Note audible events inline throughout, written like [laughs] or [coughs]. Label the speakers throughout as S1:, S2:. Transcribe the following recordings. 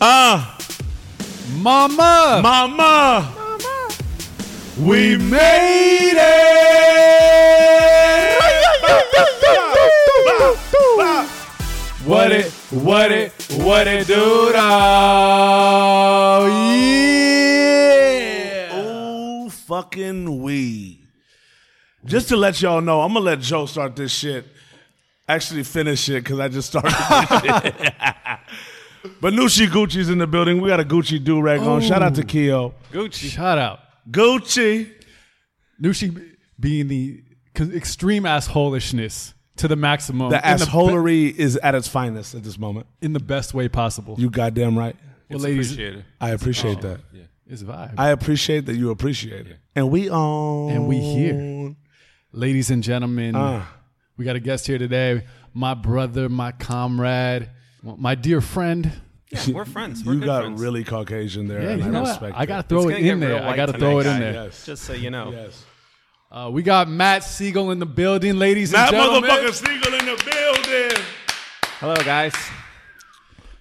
S1: Ah,
S2: Mama.
S1: mama. Mama. We made it.
S2: What it, what it, what it do now? Yeah.
S1: Oh, fucking we. Just to let y'all know, I'm gonna let Joe start this shit. Actually, finish it because I just started [laughs] this but Nushi Gucci's in the building. We got a Gucci do rag on. Shout out to Keo.
S2: Gucci. Shout out.
S1: Gucci.
S2: Nushi being the con- extreme assholishness to the maximum.
S1: The
S2: in, the be-
S1: assholery is at its finest at this moment.
S2: in the best way possible.
S1: You goddamn right.
S2: well, ladies,
S3: Appreciate it.
S1: I appreciate that.
S2: it's vibe.
S1: I appreciate that you appreciate it. And we own.
S2: And we here. ladies and gentlemen,
S1: Ah.
S2: we got a guest here today. My brother, my comrade, my dear friend.
S3: Yeah, we're friends. We're
S1: You
S3: good
S1: got
S3: friends.
S1: really Caucasian there,
S2: Yeah,
S1: and
S2: you
S1: I
S2: know what? I got to throw it in there. I got to throw it in
S3: guys.
S2: there.
S1: Yes.
S3: Just so you know.
S1: Yes.
S2: Uh, we got Matt Siegel in the building, ladies
S1: That
S2: and gentlemen.
S1: motherfucker Siegel in the building.
S3: Hello, guys.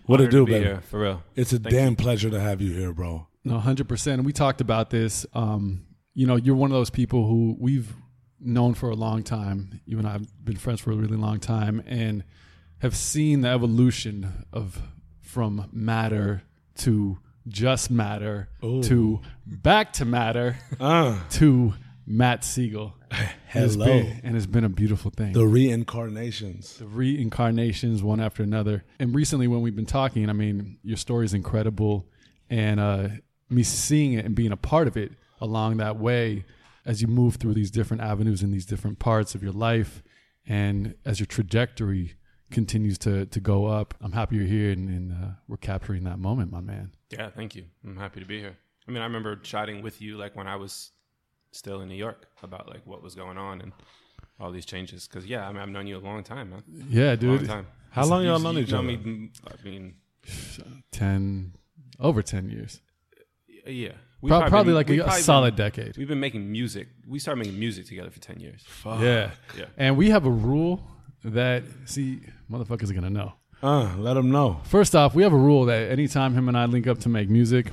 S1: What it
S3: Honored
S1: do,
S3: to be
S1: baby?
S3: here, for real.
S1: It's a damn pleasure to have you here, bro.
S2: No, hundred percent. And we talked about this. Um, you know, you're one of those people who we've known for a long time. You and I have been friends for a really long time, and have seen the evolution of from matter to just matter to back to matter
S1: Uh,
S2: to Matt Siegel. And [laughs] it's
S1: hello.
S2: been- and it's been a beautiful thing.
S1: The reincarnations.
S2: the reincarnations one after another. And recently, when we've been talking, I mean, your story is incredible, and uh, me seeing it and being a part of it along that way as you move through these different avenues in these different parts of your life, and as your trajectory continues to to go up. I'm happy you're here, and, and uh, we're capturing that moment, my man.
S3: Yeah, thank you. I'm happy to be here. I mean, I remember chatting with you like when I was still in New York about like what was going on and all these changes. Because yeah, I mean, I've known you a long time, man.
S2: Yeah,
S3: Long
S2: dude.
S3: time.
S1: How long
S3: You-
S1: y'all known each other?
S3: Me, I mean, [sighs]
S2: Ten, over ten years.
S3: yeah. We've
S2: Pro- probably,
S3: been-
S2: like a,
S3: probably
S2: solid
S3: been-
S2: decade.
S3: We've been making music. We started making music together for ten years.
S2: Yeah.
S3: Yeah.
S2: And we have a rule that see, motherfuckers are gonna know.
S1: Uh, let them know.
S2: First off, we have a rule that anytime him and I link up to make music,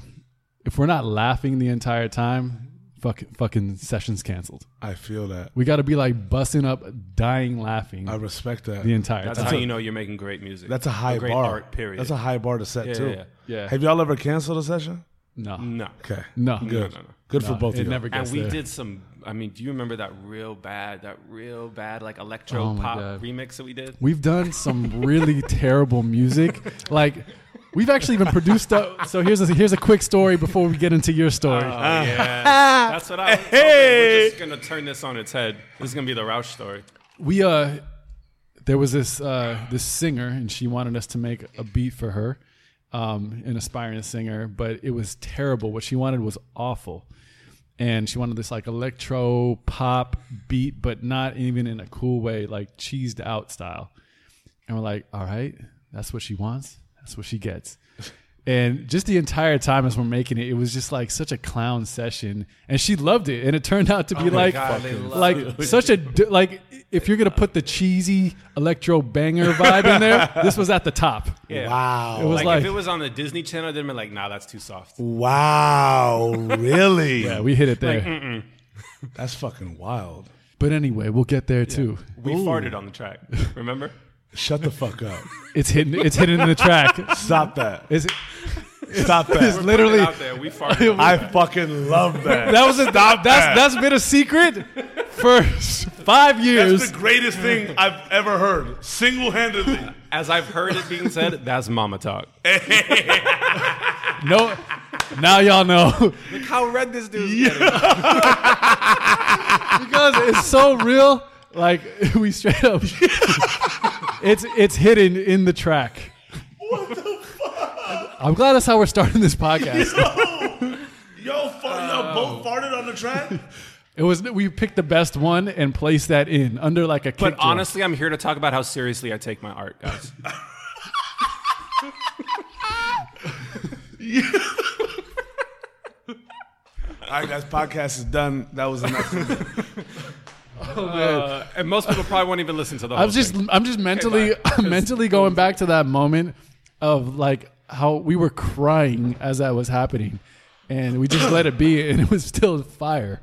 S2: if we're not laughing the entire time, fuck, fucking sessions canceled.
S1: I feel that.
S2: We got to be like busting up, dying laughing
S1: I respect that.
S2: the entire
S3: That's
S2: time.
S3: how you know you're making great music.
S1: That's a high
S3: great
S1: bar.
S3: art. Period.
S1: That's a high bar to set
S3: yeah,
S1: too.
S3: yeah, yeah.
S2: yeah.
S1: Have y'all ever canceled a session?
S2: no.
S3: No.
S1: Okay.
S2: No.
S1: Good.
S3: No, no, no.
S1: Good for both
S2: it
S1: of you.
S2: never
S3: And we
S2: there.
S3: did some. I mean, do you remember that real bad, that real bad like electro
S2: Oh
S3: pop
S2: God.
S3: remix that we did?
S2: We've done some really [laughs] terrible music. Like we've actually even produced. So here's a, here's a quick story before we get into your story.
S3: Oh yeah, [laughs] that's what I. Was hoping. We're just gonna turn this on its head. This is gonna be the Roush story.
S2: we uh there was this uh this singer and she wanted us to make a beat for her um an aspiring singer but it was terrible what she wanted was awful and she wanted this like electro pop beat but not even in a cool way like cheesed out style. And we're like all right that's what she wants. That's what she gets and just the entire time as we're making it, it was just like such a clown session, and she loved it. And it turned out to be oh like,
S3: God, they love
S2: like such a like if you're gonna put the cheesy electro banger vibe in there, [laughs] this was at the top.
S3: Yeah.
S1: Wow.
S2: It was
S3: Like,
S2: like,
S3: if it was on the Disney Channel, they'd be like, "Nah, that's too soft."
S1: wow. [laughs] Really?
S2: yeah, we hit it there.
S1: That's fucking wild.
S2: but anyway, we'll get there too.
S3: We farted on the track. Remember?
S1: Shut the fuck up. [laughs]
S2: It's hidden. It's hidden in the track.
S1: Stop that.
S2: It's,
S1: Stop [laughs]
S2: it's
S1: that.
S2: literally
S3: it out there. We farted. [laughs]
S1: I fucking love that.
S2: that was a that's that's been a secret for five years.
S1: That's the greatest thing I've ever heard. Single handedly.
S3: As I've heard it being said, that's mama talk.
S2: no, now y'all know.
S3: Look how red this dude is getting.
S2: because it's so real. Like [laughs] we straight up, [laughs] it's it's hidden in the track.
S1: what the fuck?
S2: I'm glad that's how we're starting this podcast.
S1: Yo, fuck, y'all oh. both farted on the track?
S2: It was we picked the best one and placed that in under like a. Kick
S3: But
S2: drum.
S3: honestly, I'm here to talk about how seriously I take my art, guys. [laughs]
S1: All right, guys, podcast is done. That was enough. [laughs]
S3: Uh, and most people probably won't even listen to the [laughs] whole
S2: I'm just
S3: thing.
S2: I'm just mentally
S3: bye. [laughs]
S2: mentally going back to that moment of like how we were crying as that was happening, and we just let it be, and it was still fire.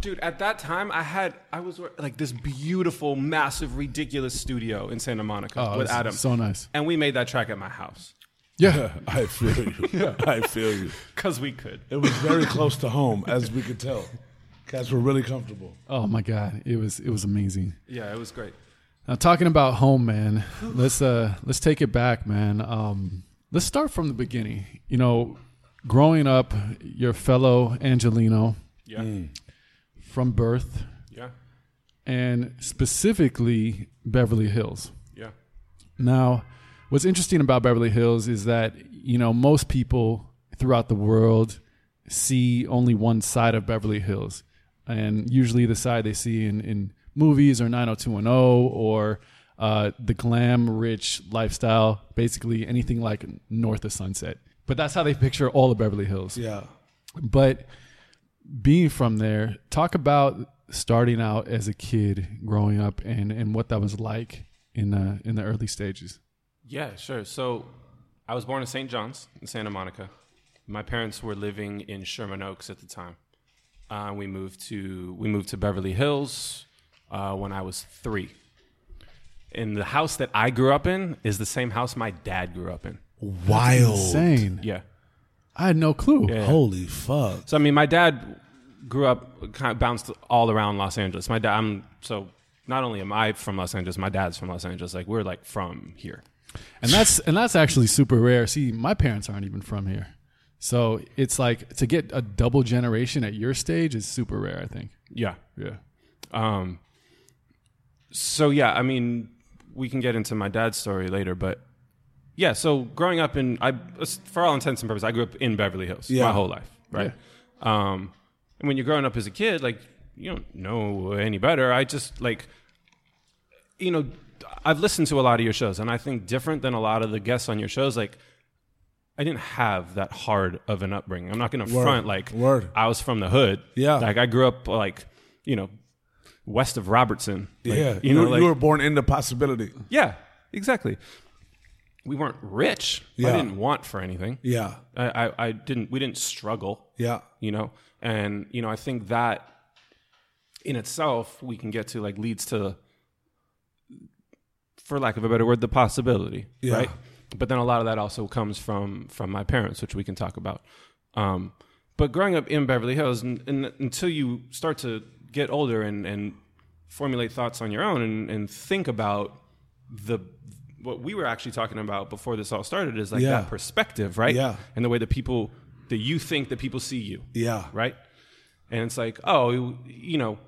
S3: Dude, at that time, I had I was like this beautiful, massive, ridiculous studio in Santa Monica
S2: Oh,
S3: with Adam,
S2: so nice.
S3: and we made that track at my house
S2: Yeah,
S1: I feel you. I feel you.
S3: because we could.
S1: It was very close to home, as we could tell. Cats were really comfortable.
S2: Oh my god, it was it was amazing.
S3: Yeah, it was great.
S2: Now talking about home, man. Let's uh let's take it back, man. Um, let's start from the beginning. You know, growing up, your fellow Angeleno
S3: Yeah,
S2: from birth,
S3: yeah,
S2: and specifically Beverly Hills.
S3: yeah,
S2: Now, what's interesting about Beverly Hills is that, you know, most people throughout the world see only one side of Beverly Hills. And usually the side they see in, in movies or 90210 or uh, the glam rich lifestyle, basically anything like north of Sunset. But that's how they picture all of Beverly Hills.
S1: Yeah.
S2: But being from there, talk about starting out as a kid growing up and, and what that was like in the in the early stages.
S3: yeah. Sure. So, I was born in St. John's in Santa Monica. My parents were living in Sherman Oaks at the time. Uh, we moved to we moved to Beverly Hills uh, when I was three. And the house that I grew up in is the same house my dad grew up in.
S1: Wild.
S2: Insane.
S3: Yeah.
S2: I had no clue.
S3: Yeah.
S1: Holy fuck.
S3: So I mean, my dad grew up kind of bounced all around Los Angeles. My dad, I'm so not only am I from Los Angeles, my dad's from Los Angeles. Like we're like from here.
S2: And that's and that's actually super rare. See, my parents aren't even from here. So it's like to get a double generation at your stage is super rare, I think.
S3: Yeah.
S2: Yeah.
S3: Um. So yeah, I mean, we can get into my dad's story later, but yeah. So growing up in, I for all intents and purposes, I grew up in Beverly Hills
S1: Yeah.
S3: my whole life, right? Um, and when you're growing up as a kid, like you don't know any better. I just like, you know, I've listened to a lot of your shows, and I think different than a lot of the guests on your shows, like. I didn't have that hard of an upbringing. I'm not going to front like
S1: Word.
S3: I was from the hood.
S1: Yeah.
S3: like I grew up like you know west of Robertson. Like,
S1: yeah.
S3: you
S1: You,
S3: know,
S1: were,
S3: like,
S1: you were born into possibility.
S3: yeah, exactly. We weren't rich.
S1: Yeah.
S3: I didn't want for anything.
S1: Yeah.
S3: I, I, I didn't. We didn't struggle.
S1: Yeah.
S3: You know, and you know, I think that in itself we can get to like leads to, for lack of a better word, the possibility,
S1: Yeah.
S3: right? But then a lot of that also comes from from my parents, which we can talk about. Um, but growing up in Beverly Hills, and, and until you start to get older and, and formulate thoughts on your own and, and think about the what we were actually talking about before this all started is like
S1: Yeah.
S3: that perspective, right?
S1: Yeah.
S3: And the way that people that you think that people see you
S1: Yeah.
S3: right? And it's like, oh, you, you know,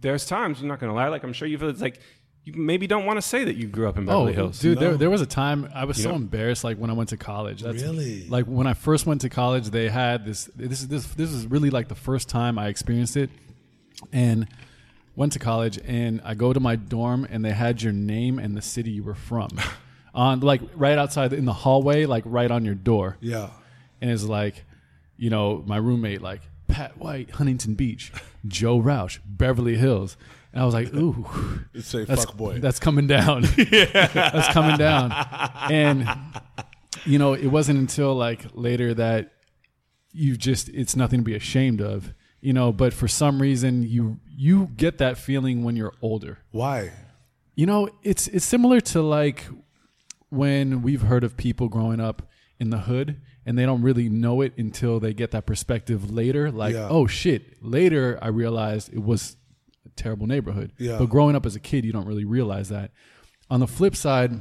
S3: there's times you're not gonna lie. Like I'm sure you feel it's like you maybe don't want to say that you grew up in oh, Beverly
S2: oh,
S3: Hills.
S2: dude,
S1: No.
S2: there, there was a time I was so
S3: know?
S2: embarrassed. Like when I went to college. That's,
S1: Really?
S2: Like when I first went to college, they had this. This is this. This is really like the first time I experienced it, and went to college. And I go to my dorm, and they had your name and the city you were from, [laughs] on like right outside in the hallway, like right on your door.
S1: Yeah.
S2: and it's like, you know, my roommate like Pat White, Huntington Beach, Joe Roush, Beverly Hills, and I was like, ooh, [laughs]
S1: It's a
S2: that's
S1: fuck boy.
S2: that's coming down, [laughs] [laughs] that's coming down, and you know, it wasn't until like later that you just it's nothing to be ashamed of, you know. But for some reason, you you get that feeling when you're older.
S1: Why?
S2: You know, it's it's similar to like when we've heard of people growing up in the hood and they don't really know it until they get that perspective later. Like,
S1: Yeah.
S2: oh shit, later I realized it was terrible neighborhood.
S1: Yeah.
S2: But growing up as a kid, you don't really realize that. On the flip side,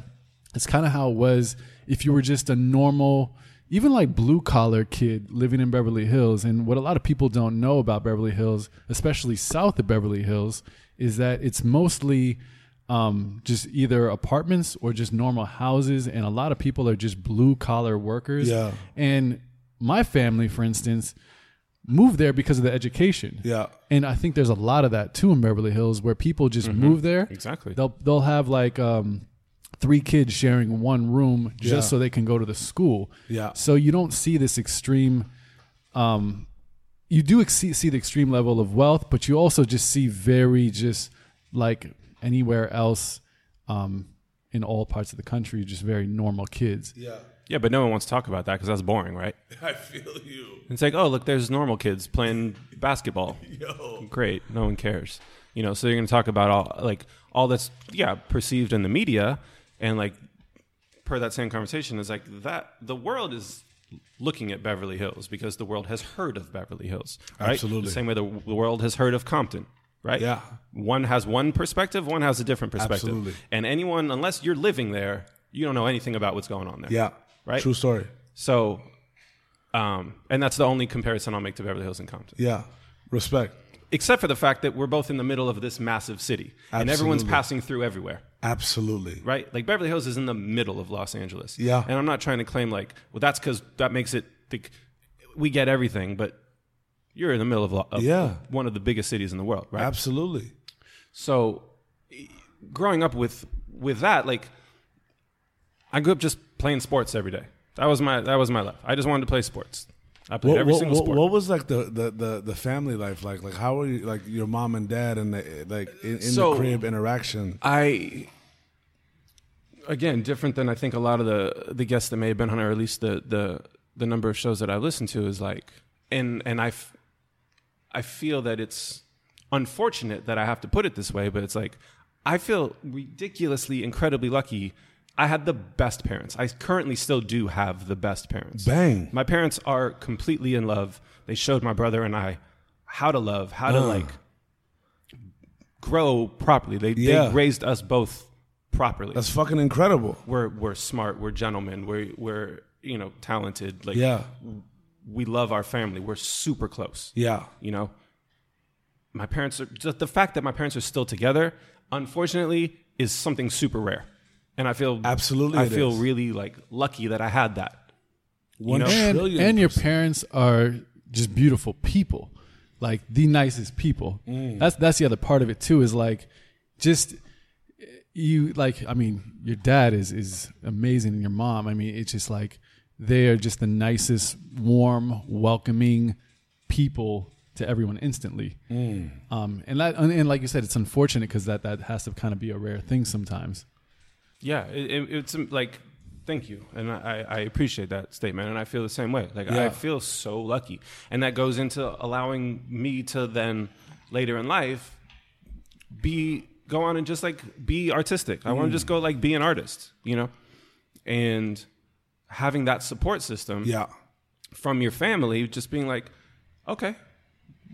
S2: it's kind of how it was if you were just a normal, even like blue collar kid living in Beverly Hills. And what a lot of people don't know about Beverly Hills, especially south of Beverly Hills, is that it's mostly um, just either apartments or just normal houses. And a lot of people are just blue collar workers.
S1: Yeah.
S2: And my family, for instance, moved there because of the education.
S1: Yeah.
S2: And I think there's a lot of that too in Beverly Hills where people just move there.
S3: Exactly.
S2: They'll they'll have like um, three kids sharing one room just
S1: Yeah.
S2: so they can go to the school.
S1: Yeah.
S2: So you don't see this extreme. Um, you do ex- see the extreme level of wealth, but you also just see very just like anywhere else um, in all parts of the country, just very normal kids.
S1: Yeah.
S3: Yeah, but no one wants to talk about that because that's boring, right? [laughs]
S1: I feel you.
S3: It's like, oh, look, there's normal kids playing [laughs] basketball.
S1: Yo.
S3: Great, no one cares. You know, so you're going to talk about all like all that's yeah perceived in the media, and like per that same conversation is like that the world is looking at Beverly Hills because the world has heard of Beverly Hills, right?
S1: Absolutely.
S3: The same way the, the world has heard of Compton, right?
S1: Yeah.
S3: One has one perspective, one has a different perspective,
S1: Absolutely.
S3: and anyone unless you're living there, you don't know anything about what's going on there.
S1: Yeah.
S3: Right?
S1: True story.
S3: So, um, and that's the only comparison I'll make to Beverly Hills and Compton
S1: Yeah. Respect.
S3: except for the fact that we're both in the middle of this massive city and everyone's passing through everywhere
S1: Absolutely.
S3: right like beverly hills is in the middle of los angeles
S1: Yeah.
S3: and i'm not trying to claim like well that's because that makes it think we get everything but you're in the middle of, of
S1: Yeah.
S3: one of the biggest cities in the world right
S1: Absolutely.
S3: so growing up with with that like i grew up just playing sports every day that was my that was my life i just wanted to play sports i played
S1: What,
S3: every
S1: what,
S3: single sport
S1: what was like the, the, the, the family life like? Like how were you like your mom and dad and the, like in, in
S3: So-
S1: the crib interaction?
S3: I again different than I think a lot of the the guests that may have been on, or at least the the the number of shows that I've listened to is like, and and I f- I feel that it's unfortunate that I have to put it this way, but it's like I feel ridiculously incredibly lucky. I had the best parents. I currently still do have the best parents.
S1: Bang.
S3: My parents are completely in love. They showed my brother and I how to love, how to
S1: Uh.
S3: like grow properly. They,
S1: Yeah.
S3: they raised us both properly.
S1: That's fucking incredible.
S3: we're we're smart. We're gentlemen. We're we're you know talented. Like
S1: Yeah.
S3: we love our family. We're super close.
S1: Yeah.
S3: You know, my parents are just the fact that my parents are still together. Unfortunately, is something super rare, and I feel
S1: Absolutely
S3: I feel
S1: is.
S3: really like lucky that I had that.
S1: One
S3: know?
S2: and,
S1: trillion
S2: and your parents are just beautiful people like the nicest people
S1: Mm.
S2: that's that's the other part of it too is like just you like i mean your dad is is amazing and your mom i mean it's just like they are just the nicest warm welcoming people to everyone instantly
S1: Mm.
S2: um and that and, and like you said it's unfortunate because that that has to kind of be a rare thing sometimes
S3: Yeah, it, it, it's um, like, thank you, and I, I appreciate that statement, and I feel the same way. Like
S1: Yeah.
S3: I feel so lucky, and that goes into allowing me to then later in life be go on and just like be artistic. I want to just go like be an artist, you know, and having that support system
S1: Yeah.
S3: from your family, just being like, okay,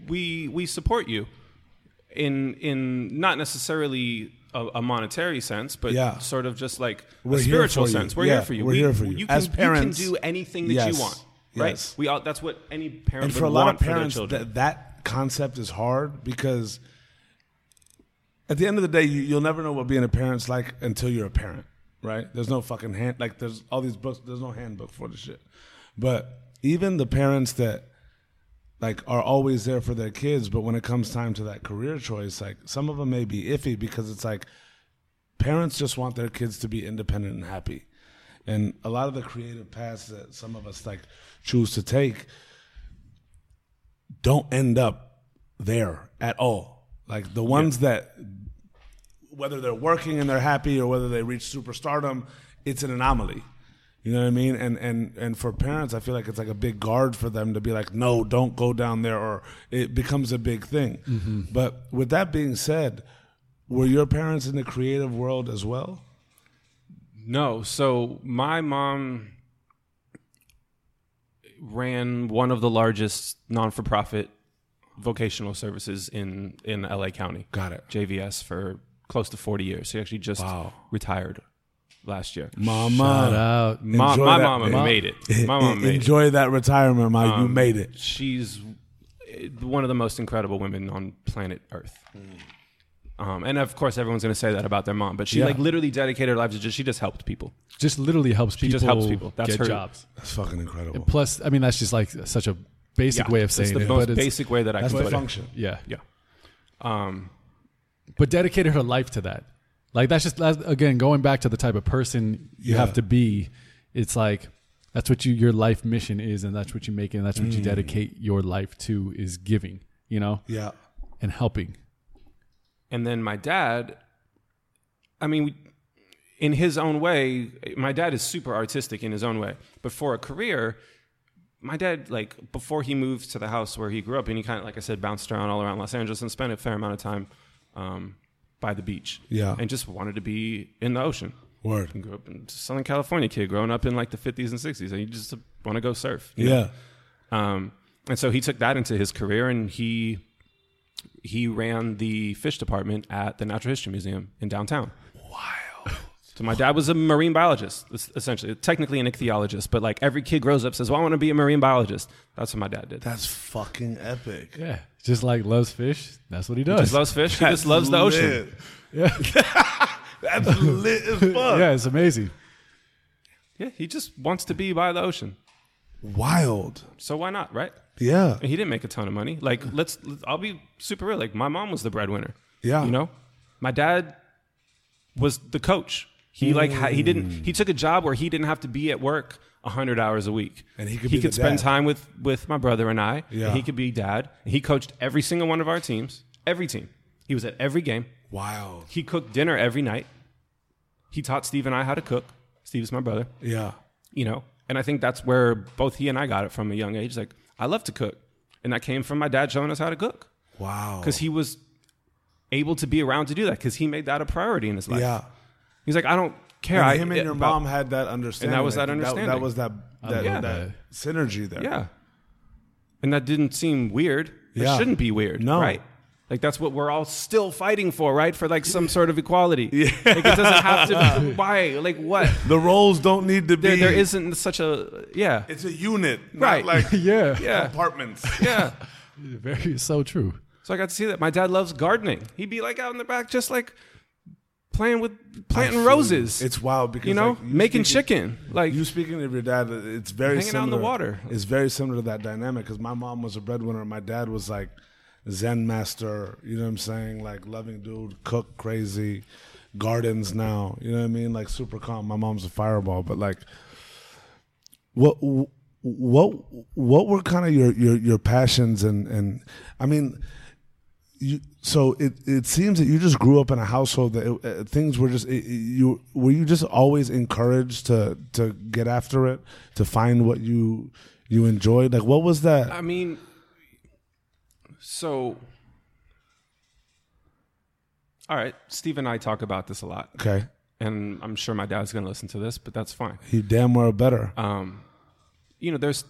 S3: we we support you in in not necessarily a, a monetary sense, but
S1: Yeah.
S3: sort of just like
S1: We're
S3: a spiritual sense. We're
S1: Yeah,
S3: here for you.
S1: we're
S3: We-
S1: here for you.
S3: can,
S1: As parents-
S3: you can do anything that
S1: Yes.
S3: you want, right?
S1: Yes.
S3: We all, that's what any parent
S1: And for a lot
S3: want
S1: of
S3: for their
S1: parents,
S3: children.
S1: that that concept is hard because at the end of the day, you, you'll never know what being a parent's like until you're a parent, right? There's no fucking hand like there's all these books. There's no handbook for the shit. But even the parents that like are always there for their kids, but when it comes time to that career choice, like some of them may be iffy because it's like parents just want their kids to be independent and happy. And a lot of the creative paths that some of us like choose to take don't end up there at all. Like the ones that whether they're working and they're happy or whether they reach superstardom, it's an anomaly. You know what I mean? And and and for parents, I feel like it's like a big guard for them to be like, no, don't go down there, or it becomes a big thing. Mm-hmm. But with that being said, were your parents in the creative world as well?
S3: No. So my mom ran one of the largest non-for-profit vocational services in in LA County.
S1: Got it.
S3: JVS for close to 40 years. She actually just
S1: Wow.
S3: retired last year.
S1: Mama,
S2: Shout out.
S3: Ma-
S1: Enjoy
S3: my
S1: that-
S3: mama
S1: Mom-
S3: made it. My mama made it.
S1: Enjoy that retirement, Ma. you
S3: Um,
S1: made it.
S3: She's eh, one of the most incredible women on planet Earth. Um, and of course, everyone's going to say that about their mom, but she
S1: Yeah.
S3: like literally dedicated her life to just she just helped people.
S2: just literally helps people
S3: just helps people. That's
S2: get
S3: her-
S2: jobs
S1: That's fucking incredible.
S2: plus i mean that's just like such a basic way of
S3: it's
S2: saying
S3: the
S2: it
S3: most
S2: but it's,
S3: basic way that I
S1: That's
S3: can
S1: the
S3: put it.
S1: function.
S2: yeah
S3: Yeah. Um,
S2: but dedicated her life to that. Like that's just that's, again going back to the type of person you
S1: Yeah.
S2: have to be. It's like that's what you your life mission is, and that's what you make, and that's what
S1: Mm.
S2: you dedicate your life to is giving, you know,
S1: Yeah.
S2: and helping.
S3: and then my dad, I mean, we, in his own way, my dad is super artistic in his own way. But for a career, my dad, like before he moved to the house where he grew up, and he kind of, like I said, bounced around all around Los Angeles and spent a fair amount of time um, by the beach.
S1: Yeah.
S3: and just wanted to be in the ocean.
S1: Word.
S3: Grew up in Southern California kid, growing up in like the 50s and 60s, and you just want to go surf. you know?
S1: Yeah.
S3: Um, and so he took that into his career, and he he ran the fish department at the Natural History Museum in downtown.
S1: Wild.
S3: So my dad was a marine biologist, essentially, technically an ichthyologist, but like every kid grows up says, "Well, I want to be a marine biologist." That's what my dad did.
S1: That's fucking epic.
S2: Yeah, just like loves fish. That's what he does.
S3: Just loves fish. He just loves the ocean.
S1: Lit.
S2: yeah, [laughs]
S1: That's lit as [laughs] fuck.
S2: yeah, it's amazing.
S3: Yeah, he just wants to be by the ocean.
S1: Wild.
S3: So why not, right?
S1: Yeah.
S3: And he didn't make a ton of money. Like, let's, I'll be super real. Like, my mom was the breadwinner.
S1: Yeah.
S3: You know, my dad was the coach. He like ha- he didn't. He hmm. took a job where he didn't have to be at work hundred hours a week,
S1: And he could
S3: he could spend
S1: dad.
S3: time with with my brother and I.
S1: Yeah.
S3: And he could be dad. And he coached every single one of our teams. Every team. He was at every game.
S1: Wow.
S3: He cooked dinner every night. He taught Steve and I how to cook. Steve's my brother.
S1: Yeah.
S3: you know and i think that's where both he and i got it from a young age like i love to cook and that came from my dad showing us how to cook
S1: Wow.
S3: because he was able to be around to do that because he made that a priority in his life
S1: yeah.
S3: He's like i don't care
S1: And
S3: I,
S1: him and your
S3: about-
S1: mom had that understanding.
S3: was that
S1: Like, That,
S3: understanding.
S1: was that that,
S2: love
S1: that
S2: that.
S1: synergy there.
S3: yeah and that didn't seem weird it
S1: Yeah.
S3: shouldn't be weird
S1: No.
S3: right like that's what we're all still fighting for right for like some [laughs] sort of equality yeah. like it doesn't have to be [laughs] why like what
S1: The roles don't need to be.
S3: there, there isn't such a yeah
S1: It's a unit, not
S3: Right.
S1: Like [laughs]
S2: Yeah,
S3: yeah
S1: apartments.
S3: yeah
S2: very so true.
S3: So I got to see that. My dad loves gardening. He'd be like out in the back, just like playing with planting roses.
S1: It's wild because
S3: you know,
S1: like, you
S3: making
S1: speaking-
S3: chicken. Like
S1: You speaking of your dad, it's very
S3: Hanging out in
S1: similar.
S3: the water.
S1: It's very similar to that dynamic because my mom was a breadwinner. My dad was like Zen master. You know what I'm saying? Like loving dude, cook crazy, gardens now. You know what I mean? Like super calm. My mom's a fireball, but like, what what what were kind of your your your passions and and I mean. You, so it, it seems that you just grew up in a household that it, uh, things were just it, you were you just always encouraged to to get after it to find what you you enjoyed like what was that
S3: I mean, so all right. Steve and I talk about this a lot,
S1: okay
S3: and I'm sure my dad's going to listen to this, but that's fine.
S1: you damn well better
S3: um, you know, there's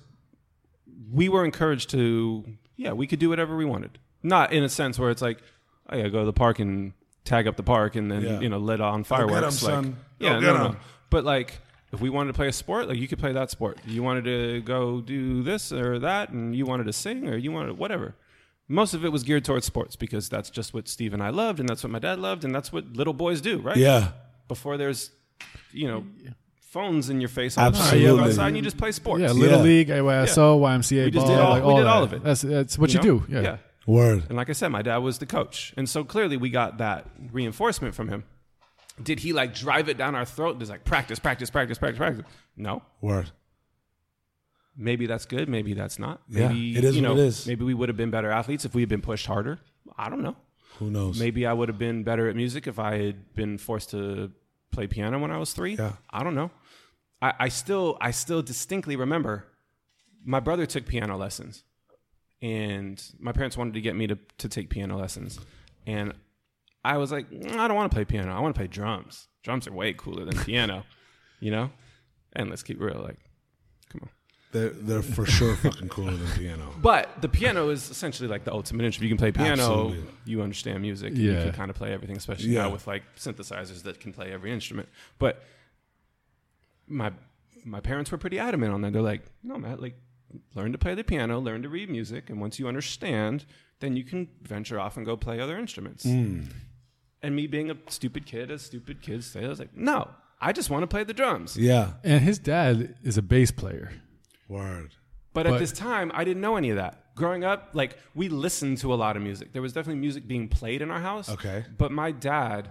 S3: we were encouraged to yeah, we could do whatever we wanted. Not in a sense where it's like, oh yeah, go to the park and tag up the park and then
S1: Yeah.
S3: you know let on
S1: get
S3: fireworks.
S1: 'em,
S3: like,
S1: son. Go
S3: yeah,
S1: get
S3: no, no,
S1: 'em.
S3: no. But like, if we wanted to play a sport, like you could play that sport. You wanted to go do this or that, and you wanted to sing or you wanted whatever. Most of it was geared towards sports because that's just what Steve and I loved, and that's what my dad loved, and that's what little boys do, right?
S1: yeah
S3: Before there's, you know, phones in your face all the time. You
S1: Absolutely.
S3: go outside and you just play sports.
S2: Yeah, little
S1: Yeah.
S2: league, AYSO, YMCA,
S3: We just
S2: ball,
S3: did all-
S2: like
S3: we
S2: all
S3: did all
S2: that.
S3: of it.
S2: That's that's what you,
S3: know?
S2: do. Yeah.
S3: Yeah.
S1: word
S3: And like I said, my dad was the coach. And so clearly we got that reinforcement from him. Did he like drive it down our throat? Just like practice, practice, practice, practice, practice? No.
S1: word
S3: Maybe that's good. Maybe that's not.
S1: Yeah,
S3: Maybe,
S1: it is
S3: you
S1: what it is.
S3: Maybe we would have been better athletes if we had been pushed harder. I don't know.
S1: who knows
S3: Maybe I would have been better at music if I had been forced to play piano when I was three.
S1: Yeah.
S3: I don't know. I, I still I still distinctly remember my brother took piano lessons. And my parents wanted to get me to, to take piano lessons. And I was like, "Mm, I don't want to play piano. I want to play drums. Drums are way cooler than piano, [laughs] you know? And let's keep real, like, come on.
S1: they're, they're for sure fucking cooler than piano [laughs]
S3: But the piano is essentially like the ultimate instrument. You can play piano,
S1: Absolutely.
S3: you understand music, and you can kind of play everything, especially
S1: Yeah.
S3: now with like synthesizers that can play every instrument. But my my parents were pretty adamant on that. They're like, no, Matt, like learn to play the piano, learn to read music, and once you understand, then you can venture off and go play other instruments.
S1: Hmm.
S3: And me being a stupid kid, as stupid kids say, I was like, no, I just want to play the drums.
S1: yeah
S2: And his dad is a bass player.
S1: word
S3: But, at this time, I didn't know any of that. Growing up, like we listened to a lot of music. There was definitely music being played in our house.
S1: Okay.
S3: But my dad,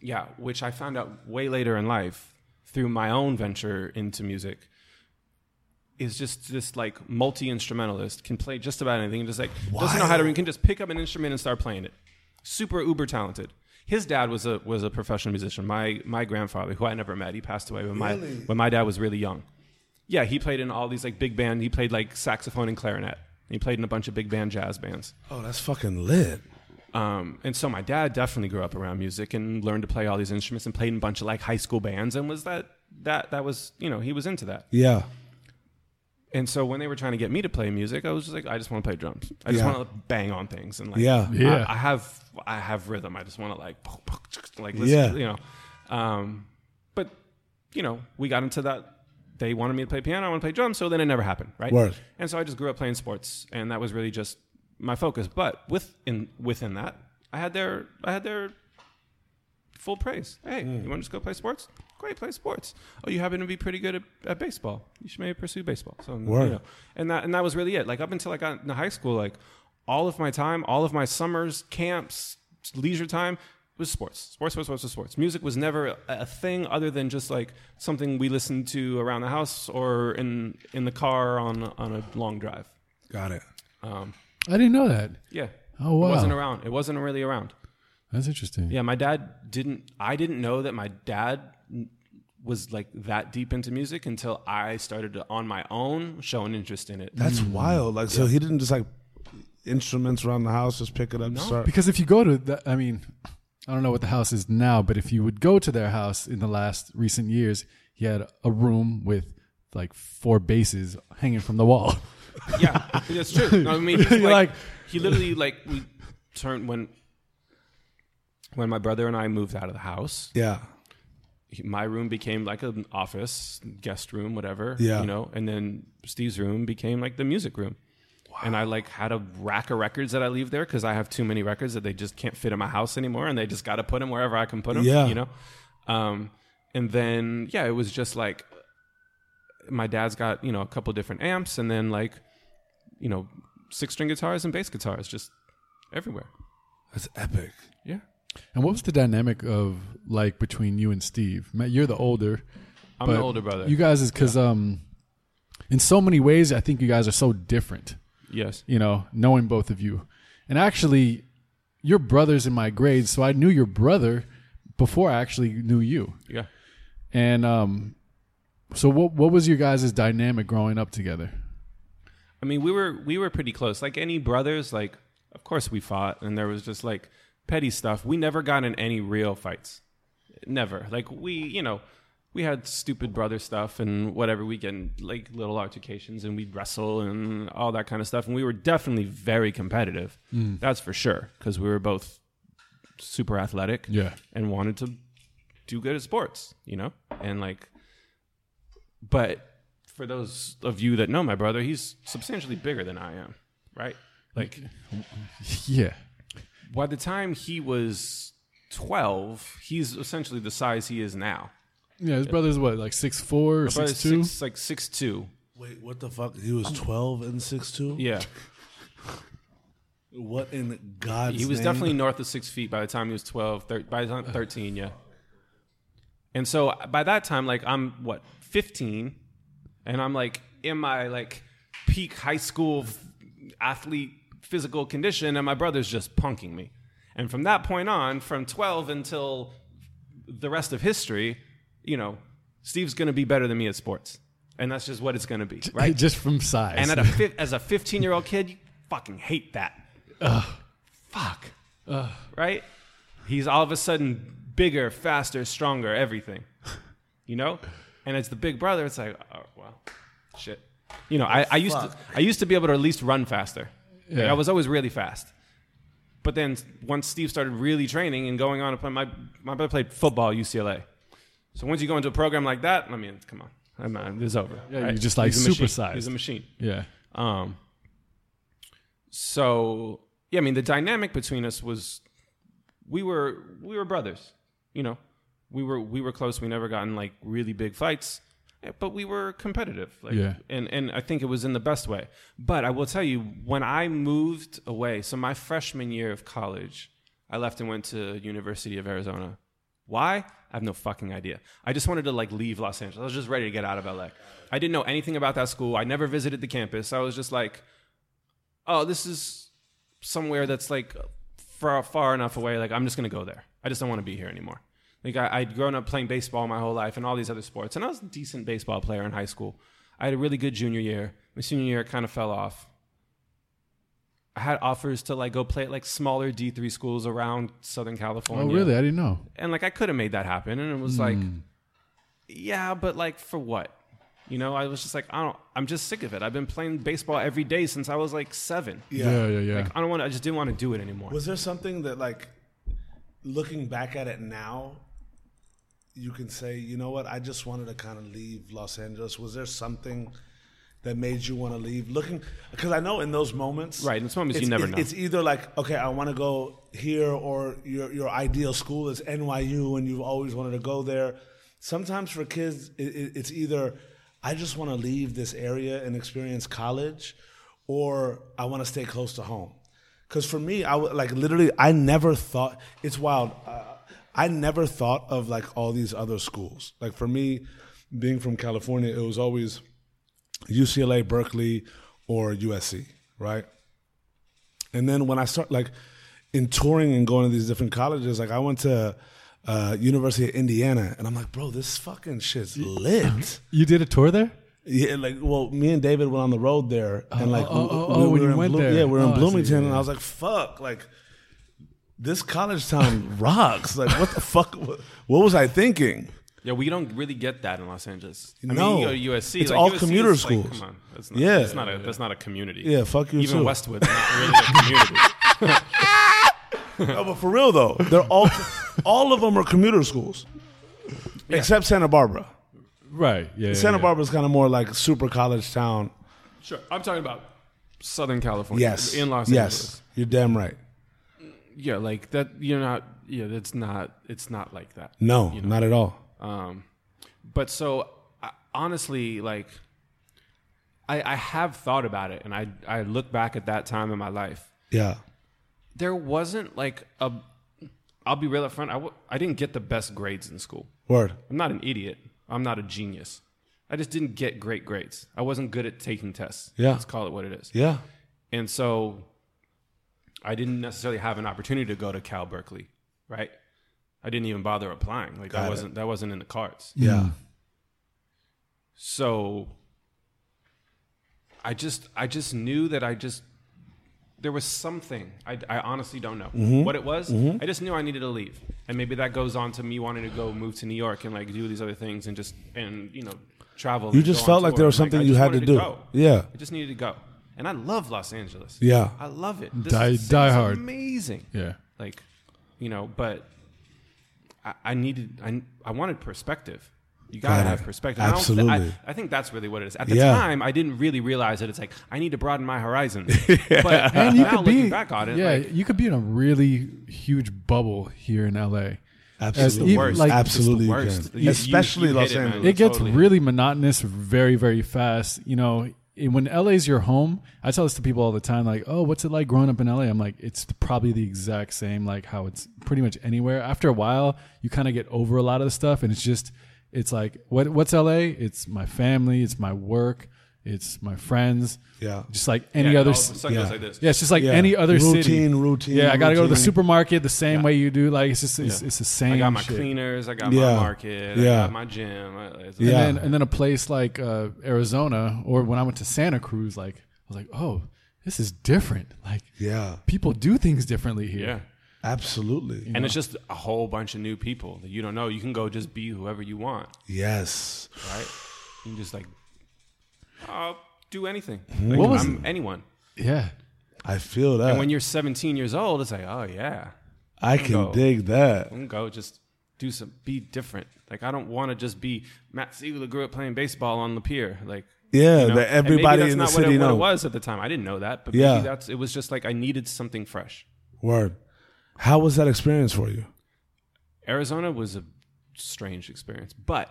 S3: yeah, which I found out way later in life through my own venture into music, is just this like multi instrumentalist. Can play just about anything. Just like doesn't know how to. Can just pick up an instrument and start playing it. Super uber talented. his dad was a was a professional musician. My my grandfather, who I never met, he passed away when my
S1: Really?
S3: when my dad was really young. Yeah, he played in all these like big band. He played like saxophone and clarinet. He played in a bunch of big band jazz bands.
S1: Oh, that's fucking lit.
S3: Um, and so my dad definitely grew up around music and learned to play all these instruments and played in a bunch of like high school bands and was that that that was you know he was into that.
S1: Yeah.
S3: And so when they were trying to get me to play music, I was just like, I just want to play drums. I just
S1: Yeah.
S3: want to bang on things and like,
S1: Yeah.
S2: Yeah.
S3: I, I have I have rhythm. I just want to like, like listen,
S1: Yeah.
S3: you know. Um, but you know, we got into that. They wanted me to play piano. I want to play drums. So then it never happened, right?
S1: Word.
S3: And so I just grew up playing sports, and that was really just my focus. But within within that, I had their I had their full praise. Hey,
S1: Mm.
S3: you want to just go play sports? Great, play sports. Oh, you happen to be pretty good at, at baseball. You should maybe pursue baseball. So,
S1: Word.
S3: you know, and that and that was really it. Like up until I got into high school, like all of my time, all of my summers, camps, leisure time was sports. Sports, sports, sports, sports. Music was never a, a thing other than just like something we listened to around the house or in in the car on on a long drive.
S1: Got it.
S3: Um,
S2: I didn't know that.
S3: yeah.
S2: Oh, wow.
S3: It wasn't around. It wasn't really around.
S2: That's interesting.
S3: Yeah, my dad didn't. I didn't know that my dad was like that deep into music until I started to, on my own show an interest in it.
S1: That's hmm. wild. Like, so he didn't just like instruments around the house, just pick it up, and start.
S2: Because if you go to that, I mean, I don't know what the house is now, but if you would go to their house in the last recent years, he had a room with like four basses hanging from the wall.
S3: yeah, that's true. No, I mean, [laughs] he's
S2: You're
S3: like,
S2: like-
S3: he literally like we turned when when my brother and I moved out of the house.
S1: Yeah.
S3: he- My room became like an office, guest room, whatever.
S1: Yeah.
S3: you know, and then Steve's room became like the music room. And I like had a rack of records that I leave there because I have too many records that they just can't fit in my house anymore, and they just got to put them wherever I can put them.
S1: Yeah.
S3: you know. Um, and then yeah, it was just like my dad's got you know a couple different amps, and then like you know six string guitars and bass guitars just everywhere.
S1: That's epic.
S3: Yeah,
S2: And what was the dynamic of like between you and Steve? Matt, you're the older.
S3: I'm the older brother.
S2: You guys is because um, in so many ways, I think you guys are so different.
S3: yes,
S2: You know, knowing both of you, and actually, your brothers in my grade, so I knew your brother before I actually knew you.
S3: yeah.
S2: And um, so what what was your guys' dynamic growing up together?
S3: I mean, we were we were pretty close. Like any brothers, like of course we fought, and there was just like petty stuff. We never got in any real fights. Never. Like we, you know, we had stupid brother stuff and whatever. We get in, like little altercations, and we'd wrestle and all that kind of stuff. And we were definitely very competitive. Mm. That's for sure, because we were both super athletic.
S2: Yeah.
S3: and wanted to do good at sports, you know? And like but for those of you that know my brother, he's substantially bigger than I am, right? Like [laughs]
S2: Yeah.
S3: By the time he was 12, he's essentially the size he is now.
S2: Yeah, his brother's what, like six four or
S3: But
S2: six two?
S3: six, like six two.
S1: Wait, what the fuck? He was 12 and 6'2?
S3: Yeah,
S1: What in God's
S3: he was
S1: name?
S3: definitely north of six feet by the time he was 12. Thir- by the time 13, yeah. And so by that time, like I'm what 15, and I'm like in my like peak high school athlete physical condition, and my brother's just punking me. And from that point on, from 12 until the rest of history, you know, Steve's going to be better than me at sports, and that's just what it's going to be, right?
S2: Just from size.
S3: And at a fif- as a 15 year old kid, you fucking hate that. Fuck. Right? He's all of a sudden bigger, faster, stronger, everything. You know? And it's the big brother. It's like, oh, well, shit. You know, I, I used to I used to be able to at least run faster. Like, I was always really fast. But then once Steve started really training and going on to play, my my brother played football at UCLA. So once you go into a program like that, I mean, come on, I'm, it's over.
S2: Yeah, you're just, like,
S3: machine.
S2: supersized.
S3: He's a machine.
S2: yeah.
S3: Um, so yeah, I mean, the dynamic between us was we were we were brothers. You know, we were we were close. We never got in like really big fights, but we were competitive. Like,
S2: Yeah.
S3: and and I think it was in the best way. But I will tell you, when I moved away, so my freshman year of college, I left and went to University of Arizona. Why? I have no fucking idea. I just wanted to like leave Los Angeles. I was just ready to get out of LA. I didn't know anything about that school. I never visited the campus. I was just like, oh, this is somewhere that's like far far enough away. Like I'm just gonna go there. I just don't want to be here anymore. Like I, I'd grown up playing baseball my whole life and all these other sports, and I was a decent baseball player in high school. I had a really good junior year. My senior year, it kind of fell off. I had offers to like go play at like smaller D three schools around Southern California.
S2: Oh, really? I didn't know.
S3: And like I could have made that happen, and it was like, hmm. yeah, but like for what? You know, I was just like, I don't. I'm just sick of it. I've been playing baseball every day since I was like seven.
S2: Yeah, yeah, yeah.
S3: Like I don't want. I just didn't want to do it anymore.
S1: Was there something that, like, looking back at it now, you can say, you know what? I just wanted to kind of leave Los Angeles. Was there something that made you want to leave? Looking, because I know in those moments,
S3: Right, in those moments you
S1: it's-
S3: never
S1: it's,
S3: know.
S1: It's either like, okay, I want to go here, or your your ideal school is NYU, and you've always wanted to go there. Sometimes for kids, it, it, it's either I just want to leave this area and experience college, or I want to stay close to home. Because for me, I would like literally, I never thought it's wild. Uh, I never thought of like all these other schools. Like for me, being from California, it was always UCLA, Berkeley, or USC, right? And then when I start like in touring and going to these different colleges, like I went to uh, University of Indiana, and I'm like, bro, this fucking shit's lit. [laughs]
S2: You did a tour there?
S1: Yeah, like well, me and David went on the road there, and like
S2: oh, oh, oh, when you
S1: in
S2: went
S1: Bloom-
S2: there.
S1: yeah, we were
S2: Oh, I
S1: in
S2: see,
S1: Bloomington, and I was like, fuck, like this college town [laughs] rocks. Like, what the fuck? What, what was I thinking?
S3: Yeah, we don't really get that in Los Angeles. I
S1: No.
S3: mean, you go to USC.
S1: It's
S3: like,
S1: all
S3: USC
S1: commuter
S3: is like,
S1: schools.
S3: come on, that's not,
S1: Yeah.
S3: that's not a that's not a community.
S1: Yeah, fuck you
S3: Even
S1: too.
S3: Westwood's not really a community. [laughs] [laughs]
S1: No, but for real though, they're all all of them are commuter schools, except Santa Barbara.
S2: Right. Yeah. yeah,
S1: Santa
S2: yeah.
S1: Barbara's kind of more like super college town.
S3: sure, I'm talking about Southern California.
S1: Yes,
S3: in Los
S1: yes,
S3: Angeles.
S1: you're damn right.
S3: Yeah, like that. You're not. Yeah, that's not. It's not like that.
S1: No,
S3: You know?
S1: not at all.
S3: Um, but so I, honestly, like, I, I have thought about it, and I I look back at that time in my life.
S1: Yeah,
S3: There wasn't like a. I'll be real up front. I w- I didn't get the best grades in school.
S1: word.
S3: I'm not an idiot. I'm not a genius. I just didn't get great grades. I wasn't good at taking tests.
S1: Yeah.
S3: Let's call it what it is.
S1: Yeah,
S3: And so I didn't necessarily have an opportunity to go to Cal Berkeley, right? I didn't even bother applying. Like
S1: Got
S3: that
S1: it.
S3: wasn't that wasn't in the cards.
S1: yeah,
S3: So I just I just knew that I just there was something I, I honestly don't know
S1: Mm-hmm.
S3: what it was. I just knew I needed to leave, and maybe that goes on to me wanting to go move to New York and like do these other things and just and you know travel.
S1: You just felt like
S3: tour.
S1: there was something
S3: I
S1: you had to
S3: wanted
S1: do.
S3: go.
S1: Yeah.
S3: I just needed to go, and I love Los Angeles.
S1: Yeah.
S3: I love it. This
S2: Die- die hard.
S3: amazing.
S2: Yeah.
S3: Like, you know, but I, I needed, I, I wanted perspective. You gotta
S1: Got
S3: have perspective. I don't thi-
S1: Absolutely.
S3: I, I think that's really what it is. At the
S1: Yeah.
S3: time, I didn't really realize that it's like I need to broaden my horizons. [laughs] But [laughs]
S2: And you
S3: now
S2: could be
S3: back on it,
S2: Yeah,
S3: like,
S2: you could be in a really huge bubble here in LA.
S1: absolutely,
S2: even,
S3: worst.
S2: like-
S1: absolutely,
S3: It's the
S1: you
S3: worst. You- you-
S1: especially
S3: you
S1: Los
S3: hit it.
S1: Angeles.
S2: it gets
S3: Totally.
S2: really monotonous very very fast you know it- when LA's your home I tell this to people all the time like oh what's it like growing up in LA I'm like it's probably the exact same like how it's pretty much anywhere. After a while you kind of get over a lot of the stuff and it's just it's like what what's LA it's my family it's my work it's my friends
S1: Yeah.
S2: just like any
S3: it
S2: other
S3: all of
S2: s-
S3: a sudden
S1: yeah.
S3: like this.
S2: yeah, it's just like
S1: Yeah.
S2: any other
S1: Routine,
S2: city.
S1: routine, routine.
S2: Yeah, I got to go to the supermarket the same
S3: Yeah.
S2: way you do. Like it's just it's,
S3: Yeah.
S2: it's the same.
S3: I got my
S2: shit.
S3: cleaners. I got
S1: Yeah.
S3: my market. I
S1: Yeah.
S3: got my gym. I- it's-
S1: Yeah.
S2: And then and then a place like uh, Arizona or when I went to Santa Cruz, like I was like, oh, this is different. Like
S1: Yeah,
S2: people do things differently here.
S3: yeah.
S1: absolutely.
S3: And it's just a whole bunch of new people that you don't know. You can go just be whoever you want.
S1: Yes.
S3: right? You can just like, I'll do anything. Like,
S2: What was-
S3: I'm anyone.
S2: Yeah.
S1: I feel that.
S3: And when you're 17 years old, it's like, oh yeah,
S1: I can
S3: go.
S1: dig that.
S3: I can go just do some, be different. Like I don't want to just be Matt Siegler grew up playing baseball on the pier. Like
S1: Yeah,
S3: you know?
S1: that
S3: And
S1: everybody
S3: maybe
S1: in the
S3: not
S1: city
S3: it, what it was at the time. I didn't know that, but
S1: Yeah.
S3: maybe that's. It was just like I needed something fresh.
S1: Word. How was that experience for you?
S3: Arizona was a strange experience, but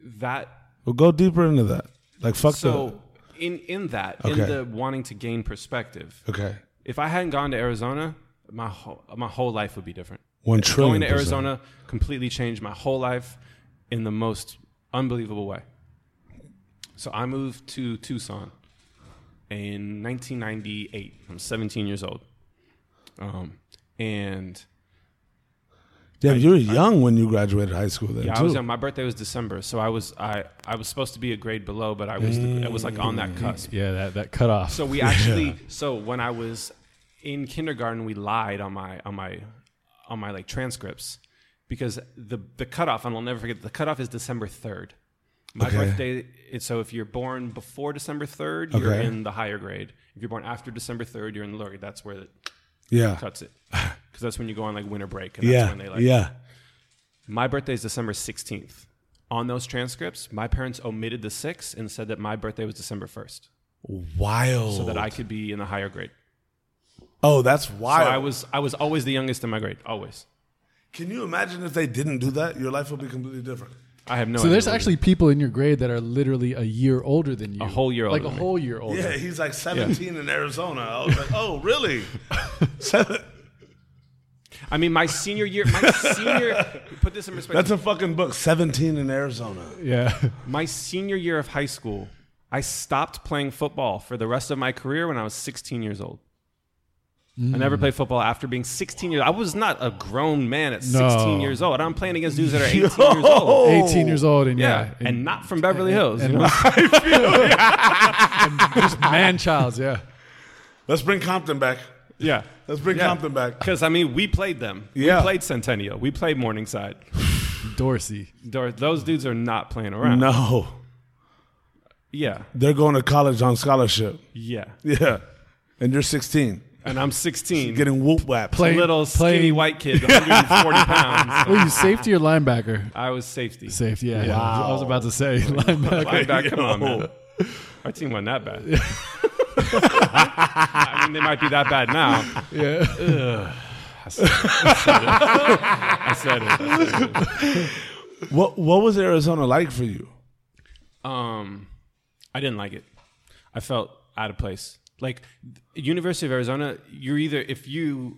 S3: that
S1: Well, go deeper into that. Like fuck
S3: so in in that in the wanting to gain perspective.
S1: Okay.
S3: if I hadn't gone to Arizona, my whole, my whole life would be different.
S1: One trillion.
S3: Going to
S1: percent.
S3: Arizona completely changed my whole life in the most unbelievable way. So I moved to Tucson in 1998. I'm 17 years old, um, and
S1: Yeah, you were young when you graduated high school. Then
S3: Yeah,
S1: too.
S3: I was young. My birthday was December, so I was I, I was supposed to be a grade below, but I was the, it was like on that mm. cusp.
S2: Yeah, that that cut off.
S3: So we actually [laughs] so when I was in kindergarten, we lied on my on my on my like transcripts because the the cutoff and I'll never forget the cutoff is December third. My
S1: Okay.
S3: birthday so if you're born before December third, you're
S1: Okay.
S3: in the higher grade. If you're born after December third, you're in the lower. That's where it
S1: yeah,
S3: cuts it [laughs] because that's when you go on like winter break. And that's
S1: yeah,
S3: when they like
S1: yeah.
S3: my birthday is December 16th. On those transcripts, my parents omitted the 6th and said that my birthday was December 1st
S1: Wild.
S3: so that I could be in the higher grade.
S1: oh, that's
S3: So
S1: wild.
S3: I was I was always the youngest in my grade, always.
S1: Can you imagine if they didn't do that? Your life would be completely different.
S3: I have no
S2: so
S3: idea
S2: there's
S3: what it
S2: actually people in your grade that are literally a year older than you.
S3: A whole year
S2: like
S3: older
S2: a
S3: than me.
S2: whole year older.
S1: Yeah, he's like 17 in Arizona. I was like, oh, really? [laughs] Seven-
S3: is. I mean, my senior year, my [laughs] senior put this in perspective.
S1: That's a fucking book. 17 in Arizona.
S2: Yeah.
S3: my senior year of high school, I stopped playing football for the rest of my career when I was 16 years old. I never mm. played football after being 16 years. Old. I was not a grown man at 16
S2: No.
S3: years old. I'm playing against dudes that are [laughs] 18 years old.
S2: 18 years old and
S3: Yeah,
S2: yeah,
S3: and, not from Beverly Hills.
S2: and-
S3: you know? [laughs]
S2: just man childs. Yeah.
S1: Let's bring Compton back.
S3: Yeah,
S1: Let's bring
S3: Yeah.
S1: Compton back.
S3: because I mean, we played them.
S1: Yeah.
S3: We played Centennial. We played Morningside.
S2: Dorsey.
S3: Those those dudes are not playing around.
S1: No,
S3: Yeah,
S1: they're going to college on scholarship.
S3: yeah.
S1: Yeah. And you're 16,
S3: And I'm 16,
S1: getting whoop whapped.
S2: Play-
S3: little skinny
S2: playing-
S3: white kid, 140 pounds. [laughs]
S2: Were you safety or linebacker?
S3: I was safety.
S2: Safety. Yeah. yeah. I was about to say [laughs] linebacker.
S3: Linebacker, come on, man. Our team wasn't that bad. [laughs] I mean, they might be that bad now.
S2: Yeah.
S3: I said it. I said it. I said it.
S1: What What was Arizona like for you?
S3: Um, I didn't like it. I felt out of place. Like University of Arizona, you're either if you,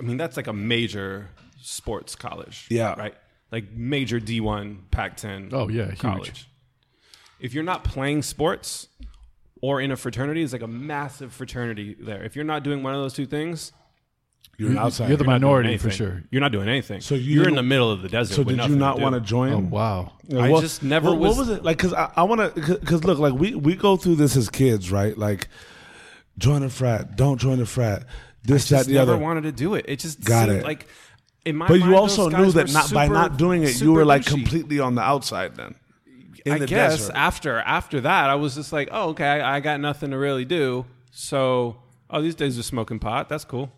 S3: I mean, that's like a major sports college.
S1: Yeah.
S3: Right. Like major D1, Pac-10.
S2: Oh, yeah, huge.
S3: college. If you're not playing sports or in a fraternity, it's like a massive fraternity there. If you're not doing one of those two things,
S1: You're an outsider.
S2: You're the
S3: you're doing
S2: minority for
S3: anything.
S2: sure.
S3: You're not doing anything.
S1: So you
S3: you're in the middle of the desert.
S1: so
S3: with
S1: did
S3: nothing
S1: you not
S3: do.
S1: want to join?
S2: Oh wow.
S3: I
S1: What-
S3: just never
S1: what, what
S3: was-
S1: was it like? Because I, I want to. Because look, like we we go through this as kids, right? Like join a frat, don't join a frat. This, that,
S3: just
S1: the
S3: never
S1: other.
S3: wanted to do it. It just
S1: Got
S3: seemed
S1: it.
S3: like in my
S1: but
S3: mind,
S1: you also
S3: those
S1: knew
S3: guys
S1: that
S3: were
S1: not by
S3: super-
S1: not doing it, you
S3: super
S1: were like
S3: douchey.
S1: completely on the outside. Then in
S3: I
S1: the
S3: guess
S1: desert.
S3: after after that, I was just like, oh, okay, I, I got nothing to really do. So, oh, these days are smoking pot. That's cool.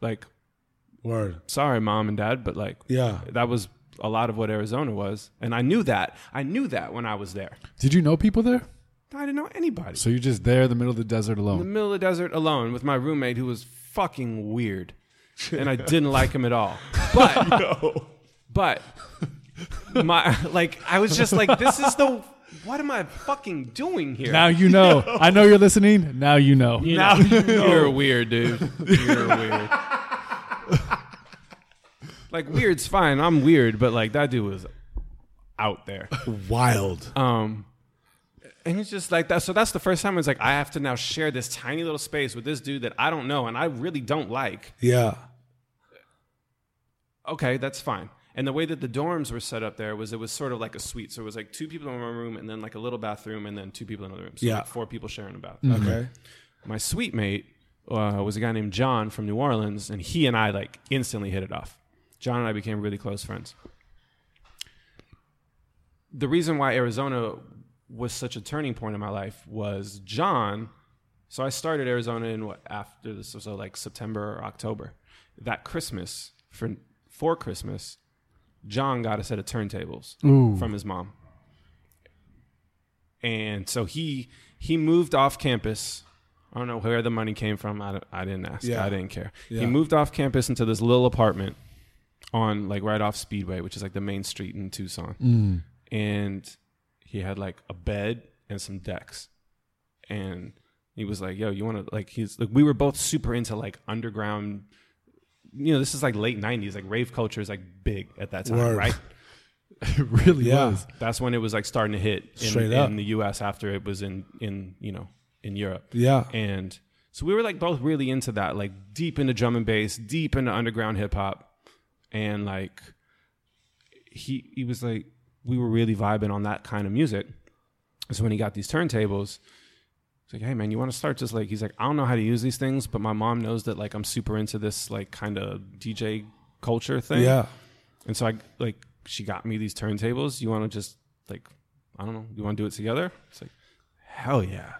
S3: Like,
S1: Word.
S3: sorry, mom and dad, but like,
S1: Yeah.
S3: that was a lot of what Arizona was, and I knew that. I knew that when I was there.
S2: Did you know people there?
S3: I didn't know anybody.
S2: So you're just there in the middle of the desert alone.
S3: in the middle of the desert alone with my roommate who was fucking weird. And I didn't like him at all. [laughs] But but [laughs] my like I was just like this is the what am I fucking doing here?
S2: Now you know. [laughs] I know you're listening. Now you know.
S3: You know, you're weird, dude. [laughs] You're weird. like weird's fine. I'm weird, but like that dude was out there.
S1: Wild.
S3: Um, and it's just like that. So that's the first time it's like I have to now share this tiny little space with this dude that I don't know and I really don't like.
S1: Yeah.
S3: Okay, that's fine. And the way that the dorms were set up there was it was sort of like a suite. So it was like two people in one room and then like a little bathroom and then two people in another room. So
S1: Yeah.
S3: like four people sharing a bathroom.
S1: Okay.
S3: My suite mate uh, was a guy named John from New Orleans, and he and I like instantly hit it off. John and I became really close friends. The reason why Arizona was such a turning point in my life was John. So I started Arizona in what after this, so like September or October. That Christmas for for Christmas, John got a set of turntables
S2: Ooh.
S3: from his mom, and so he he moved off campus. I don't know where the money came from. I, I didn't ask.
S1: Yeah.
S3: I didn't care.
S1: Yeah.
S3: He moved off campus into this little apartment on like right off Speedway, which is like the main street in Tucson. Mm. And he had like a bed and some decks. And he was like, "Yo, you want to like?" He's like, we were both super into like underground. You know, this is like late '90s. Like rave culture is like big at that time,
S1: Word.
S3: right? [laughs]
S2: It really
S1: Yeah.
S2: was.
S3: That's when it was like starting to hit in,
S1: Straight up.
S3: in the U.S. after it was in in you know in Europe.
S1: Yeah.
S3: And so we were like both really into that, like deep into drum and bass, deep into underground hip hop. and like he he was like we were really vibing on that kind of music. So when he got these turntables, like, "Hey man, you want to start just like?" He's like, "I don't know how to use these things, but my mom knows that like I'm super into this like kind of DJ culture thing."
S1: Yeah.
S3: And so I like she got me these turntables. You want to just like I don't know, you want to do it together? It's like hell yeah.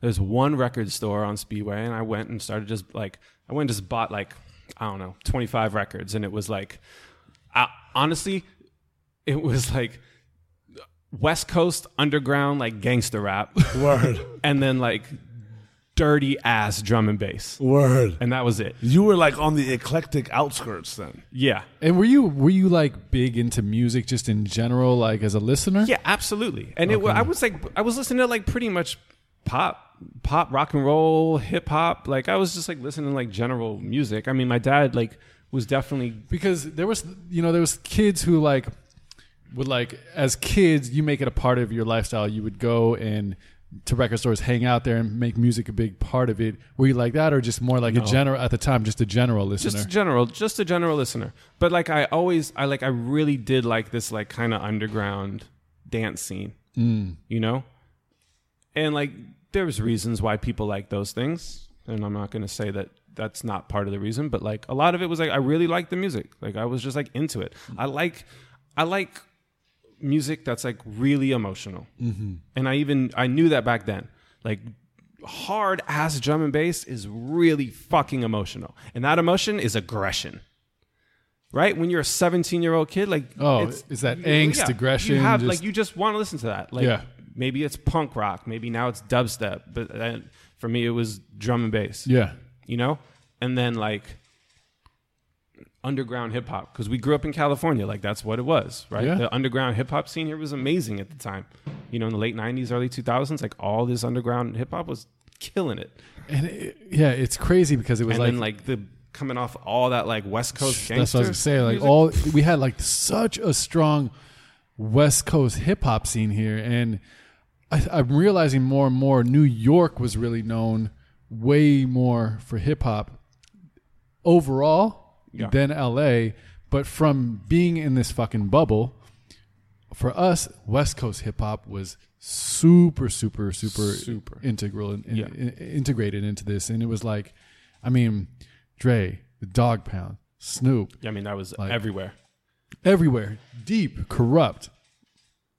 S3: There's one record store on Speedway, and I went and started just like I went and just bought like I don't know 25 records, and it was like I, honestly, it was like West Coast underground like gangster rap,
S1: Word. [laughs]
S3: and then like dirty ass drum and bass,
S1: Word.
S3: and that was it.
S1: You were like on the eclectic outskirts then.
S3: Yeah.
S2: And were you were you like big into music just in general, like as a listener?
S3: Yeah, absolutely. And it, I was like, I was listening to like pretty much pop, pop, rock and roll, hip hop. Like I was just like listening to like general music. I mean, my dad like was definitely
S2: because there was you know there was kids who like would like as kids you make it a part of your lifestyle you would go and to record stores hang out there and make music a big part of it were you like that or just more like a general at the time just a general listener
S3: just a general, just a general listener. But like I always, I like, I really did like this like kind of underground dance scene.
S2: Mm.
S3: You know, and like there was reasons why people like those things, and I'm not going to say that that's not part of the reason, but like a lot of it was like I really liked the music. Like I was just like into it. I like, I like music that's like really emotional, mm-hmm. and I even I knew that back then. Like hard ass drum and bass is really fucking emotional, and that emotion is aggression. Right when you're a 17 year old kid, like
S2: Oh,
S3: it's-
S2: is that angst, aggression,
S3: You have
S2: just-
S3: like you just want to listen to that. Like
S2: Yeah.
S3: maybe it's punk rock, maybe now it's dubstep, but then for me it was drum and bass
S2: yeah
S3: you know and then like underground hip hop because we grew up in california like that's what it was right
S2: Yeah.
S3: the underground hip hop scene here was amazing at the time you know in the late 90s early 2000s like all this underground hip hop was killing it
S2: and it, yeah it's crazy because it was
S3: and
S2: like
S3: then like the coming off all that like west coast gangster
S2: That's what I was gonna say. Like
S3: music.
S2: all we had like such a strong West Coast hip hop scene here, and I, I'm realizing more and more New York was really known way more for hip hop overall
S3: Yeah.
S2: than LA. But from being in this fucking bubble, for us, West Coast hip hop was super, super, super,
S3: Super.
S2: integral and in,
S3: Yeah.
S2: in- integrated into this, and it was like, I mean, Dre, the Dog Pound, Snoop,
S3: yeah i mean that was
S2: like-
S3: everywhere
S2: everywhere, deep, Kurupt,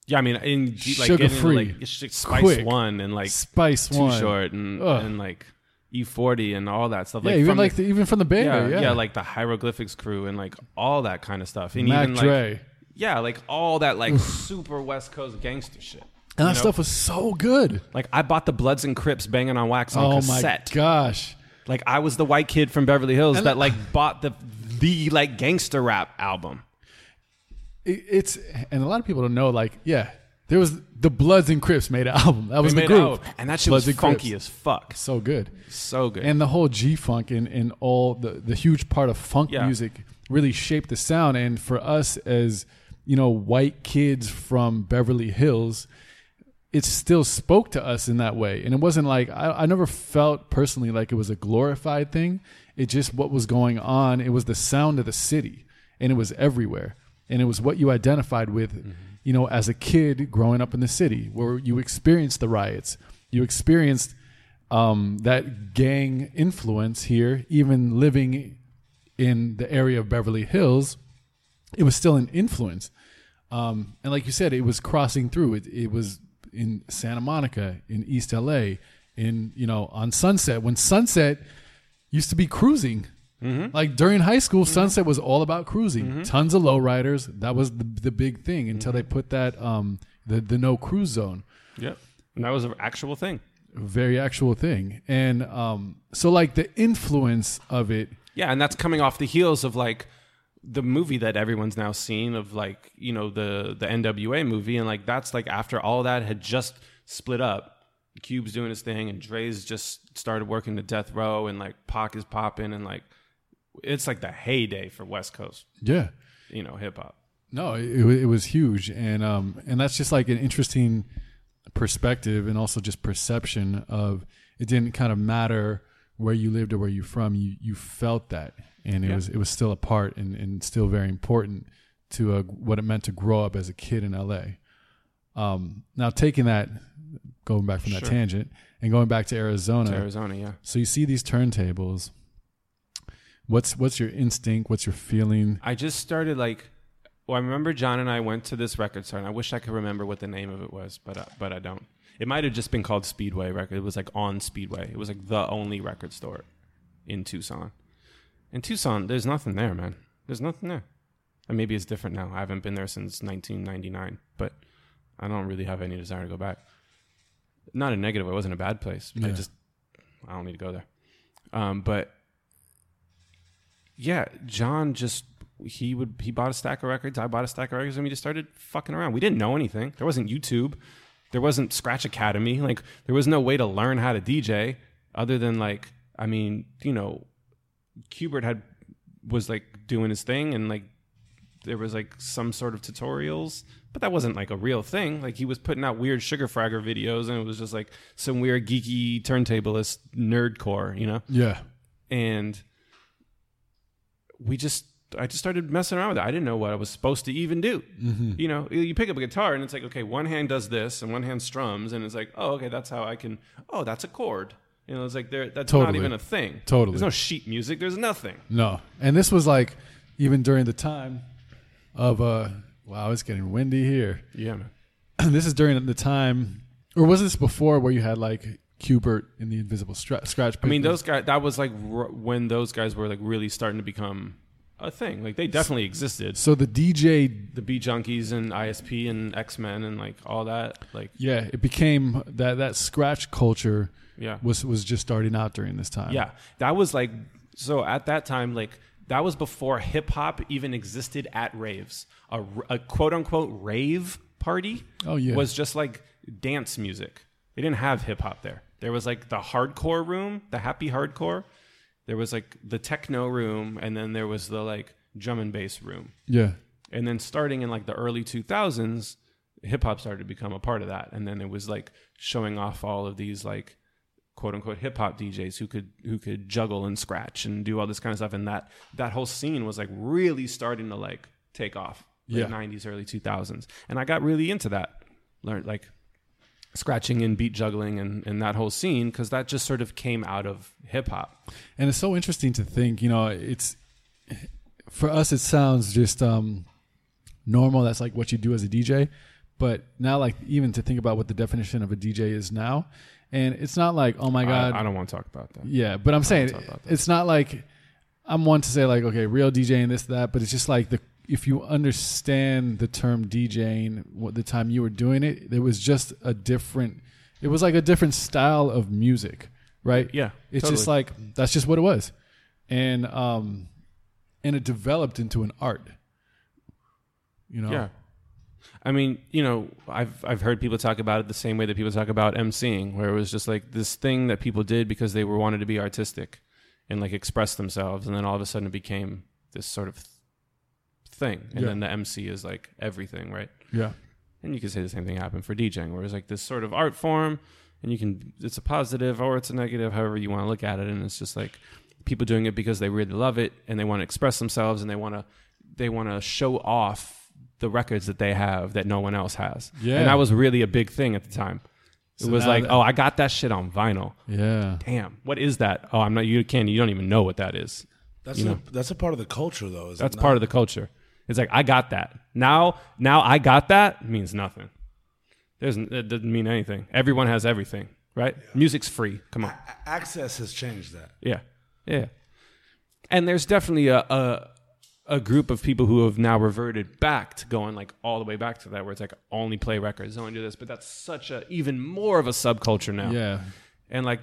S3: yeah i mean in like Suga
S2: Free,
S3: like it's just spice
S2: quick,
S3: one and like
S2: Spice
S3: too
S2: One,
S3: short and,
S2: Ugh.
S3: and like E-40 and all that stuff
S2: yeah,
S3: like
S2: even
S3: from
S2: like
S3: the,
S2: the, even from the Bay
S3: yeah, yeah,
S2: yeah,
S3: like the hieroglyphics crew and like all that kind of stuff and
S2: Mac
S3: even like yeah like all that like super west coast gangster shit
S2: and that
S3: know?
S2: stuff was so good.
S3: like i bought the bloods and crips banging on wax on
S2: Oh
S3: cassette
S2: my gosh,
S3: like i was the white kid from beverly hills
S2: And-
S3: that like bought the the like gangster rap album
S2: it's and a lot of people don't know. Like, yeah, there was the Bloods and Crips made an [laughs] album. That was
S3: We
S2: the group,
S3: out, and that shit
S2: Bloods
S3: was funky
S2: Crips.
S3: as fuck
S2: so good.
S3: so good
S2: and the whole G funk and, and all the, the huge part of funk
S3: Yeah.
S2: music really shaped the sound. And for us as you know, white kids from Beverly Hills, it still spoke to us in that way. And it wasn't like I, I never felt personally like it was a glorified thing. It just what was going on. It was the sound of the city, and it was everywhere. And it was what you identified with, mm-hmm. You know, as a kid growing up in the city, where you experienced the riots, you experienced um, that gang influence here, even living in the area of Beverly Hills, it was still an influence. Um, and like you said, it was crossing through. It, it was in Santa Monica, in East LA, in, you know, on Sunset. When Sunset used to be cruising, like during high school, Sunset was all about cruising. Tons of lowriders. That was the, the big thing until they put that, um, the, the no cruise zone
S3: yep and that was an actual thing
S2: very actual thing. And um, so, like the influence of it,
S3: Yeah, and that's coming off the heels of like the movie that everyone's now seen of like you know the the NWA movie, and like that's like after all that had just split up. Cube's doing his thing, and Dre's just started working the death row, and like Pac is popping, and like it's like the heyday for West Coast,
S2: yeah,
S3: you know, hip hop.
S2: no, it, it was huge, and um, and that's just like an interesting perspective, and also just perception of it didn't kind of matter where you lived or where you're from, you you felt that, and it
S3: Yeah.
S2: was it was still a part and, and still very important to uh, what it meant to grow up as a kid in LA. Um, now taking that, going back from that
S3: Sure.
S2: tangent and going back to Arizona,
S3: To Arizona, yeah.
S2: so you see these turntables. What's what's your instinct? What's your feeling?
S3: I just started like, well, I remember John and I went to this record store, and I wish I could remember what the name of it was, but uh, but I don't. It might have just been called Speedway Record. It was like on Speedway. It was like the only record store in Tucson. In Tucson, there's nothing there, man. There's nothing there. And maybe it's different now. I haven't been there since 1999, but I don't really have any desire to go back. Not a negative. It wasn't a bad place. I just I don't need to go there. Um, but yeah, John just he would he bought a stack of records. I bought a stack of records, and we just started fucking around. We didn't know anything. There wasn't YouTube. There wasn't Scratch Academy. Like there was no way to learn how to DJ other than like I mean you know, Qbert had was like doing his thing and like there was like some sort of tutorials, but that wasn't like a real thing. Like he was putting out weird Sugar Fragger videos, and it was just like some weird geeky turntablist nerdcore, you know
S2: Yeah,
S3: and we just I just started messing around with it. I didn't know what I was supposed to even do. You know, you pick up a guitar and it's like, okay, one hand does this and one hand strums, and it's like, oh, okay, that's how I can. Oh, that's a chord. You know, it's like there. That's not even a thing.
S2: Totally.
S3: There's no sheet music. There's nothing.
S2: no. And this was like even during the time of uh wow, it's getting windy here.
S3: Yeah, man. [clears throat]
S2: this is during the time, or was this before where you had like Qbert in the Invisible Stra- Scratch?
S3: I mean, those guys. That was like r- when those guys were like really starting to become a thing. Like they definitely existed.
S2: So the DJ,
S3: The Beat Junkies and ISP and X Men and like all that. Like
S2: yeah, it became that that scratch culture
S3: yeah.
S2: was was just starting out during this time.
S3: Yeah, that was like so at that time, like that was before hip hop even existed at raves. A, a quote unquote rave party
S2: Oh, yeah.
S3: was just like dance music. They didn't have hip hop there. There was like the hardcore room, the happy hardcore. There was like the techno room, and then there was the like drum and bass room.
S2: yeah,
S3: And then starting in like the early 2000s, hip hop started to become a part of that. And then it was like showing off all of these like quote unquote hip hop DJs who could who could juggle and scratch and do all this kind of stuff. And that that whole scene was like really starting to like take off. Late
S2: Yeah.
S3: 90s, early 2000s. And I got really into that. Learned like scratching and beat juggling and, and that whole scene because that just sort of came out of hip hop.
S2: and it's so interesting to think. You know, it's for us. It sounds just um normal. That's like what you do as a DJ. But now, like even to think about what the definition of a DJ is now, and it's not like, oh my god,
S3: I, I don't want to talk about that.
S2: Yeah, but I'm saying
S3: talk about that.
S2: it's not like I'm one to say like okay, real DJ and this that, but it's just like the if you understand the term DJing, what the time you were doing it, there was just a different. It was like a different style of music, right?
S3: Yeah,
S2: it's
S3: totally.
S2: just like that's just what it was, and um, and it developed into an art. You know,
S3: Yeah. I mean, you know, I've I've heard people talk about it the same way that people talk about emceeing, where it was just like this thing that people did because they were wanted to be artistic and like express themselves, and then all of a sudden it became this sort of thing, and
S2: Yeah.
S3: then the MC is like everything, right?
S2: yeah,
S3: And you could say the same thing happened for DJing, where it's like this sort of art form, and you can it's a positive or it's a negative, however you want to look at it, and it's just like people doing it because they really love it and they want to express themselves and they want to they want to show off the records that they have that no one else has.
S2: Yeah.
S3: and that was really a big thing at the time. It
S2: So
S3: was like,
S2: that-
S3: oh, I got that shit on vinyl.
S2: yeah.
S3: Damn, what is that? Oh, I'm not. You can. You don't even know what that is.
S1: That's
S3: You
S1: a, that's a part of the culture, though. Is
S3: That's
S1: it
S3: part of the culture. It's like I got that. Now, now I got that means nothing. There's it doesn't mean anything. Everyone has everything, right? Music's free. Come on.
S1: A- access has changed that.
S3: Yeah, yeah. And there's definitely a, a a group of people who have now reverted back to going like all the way back to that, where it's like only play records, only do this. But that's such a even more of a subculture now.
S2: Yeah,
S3: And like,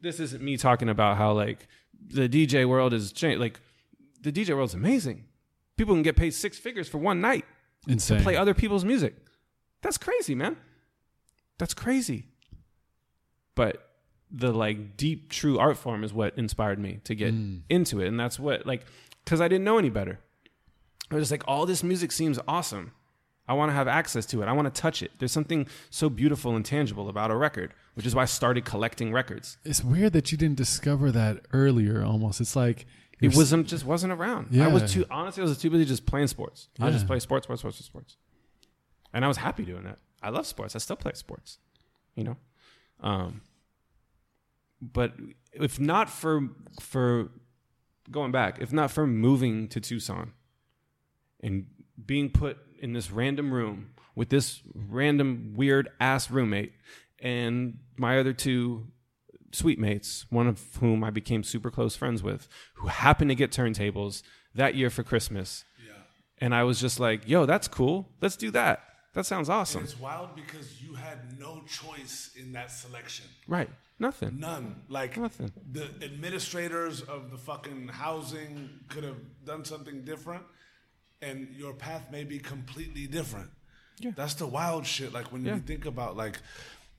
S3: this isn't me talking about how like the DJ world is changed. Like, the DJ world's amazing. People can get paid six figures for one night
S2: insane.
S3: to play other people's music. That's crazy, man. That's crazy. But the like deep, true art form is what inspired me to get mm. into it, and that's what like because I didn't know any better. I was just like, all this music seems awesome. I want to have access to it. I want to touch it. There's something so beautiful and tangible about a record, which is why I started collecting records.
S2: It's weird that you didn't discover that earlier. Almost, it's like
S3: It wasn't just wasn't around. I was too honestly. I was too busy just playing sports. I just play sports, sports, sports, sports, and I was happy doing it. I love sports. I still play sports. You know, um, but if not for for going back, if not for moving to Tucson and being put in this random room with this random weird ass roommate and my other two sweet mates, one of whom I became super close friends with, who happened to get turntables that year for Christmas. And I was just like, yo, that's cool. Let's do that. That sounds awesome.
S1: It's wild because you had no choice in that selection.
S3: Right. Nothing.
S1: None. Like
S3: Nothing.
S1: the administrators of the fucking housing could have done something different, and your path may be completely different.
S3: Yeah.
S1: That's the wild shit. Like when
S3: Yeah.
S1: you think about like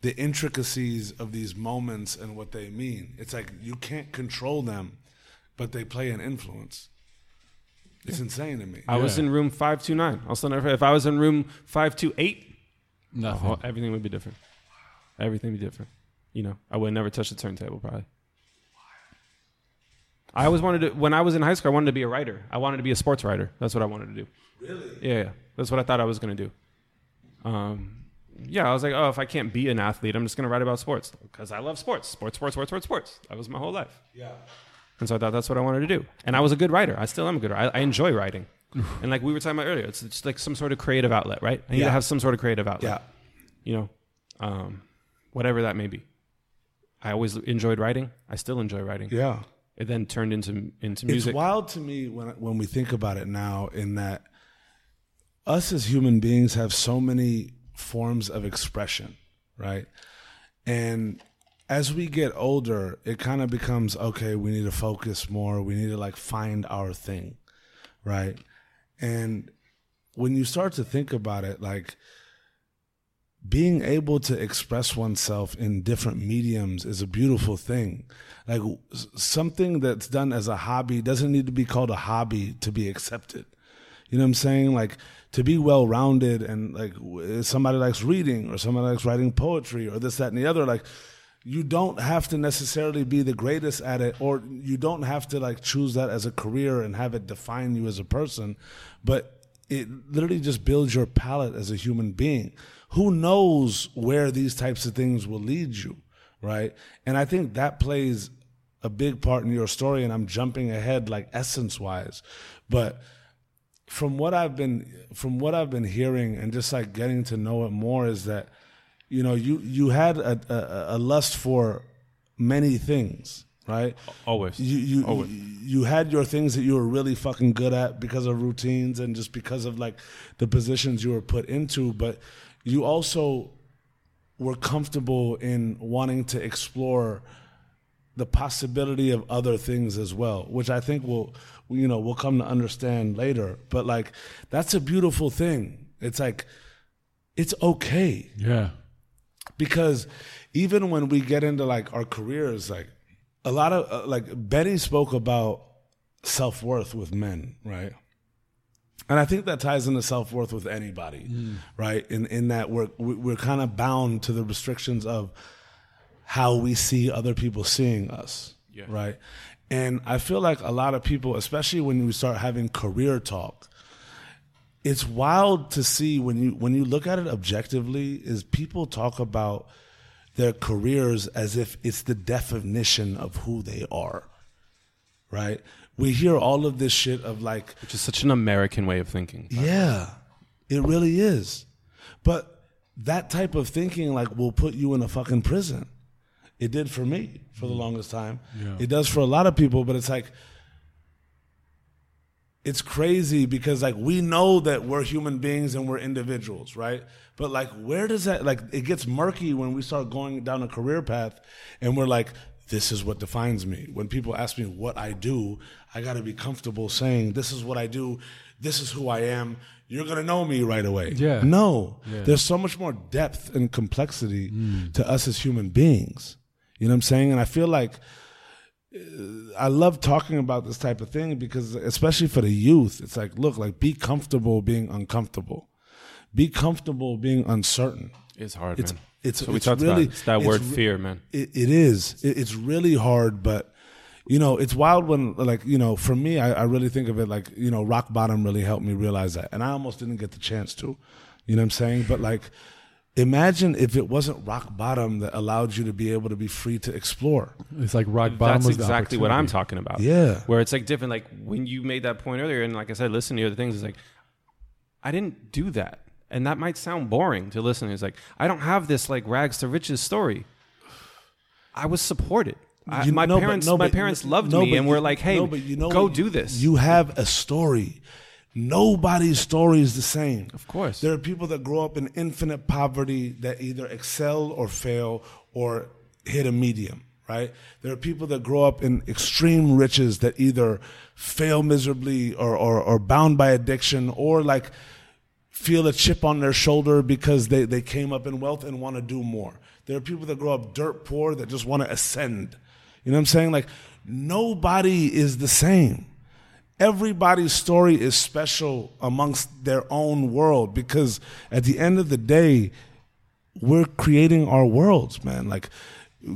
S1: the intricacies of these moments and what they mean. It's like you can't control them, but they play an influence. It's insane to me.
S3: I was in room 529. I'll still never forget. If I was in room 528,
S2: nothing.
S3: oh, everything would be different. Everything would be different. You know, I would never touch the turntable probably. I always wanted to, when I was in high school, I wanted to be a writer. I wanted to be a sports writer. That's what I wanted to do.
S1: Really?
S3: Yeah, yeah. That's what I thought I was going to do. Um, yeah, I was like, oh, if I can't be an athlete, I'm just going to write about sports because I love sports. Sports, sports, sports, sports, sports. That was my whole life.
S1: Yeah.
S3: And so I thought that's what I wanted to do. And I was a good writer. I still am a good writer. I, I enjoy writing. [sighs] and like we were talking about earlier, it's just like some sort of creative outlet, right? I need
S1: Yeah.
S3: to have some sort of creative outlet.
S1: Yeah.
S3: You know, um, whatever that may be. I always enjoyed writing. I still enjoy writing.
S1: Yeah.
S3: It then turned into into music.
S1: It's wild to me when when we think about it now. In that, us as human beings have so many forms of expression, right? And as we get older, it kind of becomes okay. We need to focus more. We need to like find our thing, right? And when you start to think about it, like being able to express oneself in different mediums is a beautiful thing. Like something that's done as a hobby doesn't need to be called a hobby to be accepted. You know what I'm saying? Like to be well rounded and like somebody likes reading or somebody likes writing poetry or this, that, and the other. Like you don't have to necessarily be the greatest at it or you don't have to like choose that as a career and have it define you as a person. But it literally just builds your palate as a human being. Who knows where these types of things will lead you, right? And I think that plays a big part in your story. And I'm jumping ahead, like essence wise, but from what I've been from what I've been hearing and just like getting to know it more is that you know you you had a, a, a lust for many things, right?
S3: Always.
S1: You you
S3: Always.
S1: you had your things that you were really fucking good at because of routines and just because of like the positions you were put into, but you also were comfortable in wanting to explore the possibility of other things as well, which I think will you know we'll come to understand later. But like that's a beautiful thing. It's like it's okay
S2: Yeah.
S1: because even when we get into like our careers like a lot of uh, like betty spoke about self-worth with men right and i think that ties into self-worth with anybody right in in that we're we- we're kind of bound to the restrictions of how we see other people seeing us
S3: Yeah.
S1: right and i feel like a lot of people especially when we start having career talk it's wild to see when you when you look at it objectively is people talk about their careers as if it's the definition of who they are right? We hear all of this shit of like
S3: which is such an American way of thinking.
S1: yeah it really is. But that type of thinking like will put you in a fucking prison. It did for me for the longest time
S2: Yeah.
S1: it does for a lot of people but it's like it's crazy because like we know that we're human beings and we're individuals, right? But like where does that like it gets murky when we start going down a career path and we're like this is what defines me. When people ask me what I do, I got to be comfortable saying this is what I do, this is who I am. You're going to know me right away.
S2: Yeah.
S1: No.
S2: Yeah.
S1: There's so much more depth and complexity mm. to us as human beings. You know what I'm saying? And I feel like uh, I love talking about this type of thing because, especially for the youth, it's like, look, like be comfortable being uncomfortable. Be comfortable being uncertain.
S3: It's hard,
S1: It's
S3: man.
S1: it's
S3: So we
S1: it's
S3: talked
S1: really
S3: about it. It's that
S1: it's
S3: word fear, man.
S1: It, it is. It, it's really hard, but you know, it's wild when like you know, for me, I, I really think of it like you know, rock bottom really helped me realize that, and I almost didn't get the chance to. You know what I'm saying? But like, imagine if it wasn't rock bottom that allowed you to be able to be free to explore.
S2: It's like rock bottom.
S3: That's
S2: was the
S3: exactly what I'm talking about.
S1: Yeah.
S3: Where it's like different. Like when you made that point earlier, and like I said, listen to other things. It's like I didn't do that, and that might sound boring to listeners. Like I don't have this like rags to riches story. I was supported. I,
S1: You-
S3: my
S1: no, but-
S3: parents,
S1: no,
S3: my
S1: but-
S3: parents loved
S1: no,
S3: me
S1: but
S3: and
S1: you-
S3: were like, "Hey,
S1: no, but you know
S3: go
S1: what?
S3: do this."
S1: You have a story. Nobody's story is the same.
S3: Of course.
S1: There are people that grow up in infinite poverty that either excel or fail or hit a medium, right? There are people that grow up in extreme riches that either fail miserably or, or, or bound by addiction or like feel a chip on their shoulder because they, they came up in wealth and want to do more. There are people that grow up dirt poor that just want to ascend. You know what I'm saying? Like, nobody is the same. Everybody's story is special amongst their own world because at the end of the day, we're creating our worlds, man. Like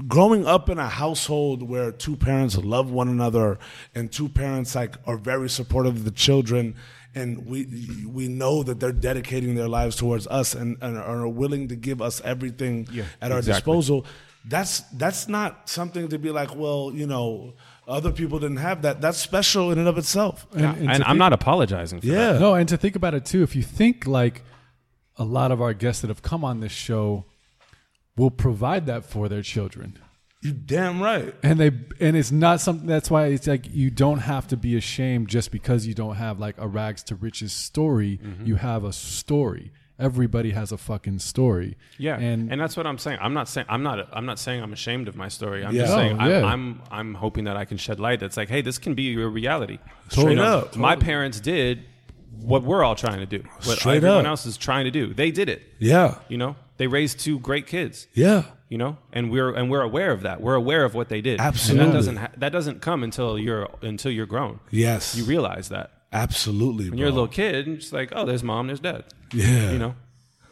S1: growing up in a household where two parents love one another and two parents like are very supportive of the children and we we know that they're dedicating their lives towards us and, and are willing to give us everything at our
S3: exactly.
S1: disposal. That's that's not something to be like, well, you know, other people didn't have that. That's special in and of itself.
S2: And,
S3: Yeah,
S2: and
S3: and I'm
S2: think-
S3: not apologizing for that.
S1: Yeah.
S2: No, and to think about it too, if you think like a lot of our guests that have come on this show will provide that for their children.
S1: You damn right.
S2: And they and it's not something that's why it's like you don't have to be ashamed just because you don't have like a rags to riches story.
S3: Mm-hmm.
S2: You have a story. Everybody has a fucking story.
S3: Yeah,
S2: And,
S3: and that's what I'm saying. I'm not saying I'm not I'm not saying I'm ashamed of my story. I'm
S1: Yeah.
S3: just saying
S2: No, yeah.
S3: I'm, I'm I'm hoping that I can shed light. That's like, hey, this can be your reality.
S1: Straight
S3: You know,
S1: up.
S3: My parents did what we're all trying to do. What
S1: Straight
S3: everyone
S1: up.
S3: else is trying to do. They did it.
S1: Yeah.
S3: You know, they raised two great kids.
S1: Yeah.
S3: You know, and we're and we're aware of that. We're aware of what they did.
S1: Absolutely.
S3: And that doesn't ha- that doesn't come until you're until you're grown.
S1: Yes.
S3: You realize that
S1: Absolutely.
S3: when you're a little kid, and just like, oh, there's mom, there's dad.
S1: Yeah.
S3: You know,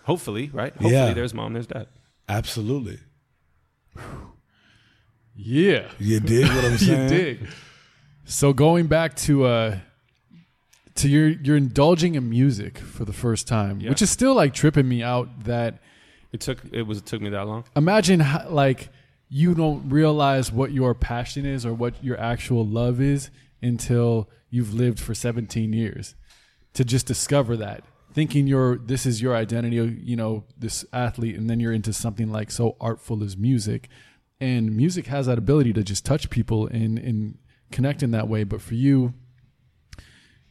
S3: hopefully, right? Hopefully,
S1: Yeah.
S3: there's mom, there's dad.
S1: Absolutely.
S2: yeah.
S1: You dig what I'm [laughs] saying?
S2: you dig. So going back to uh to your you're indulging in music for the first time,
S3: Yeah.
S2: which is still like tripping me out that
S3: It took it was it took me that long.
S2: imagine how, like you don't realize what your passion is or what your actual love is until you've lived for 17 years to just discover that thinking you're this is your identity you know this athlete and then you're into something like so artful as music. And music has that ability to just touch people and and connect in that way. But for you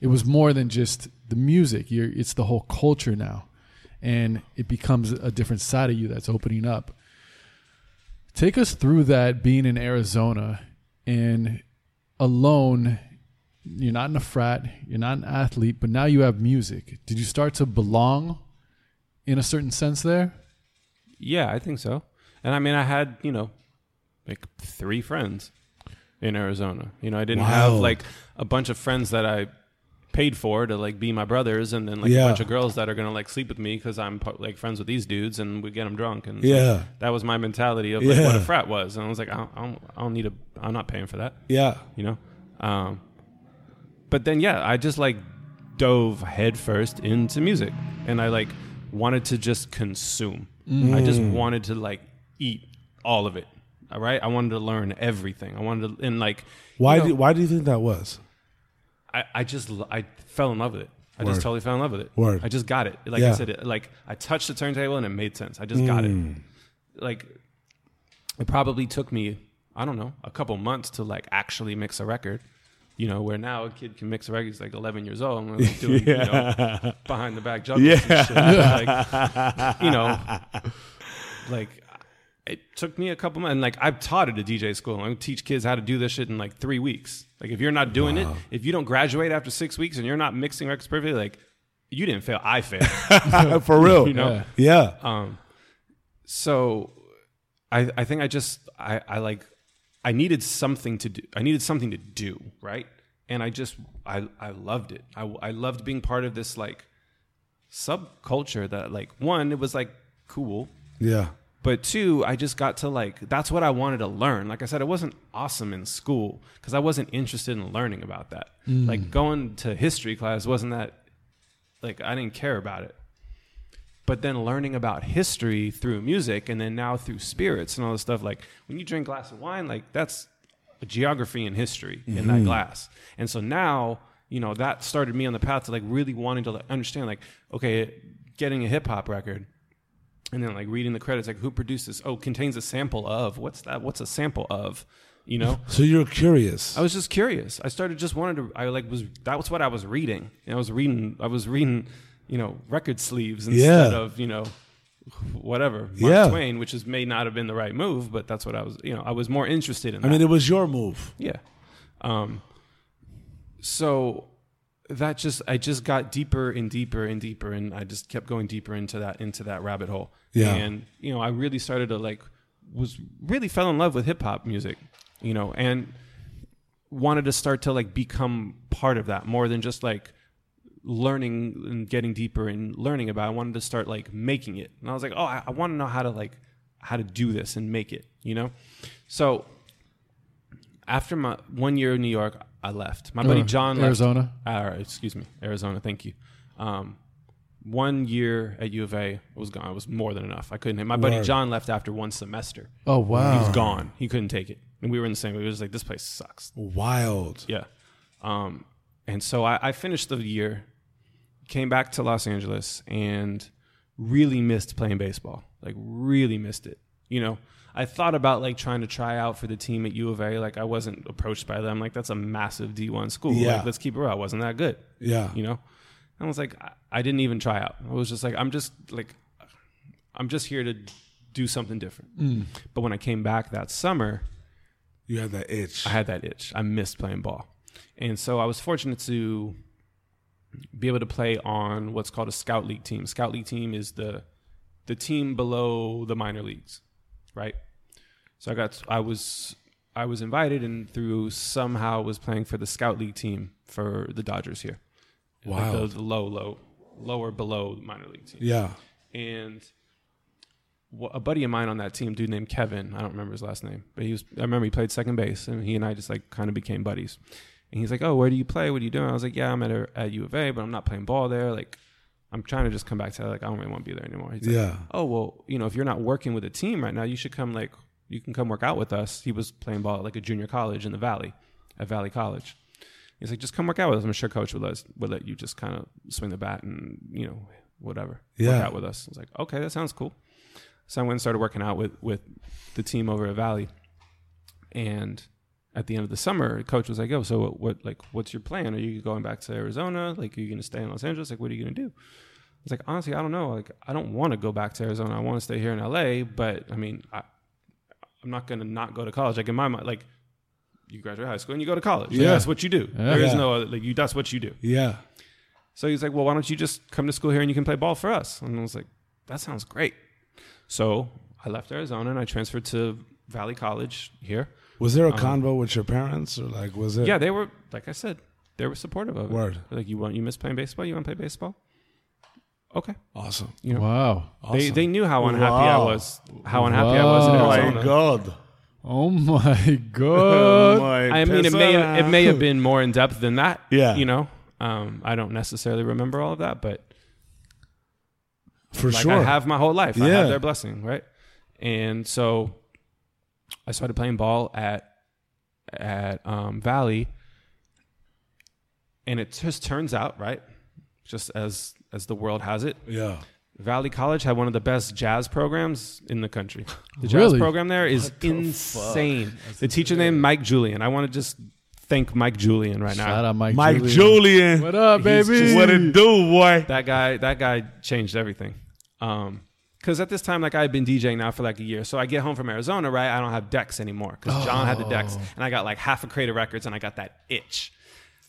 S2: it was more than just the music. You're, it's the whole culture now. And it becomes a different side of you that's opening up. Take us through that being in arizona and alone you're not in a frat you're not an athlete but now you have music did you start to belong in a certain sense there
S3: Yeah, I think so. And I mean, I had you know, like three friends in Arizona. You know, I didn't have like a bunch of friends that I paid for to like be my brothers, and then like
S1: Yeah.
S3: a bunch of girls that are gonna like sleep with me because I'm like friends with these dudes, and we get them drunk. And
S1: Yeah.
S3: that was my mentality of like what a frat was, and I was like, I don't, I don't, I don't need a, I'm not paying for that.
S1: Yeah.
S3: you know. Um, but then yeah, I just like dove headfirst into music, and I like wanted to just consume. I just wanted to like eat all of it. All right, I wanted to learn everything. I wanted to, and like
S1: Why
S3: you know,
S1: do why do you think that was?
S3: I, I just I fell in love with it. I
S1: Word.
S3: just totally fell in love with it.
S1: Word.
S3: I just got it. Like
S1: Yeah.
S3: I said, it, like I touched the turntable and it made sense. I just got it.
S1: Mm.
S3: Like it probably took me, I don't know, a couple months to like actually mix a record. You know, where now a kid can mix a record. He's like 11 years old. and like doing, you know, [laughs] behind the back juggles and shit. Like, [laughs] you know, like it took me a couple months. And like I've taught at a DJ school. I teach kids how to do this shit in like three weeks. Like if you're not doing it, if you don't graduate after six weeks and you're not mixing records perfectly, like you didn't fail. I failed. [laughs]
S1: For real.
S3: you know.
S2: Yeah.
S1: Yeah.
S3: Um, so I I think I just I I like I needed something to do. I needed something to do right, and I just I I loved it. I I loved being part of this like subculture that like one, it was like cool,
S1: Yeah.
S3: but two, I just got to like that's what I wanted to learn. Like I said, it wasn't awesome in school because I wasn't interested in learning about that. Mm. Like going to history class wasn't that like I didn't care about it. But then learning about history through music and then now through spirits and all this stuff, like when you drink a glass of wine, like that's a geography and history in that mm-hmm. glass. And so now, you know, that started me on the path to like really wanting to like, understand, like, okay, getting a hip hop record and then like reading the credits, like who produced this? Oh, contains a sample of what's that? What's a sample of? You know, [laughs]
S1: So you're curious.
S3: I was just curious. I started just wanted to. I like was that was what I was reading. And I was reading. I was reading, you know, record sleeves instead
S1: Yeah.
S3: of you know, whatever Mark
S1: Yeah.
S3: Twain, which is may not have been the right move, but that's what I was. You know, I was more interested in.
S1: I mean, it was your move.
S3: Yeah. Um, so that just I just got deeper and deeper and deeper, and I just kept going deeper into that into that rabbit hole.
S1: Yeah.
S3: And you know, I really started to like was really fell in love with hip hop music, you know, and wanted to start to like become part of that more than just like learning and getting deeper and learning about. it. I wanted to start like making it, and I was like, oh, I, I want to know how to like how to do this and make it, you know. So after my one year in New York, I left. My buddy
S2: Uh,
S3: John
S2: Arizona?
S3: left. Uh, excuse me, Arizona. Thank you. Um, one year at U of A was gone. It was more than enough. I couldn't. My buddy
S1: Word.
S3: John left after one semester.
S2: Oh wow, He
S3: was gone. He couldn't take it, and we were in the same. We was like, this place sucks.
S1: Wild.
S3: Yeah. Um, and so I, I finished the year, came back to Los Angeles, and really missed playing baseball. Like really missed it. You know, I thought about like trying to try out for the team at U of A. Like I wasn't approached by them. Like that's a massive D one school.
S1: Yeah.
S3: Like let's keep it real. I wasn't that good.
S1: Yeah.
S3: You know, and I was like, I, I didn't even try out. I was just like, I'm just like, I'm just here to do something different. Mm. But when I came back that summer,
S1: You had that itch.
S3: I had that itch. I missed playing ball. And so I was fortunate to be able to play on what's called a scout league team. Scout league team is the the team below the minor leagues, right? So I got I was I was invited and through somehow was playing for the scout league team for the Dodgers here. Like
S1: Wow.
S3: the, the low low lower below the minor league team
S1: yeah.
S3: and a buddy of mine on that team, dude named Kevin, I don't remember his last name, but he was. I remember he played second base, and he and I just like kind of became buddies. And he's like, "Oh, where do you play? What are you doing?" I was like, "Yeah, I'm at a, at U of A, but I'm not playing ball there. Like, I'm trying to just come back to like I don't really want to be there anymore." He's like,
S1: Yeah.
S3: "Oh, well, you know, if you're not working with a team right now, you should come like you can come work out with us." He was playing ball at like a junior college in the Valley, at Valley College. He's like, "Just come work out with us. I'm sure coach would let us, would let you just kind of swing the bat and you know whatever
S1: Yeah.
S3: work out with us." I was like, "Okay, that sounds cool." So I went and started working out with with the team over at Valley, and at the end of the summer, coach was like, "Oh, so what, what? Like, what's your plan? Are you going back to Arizona? Like, are you going to stay in Los Angeles? Like, what are you going to do?" I was like, "Honestly, I don't know. Like, I don't want to go back to Arizona. I want to stay here in LA. But I mean, I, I'm not going to not go to college. Like in my mind, like." You graduate high school and you go to college. Like,
S1: Yeah.
S3: that's what you do.
S2: Yeah.
S3: There is no other, like you. That's what you do.
S1: Yeah.
S3: So he's like, well, why don't you just come to school here and you can play ball for us? And I was like, that sounds great. So I left Arizona and I transferred to Valley College here.
S1: Was there a convo with your parents or like was it?
S3: Yeah, they were, like I said, they were supportive of it.
S1: Word.
S3: They're Like, you want, you miss playing baseball? You want to play baseball? Okay.
S1: Awesome.
S3: You know,
S2: Wow.
S3: they,
S1: Awesome.
S3: they knew how unhappy I was, how unhappy I was in
S2: Wow.
S1: Oh my god.
S2: Oh my [laughs] god.
S3: I mean, it may have, it may have been more in depth than that.
S1: Yeah.
S3: You know, um, I don't necessarily remember all of that, but
S1: for
S3: like
S1: sure.
S3: I have my whole life. I
S1: Yeah.
S3: have their blessing, right? And so I started playing ball at at um, Valley, and it just turns out, right, just as as the world has it,
S1: yeah.
S3: Valley College had one of the best jazz programs in the country. The jazz
S2: Really?
S3: program there is insane. The teacher named Mike Julian. I want to just thank Mike Julian right now.
S2: Shout out Mike.
S1: Mike
S2: Julian.
S1: Julian.
S2: What up, baby?
S3: just-
S1: What it do, boy?
S3: that guy that guy changed everything um because at this time like i've been djing now for like a year so i get home from arizona right i don't have decks anymore because john had the decks
S2: Oh.
S3: and i got like half a crate of records and i got that itch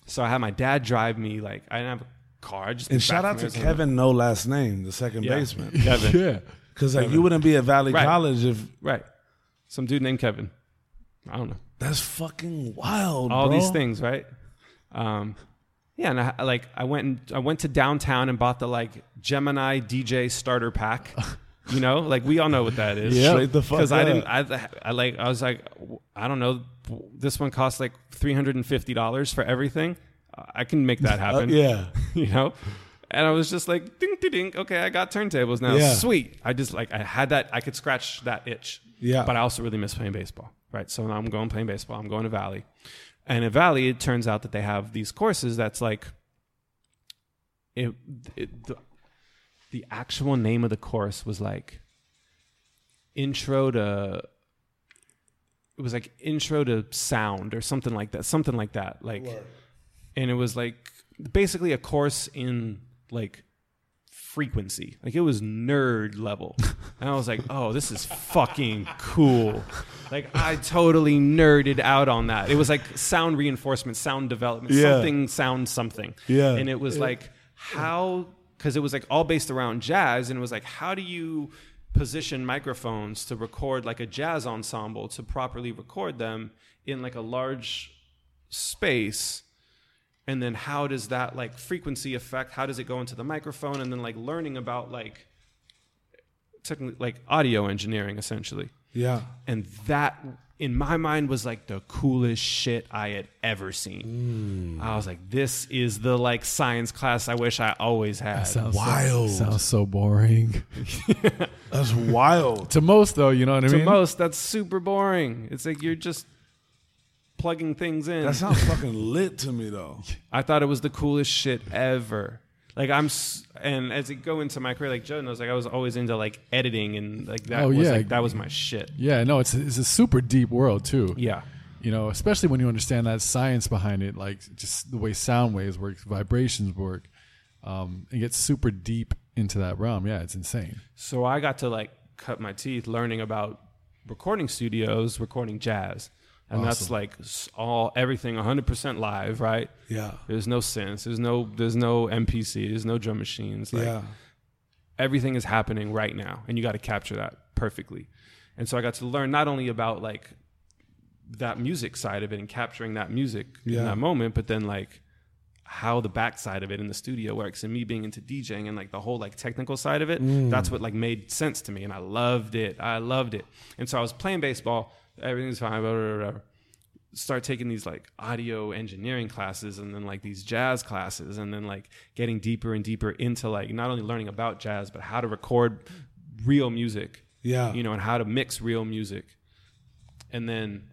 S3: so i had my dad drive me like i didn't have a car I just
S1: And shout out to
S3: Arizona.
S1: Kevin, no last name, the second
S3: Yeah.
S1: baseman. [laughs]
S3: kevin
S2: Yeah.
S1: Because like you wouldn't be at Valley
S3: Right.
S1: College if
S3: right some dude named kevin i don't know
S1: that's fucking wild.
S3: all
S1: bro.
S3: these things right um Yeah, and I I, like I went and I went to downtown and bought the like Gemini DJ starter pack. [laughs] You know, like we all know what that is.
S1: Yeah, the
S3: Because I didn't, I, I like, I was like, I don't know, this one costs like three hundred and fifty dollars for everything. I can make that
S1: Uh,
S3: happen.
S1: yeah. [laughs]
S3: you know. And I was just like, ding, ding, ding. Okay, I got turntables now.
S1: Yeah.
S3: Sweet. I just like I had that. I could scratch that itch.
S1: Yeah.
S3: But I also really miss playing baseball. Right. So now I'm going playing baseball. I'm going to Valley, and at Valley, it turns out that they have these courses that's like, it, it the, actual name of the course was like intro to it was like intro to sound or something like that something like that like and it was like basically a course in like frequency like it was nerd level. And i was like oh this is fucking cool. Like i totally nerded out on that. It was like sound reinforcement sound development
S1: Yeah.
S3: something sound something.
S1: Yeah.
S3: and it was like how because it was like all based around jazz and it was like how do you position microphones to record like a jazz ensemble to properly record them in like a large space? And then how does that like frequency affect how does it go into the microphone? And then like learning about like technically like audio engineering essentially.
S1: Yeah.
S3: and that in my mind was like the coolest shit I had ever seen. Mm. I was like, this is the like science class I wish I always had.
S2: Sounds
S1: Wild.
S2: So, sounds so boring. [laughs]
S1: That's wild. [laughs]
S2: to most, though, you know what I
S3: to
S2: mean.
S3: To most, that's super boring. It's like you're just plugging things in.
S1: That sounds fucking lit to me though. [laughs]
S3: I thought it was the coolest shit ever. Like I'm, s- and as I go into my career, like Joe knows, like I was always into like editing and like that
S2: Oh,
S3: was
S2: yeah.
S3: like that was my shit.
S2: yeah, no, it's it's a super deep world too.
S3: Yeah,
S2: You know, especially when you understand that science behind it, like just the way sound waves work, vibrations work, um, it gets super deep into that realm. Yeah, it's insane.
S3: So I got to like cut my teeth learning about recording studios, recording jazz. And that's like all everything 100% live, right?
S1: Yeah.
S3: There's no synths, there's no there's no MPC, there's no drum machines. Like
S1: yeah.
S3: everything is happening right now and you got to capture that perfectly. And so I got to learn not only about like that music side of it and capturing that music
S1: Yeah.
S3: in that moment, but then like how the backside of it in the studio works and me being into DJing and like the whole like technical side of it. Mm. That's what like made sense to me and I loved it. I loved it. And so I was playing baseball, everything's fine, whatever, whatever. Start taking these like audio engineering classes and then like these jazz classes and then like getting deeper and deeper into like not only learning about jazz but how to record real music
S1: Yeah.
S3: you know, and how to mix real music. And then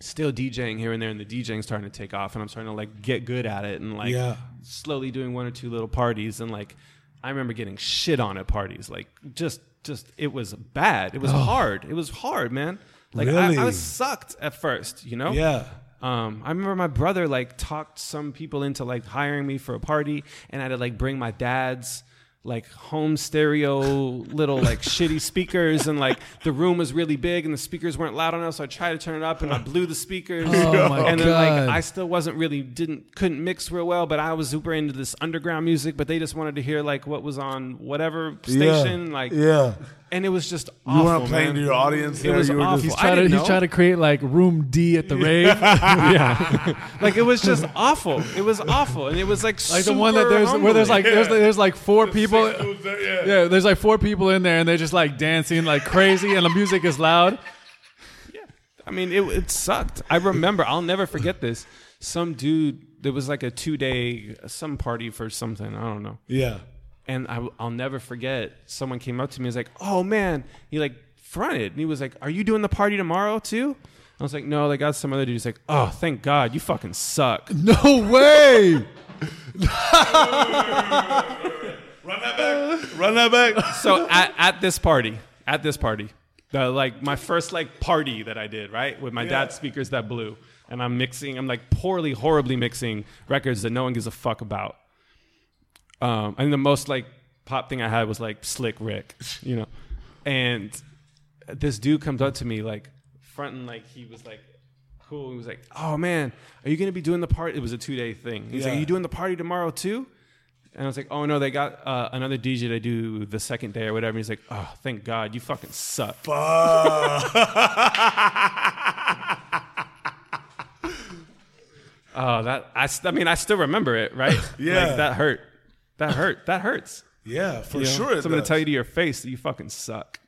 S3: still DJing here and there, and the DJing starting to take off, and I'm starting to like get good at it, and like
S1: Yeah.
S3: slowly doing one or two little parties, and like I remember getting shit on at parties, like just just it was bad, it was hard, it was hard, man. Like I,
S1: Really?
S3: I was sucked at first, you know.
S1: Yeah.
S3: Um, I remember my brother like talked some people into like hiring me for a party, and I had to like bring my dad's like home stereo little like [laughs] shitty speakers, and like the room was really big and the speakers weren't loud enough, so I tried to turn it up and I blew the speakers. [laughs]
S2: Oh, my god.
S3: and then
S2: God.
S3: like I still wasn't really didn't couldn't mix real well, but I was super into this underground music, but they just wanted to hear like what was on whatever station,
S1: yeah.
S3: like
S1: Yeah.
S3: And it was just
S1: You
S3: awful.
S1: weren't playing
S3: man.
S1: to your audience
S3: It was
S1: you
S3: awful.
S2: He's trying to he's trying to create like room D at the rave, [laughs]
S3: yeah, like it was just awful. It was awful, and it was like
S2: like the one that
S3: super
S2: there's where there's like
S3: humbling.
S2: there's there's like four people.
S1: yeah.
S2: Yeah, there's like four people in there, and they're just like dancing like crazy, and the music is loud.
S3: Yeah, I mean, it it sucked. I remember. I'll never forget this. Some dude. There was like a two day some party for something. I don't know.
S1: Yeah.
S3: And I, I'll never forget. Someone came up to me. and was like, "Oh man," he like fronted, and he was like, "Are you doing the party tomorrow too?" I was like, "No, they got some other dude." He's like, "Oh, thank God, you fucking suck." [laughs]
S2: No way. [laughs]
S1: Run that back. Run that back.
S3: so at, at this party, at this party, the like my first like party that I did, right, with my dad's speakers that blew, and I'm mixing, I'm like poorly, horribly mixing records that no one gives a fuck about. Um, and the most like pop thing I had was like Slick Rick, you know, and this dude comes up to me like fronting like he was like cool. He was like, "Oh man, are you gonna be doing the party?" It was a two day thing. He's like, "Are you doing the party tomorrow too?" And I was like, "Oh no, they got uh, another DJ to do the second day or whatever." And he's like, "Oh, thank God, you fucking suck." [laughs] Oh, that I, I mean, I still remember it, right?
S1: Yeah.
S3: like, that hurt. That hurt. That hurts.
S1: Yeah, for
S3: you know?
S1: sure. It
S3: Someone to tell you to your face that you fucking suck.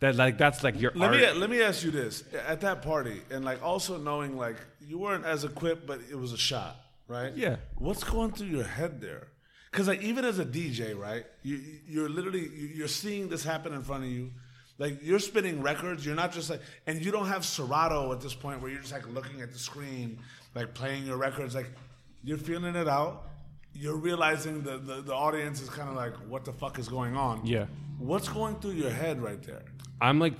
S3: that like that's like your
S1: Let
S3: art.
S1: me let me ask you this: at that party, and like also knowing like you weren't as equipped, but it was a shot, right?
S3: Yeah.
S1: What's going through your head there? Because like even as a DJ, right? You you're literally you- you're seeing this happen in front of you. Like you're spinning records. You're not just like, and you don't have Serato at this point where you're just like looking at the screen, like playing your records. Like you're feeling it out. You're realizing that the, the audience is kind of like, what the fuck is going on?
S3: Yeah.
S1: What's going through your head right there?
S3: I'm like,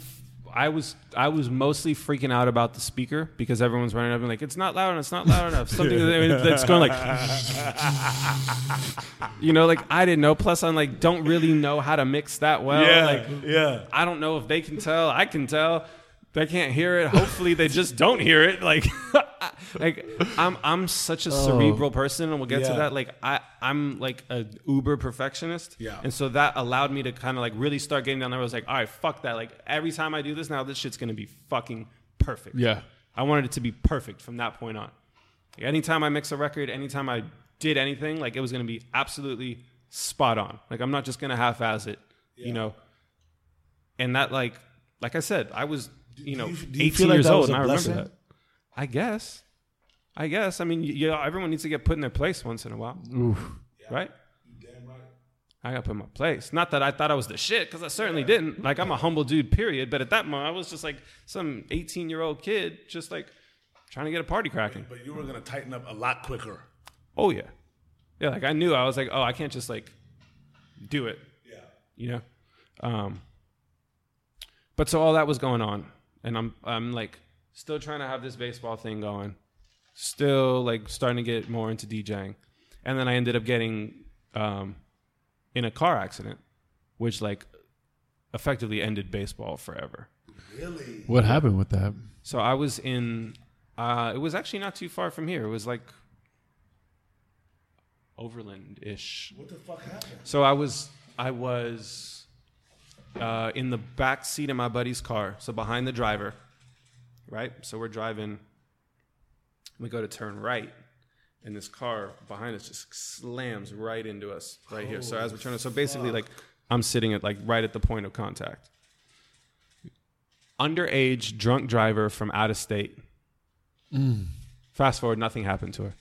S3: I was I was mostly freaking out about the speaker because everyone's running up and like, it's not loud enough, it's not loud enough. Something that's going like, [laughs] you know, like I didn't know. Plus, I'm like, don't really know how to mix that well. Like,
S1: yeah.
S3: I don't know if they can tell. I can tell. They can't hear it. Hopefully, they just don't hear it. Like, [laughs] [laughs] like I'm I'm such a oh. cerebral person, and we'll get
S1: Yeah.
S3: to that. Like, I I'm like a uber perfectionist.
S1: Yeah.
S3: And so that allowed me to kind of like really start getting down there. I was like, all right, fuck that. Like every time I do this now, this shit's gonna be fucking perfect.
S2: Yeah.
S3: I wanted it to be perfect from that point on. Like, anytime I mix a record, anytime I did anything, like it was gonna be absolutely spot on. Like I'm not just gonna half-ass it, you know. And that, like, like I said, I was, you know,
S1: you- do you
S3: 18
S1: feel like
S3: years
S1: that
S3: old,
S1: was
S3: and
S1: a
S3: I remember that. I guess, I guess. I mean, you, you know, everyone needs to get put in their place once in a while, right? I got put in my place. Not that I thought I was the shit, because I certainly didn't. Like I'm a humble dude, period. But at that moment, I was just like some 18 year old kid, just like trying to get a party cracking.
S1: But you were gonna tighten up a lot quicker.
S3: Oh yeah, yeah. Like I knew I was like, oh, I can't just like do it,
S1: Yeah.
S3: you know. Um, but so all that was going on, and I'm I'm like still trying to have this baseball thing going, still like starting to get more into DJing, and then I ended up getting um, in a car accident, which like effectively ended baseball forever.
S1: Really?
S2: What happened with that?
S3: So I was in. Uh, it was actually not too far from here. It was like Overland ish.
S1: What the fuck happened?
S3: So I was I was uh, in the back seat of my buddy's car, so behind the driver, right? So we're driving. We go to turn right, and this car behind us just slams right into us right here. So as we're turning, so basically like I'm sitting at like right at the point of contact. Underage drunk driver from out of state. Mm. Fast forward, nothing happened to her.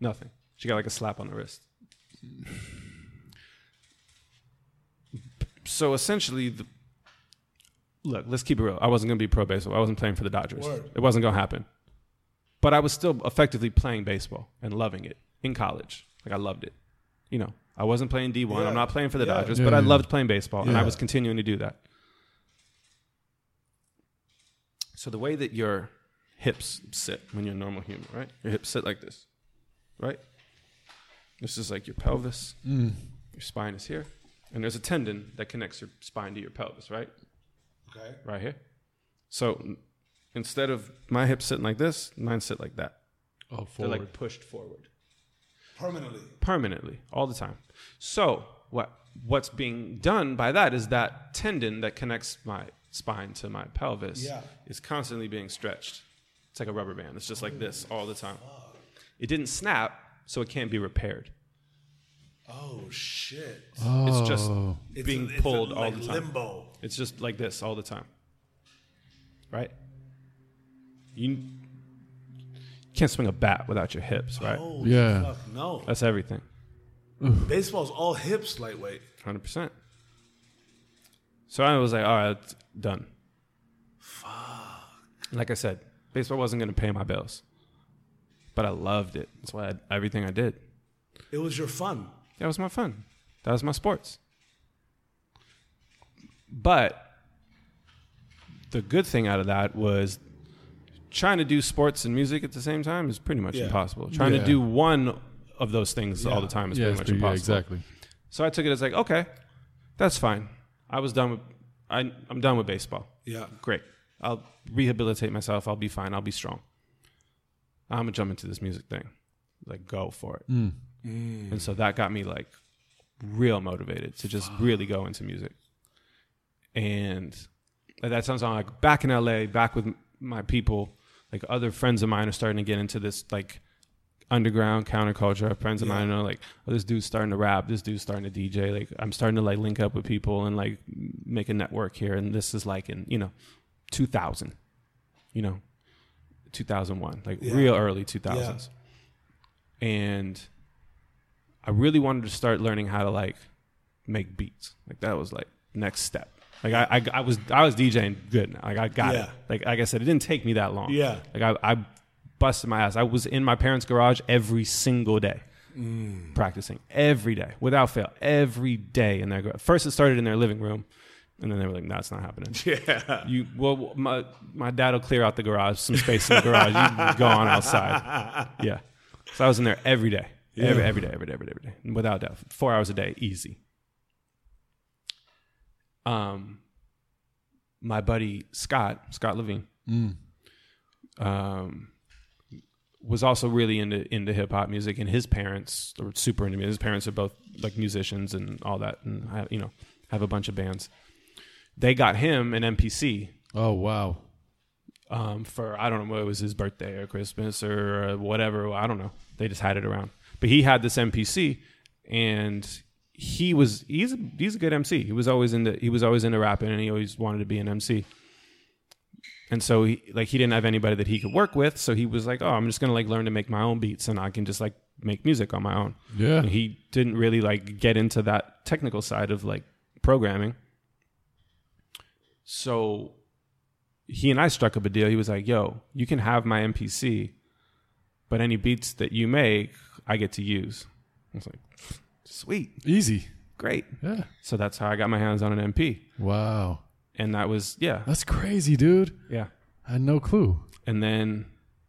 S3: Nothing. She got like a slap on the wrist. So essentially, the, look, let's keep it real. I wasn't going to be pro baseball. I wasn't playing for the Dodgers.
S1: Word.
S3: It wasn't going to happen. But I was still effectively playing baseball and loving it in college. Like I loved it. You know, I wasn't playing D1.
S1: Yeah.
S3: I'm not playing for the
S1: Yeah.
S3: Dodgers,
S2: Yeah,
S3: but I loved playing baseball and I was continuing to do that. So the way that your hips sit when you're a normal human, right? Your hips sit like this, right? This is like your pelvis.
S2: Mm.
S3: Your spine is here, and there's a tendon that connects your spine to your pelvis, right?
S1: Okay.
S3: Right here. So instead of my hips sitting like this, mine sit like that.
S2: Oh, forward.
S3: They're like pushed forward
S1: Permanently.
S3: permanently all the time. So what what's being done by that is that tendon that connects my spine to my pelvis
S1: Yeah.
S3: is constantly being stretched. It's like a rubber band. It's just like this all the time. It didn't snap, so it can't be repaired.
S1: Oh shit.
S3: It's just
S2: Oh.
S1: It's
S3: being
S1: it's
S3: pulled all
S1: like
S3: the time.
S1: Limbo.
S3: It's just like this all the time. Right? You can't swing a bat without your hips, right?
S1: Oh
S2: Yeah.
S1: Fuck no.
S3: That's everything.
S1: Baseball's all hips lightweight.
S3: Hundred percent. So I was like, all right, done. Fuck. Like I said, baseball wasn't going to pay my bills, but I loved it. That's why I, everything I did.
S1: It was your fun.
S3: That was my fun. That was my sports. But the good thing out of that was trying to do sports and music at the same time is pretty much
S1: Yeah.
S3: impossible. Trying
S2: Yeah.
S3: to do one of those things all the time is
S2: Yeah,
S3: pretty much
S2: pretty- yeah,
S3: impossible.
S2: exactly.
S3: So I took it as like, okay, that's fine. I was done with, I, I'm done with baseball.
S1: Yeah.
S3: Great. I'll rehabilitate myself. I'll be fine. I'll be strong. I'm gonna jump into this music thing. Like, go for it.
S2: Mm. Mm.
S3: And so that got me like real motivated to just really go into music. And at that sounds like back in LA, back with my people, like other friends of mine are starting to get into this like underground counterculture. Friends of mine know like, oh, this dude's starting to rap. This dude's starting to DJ. Like, I'm starting to like link up with people and like make a network here. And this is like in you know, 2000, you know, 2001, like
S1: Yeah.
S3: real early 2000s. And I really wanted to start learning how to like make beats. Like that was like next step. Like I, I, I was I was DJing good now. Like I got
S1: Yeah.
S3: it. Like like I said, it didn't take me that long.
S1: Yeah.
S3: Like I, I busted my ass. I was in my parents' garage every single day. Mm. Practicing every day without fail, every day in their garage. First, it started in their living room, and then they were like, "That's not happening." [laughs]
S1: Yeah.
S3: You well, my my dad will clear out the garage, some space in the garage. You go on outside. [laughs] Yeah. So I was in there every day, every every day, every day, every day, every day, without doubt, four hours a day, easy. Um, my buddy Scott Scott Levine, um, was also really into into hip hop music, and his parents were super into music. His parents are both like musicians and all that, and have, you know have a bunch of bands. They got him an MPC
S2: Oh wow.
S3: um, for I don't know what it was his birthday or Christmas or uh, whatever. I don't know. They just had it around. But he had this MPC, and he was he's a, he's a good MC. He was always into he was always into rapping, and he always wanted to be an MC. And so he like he didn't have anybody that he could work with, so he was like, "Oh, I'm just gonna like learn to make my own beats, and I can just like make music on my own."
S2: Yeah.
S3: And he didn't really like get into that technical side of like programming. So he and I struck up a deal. He was like, "Yo, you can have my MPC, but any beats that you make, I get to use." I was like, "Sweet,
S2: Easy.
S3: great."
S2: Yeah.
S3: So that's how I got my hands on an MP,
S2: Wow.
S3: and that was yeah,
S2: That's crazy, dude.
S3: yeah.
S2: I had no clue.
S3: And then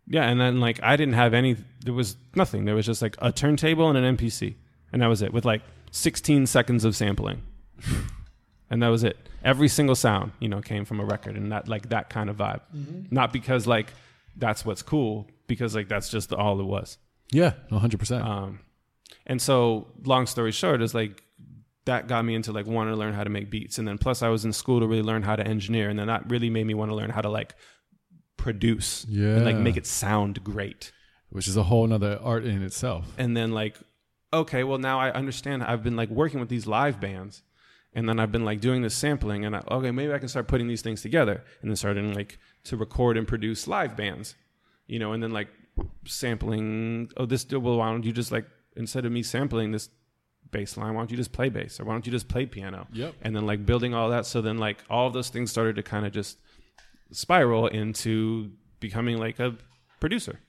S3: yeah, and then like I didn't have any. There was nothing. There was just like a turntable and an MPC, and that was it. With like 16 seconds of sampling, [sighs] and that was it. Every single sound, you know, came from a record, and that like that kind of vibe. Mm-hmm. Not because like that's what's cool, because like that's just all it was.
S2: Yeah. 100%.
S3: Um, and so, long story short, is like that got me into like wanting to learn how to make beats, and then plus I was in school to really learn how to engineer, and then that really made me want to learn how to like produce and like make it sound great.
S2: Which is a whole nother art in itself.
S3: And then like, okay, well now I understand. I've been like working with these live bands, and then I've been like doing this sampling, and I, okay, maybe I can start putting these things together, and then starting like to record and produce live bands, you know, and then like sampling. Oh, this well, why don't you just like instead of me sampling this bass line, why don't you just play bass, or why don't you just play piano?
S2: Yep.
S3: And then like building all that, so then like all of those things started to kind of just spiral into becoming like a producer.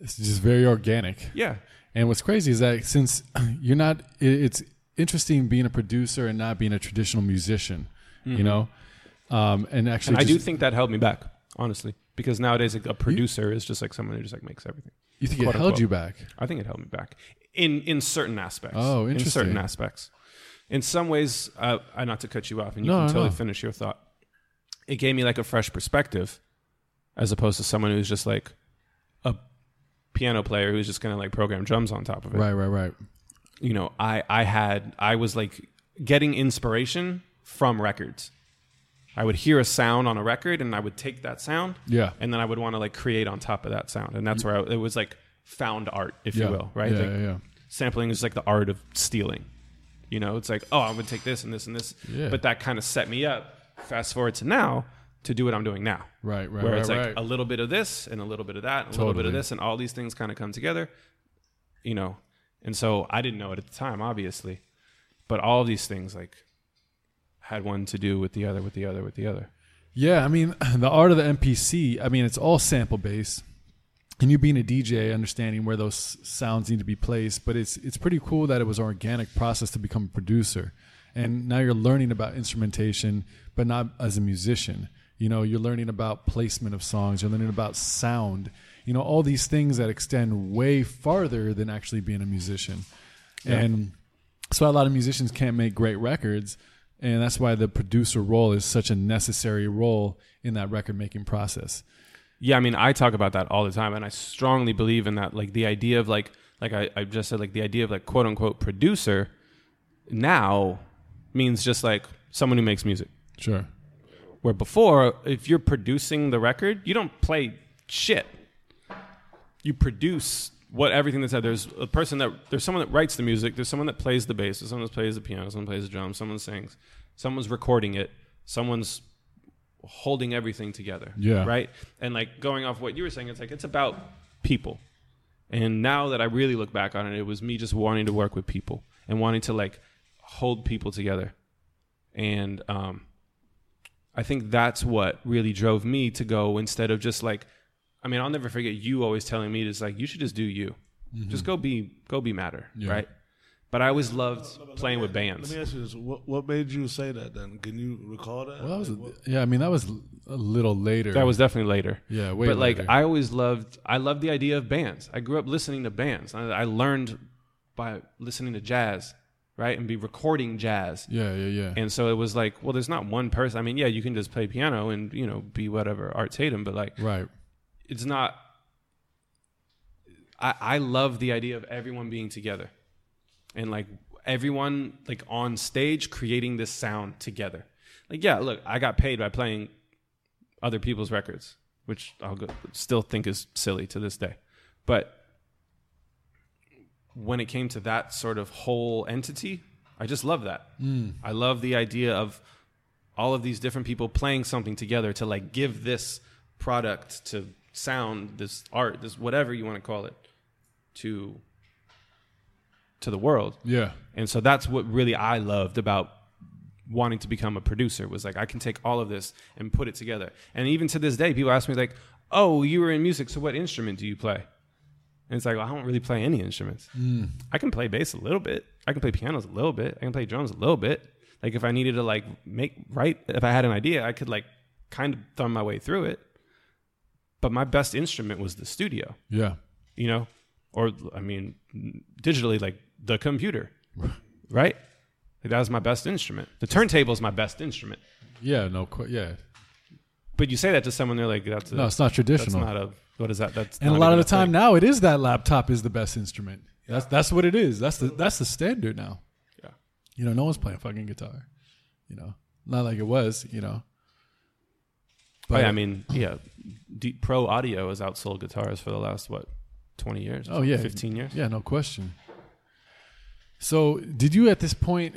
S2: It's just very organic.
S3: Yeah.
S2: And what's crazy is that since [clears throat] you're not, it's interesting being a producer and not being a traditional musician, you know? Um, and actually,
S3: Mm-hmm. And I do think that held me back, honestly, because nowadays like, a producer is just like someone who just like makes everything.
S2: you think it
S3: quote,
S2: held
S3: unquote.
S2: you back.
S3: I think it held me back in in certain aspects.
S2: Oh,
S3: In certain aspects. In some ways, uh, I not to cut you off, and you
S2: No,
S3: can
S2: no,
S3: totally
S2: no.
S3: finish your thought. It gave me like a fresh perspective, as opposed to someone who's just like a piano player who's just gonna like program drums on top of it.
S2: Right, right, right.
S3: You know, I I had I was like getting inspiration from records. I would hear a sound on a record, and I would take that sound,
S2: Yeah.
S3: and then I would want to like create on top of that sound, and that's where I, it was like found art, if
S2: yeah.
S3: you will, right?
S2: Yeah,
S3: Like,
S2: yeah, yeah.
S3: Sampling is like the art of stealing. You know, it's like, oh, I'm gonna take this and this and this,
S2: Yeah.
S3: but that kind of set me up. Fast forward to now to do what I'm doing now,
S2: Right, right,
S3: where
S2: right,
S3: it's like
S2: right.
S3: a little bit of this and a little bit of that, and a little bit of this, and all these things kind of come together. You know, and so I didn't know it at the time, obviously, but all these things like had one to do with the other, with the other, with the other.
S2: Yeah, I mean, [clears throat] the art of the MPC, I mean, it's all sample based. And you being a DJ, understanding where those sounds need to be placed, but it's it's pretty cool that it was an organic process to become a producer. And now you're learning about instrumentation, but not as a musician. You know, you're learning about placement of songs, you're learning about sound, you know, all these things that extend way farther than actually being a musician. And so a lot of musicians can't make great records. And that's why the producer role is such a necessary role in that record making process.
S3: Yeah, I mean, I talk about that all the time, and I strongly believe in that. Like the idea of like, like I, I just said, like the idea of like quote unquote producer now means just like someone who makes music.
S2: Sure.
S3: Where before, if you're producing the record, you don't play shit. You produce what everything that said. There's a person that there's someone that writes the music. There's someone that plays the bass. There's someone that plays the piano. Someone plays the drums. Someone sings. Someone's recording it. Someone's holding everything together.
S2: Yeah.
S3: Right. And like going off what you were saying, it's like it's about people. And now that I really look back on it, it was me just wanting to work with people and wanting to like hold people together. And um, I think that's what really drove me to go instead of just like, I mean, I'll never forget you always telling me just like you should just do you, mm-hmm. just go be go be matter,
S2: Yeah.
S3: right? But I always loved playing with bands.
S1: Let me ask you this: what, what made you say that? Then can you recall that?
S2: Well, that was
S1: Like,
S2: yeah. I mean, that was a little later.
S3: That was definitely later.
S2: yeah, way
S3: but like. I always loved I loved the idea of bands. I grew up listening to bands. I, I learned by listening to jazz, right, and be recording jazz.
S2: yeah, yeah, yeah.
S3: And so it was like, well, there's not one person. I mean, yeah, you can just play piano and you know be whatever Art Tatum, but like
S2: right.
S3: It's not. I I love the idea of everyone being together, and like everyone like on stage creating this sound together. Like yeah, look, I got paid by playing other people's records, which I'll go, still think is silly to this day, but when it came to that sort of whole entity, I just love that. Hmm. I love the idea of all of these different people playing something together to like give this product to sound, this art, this whatever you want to call it, to to the world.
S2: Yeah,
S3: And so that's what really I loved about wanting to become a producer was like I can take all of this and put it together. And even to this day, people ask me like, "Oh, you were in music, so what instrument do you play?" And it's like, well, I don't really play any instruments. Hmm. I can play bass a little bit. I can play pianos a little bit. I can play drums a little bit. Like if I needed to like make write, if I had an idea, I could like kind of thumb my way through it. But my best instrument was the studio
S2: yeah,
S3: you know, or I mean, digitally, like the computer, [laughs] right? Like that was my best instrument. The turntable is my best instrument.
S2: yeah. No, qu- yeah.
S3: But you say that to someone, they're like, "That's a,
S2: No, it's not
S3: that's
S2: traditional.
S3: not a what is that? That's
S2: and a lot of the time
S3: thing."
S2: now, it is that laptop is the best instrument. That's that's what it is. That's the that's the standard now.
S3: Yeah.
S2: You know, no one's playing fucking guitar. You know, not like it was. You know.
S3: Oh, yeah, I mean, yeah, Deep Pro Audio has outsold guitars for the last what, twenty years?
S2: Oh, yeah.
S3: fifteen years.
S2: Yeah, no question. So, did you at this point,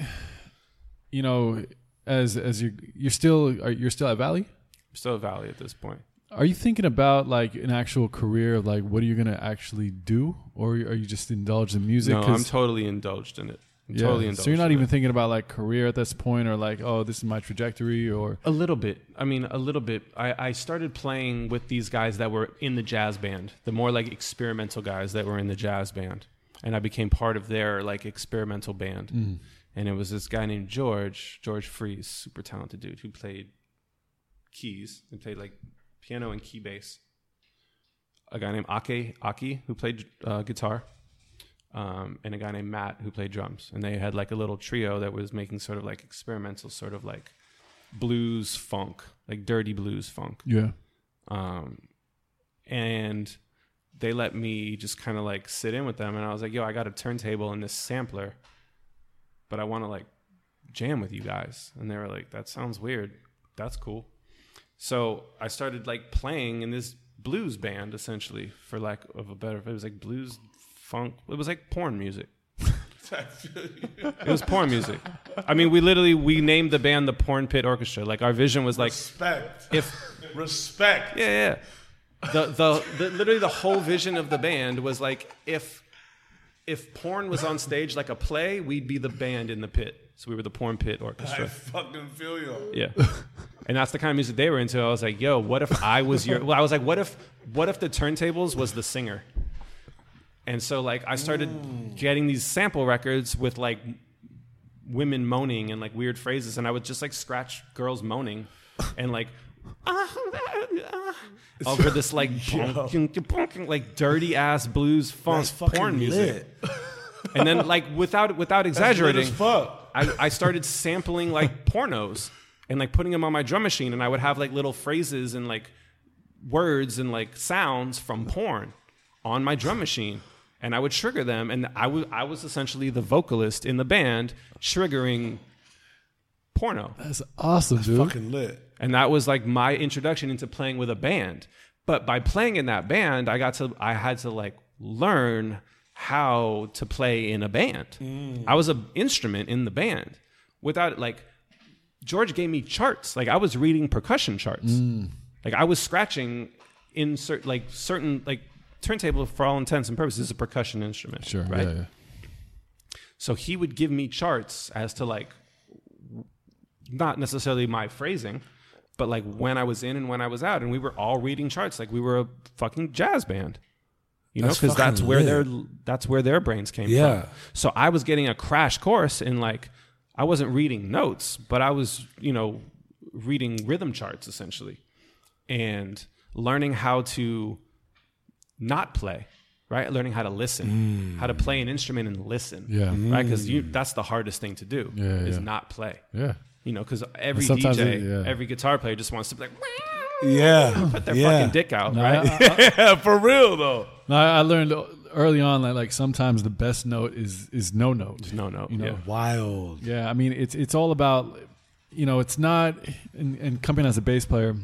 S2: you know, as as you you're still are, you're still at Valley?
S3: I'm still a Valley at this point.
S2: Are you thinking about like an actual career of like what are you gonna actually do, or are you just indulged in music?
S3: no, I'm totally indulged in it.
S2: Yeah,
S3: totally indulged.
S2: so you're not even thinking about like career at this point, or like oh this is my trajectory, or
S3: A little bit. I mean, a little bit. I, I started playing with these guys that were in the jazz band, the more like experimental guys that were in the jazz band. And I became part of their like experimental band. And it was this guy named George, George Freeze, super talented dude who played keys and played like piano and key bass. A guy named Ake Aki who played uh, guitar. Um, and a guy named Matt who played drums. And they had like a little trio that was making sort of like experimental, sort of like blues funk, like dirty blues funk.
S2: yeah,
S3: Um, and they let me just kind of like sit in with them, and I was like, "Yo, I got a turntable and this sampler, but I want to like jam with you guys." And they were like, "That sounds weird. That's cool." So I started like playing in this blues band, essentially, for lack of a better. It was like blues funk. It was like porn music. [laughs] It was porn music. I mean, we literally we named the band the Porn Pit Orchestra. Like our vision was like
S1: respect.
S3: if [laughs]
S1: respect.
S3: yeah, yeah. The, the the literally the whole vision of the band was like if if porn was on stage like a play, we'd be the band in the pit. So we were the Porn Pit orchestra.
S1: I fucking feel you.
S3: Yeah. And that's the kind of music they were into. I was like, yo, what if I was your well, I was like, what if what if the turntables was the singer? And so like I started getting these sample records with like women moaning and like weird phrases. And I would just like scratch girls moaning and like [laughs] over this like bonking, bonking, like dirty ass blues funk porn music. And then like without without [laughs] exaggerating. I, I started sampling like [laughs] pornos and like putting them on my drum machine. And I would have like little phrases and like words and like sounds from porn on my drum machine and I would trigger them and I was I was essentially the vocalist in the band triggering porno
S2: that's awesome, dude.
S1: Fucking lit.
S3: and that was like my introduction into playing with a band but by playing in that band I got to I had to like learn how to play in a band. Mm. I was an instrument in the band. Without like George gave me charts. Like I was reading percussion charts. Mm. Like I was scratching in certain like certain like turntable for all intents and purposes is a percussion instrument.
S2: Sure.
S3: Right.
S2: Yeah, yeah.
S3: So he would give me charts as to like not necessarily my phrasing, but like when I was in and when I was out, and we were all reading charts like we were a fucking jazz band. You know, because that's
S1: fucking
S3: where
S1: lit.
S3: their that's where their brains came
S1: Yeah.
S3: from. So I was getting a crash course in like I wasn't reading notes, but I was you know reading rhythm charts essentially, and learning how to not play, right? Learning how to listen, mm. how to play an instrument and listen,
S2: Yeah.
S3: right? Because mm. you that's the hardest thing to do
S2: Yeah,
S3: is
S2: yeah.
S3: not play.
S2: Yeah.
S3: You know, because every
S2: sometimes
S3: DJ,
S2: it- yeah.
S3: every guitar player just wants to be like
S1: Yeah.
S3: put their
S1: yeah.
S3: fucking dick out,
S2: No,
S3: right?
S2: I, I-
S1: yeah, [laughs] for real though.
S2: no, I learned early on that like sometimes the best note is is no note.
S3: no, no,
S2: You know,
S3: yeah.
S1: Wild.
S2: Yeah, I mean it's it's all about you know it's not and, and coming as a bass player,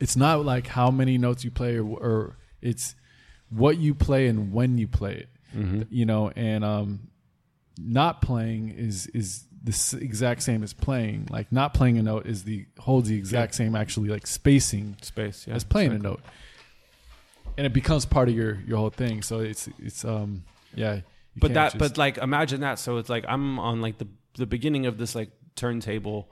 S2: it's not like how many notes you play or, or it's what you play and when you play it. You know, and um, not playing is is the exact same as playing. Like not playing a note is the holds the exact same actually like spacing
S3: space, yeah.
S2: as playing a note, and it becomes part of your your whole thing. So it's it's um yeah.
S3: But that,
S2: just-
S3: but like, imagine that. So it's like I'm on like the the beginning of this like turntable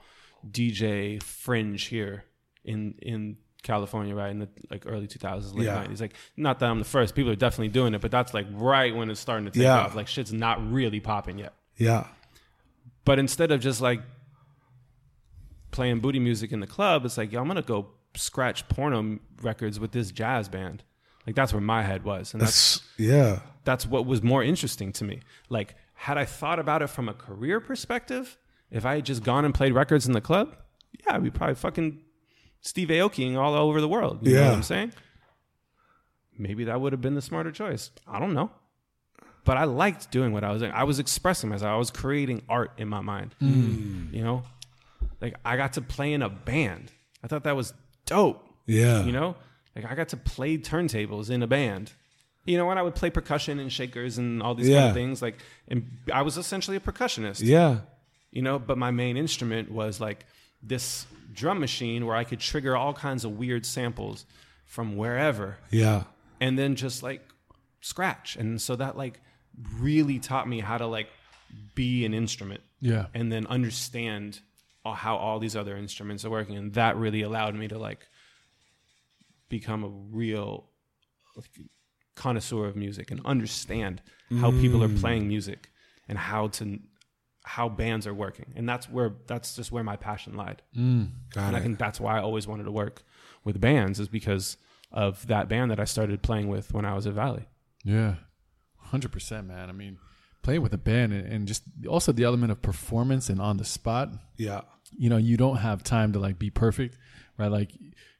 S3: DJ fringe here in in California, right in the like early 2000s, late
S1: Yeah.
S3: 90s. Like, not that I'm the first. People are definitely doing it, but that's like right when it's starting to take
S1: Yeah.
S3: off. Like, shit's not really popping yet.
S1: Yeah.
S3: But instead of just like playing booty music in the club, it's like, yo, I'm gonna go scratch porno records with this jazz band. Like that's where my head was, and that's
S1: That's yeah.
S3: that's what was more interesting to me. Like, had I thought about it from a career perspective, if I had just gone and played records in the club, yeah, I'd probably fucking Steve Aokiing all over the world. You know
S1: Yeah.
S3: what I'm saying? Maybe that would have been the smarter choice. I don't know. But I liked doing what I was doing. I was expressing myself. I was creating art in my mind. Hmm. You know? Like I got to play in a band. I thought that was dope.
S1: Yeah.
S3: You know, like I got to play turntables in a band. You know, when I would play percussion and shakers and all these kind of things, like, and I was essentially a percussionist.
S1: Yeah.
S3: You know, but my main instrument was like this drum machine where I could trigger all kinds of weird samples from wherever,
S1: Yeah.
S3: and then just like scratch. And so that like really taught me how to like be an instrument
S2: yeah.
S3: and then understand all- how all these other instruments are working and that really allowed me to like become a real like, connoisseur of music and understand how people are mm. playing music and how to how bands are working and that's where that's just where my passion lied mm,
S1: Got
S3: and i think that's why i always wanted to work with bands is because of that band that i started playing with when i was at valley
S2: Yeah, hundred percent, man. I mean, playing with a band and, and just also the element of performance and on the spot.
S1: Yeah.
S2: You know, you don't have time to like be perfect, right? Like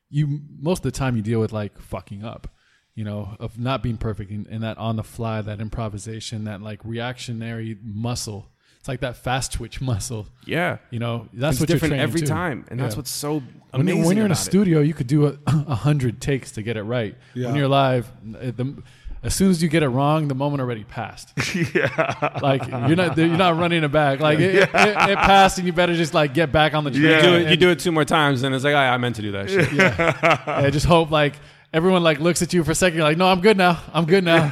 S2: you, most of the time you deal with like fucking up. You know, of not being perfect and, and that on the fly, that improvisation, that like reactionary muscle. It's like that fast twitch muscle.
S3: yeah
S2: You know, that's
S3: it's
S2: what
S3: different
S2: you're
S3: every
S2: to.
S3: time and that's what's so
S2: when,
S3: amazing
S2: when you're in a
S3: about it.
S2: studio, you could do a, [laughs] a hundred takes to get it right.
S1: Yeah.
S2: When you're live, the, as soon as you get it wrong, the moment already passed. [laughs] yeah, like you're not you're not running it back. Like it, it, it passed, and you better just like get back on the train.
S3: You do it. You do it two more times, and it's like, I, I meant to do that shit. [laughs]
S2: yeah, just hope like everyone like looks at you for a second. You're like, no, I'm good now. I'm good now,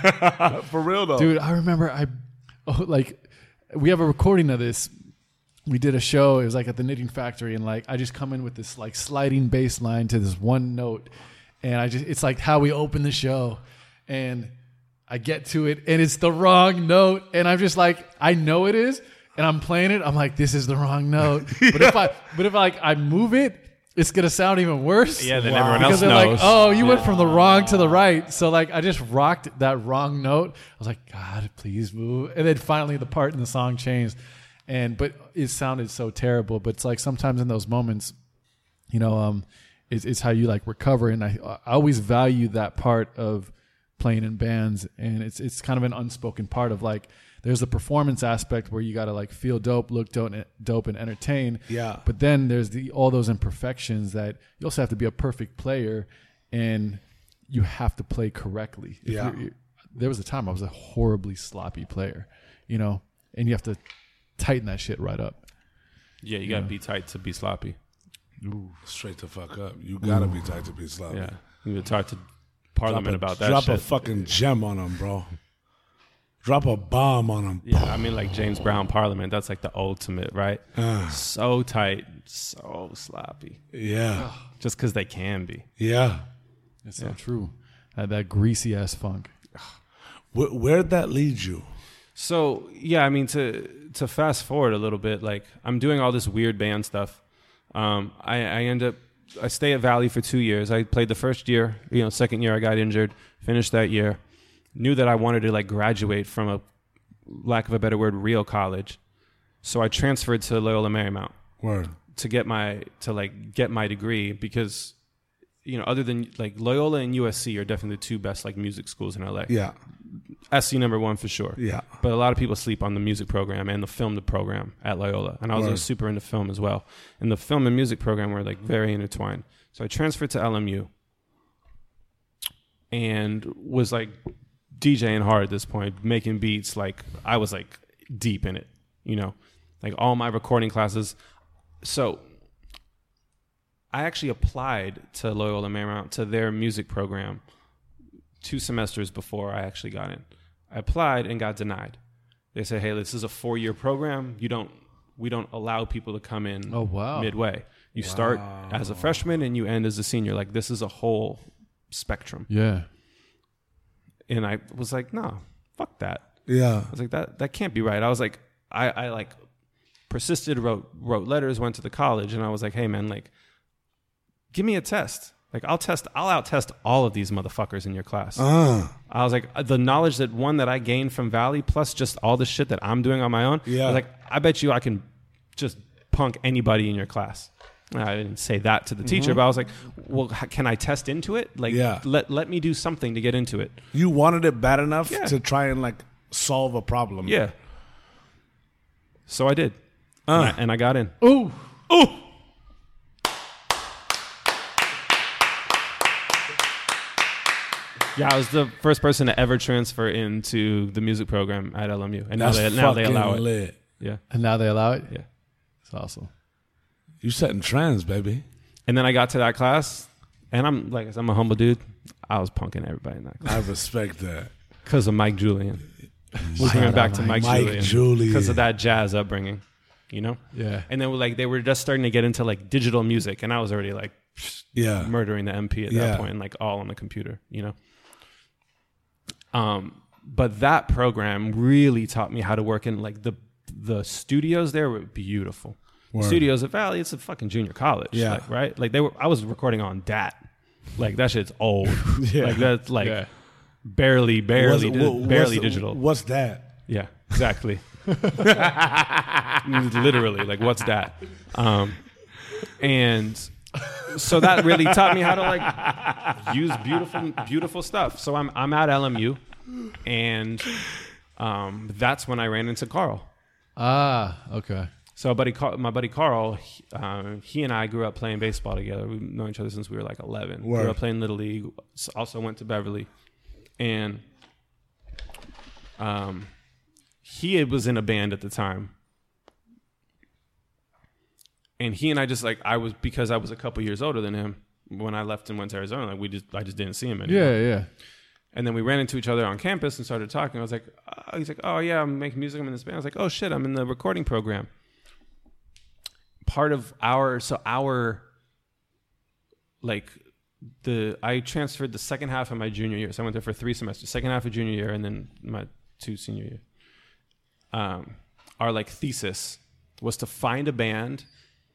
S1: For real though.
S2: dude. I remember I, oh, like, we have a recording of this. We did a show. It was like at the Knitting Factory, and like I just come in with this like sliding bass line to this one note, and I just it's like how we open the show, and I get to it, and it's the wrong note, and I'm just like I know it is, and I'm playing it. I'm like this is the wrong note, [laughs] but if I but if like I move it, it's gonna sound even worse.
S3: Yeah, then
S1: Wow.
S3: everyone
S2: Because
S3: else
S2: they're
S3: knows.
S2: like, oh, you went from the wrong to the right. So like, I just rocked that wrong note. I was like, God, please move. And then finally, the part in the song changed, and but it sounded so terrible. But it's like sometimes in those moments, you know, um, it's, it's how you like recover. And I, I always value that part of playing in bands, and it's it's kind of an unspoken part of like. There's the performance aspect where you got to like feel dope, look dope, dope, and entertain.
S1: Yeah.
S2: But then there's the all those imperfections that you also have to be a perfect player, and you have to play correctly. If
S1: Yeah.
S2: you're- there was a time I was a horribly sloppy player, you know, and you have to tighten that shit right up.
S3: Yeah, you gotta be tight to be sloppy. Ooh.
S1: Straight the fuck up. You gotta be tight to be sloppy.
S3: Yeah, you gotta talk to
S1: Drop,
S3: Parliament
S1: a,
S3: about that
S1: drop
S3: shit.
S1: a fucking gem on them, bro. Drop a bomb on them.
S3: yeah, I mean like James Brown Parliament. That's like the ultimate, right?
S1: Uh,
S3: So tight, so sloppy,
S1: yeah.
S3: just because they can be.
S1: Yeah.
S2: It's so true. That, that greasy ass funk.
S1: Where, where'd that lead you?
S3: So yeah, I mean to to fast forward a little bit, like I'm doing all this weird band stuff. Um, I, I end up I stay at Valley for two years. I played the first year, you know, second year I got injured, finished that year. Knew that I wanted to like graduate from a lack of a better word, real college. So I transferred to Loyola Marymount
S1: Word.
S3: to get my to like get my degree because you know other than like Loyola and USC are definitely the two best like music schools in LA.
S1: Yeah.
S3: SC number one for sure.
S1: Yeah.
S3: But a lot of people sleep on the music program and the film the program at Loyola. And I was
S1: Word.
S3: super into film as well. And the film and music program were like very intertwined. So I transferred to LMU and was like DJing hard at this point, making beats. Like I was like deep in it, you know, like all my recording classes. So I actually applied to Loyola Marymount to their music program two semesters before I actually got in. I applied and got denied. They said, "Hey, this is a four-year program. You don't, we don't allow people to come in
S2: Oh, wow.
S3: midway. You start as a freshman and you end as a senior. Like this is a whole spectrum."
S2: Yeah.
S3: And I was like, "No, fuck that."
S1: Yeah.
S3: I was like, "That that can't be right." I was like, I, I like persisted, wrote wrote letters, went to the college, and I was like, "Hey, man, like, give me a test." Like I'll test, I'll out test all of these motherfuckers in your class.
S1: Uh,
S3: I was like, the knowledge that one that I gained from Valley, plus just all the shit that I'm doing on my own.
S1: Yeah.
S3: I was like, I bet you I can just punk anybody in your class. And I didn't say that to the teacher, but I was like, well, h- can I test into it? Like,
S1: Mm-hmm. Yeah.
S3: let let me do something to get into it.
S1: you wanted it bad enough
S3: Yeah.
S1: to try and like solve a problem.
S3: Yeah. So I did,
S1: Uh.
S3: and, I, and I got in.
S2: Ooh. Ooh.
S3: Yeah, I was the first person to ever transfer into the music program at LMU, and now they now they
S1: fucking
S3: allow it. Yeah,
S2: And now they allow it?
S3: yeah.
S2: It's awesome.
S1: You setting trends, baby.
S3: And then I got to that class, and I'm like, I'm a humble dude. I was punking everybody in that class
S1: I respect that.
S3: because of Mike Julian. We'll bring it back to Mike,
S1: Mike
S3: Julian
S1: Julian.
S3: because of that jazz upbringing, you know.
S2: Yeah.
S3: And then like they were just starting to get into like digital music, and I was already like
S1: Yeah.
S3: murdering the MP at
S1: Yeah.
S3: that point, and like all on the computer, you know. Um, but that program really taught me how to work in like the the studios. There were beautiful. The
S1: Word.
S3: studios at Valley, it's a fucking junior college,
S1: Yeah.
S3: like, right? Like they were, I was recording on DAT, like that shit's old, [laughs]
S1: Yeah.
S3: like that's like
S2: yeah.
S3: barely, barely,
S1: What's-
S3: di-
S1: wha-
S3: barely
S1: what's-
S3: digital.
S1: What's that?
S3: Yeah, exactly. [laughs] Literally, like what's that? Um, and so that really taught me how to like use beautiful, beautiful stuff. So I'm I'm at LMU, and um, that's when I ran into Carl.
S2: Ah, okay.
S3: So buddy, my buddy Carl, he, um, he and I grew up playing baseball together. We've known each other since we were like 11.
S1: Word.
S3: Grew up playing little league. Also went to Beverly, and um, he was in a band at the time. And he and I just like I was because I was a couple years older than him when I left and went to Arizona. Like we just I just didn't see him anymore.
S2: Yeah, yeah.
S3: And then we ran into each other on campus and started talking. I was like, uh, he's like, oh yeah, I'm making music. I'm in this band. I was like, oh shit, I'm in the recording program. Part of our so our like the I transferred the second half of my junior year. So I went there for three semesters. Second half of junior year, and then my two senior year. Um, our like thesis was to find a band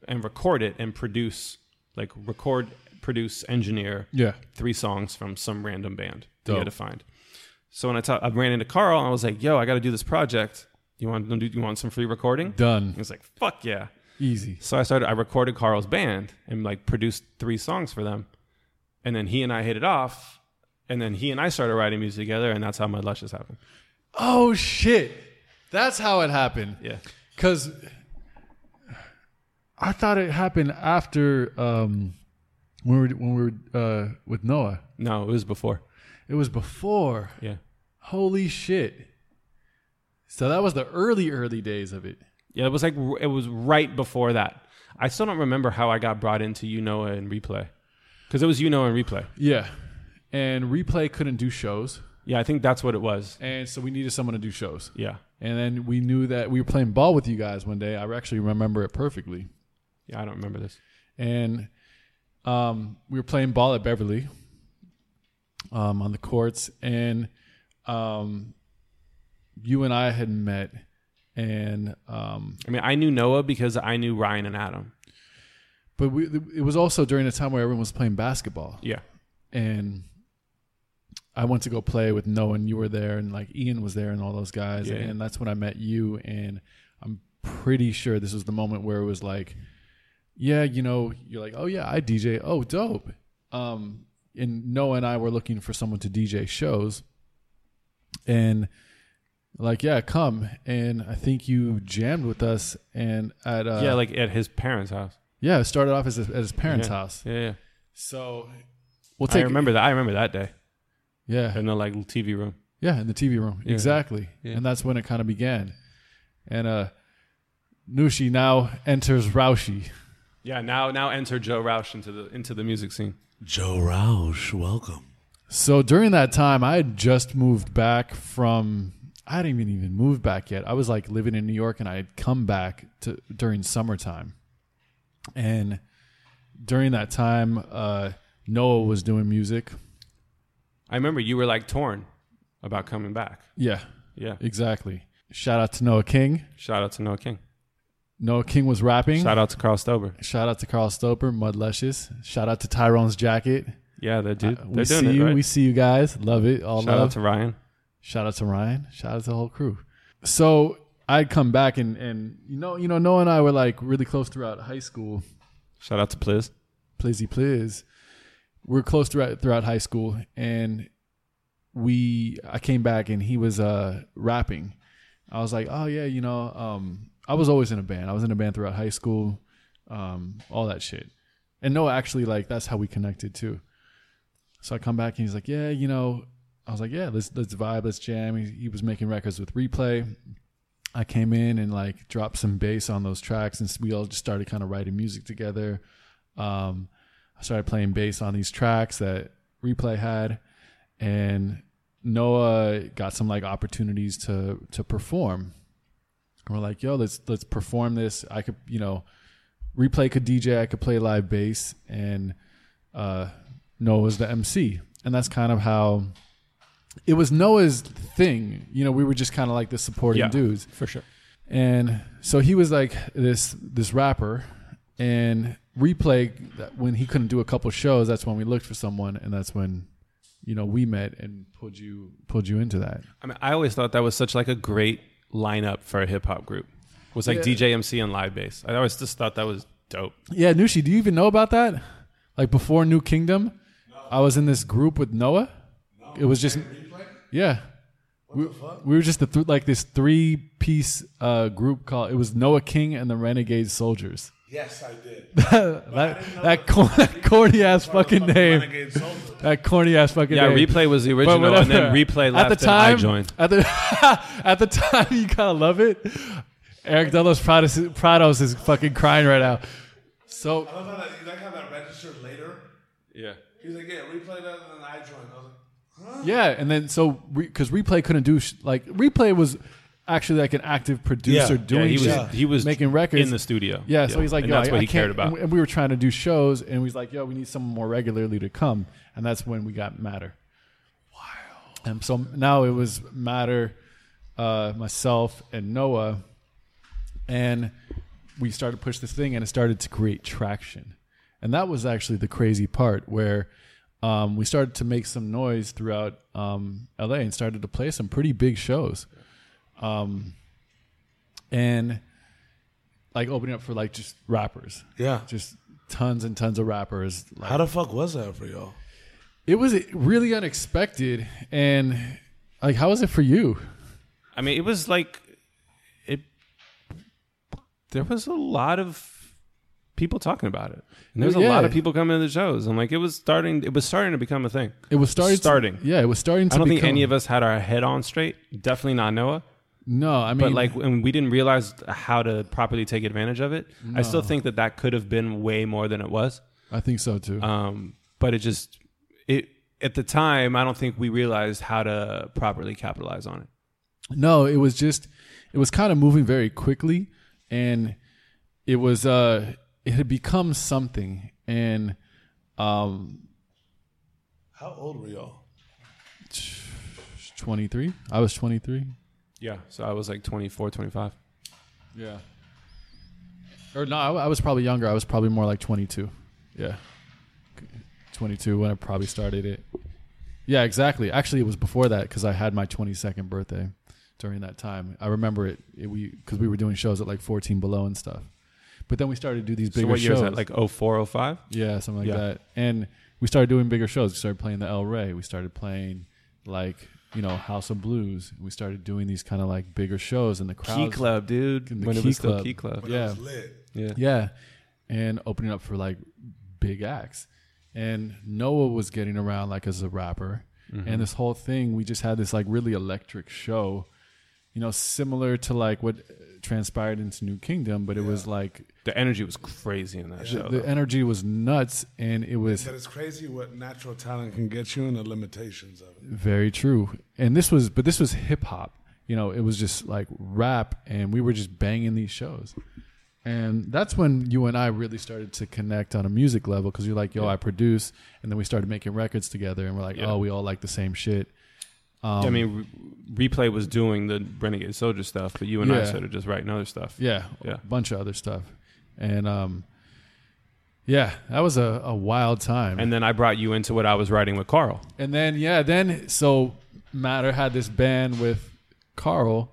S3: and record it and produce like record, produce, engineer
S2: Yeah.
S3: three songs from some random band that you had to find. So when I ta- I ran into Carl and I was like, "Yo, I got to do this project. You want to do? You want some free recording?"
S2: Done.
S3: He was like, "Fuck yeah!"
S2: Easy.
S3: So I started. I recorded Carl's band and like produced three songs for them, and then he and I hit it off, and then he and I started writing music together, and that's how my luscious happened.
S2: Oh shit. That's how it happened.
S3: Yeah,
S2: Cause I thought it happened after um when we were when we were uh with Noah.
S3: no, it was before.
S2: It was before.
S3: Yeah,
S2: Holy shit! So that was the early, early days of it.
S3: Yeah, it was like it was right before that. I still don't remember how I got brought into You Know and Replay because it was You Know and Replay.
S2: Yeah, and replay couldn't do shows,
S3: Yeah, I think that's what it was.
S2: and so we needed someone to do shows.
S3: Yeah,
S2: And then we knew that we were playing ball with you guys one day. I actually remember it perfectly.
S3: yeah, I don't remember this.
S2: and um, we were playing ball at Beverly um, on the courts, and um, you and I had met, and um,
S3: I mean, I knew Noah because I knew Ryan and Adam.
S2: but we, it was also during a time where everyone was playing basketball,
S3: Yeah,
S2: and I went to go play with Noah, and you were there, and like Ian was there, and all those guys,
S3: Yeah.
S2: and that's when I met you, and I'm pretty sure this was the moment where it was like, yeah, you know, you're like, oh yeah, I DJ, oh dope, um, and Noah and I were looking for someone to DJ shows, and like yeah, come, and I think you jammed with us, and at uh,
S3: yeah, like at his parents' house.
S2: yeah, it started off as at his parents'
S3: Yeah.
S2: house,
S3: Yeah, yeah.
S2: so we'll take
S3: I
S2: take
S3: remember that. I remember that day
S2: yeah,
S3: in the like TV room.
S2: Yeah, in the TV room.
S3: Yeah.
S2: Exactly.
S3: Yeah.
S2: And that's when it kind of began. And uh Nushi now enters Roushi.
S3: Yeah, now now enter Joe Roush into the into the music scene.
S1: Joe Roush, welcome.
S2: So during that time I had just moved back from I hadn't even even moved back yet. I was like living in New York and I had come back to during summertime. And during that time, uh Noah was doing music.
S3: I remember you were like torn about coming back.
S2: Yeah,
S3: Yeah.
S2: exactly. Shout out to Noah King.
S3: Shout out to Noah King.
S2: Noah King was rapping.
S3: Shout out to Carl Stober.
S2: Shout out to Carl Stoper, Mud Luscious. Shout out to Tyrone's Jacket.
S3: Yeah, they do.
S2: Uh, we
S3: doing
S2: see
S3: it
S2: you.
S3: right.
S2: We see you guys. Love it. All
S3: Shout
S2: love.
S3: out to Ryan.
S2: Shout out to Ryan. Shout out to the whole crew. So I'd come back and and you know you know Noah and I were like really close throughout high school.
S3: Shout out to Pliz.
S2: Plizzy Pliz. We are close throughout throughout high school and we I came back and he was uh rapping. I was like, oh yeah, you know, um, I was always in a band. I was in a band throughout high school, um, all that shit. And Noah actually like that's how we connected too. So I come back and he's like, yeah, you know, I was like, yeah, let's let's vibe, let's jam. He, he was making records with Replay. I came in and like dropped some bass on those tracks, and we all just started kind of writing music together. Um, I started playing bass on these tracks that Replay had, and Noah got some like opportunities to to perform. And we're like, yo, let's let's perform this. I could, you know, Replay could DJ, I could play live bass, and uh, Noah was the MC, and that's kind of how it was Noah's thing. You know, we were just kind of like the supporting
S3: Yeah.
S2: dudes.
S3: For sure.
S2: And so he was like this this rapper, and replay that when he couldn't do a couple shows. That's when we looked for someone, and that's when you know we met and pulled you pulled you into that.
S3: I mean, I always thought that was such like a great lineup for a hip hop group. Was like
S2: Yeah.
S3: DJ MC and live bass. I always just thought that was dope.
S2: Yeah, Nushi, do you even know about that? Like before New Kingdom, I was in this group with Noah. It was just yeah. We, we were just the th- like this three piece uh, group called it was Noah King and the Renegade Soldiers.
S1: Yes, I did. [laughs]
S2: that that, cor- that corny ass fucking name. That corny ass fucking
S3: Yeah,
S2: name.
S3: replay was the
S2: But
S3: original, and then replay left
S2: at the
S3: and I
S2: time,
S3: joined.
S2: At the [laughs] at the time, you kind of love it. Eric Delos Prados, Prados is fucking crying right now. So
S1: I love how that, you like how that registered later.
S3: Yeah.
S1: He's like, yeah, replay that, and then I joined. I was like, huh?
S2: Yeah, and then so because replay couldn't do sh- like replay was actually like an active producer
S1: Yeah.
S3: Yeah,
S2: doing
S3: he was
S2: shit,
S3: he was
S2: making records
S3: in the studio.
S2: Yeah, so he's like,
S3: and
S2: yo,
S3: that's
S2: I,
S3: what
S2: I
S3: he
S2: can't-
S3: cared about.
S2: And we were trying to do shows, and he's like, yo, we need someone more regularly to come, and that's when we got Matter. Wow. And so now it was Matter, uh, myself, and Noah, and we started to push this thing, and it started to create traction, and that was actually the crazy part where. Um, we started to make some noise throughout um, LA and started to play some pretty big shows. Um, and like opening up for like just rappers,
S1: Yeah.
S2: just tons and tons of rappers. Like,
S1: How the fuck was that for y'all?
S2: it was really unexpected, and like, how was it for you?
S3: I mean, it was like it. There was a lot of people talking about it. And there's a lot of people coming to the shows. And like it was starting it was starting to become a thing.
S2: It was starting. to-
S3: Starting.
S2: yeah, it was starting to.
S3: I don't think any of us had our head on straight. Definitely not Noah.
S2: No, I mean,
S3: But like, and we didn't realize how to properly take advantage of it. I still think that that could have been way more than it was.
S2: I think so too.
S3: Um, but it just it at the time, I don't think we realized how to properly capitalize on it.
S2: No, it was just it was kind of moving very quickly and it was uh it had become something. And um
S1: How old were y'all?
S2: 23 I was 23
S3: Yeah. So I was like 24, 25.
S2: yeah. Or no I, I was probably younger. I was probably more like 22 yeah. 22 when I probably started it. Yeah exactly. Actually it was before that cuz I had my 22nd birthday during that time. I remember it, it we cuz we were doing shows at like 14 below and stuff but then we started to do these bigger
S3: so what year
S2: shows
S3: is that? Like 04, 05?
S2: Yeah, something like
S3: Yeah.
S2: that. And we started doing bigger shows. We started playing the El Rey. We started playing like you know House of Blues. We started doing these kind of like bigger shows, and the crowd.
S3: Key Club, dude.
S2: The
S3: when it
S2: Key
S3: was still
S2: Club.
S3: Key Club.
S1: When
S2: Yeah.
S1: it was lit.
S3: Yeah.
S2: Yeah, and opening up for like big acts. And Noah was getting around like as a rapper,
S3: Mm-hmm.
S2: and this whole thing we just had this like really electric show. You know, similar to like what transpired into New Kingdom, but it was like
S3: The energy was crazy in that
S2: the,
S3: show.
S2: the
S3: though.
S2: energy was nuts, and it was
S1: That it's crazy what natural talent can get you and the limitations of it.
S2: Very true. And this was, but this was hip hop. You know, it was just like rap, and we were just banging these shows. And that's when you and I really started to connect on a music level because you're like, yo,
S3: Yeah.
S2: I produce. And then we started making records together, and we're like,
S3: Yeah.
S2: oh, we all like the same shit. Um,
S3: I mean, Re- Replay was doing the Renegade Soldier stuff, but you and I
S2: Yeah.
S3: started just writing other stuff.
S2: yeah,
S3: Yeah.
S2: a bunch of other stuff. And um, yeah, that was a, a wild time.
S3: And then I brought you into what I was writing with Carl.
S2: And then yeah, then so Matter had this band with Carl.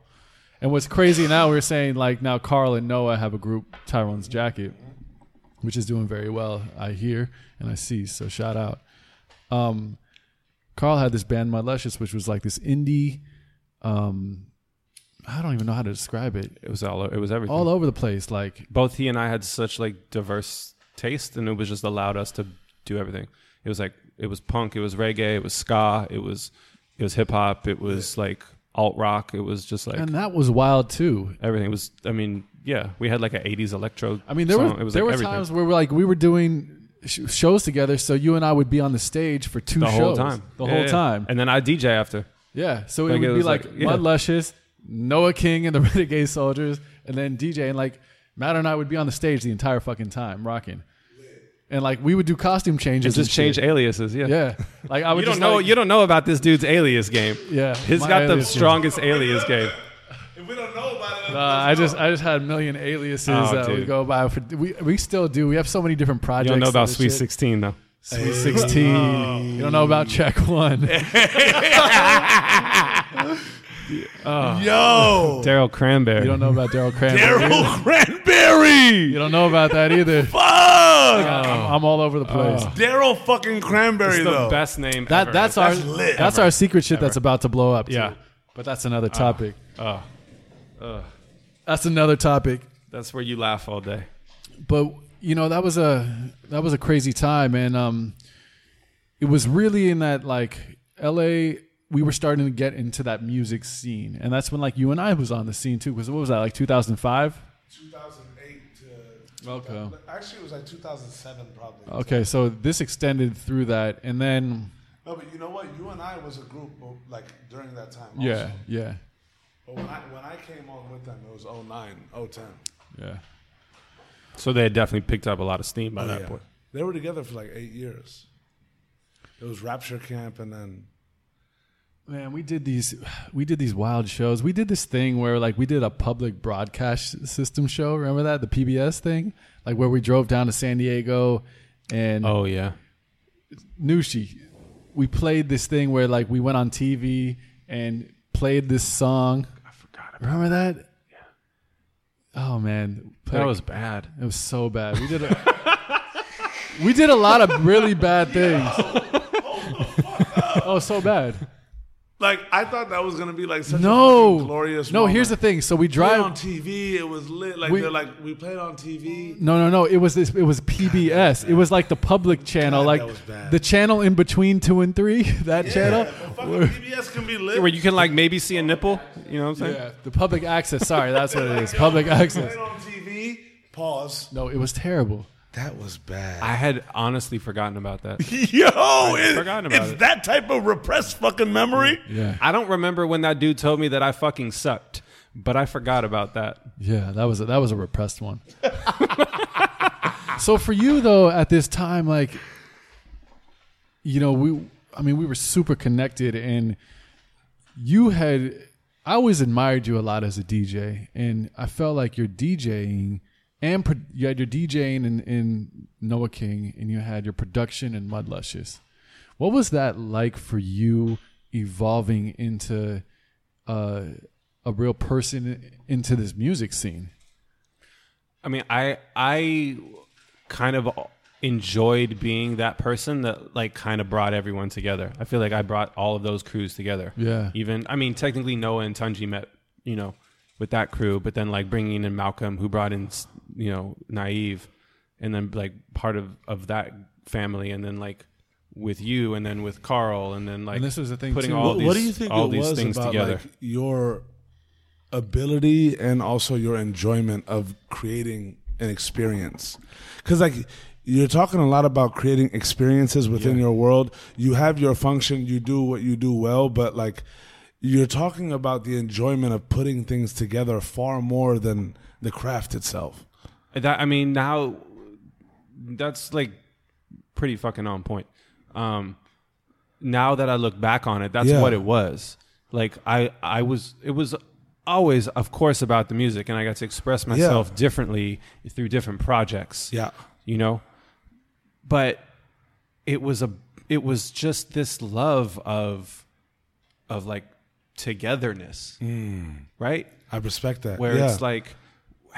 S2: And what's crazy now we're saying like now Carl and Noah have a group, Tyrone's Jacket, which is doing very well, I hear and I see. So shout out. Um Carl had this band Mud Luscious, which was like this indie um I don't even know how to describe it.
S3: It was all. It was everything.
S2: All over the place. Like
S3: Both he and I had such like diverse taste, and it was just allowed us to do everything. It was like it was punk, it was reggae, it was ska, it was it was hip hop, it was like alt rock. It was just like
S2: and that was wild too.
S3: everything. Was. I mean, yeah, we had like an '80s electro.
S2: I mean, there
S3: song.
S2: were
S3: it was
S2: there
S3: like
S2: were
S3: everything.
S2: times where we're like we were doing shows together, so you and I would be on the stage for two
S3: the
S2: shows
S3: whole time,
S2: the
S3: Yeah,
S2: whole
S3: yeah.
S2: time.
S3: and then I DJ after.
S2: Yeah, so
S3: Like,
S2: it would
S3: it
S2: be like,
S3: like- yeah.
S2: Mud Luscious, Noah King, and the [laughs] Renegade Soldiers, and then DJ, and like Matt and I would be on the stage the entire fucking time rocking, and like we would do costume changes,
S3: Just
S2: and
S3: change aliases. Yeah.
S2: Yeah, like I [laughs] would
S3: You don't know.
S2: like-
S3: you don't know about this dude's alias game.
S2: Yeah,
S3: he's got the
S2: alias game.
S3: strongest alias game.
S1: If we don't know about it,
S2: Uh, I just I just had a million aliases
S3: Oh,
S2: that
S3: dude.
S2: would go by. For, we we still do. We have so many different projects.
S3: You don't know about
S2: and
S3: Sweet
S2: shit.
S3: 16 though.
S2: Sweet sixteen. You don't know about check one. [laughs]
S1: yo,
S3: Daryl Cranberry.
S2: You don't know about Daryl Cranberry.
S1: Daryl Cranberry.
S2: You don't know about that either. [laughs]
S1: Fuck.
S2: I'm, I'm all over the place.
S1: Daryl fucking Cranberry
S3: It's the
S1: though.
S3: best name.
S2: that
S3: ever.
S2: that's our
S1: That's lit.
S2: that's our secret shit that's about to blow up. too.
S3: Yeah.
S2: but that's another topic.
S3: Oh,
S2: That's another topic.
S3: that's where you laugh all day.
S2: But you know that was a that was a crazy time, and um, it was really in that like L.A. We were starting to get into that music scene, and that's when like you and I was on the scene too. Because what was that like 2005?
S1: 2008 to
S2: Okay.
S1: actually it was like 2007 probably.
S2: Okay, so this extended through that, and then
S1: No, but you know what? You and I was a group like during that time.
S2: yeah, yeah,
S1: But when I when I came on with them, it was 09, 010.
S2: yeah.
S3: So they had definitely picked up a lot of steam by
S1: Oh,
S3: that
S1: yeah.
S3: point.
S1: They were together for like eight years. It was Rapture Camp, and then
S2: Man, we did these we did these wild shows. We did this thing where like we did a public broadcast system show. Remember that? The PBS thing? Like where we drove down to San Diego and
S3: Oh yeah.
S2: Nushi. We played this thing where like we went on TV and played this song.
S3: I
S2: Remember that? Yeah. Oh man.
S3: that. Was bad.
S2: it was so bad. We did a [laughs] We did a lot of really bad things. [laughs] oh, so bad.
S1: Like I thought that was gonna be like such a
S2: No,
S1: fucking glorious.
S2: no. Here's the thing. So we
S1: Played
S2: drive
S1: on TV. It was lit. Like
S2: We-
S1: they're like we played on TV.
S2: No, no, no. It was this. It was PBS. It was like the public channel,
S1: God,
S2: like
S1: that was bad.
S2: the channel in between two and three. [laughs] That channel.
S1: Yeah, but fucking PBS can be lit.
S3: Where you can like maybe see a nipple. You know what I'm saying?
S2: Yeah, the public access. Sorry, that's what it is. [laughs] Public access.
S1: Played on TV. Pause.
S2: No, it was terrible.
S1: That was bad.
S3: I had honestly forgotten about that. [laughs]
S1: Yo, it,
S3: forgotten about
S1: it's
S3: it.
S1: that type of repressed fucking memory.
S2: Yeah,
S3: I don't remember when that dude told me that I fucking sucked, but I forgot about that.
S2: yeah. That was a, that was a repressed one. [laughs] so for you though, at this time, like, you know, we. I mean, we were super connected, and you had. I always admired you a lot as a DJ, and I felt like your DJing and pro- you had your DJing in, in Noah King, and you had your production in Mud Luscious. What was that like for you evolving into uh, a real person into this music scene?
S3: I mean, I I kind of enjoyed being that person that like kind of brought everyone together. I feel like I brought all of those crews together.
S2: Yeah.
S3: Even I mean, technically Noah and Tunji met, you know, with that crew, but then like bringing in Malcolm, who brought in, you know, Naive, and then like part of of that family, and then like with you, and then with Carl, and then like
S2: And this is the thing,
S3: putting
S2: too.
S3: all
S1: What,
S3: these
S1: what do you think
S3: all
S1: it
S3: these
S1: was
S3: things
S1: about
S3: together.
S1: like your ability and also your enjoyment of creating an experience? Because like you're talking a lot about creating experiences within your world. You have your function, you do what you do well, but like you're talking about the enjoyment of putting things together far more than the craft itself.
S3: That I mean, now that's like pretty fucking on point. Um, now that I look back on it, that's
S1: Yeah.
S3: what it was. Like I, I was, it was always, of course, about the music, and I got to express myself differently through different projects.
S1: Yeah.
S3: you know. But it was a, it was just this love of, of like togetherness, right?
S1: I respect that.
S3: where
S1: Mm. yeah.
S3: it's like,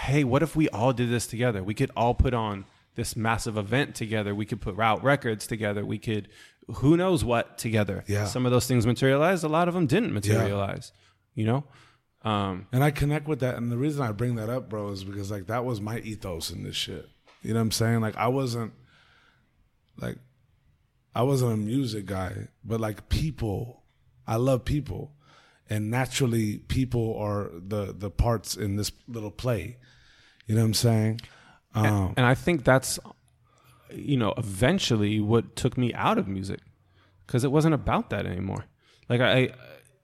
S3: hey, what if we all did this together? We could all put on this massive event together. We could put out records together. We could, who knows what together.
S1: Yeah.
S3: Some of those things materialized. A lot of them didn't materialize. You know. Um,
S1: And I connect with that. And the reason I bring that up, bro, is because like that was my ethos in this shit. You know what I'm saying? Like I wasn't like I wasn't a music guy, but like people, I love people. And naturally people are the the parts in this little play. You know what I'm saying? Um,
S3: and I think that's, you know, eventually what took me out of music, because it wasn't about that anymore. Like I,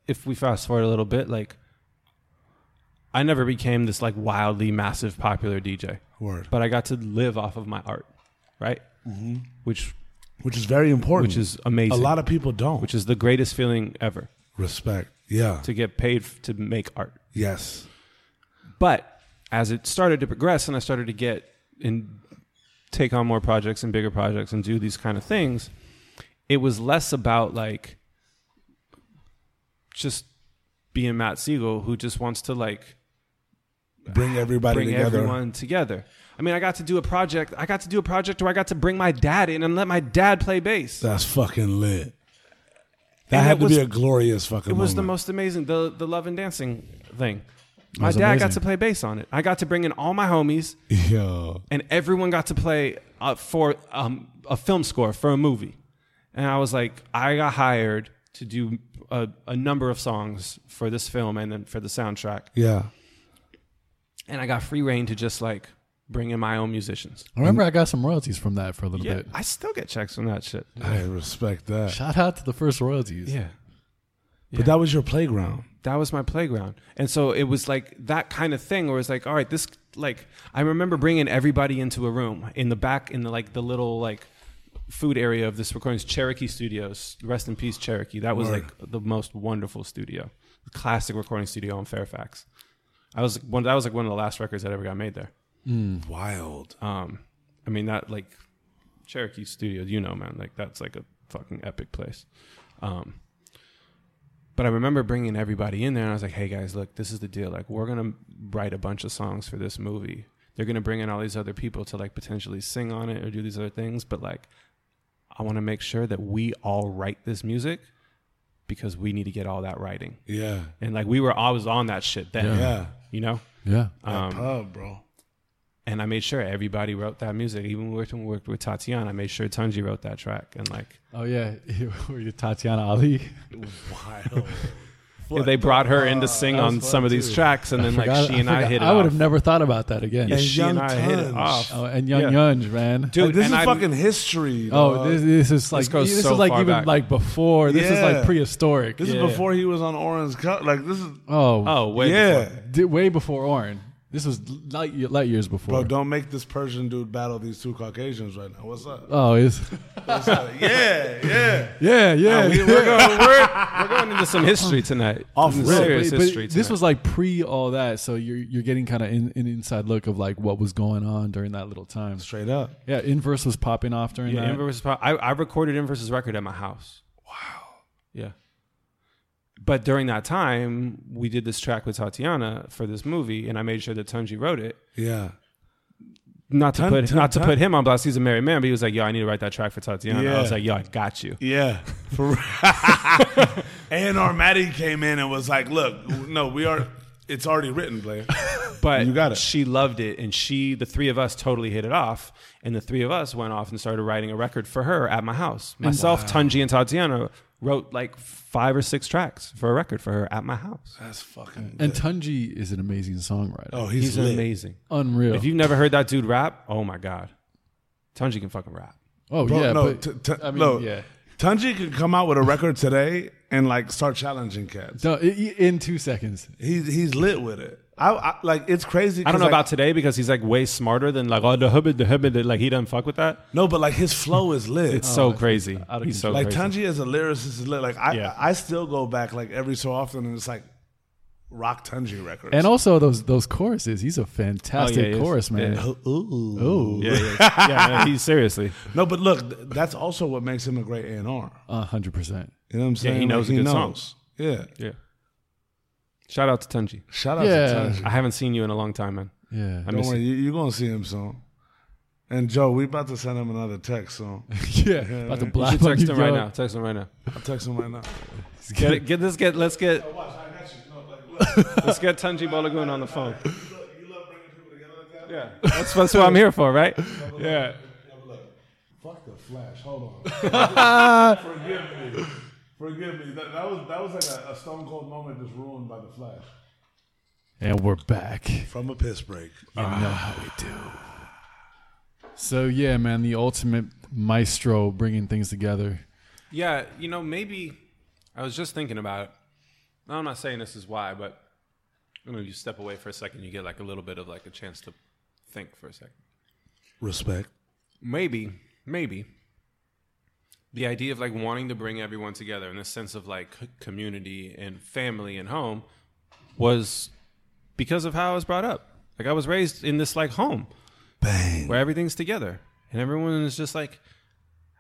S3: if we fast forward a little bit, like. I never became this like wildly massive popular DJ.
S1: word.
S3: but I got to live off of my art, right?
S1: Mm-hmm.
S3: Which
S1: Which is very important.
S3: which is amazing.
S1: a lot of people don't.
S3: which is the greatest feeling ever
S1: respect. Yeah.
S3: to get paid f- to make art.
S1: Yes.
S3: But as it started to progress and I started to get and take on more projects and bigger projects and do these kind of things, it was less about like just being Matt Siegel who just wants to like
S1: Bring everybody
S3: bring
S1: together.
S3: everyone together. I mean, I got to do a project. I got to do a project where I got to bring my dad in and let my dad play bass.
S1: That's fucking lit. That
S3: And
S1: had to
S3: was-
S1: be a glorious fucking
S3: It was the most amazing the the love and dancing thing. My
S2: was
S3: dad got to play bass on it. I got to bring in all my homies,
S1: Yo.
S3: and everyone got to play uh, for um, a film score for a movie. And I was like, I got hired to do a, a number of songs for this film and then for the soundtrack,
S1: Yeah.
S3: and I got free reign to just like bring in my own musicians.
S2: I remember I got some royalties from that for a little
S3: Yeah,
S2: bit.
S3: I still get checks from that shit.
S1: I respect that.
S2: Shout out to the first royalties.
S3: Yeah.
S1: But that was your playground.
S3: That was my playground. And so it was like that kind of thing where it's like all right this like i remember bringing everybody into a room in the back in the like the little like food area of this recordings cherokee studios. Rest in peace cherokee. That was
S1: Word.
S3: like the most wonderful studio. Classic recording studio in fairfax. I was one that was like one of the last records that ever got made there.
S1: Wild.
S3: um i mean that like cherokee studios you know man like that's like a fucking epic place. Um but I remember bringing everybody in there, and I was like, "Hey guys, look, this is the deal. Like, we're gonna write a bunch of songs for this movie. They're gonna bring in all these other people to like potentially sing on it or do these other things. But like, I want to make sure that we all write this music because we need to get all that writing.
S1: Yeah.
S3: And like we were always on that shit then,
S1: Yeah.
S3: you know.
S2: Yeah.
S3: Um,
S1: Pub, bro.
S3: And I made sure everybody wrote that music. Even when we worked with Tatyana, I made sure Tunji wrote that track. And like
S2: Oh yeah. [laughs] Were you Tatyana Ali?
S1: Wild. [laughs]
S3: they brought her in to sing
S1: that
S3: on some of these
S1: too.
S3: tracks, and then like
S2: Forgot-
S3: she and I,
S2: forgot-
S3: hit it
S2: I would
S3: off.
S2: have never thought about that again.
S3: Yeah,
S1: And
S3: she and
S1: Young
S3: I hit it off.
S2: Oh, and Young
S3: Yeah.
S2: Yunge, man.
S3: Dude,
S1: Like, this is
S3: I-
S1: fucking history.
S2: Oh, this, this is like
S3: goes
S2: this
S3: so
S2: is like
S3: far
S2: even
S3: back.
S2: like before. This is like prehistoric.
S1: This
S3: Yeah.
S1: is before he was on Orange Cut. Like this is,
S2: oh,
S3: Oh, way
S1: yeah,
S3: before.
S2: way before Orin. This was light, light years before.
S1: bro. Don't make this Persian dude battle these two Caucasians right now. What's up?
S2: oh, it's
S1: What's up? Yeah, yeah. [laughs]
S2: yeah, yeah.
S3: We, are going, we're, we're going into some history [laughs] tonight.
S1: Off
S3: Some serious
S2: But- but
S3: history.
S2: this was like pre all that, so you're you're getting kind of in, an inside look of like what was going on during that little time.
S1: Straight up.
S2: Yeah, Inverse was popping off during
S3: yeah,
S2: that.
S3: Inverse. Pop- I, I recorded Inverse's record at my house. Wow. Yeah. But during that time, we did this track with Tatyana for this movie, and I made sure that Tunji wrote it.
S1: Yeah.
S3: Not to
S1: Tun-
S3: put
S1: Tun-
S3: not to put him on blast. He's a married man, but he was like, "Yo, I need to write that track for Tatyana." I was like, "Yo, I got you."
S1: Yeah. [laughs] For real. and Armati came in and was like, "Look, no, we are. It's already written, Blair. [laughs]
S3: But
S1: You got it.
S3: she loved it, and she, the three of us, totally hit it off. And the three of us went off and started writing a record for her at my house. Myself, Tunji, and Tatyana wrote like five or six tracks for a record for her at my house.
S1: That's fucking.
S2: and Tunji is an amazing songwriter.
S1: oh, he's,
S3: He's
S1: lit.
S3: amazing.
S2: Unreal.
S3: If you've never heard that dude rap, oh my god, Tunji can fucking rap.
S2: oh
S1: Bro,
S2: yeah,
S1: no,
S2: but
S1: t- t-
S2: I mean,
S1: no.
S2: yeah.
S1: Tunji could come out with a record today and like start challenging cats.
S2: No, i- i- in two seconds.
S1: He's he's lit with it. I, I like it's crazy.
S3: I don't know
S1: like,
S3: about today because he's like way smarter than like oh the hubbard the hubbard like he doesn't fuck with that.
S1: no, but like his flow is lit.
S3: It's so
S2: oh,
S3: crazy. He's so
S1: like
S3: crazy.
S1: Tunji as a lyricist is lit. Like I
S3: Yeah.
S1: I still go back like every so often and it's like rock Tunji records.
S2: And also those those choruses. He's a fantastic
S3: Oh, yeah,
S2: chorus man.
S3: Yeah.
S1: Ooh.
S2: Oh,
S3: yeah, yeah, yeah, yeah, he's seriously. [laughs]
S1: No, but look, th- that's also what makes him a great A and R.
S2: a hundred percent.
S1: You know what I'm saying?
S3: he knows
S1: Like,
S3: a good song.
S1: Yeah.
S3: Yeah. Shout out to Tunji.
S1: Shout out
S2: Yeah.
S1: to Tunji.
S3: I haven't seen you in a long time, man.
S2: Yeah,
S3: I
S1: Don't worry,
S3: you.
S1: you, you're gonna see him soon. And Joe, we about to send him another text soon. [laughs]
S2: yeah. About to
S3: You
S2: blast
S3: should text
S2: you,
S3: him right now. Text him right now.
S1: I'll text him right now.
S3: Get it, get this. Get let's get let's get oh, Tunji [laughs] Balogun on the phone. Yeah, that's that's what I'm here for, right? Yeah.
S1: Fuck the flash. Hold on. [laughs] Forgive me. Forgive me. That, that was that was like a, a stone cold moment just ruined by the flash.
S2: And we're back.
S1: From a piss break.
S2: You know how we do. So yeah, man, the ultimate maestro bringing things together.
S3: Yeah, you know, maybe I was just thinking about it. No, I'm not saying this is why, but you know, you step away for a second, you get like a little bit of like a chance to think for a second.
S1: Respect.
S3: Maybe, maybe the idea of like wanting to bring everyone together in the sense of like community and family and home was because of how I was brought up. Like I was raised in this like home
S1: Bang.
S3: where everything's together and everyone is just like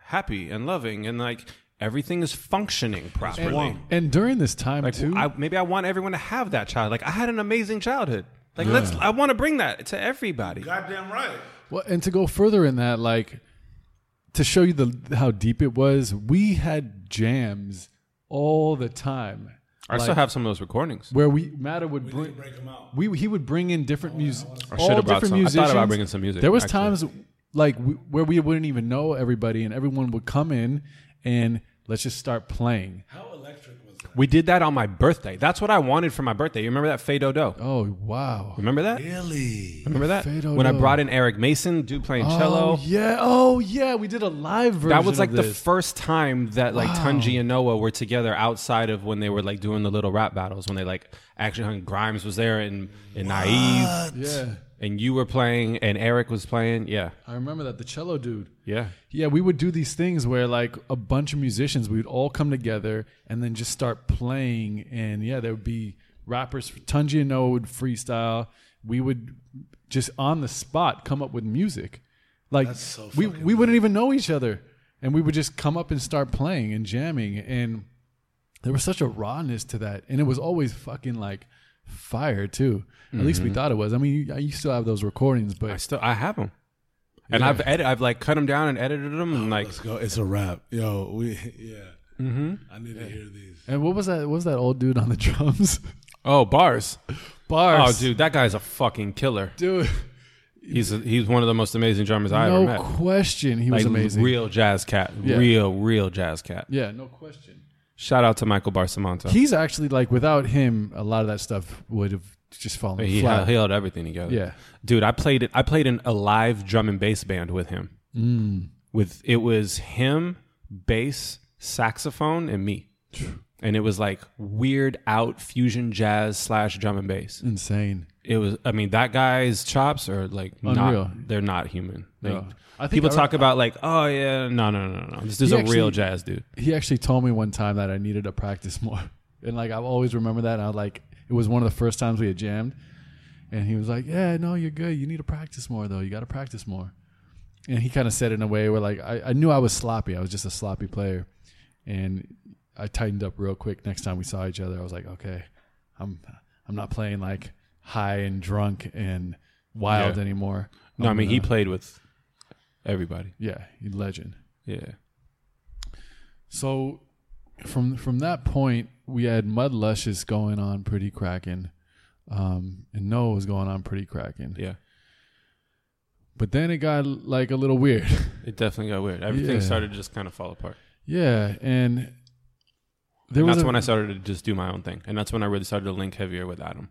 S3: happy and loving and like everything is functioning properly.
S1: one.
S2: And during this time
S3: Like
S2: too,
S3: I, maybe I want everyone to have that child. Like I had an amazing childhood. Like let's I want to bring that to everybody.
S1: Goddamn right.
S2: Well, and to go further in that, like to show you the how deep it was, we had jams all the time.
S3: I still have some of those recordings.
S2: Where we Matter would bring,
S1: Break him out.
S2: we he would bring in different oh, music,
S3: I
S2: all
S3: should
S2: different
S3: some. I
S2: musicians.
S3: thought about bringing some music.
S2: There was
S3: actually.
S2: times like we, where we wouldn't even know everybody, and everyone would come in and let's just start playing.
S1: How electric was that?
S3: We did that on my birthday. That's what I wanted for my birthday. You remember that Fado Do?
S2: Oh wow!
S3: Remember that?
S1: Really?
S3: Remember that?
S2: Fado
S3: when I brought in Eric Mason, dude playing oh, cello.
S2: Oh yeah! Oh yeah! We did a live version.
S3: That was
S2: of
S3: like the first time that like
S2: Wow.
S3: Tunji and Noah were together outside of when they were like doing the little rap battles when they like actually hung Grimes was there and, and Naive
S2: yeah.
S3: And you were playing and Eric was playing. Yeah.
S2: I remember that the cello dude.
S3: Yeah.
S2: Yeah, we would do these things where like a bunch of musicians, we'd all come together and then just start playing. And yeah, there would be rappers. Tunji and Noah would freestyle. We would just on the spot come up with music. Like
S1: That's so
S2: we
S1: fucking
S2: we wouldn't even know each other, and we would just come up and start playing and jamming. And there was such a rawness to that, and it was always fucking like fire too. At least we thought it was. I mean, you, you still have those recordings, but
S3: I still I have them. And
S2: Yeah.
S3: I've edit, I've like cut them down and edited them and like
S1: Let's go. It's a wrap. Yo, we [laughs] yeah. Mm-hmm. I need to hear these.
S2: And what was that? What was that old dude on the [laughs] drums?
S3: Oh, bars.
S2: Bars.
S3: Oh, dude, that guy's a fucking killer.
S2: dude.
S3: He's a, he's one of the most amazing drummers I
S2: no
S3: ever met.
S2: No question, he was amazing.
S3: real jazz cat,
S2: Yeah.
S3: real real jazz cat.
S2: yeah, no question.
S3: Shout out to Michael Barsamonte.
S2: He's actually like without him, a lot of that stuff would have just fallen
S3: He
S2: flat.
S3: held, he held everything together.
S2: yeah,
S3: dude, I played it. I played in a live drum and bass band with him.
S2: Mm.
S3: With it was him, bass, saxophone, and me, and it was like weird out fusion jazz slash drum and bass.
S2: insane.
S3: It was. I mean, that guy's chops are like
S2: Unreal.
S3: not. They're not human. Like,
S2: No. I think
S3: people
S2: I-
S3: talk about like, oh yeah, no, no, no, no. This is a real jazz dude.
S2: He actually told me one time that I needed to practice more, [laughs] and like I've always remember that. And I was like, it was one of the first times we had jammed, and he was like, "Yeah, no, you're good. You need to practice more, though. You got to practice more." And he kind of said it in a way where like I, I knew I was sloppy. I was just a sloppy player, and I tightened up real quick. Next time we saw each other, I was like, "Okay, I'm I'm not playing like high and drunk and wild
S3: Yeah.
S2: anymore."
S3: No, I mean he
S2: gonna-
S3: played with everybody.
S2: Yeah, legend.
S3: Yeah.
S2: So from from that point, we had Mud Luscious going on pretty cracking, um, and Noah was going on pretty cracking.
S3: Yeah.
S2: But then it got like a little weird. [laughs]
S3: It definitely got weird. Everything
S2: Yeah.
S3: started to just kind of fall apart.
S2: yeah, and there
S3: And
S2: was
S3: that's
S2: a-
S3: when I started to just do my own thing, and that's when I really started to link heavier with Adam.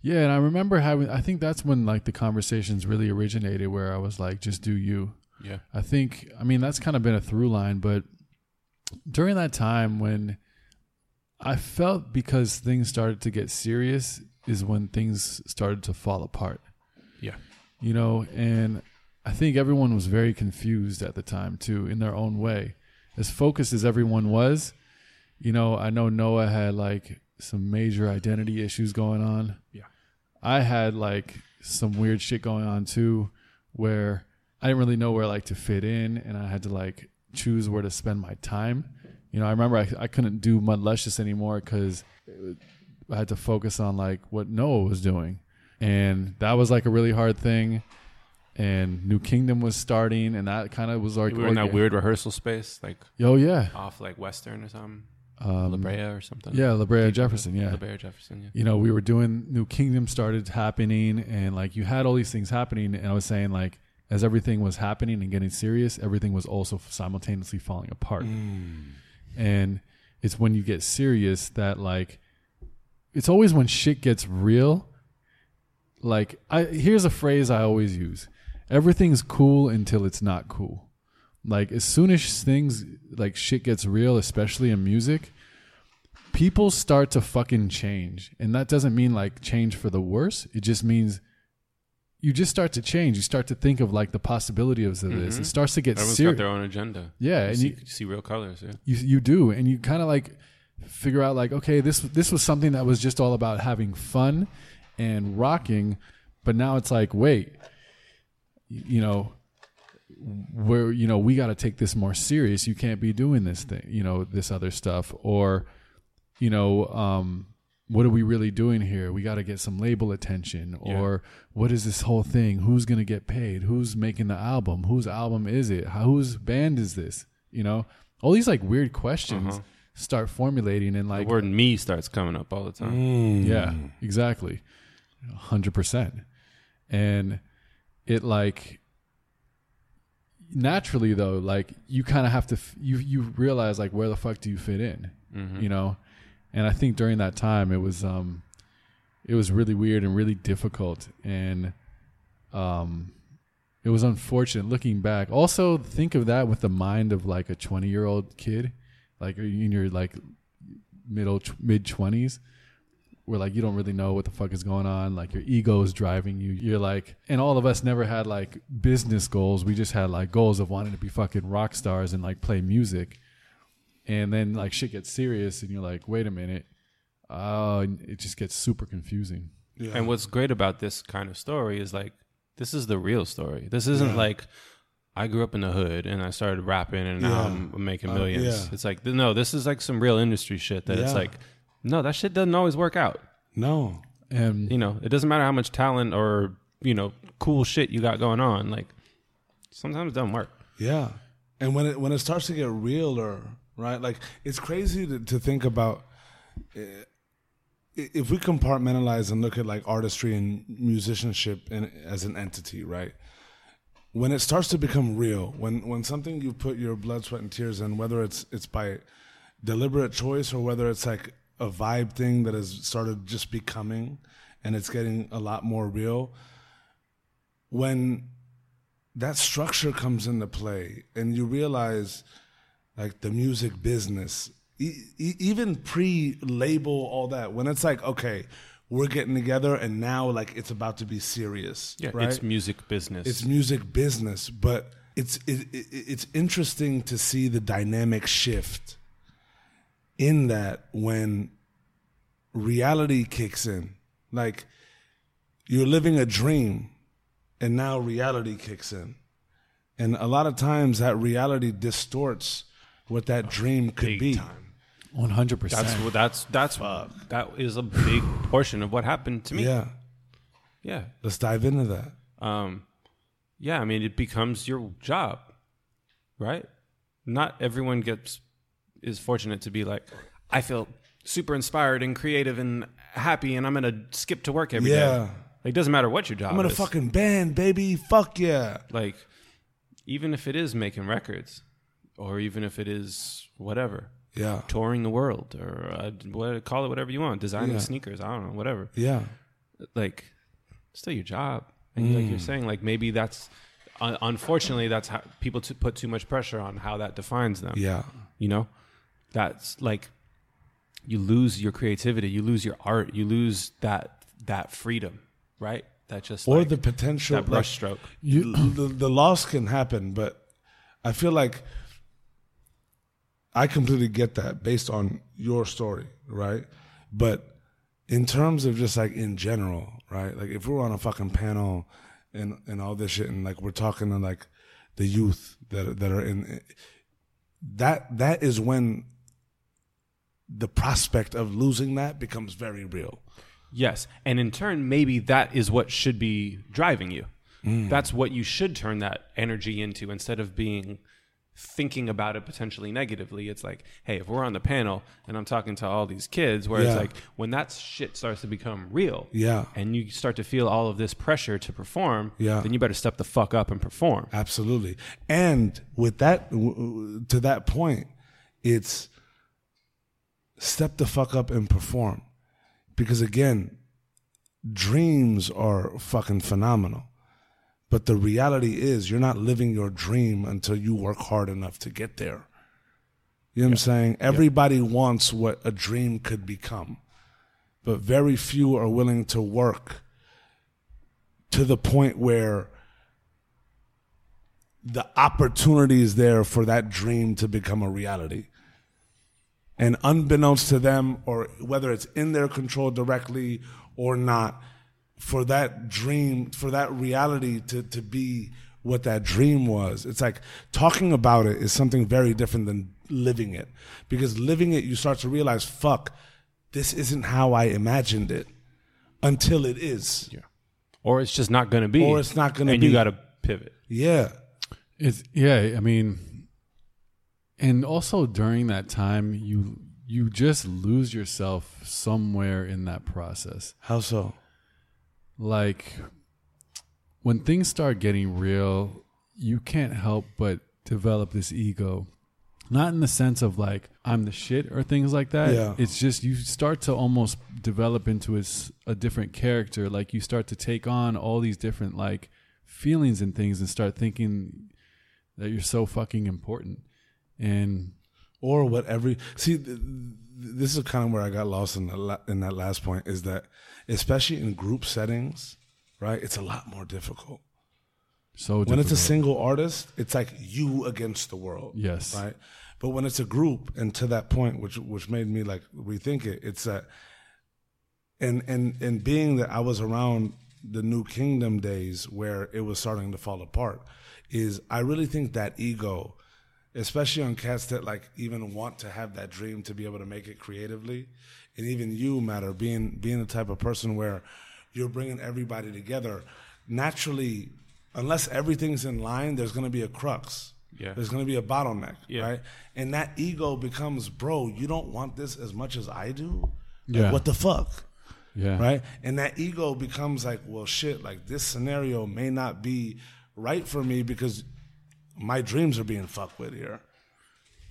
S2: yeah, and I remember having. I think that's when like the conversations really originated, where I was like, "Just do you."
S3: Yeah.
S2: I think, I mean, that's kind of been a through line, but during that time when I felt because things started to get serious is when things started to fall apart.
S3: Yeah.
S2: You know, and I think everyone was very confused at the time too, in their own way. As focused as everyone was, you know, I know Noah had like some major identity issues going on.
S3: Yeah.
S2: I had like some weird shit going on too, where I didn't really know where like to fit in, and I had to like choose where to spend my time. You know, I remember I, I couldn't do Mud Luscious anymore because I had to focus on like what Noah was doing, and that was like a really hard thing. And New Kingdom was starting, and that kind of was like
S3: we were in that weird rehearsal space, like
S2: Oh yeah,
S3: off like Western or something,
S2: um,
S3: La Brea or something.
S2: yeah, La Brea Jefferson, yeah.
S3: La Brea Jefferson. Yeah.
S2: you know, we were doing New Kingdom started happening, and like you had all these things happening, and I was saying like as everything was happening and getting serious, everything was also simultaneously falling apart. Mm. And it's when you get serious that like it's always when shit gets real. Like I here's a phrase I always use. Everything's cool until it's not cool. Like as soon as things like shit gets real, especially in music, people start to fucking change. And that doesn't mean like change for the worse. It just means you just start to change. You start to think of like the possibilities of this. It starts to get
S3: Everyone's got
S2: serious.
S3: their own agenda.
S2: Yeah,
S3: you
S2: and
S3: see,
S2: you-
S3: you see real colors. Yeah.
S2: You you do, and you kind of like figure out like, okay, this this was something that was just all about having fun and rocking, but now it's like, wait, you know, where you know we got to take this more serious. You can't be doing this thing, you know, this other stuff, or you know, um, what are we really doing here? We got to get some label attention,
S3: Yeah.
S2: or what is this whole thing? Who's gonna get paid? Who's making the album? Whose album is it? How, whose band is this? You know, all these like weird questions
S3: Uh-huh.
S2: start formulating, and like
S3: the word "me" starts coming up all the time.
S2: yeah, exactly. 100%. And it like naturally though, like you kind of have to f- you you realize like where the fuck do you fit in?
S3: Mm-hmm.
S2: You know? And I think during that time it was um it was really weird and really difficult. And um it was unfortunate looking back. Also think of that with the mind of like a 20-year-old kid, like in your like middle mid 20s where like you don't really know what the fuck is going on. Like your ego is driving you. You're like and all of us never had like business goals. We just had like goals of wanting to be fucking rock stars and like play music and then like shit gets serious and you're like wait a minute oh and it just gets super confusing
S1: Yeah.
S3: And what's great about this kind of story is like this is the real story. This isn't like I grew up in the hood and I started rapping and now I'm making
S1: Uh,
S3: millions.
S1: yeah.
S3: It's like no, this is like some real industry shit that it's like no, that shit doesn't always work out.
S1: no.
S2: and
S3: You know, it doesn't matter how much talent or you know cool shit you got going on. Like sometimes it doesn't work.
S1: Yeah. And when it when it starts to get realer, right? Like it's crazy to, to think about uh, if we compartmentalize and look at like artistry and musicianship in, as an entity, right? When it starts to become real, when when something you put your blood, sweat, and tears in, whether it's it's by deliberate choice or whether it's like a vibe thing that has started just becoming and it's getting a lot more real, when that structure comes into play and you realize like the music business e- even pre-label all that when it's like okay we're getting together and now like it's about to be serious
S3: Yeah,
S1: right?
S3: it's music business.
S1: it's music business but it's it, it, it's interesting to see the dynamic shift in that when reality kicks in. Like you're living a dream and now reality kicks in. And a lot of times that reality distorts what that dream could
S3: big
S1: be
S3: time.
S2: One hundred percent.
S3: That's what that's that's that is a big portion of what happened to me.
S1: yeah
S3: Yeah.
S1: let's dive into that
S3: Um, yeah, I mean, it becomes your job, right? Not everyone gets is fortunate to be like, I feel super inspired and creative and happy, and I'm gonna skip to work every day.
S1: Yeah.
S3: Like, doesn't matter what your job
S1: i'm in a
S3: is.
S1: fucking band baby fuck yeah
S3: like, even if it is making records, or even if it is whatever,
S1: yeah.
S3: Touring the world, or uh, what, call it whatever you want, designing
S1: Yeah.
S3: sneakers, I don't know, whatever.
S1: yeah.
S3: Like still your job. And like you're saying like maybe that's un- unfortunately that's how people to put too much pressure on how that defines them.
S1: Yeah.
S3: You know? That's like you lose your creativity you lose your art you lose that that freedom right? That just
S1: or
S3: like,
S1: the potential
S3: that brush stroke.
S1: you, [clears throat] the, the loss can happen, but I feel like I completely get that based on your story, right? But in terms of just like in general, right? Like if we're on a fucking panel and and all this shit, and like we're talking to like the youth that that are in that that is when the prospect of losing that becomes very real.
S3: Yes. And in turn, maybe that is what should be driving you. Mm. That's what you should turn that energy into instead of being thinking about it potentially negatively. It's like, hey, if we're on the panel and I'm talking to all these kids, where
S1: Yeah.
S3: it's like, when that shit starts to become real
S1: Yeah.
S3: and you start to feel all of this pressure to perform,
S1: Yeah.
S3: then you better step the fuck up and perform.
S1: Absolutely. And with that, to that point, it's step the fuck up and perform. Because again, dreams are fucking phenomenal. But the reality is, you're not living your dream until you work hard enough to get there. You know what I'm saying? Everybody wants what a dream could become, but very few are willing to work to the point where the opportunity is there for that dream to become a reality. And unbeknownst to them, or whether it's in their control directly or not, for that dream, for that reality to, to be what that dream was, it's like talking about it is something very different than living it. Because living it, you start to realize, fuck, this isn't how I imagined it until it is.
S3: Yeah. Or it's just not going to be.
S1: Or it's not gonna
S3: And
S1: be.
S3: you got to pivot.
S1: Yeah.
S2: It's yeah. I mean, and also during that time, you you just lose yourself somewhere in that process.
S1: How so?
S2: Like when things start getting real, you can't help but develop this ego. Not in the sense of like I'm the shit or things like that.
S1: Yeah.
S2: It's just you start to almost develop into a different character. Like you start to take on all these different like feelings and things and start thinking that you're so fucking important. And
S1: or what every see th- th- this is kind of where i got lost in the la- in that last point is that especially in group settings right it's a lot more difficult.
S2: So
S1: when it's a single artist it's like you against the world
S2: Yes.
S1: right? But when it's a group and to that point which which made me like rethink it it's that and and and being that i was around the new kingdom days where it was starting to fall apart is i really think that ego especially on cats that like even want to have that dream to be able to make it creatively and even you matter being being the type of person where you're bringing everybody together naturally unless everything's in line there's going to be a crux
S3: Yeah.
S1: There's going to be a bottleneck,
S3: Yeah.
S1: right? And that ego becomes, bro, you don't want this as much as I do. Like,
S2: Yeah.
S1: What the fuck?
S2: Yeah.
S1: right? And that ego becomes like, well, shit, like this scenario may not be right for me because my dreams are being fucked with here.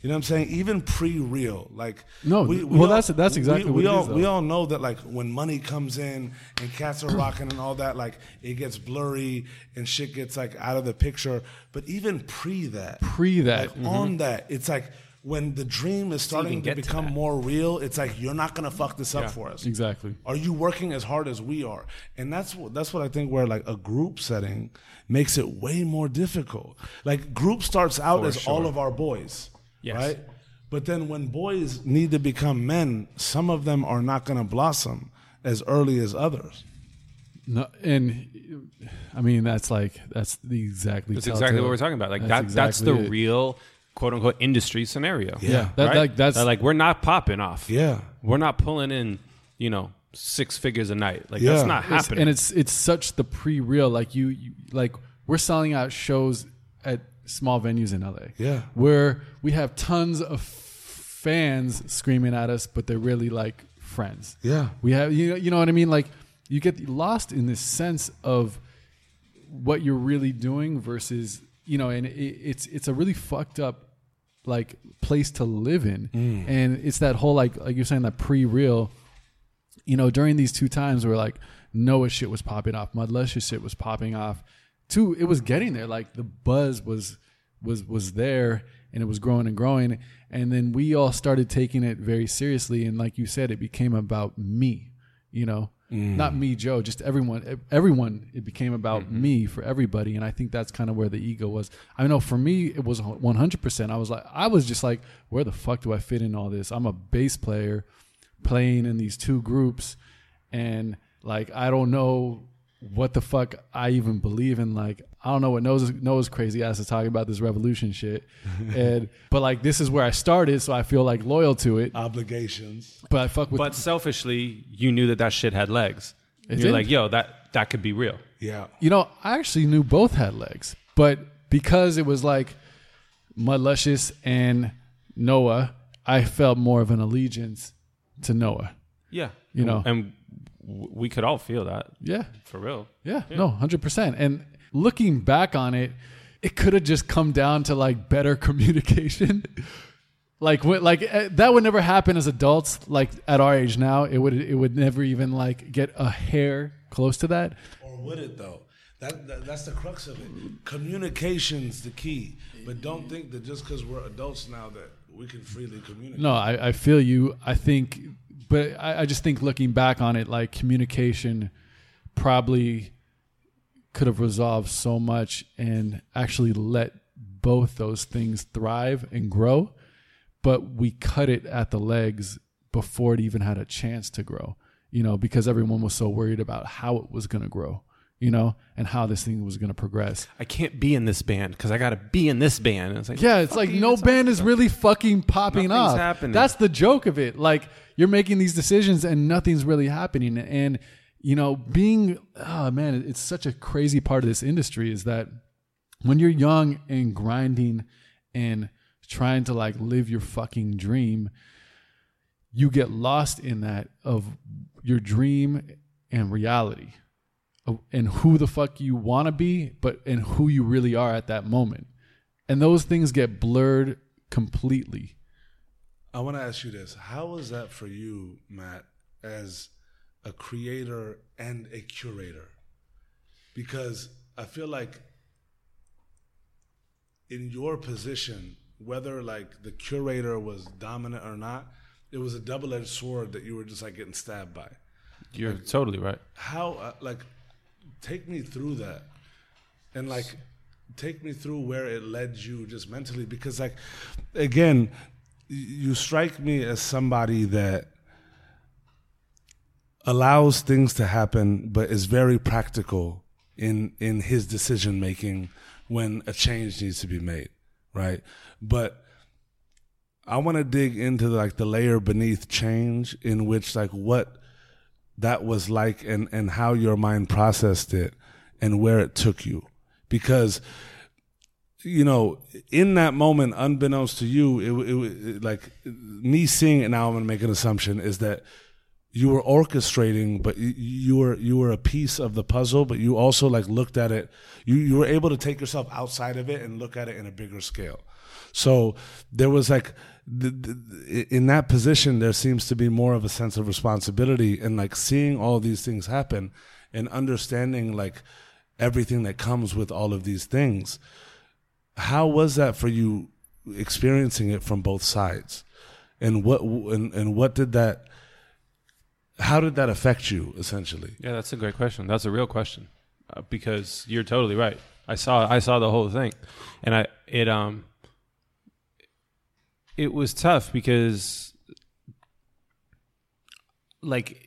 S1: You know what I'm saying? Even pre-real, like
S2: No, well, that's- that's exactly
S1: we, we
S2: it
S1: all
S2: is,
S1: we all know that like when money comes in and cats are rocking and all that, like it gets blurry and shit gets like out of the picture. But even pre that,
S2: Pre that.
S1: like mm-hmm. on that, it's like when the dream is starting to
S3: get to
S1: become more real. It's like you're not gonna fuck this up
S3: Yeah.
S1: for us.
S2: Exactly.
S1: Are you working as hard as we are? And that's what that's what I think where like a group setting makes it way more difficult. Like group starts out
S3: For
S1: as all of our boys,
S3: Yes.
S1: right? But then when boys need to become men, some of them are not going to blossom as early as others.
S2: No, and I mean that's like that's the exactly.
S3: That's exactly what we're talking about. Like that. That's the
S2: it.
S3: real quote unquote industry scenario.
S2: Yeah, that,
S3: right?
S2: like, that's
S3: That, like we're not popping off.
S1: Yeah.
S3: We're not pulling in, you know, six figures a night. Like
S1: Yeah.
S3: that's not
S2: It's-
S3: happening.
S2: and it's it's such the pre-real like you, you like we're selling out shows at small venues in LA.
S1: Yeah.
S2: where we have tons of fans screaming at us, but they're really like friends.
S1: Yeah.
S2: we have you know you know what I mean. Like you get lost in this sense of what you're really doing versus you know, and it, it's it's a really fucked up like place to live in, mm. and it's that whole like like you're saying that pre-real you know, during these two times where like Noah shit was popping off, Mudluscious shit was popping off. Two, it was getting there. Like the buzz was was was there and it was growing and growing. And then we all started taking it very seriously. And like you said, it became about me, you know. Mm. Not me, Joe, just everyone everyone it became about mm-hmm. me for everybody. And I think that's kind of where the ego was. I know for me it was one hundred percent. I was like I was just like, where the fuck do I fit in all this? I'm a bass player playing in these two groups and like I don't know what the fuck I even believe in like I don't know what Noah's, Noah's crazy ass is talking about this revolution shit [laughs] and but like this is where I started so I feel like loyal to it
S1: Obligations.
S2: but I fuck with
S3: but selfishly, you knew that that shit had legs.
S2: It
S3: You're
S2: did.
S3: like, yo, that that could be real.
S1: Yeah.
S2: you know I actually knew both had legs but because it was like Mudluscious and Noah I felt more of an allegiance to Noah
S3: Yeah,
S2: You know.
S3: and w- we could all feel that
S2: yeah
S3: for real.
S2: Yeah, no, hundred percent. And looking back on it, it could have just come down to like better [laughs] communication. like when, like eh, that would never happen as adults. Like at our age now, it would it would never even like get a hair close to that.
S1: Or would it though? That, that that's the crux of it. Communication's the key. But don't think that just because we're adults now that we can freely communicate.
S2: No, I, I feel you. I think, but I, I just think looking back on it, like communication probably could have resolved so much and actually let both those things thrive and grow. But we cut it at the legs before it even had a chance to grow, you know, because everyone was so worried about how it was going to grow, you know, and how this thing was going to progress.
S3: I can't be in this band because I got to be in this band. And it's like,
S2: Yeah, it's like
S3: you
S2: no band is really fucking popping
S3: Nothing's
S2: off.
S3: happening.
S2: That's the joke of it. Like you're making these decisions and nothing's really happening. And you know, being oh man, it's such a crazy part of this industry is that when you're young and grinding and trying to like live your fucking dream, you get lost in that of your dream and reality and who the fuck you want to be, but and who you really are at that moment. And those things get blurred completely.
S1: I want to ask you this: How was that for you, Matt, as a creator and a curator? Because I feel like in your position, whether like the curator was dominant or not, it was a double-edged sword that you were just like getting stabbed by.
S3: You're totally right.
S1: How uh, like take me through that, and like take me through where it led you just mentally because like again you strike me as somebody that allows things to happen but is very practical in in his decision making when a change needs to be made right? But i want to dig into like the layer beneath change in which like what that was like and and how your mind processed it and where it took you because you know, in that moment, unbeknownst to you, it, it, it like me seeing it now. I'm gonna make an assumption is that you were orchestrating, but you were you were a piece of the puzzle, but you also like looked at it. You you were able to take yourself outside of it and look at it in a bigger scale. So there was like in that position, there seems to be more of a sense of responsibility and like seeing all these things happen and understanding like everything that comes with all of these things. How was that for you experiencing it from both sides? And what and, and what did that how did that affect you essentially?
S3: Yeah, that's a great question. That's a real question uh, because you're totally right. I saw I saw the whole thing, and I it um it was tough because like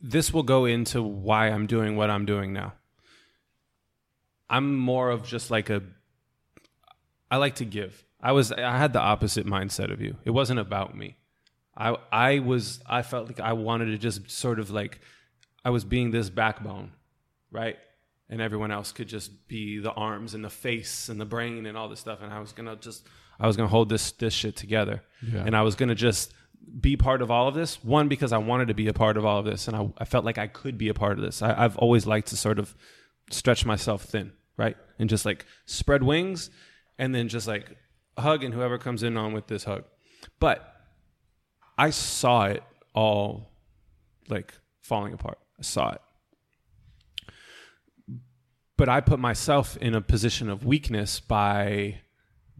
S3: this will go into why I'm doing what I'm doing now. I'm more of just like a I like to give. I was I had the opposite mindset of you. It wasn't about me. I I was I felt like I wanted to just sort of like I was being this backbone, right? And everyone else could just be the arms and the face and the brain and all this stuff and I was going to just I was going to hold this this shit together.
S2: Yeah.
S3: And I was going to just be part of all of this. One because I wanted to be a part of all of this and I, I felt like I could be a part of this. I, I've always liked to sort of stretch myself thin, right? And just like spread wings and then just like hug and whoever comes in on with this hug. But I saw it all like falling apart. I saw it. But I put myself in a position of weakness by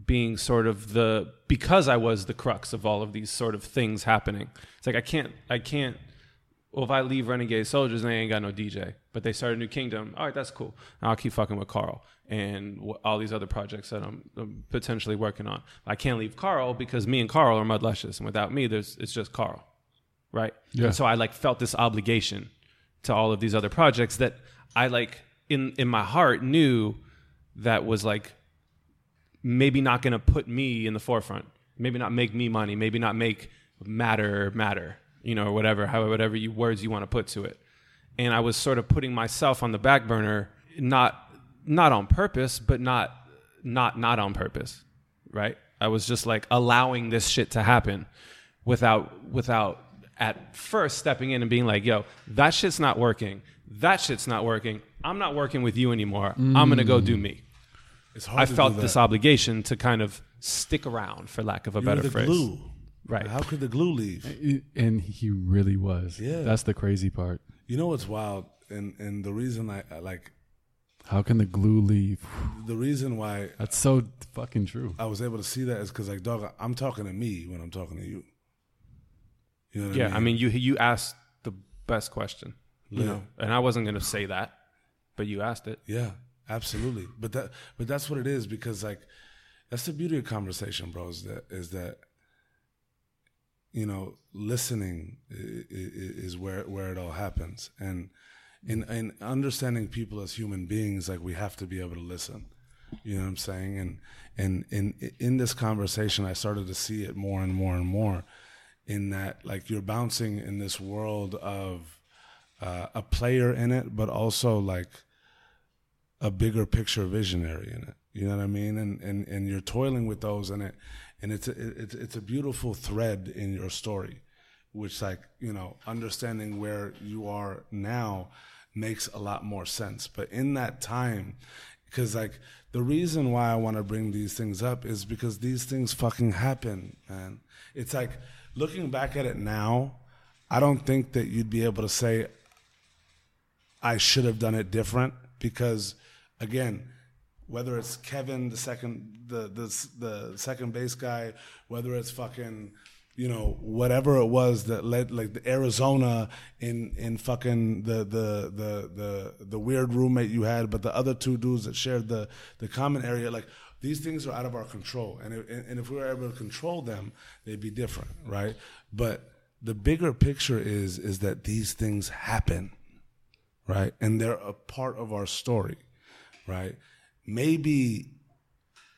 S3: being sort of the because I was the crux of all of these sort of things happening. It's like I can't I can't well if I leave Renegade Soldiers they ain't got no DJ, but they started New Kingdom. All right, that's cool. I'll keep fucking with Carl and w- all these other projects that I'm, I'm potentially working on. I can't leave Carl because me and Carl are Mudluscious, and without me, there's it's just Carl, right?
S2: Yeah.
S3: And so I like felt this obligation to all of these other projects that I like in in my heart knew that was like maybe not going to put me in the forefront, maybe not make me money, maybe not make matter matter, you know, or whatever, however, whatever you words you want to put to it. And I was sort of putting myself on the back burner, not not on purpose, but not not not on purpose, right? I was just like allowing this shit to happen without without at first stepping in and being like, "Yo, that shit's not working. That shit's not working. I'm not working with you anymore. I'm gonna go do me."
S1: It's hard
S3: I
S1: to
S3: felt this obligation to kind of stick around, for lack of a
S1: You
S3: better
S1: the
S3: phrase.
S1: glue.
S3: Right.
S1: How could the glue leave?
S2: And he really was.
S1: Yeah.
S2: That's the crazy part.
S1: You know what's wild, and and the reason I, I like
S2: How can the glue leave?
S1: the reason why
S2: That's so fucking true.
S1: I was able to see that is because like dog, I'm talking to me when I'm talking to you. You know what
S3: Yeah,
S1: I
S3: I
S1: mean?
S3: mean, you you asked the best question, you know, and I wasn't gonna say that, but you asked it.
S1: Yeah, absolutely. But that but that's what it is because like that's the beauty of conversation, bro. Is that is that you know listening is where where it all happens, and in in understanding people as human beings, like we have to be able to listen. You know what I'm saying? And and in in this conversation, I started to see it more and more and more. In that, like you're bouncing in this world of uh, a player in it, but also like a bigger picture visionary in it. You know what I mean? And and and you're toiling with those in it, and it's a, it's it's a beautiful thread in your story, which like you know understanding where you are now makes a lot more sense. But in that time, because like the reason why I want to bring these things up is because these things fucking happen, man. It's like looking back at it now, I don't think that you'd be able to say I should have done it different because, again, whether it's Kevin, the second, the the the second base guy, whether it's fucking, you know, whatever it was that led like the Arizona in in fucking the the the the the weird roommate you had, but the other two dudes that shared the the common area, like these things are out of our control, and if, and if we were able to control them, they'd be different, right? But the bigger picture is is that these things happen right? And they're a part of our story, right? Maybe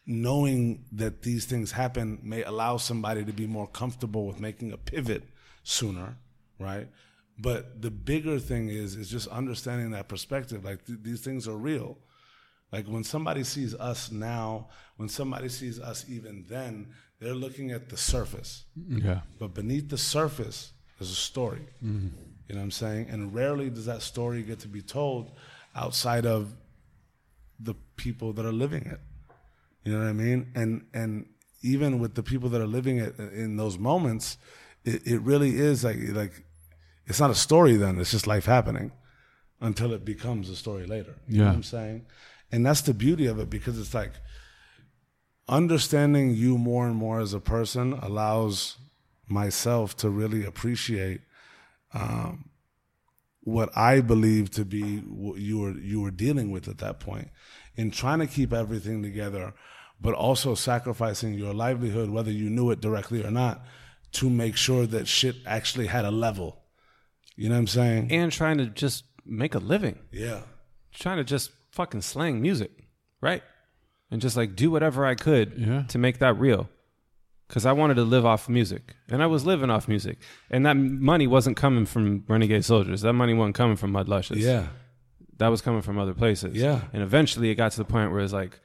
S1: knowing that these things happen may allow somebody to be more comfortable with making a pivot sooner, right? But the bigger thing is is just understanding that perspective. Like th- these things are real, Like when somebody sees us now, when somebody sees us even then, they're looking at the surface. Mm-hmm.
S2: Yeah.
S1: But beneath the surface is a story. Mm-hmm. You know what I'm saying? And rarely does that story get to be told outside of the people that are living it. You know what I mean? And and even with the people that are living it in those moments, it, it really is like like it's not a story then, it's just life happening until it becomes a story later. You know
S2: Yeah.
S1: what I'm saying? And that's the beauty of it because it's like understanding you more and more as a person allows myself to really appreciate um, what I believe to be what you were you were dealing with at that point, in trying to keep everything together, but also sacrificing your livelihood, whether you knew it directly or not, to make sure that shit actually had a level. You know what I'm saying?
S3: and trying to just make a living,
S1: yeah,
S3: trying to just fucking slang music, right? And just like do whatever I could
S2: Yeah.
S3: to make that real. Because I wanted to live off music, and I was living off music, and that money wasn't coming from Renegade Soldiers. That money wasn't coming from Mud Luscious.
S1: yeah,
S3: that was coming from other places.
S1: Yeah.
S3: And eventually it got to the point where it's like,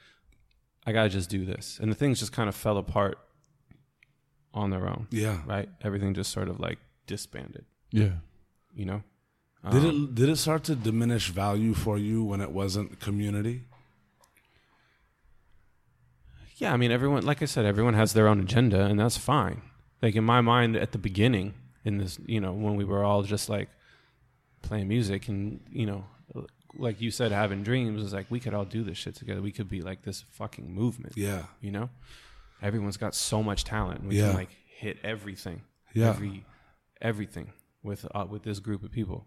S3: I gotta just do this. And the things just kind of fell apart on their own.
S1: yeah.
S3: Right? Everything just sort of like disbanded,
S2: Yeah.
S3: you know?
S1: Did it um, did it start to diminish value for you when it wasn't community?
S3: Yeah, I mean everyone like I said, everyone has their own agenda and that's fine. Like in my mind at the beginning, in this you know, when we were all just like playing music and, you know, like you said, having dreams is like we could all do this shit together. We could be like this fucking movement.
S1: Yeah,
S3: you know everyone's got so much talent we
S1: Yeah.
S3: can like hit everything
S1: Yeah.
S3: every everything with uh, with this group of people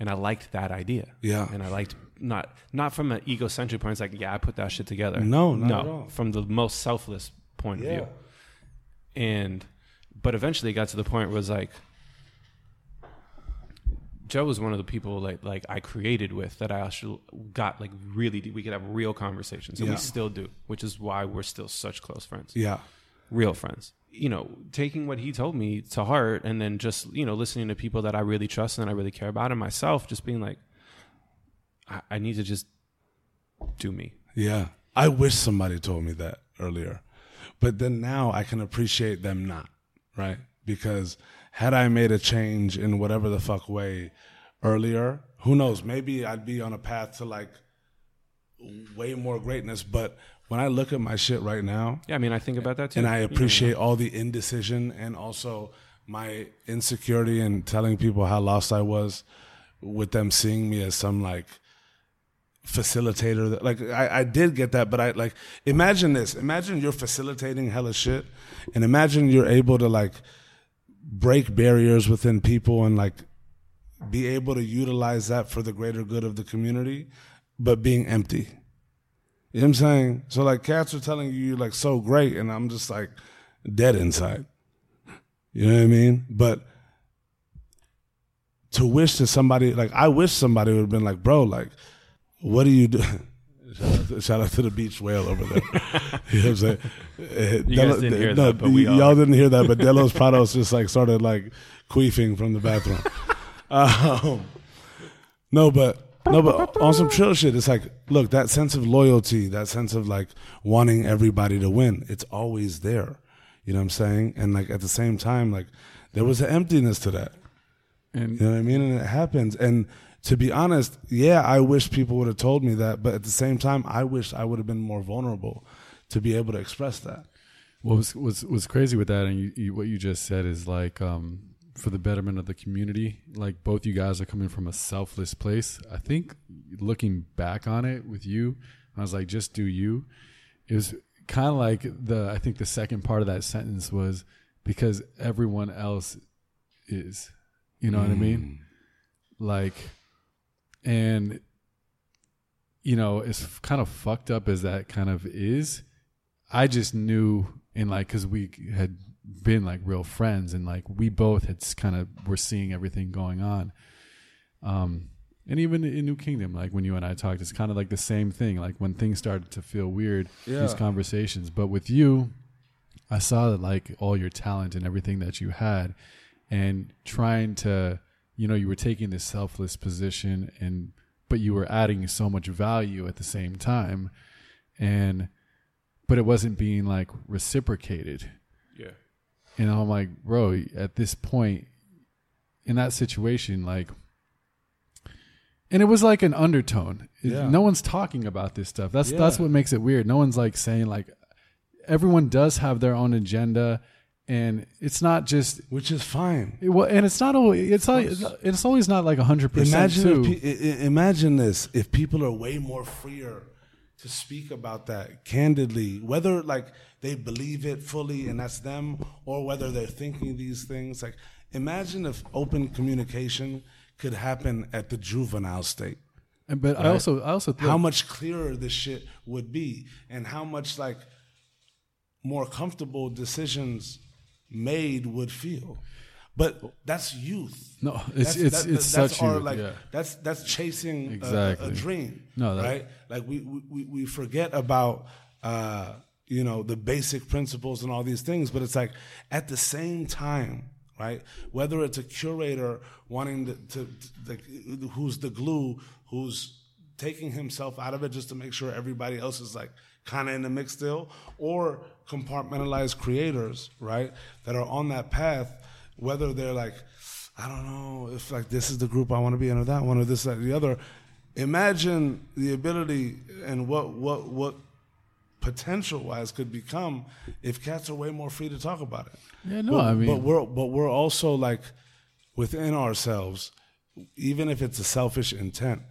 S3: and i liked that idea.
S1: Yeah.
S3: and i liked not not from an egocentric point it's like yeah i put that shit together.
S1: No, not
S3: no from the most selfless point of
S1: yeah,
S3: view and but eventually it got to the point where it was like Joe was one of the people like like I created with that I actually got like really we could have real conversations and
S1: Yeah.
S3: we still do, which is why we're still such close friends,
S1: yeah,
S3: real friends. You know, taking what he told me to heart and then just you know listening to people that I really trust and I really care about and myself, just being like, I, I need to just do me.
S1: yeah. I wish somebody told me that earlier, but then now I can appreciate them not right because had I made a change in whatever the fuck way earlier, who knows? Maybe I'd be on a path to like way more greatness. But when I look at my shit right now,
S3: Yeah, I mean I think about that too,
S1: and I
S3: You know,
S1: appreciate all the indecision and also my insecurity and telling people how lost I was with them seeing me as some like facilitator. That like I, I did get that but I like imagine this. Imagine you're facilitating hella shit and imagine you're able to like break barriers within people and like be able to utilize that for the greater good of the community but being empty you know what I'm saying? So like cats are telling you you're like so great and I'm just like dead inside. You know what I mean? But to wish that somebody like I wish somebody would have been like, bro, like, what do you do? [laughs] Shout out, to, shout out to the beach whale over there. [laughs] you know what I'm saying? [laughs]
S3: You guys didn't hear
S1: no,
S3: that, but we
S1: y- y'all didn't hear that, but Delos Prados just like started like queefing from the bathroom. um, no, but no, but on some chill shit, it's like, look, that sense of loyalty, that sense of like wanting everybody to win, it's always there. You know what I'm saying? And like at the same time, like there was an emptiness to that.
S2: And
S1: You know what I mean? And it happens. And to be honest, yeah, I wish people would have told me that, but at the same time, I wish I would have been more vulnerable to be able to express that.
S2: what was was was crazy with that, and you, you, what you just said is like um, for the betterment of the community. Like both you guys are coming from a selfless place. I think looking back on it with you, I was like, just do you. It was kind of like the I think the second part of that sentence was because everyone else is. You know what I mean? Mm. Like, and you know, as kind of fucked up as that kind of is, I just knew in like because we had been like real friends and like we both had kind of were seeing everything going on. Um, and even in New Kingdom, like when you and I talked, it's kind of like the same thing. Like when things started to feel weird, these conversations. But with you, I saw that like all your talent and everything that you had, and trying to, you know, you were taking this selfless position and but you were adding so much value at the same time, and but it wasn't being like reciprocated.
S3: Yeah.
S2: And I'm like, bro, at this point, in that situation, like, and it was like an undertone.
S1: Yeah.
S2: No one's talking about this stuff. That's that's what makes it weird. No one's like saying like, everyone does have their own agenda, and it's not just.
S1: which is fine.
S2: It, well, and it's not always. It's always, it's always not like hundred percent
S1: Imagine pe- imagine this if people are way more freer to speak about that candidly, whether like they believe it fully and that's them, or whether they're thinking these things. Like, imagine if open communication could happen at the juvenile state.
S2: And- but I also I also think how
S1: much clearer this shit would be and how much like more comfortable decisions made would feel but that's youth
S2: No, it's-
S1: That's-
S2: it's-
S1: that-
S2: it's
S1: that's
S2: such
S1: our,
S2: youth,
S1: like
S2: yeah.
S1: that's that's chasing exactly. a, a, dream
S2: No, that-
S1: right like we, we we forget about uh you know the basic principles and all these things but it's like at the same time right whether it's a curator wanting to, to, to like, who's the glue who's taking himself out of it just to make sure everybody else is like kind of in the mix still or compartmentalized creators right that are on that path whether they're like i don't know if like this is the group i want to be in or that one or this that or the other. Imagine the ability and what what what potential wise could become if cats are way more free to talk about it.
S2: Yeah, no,
S1: but,
S2: I mean-
S1: but we're but we're also like within ourselves even if it's a selfish intent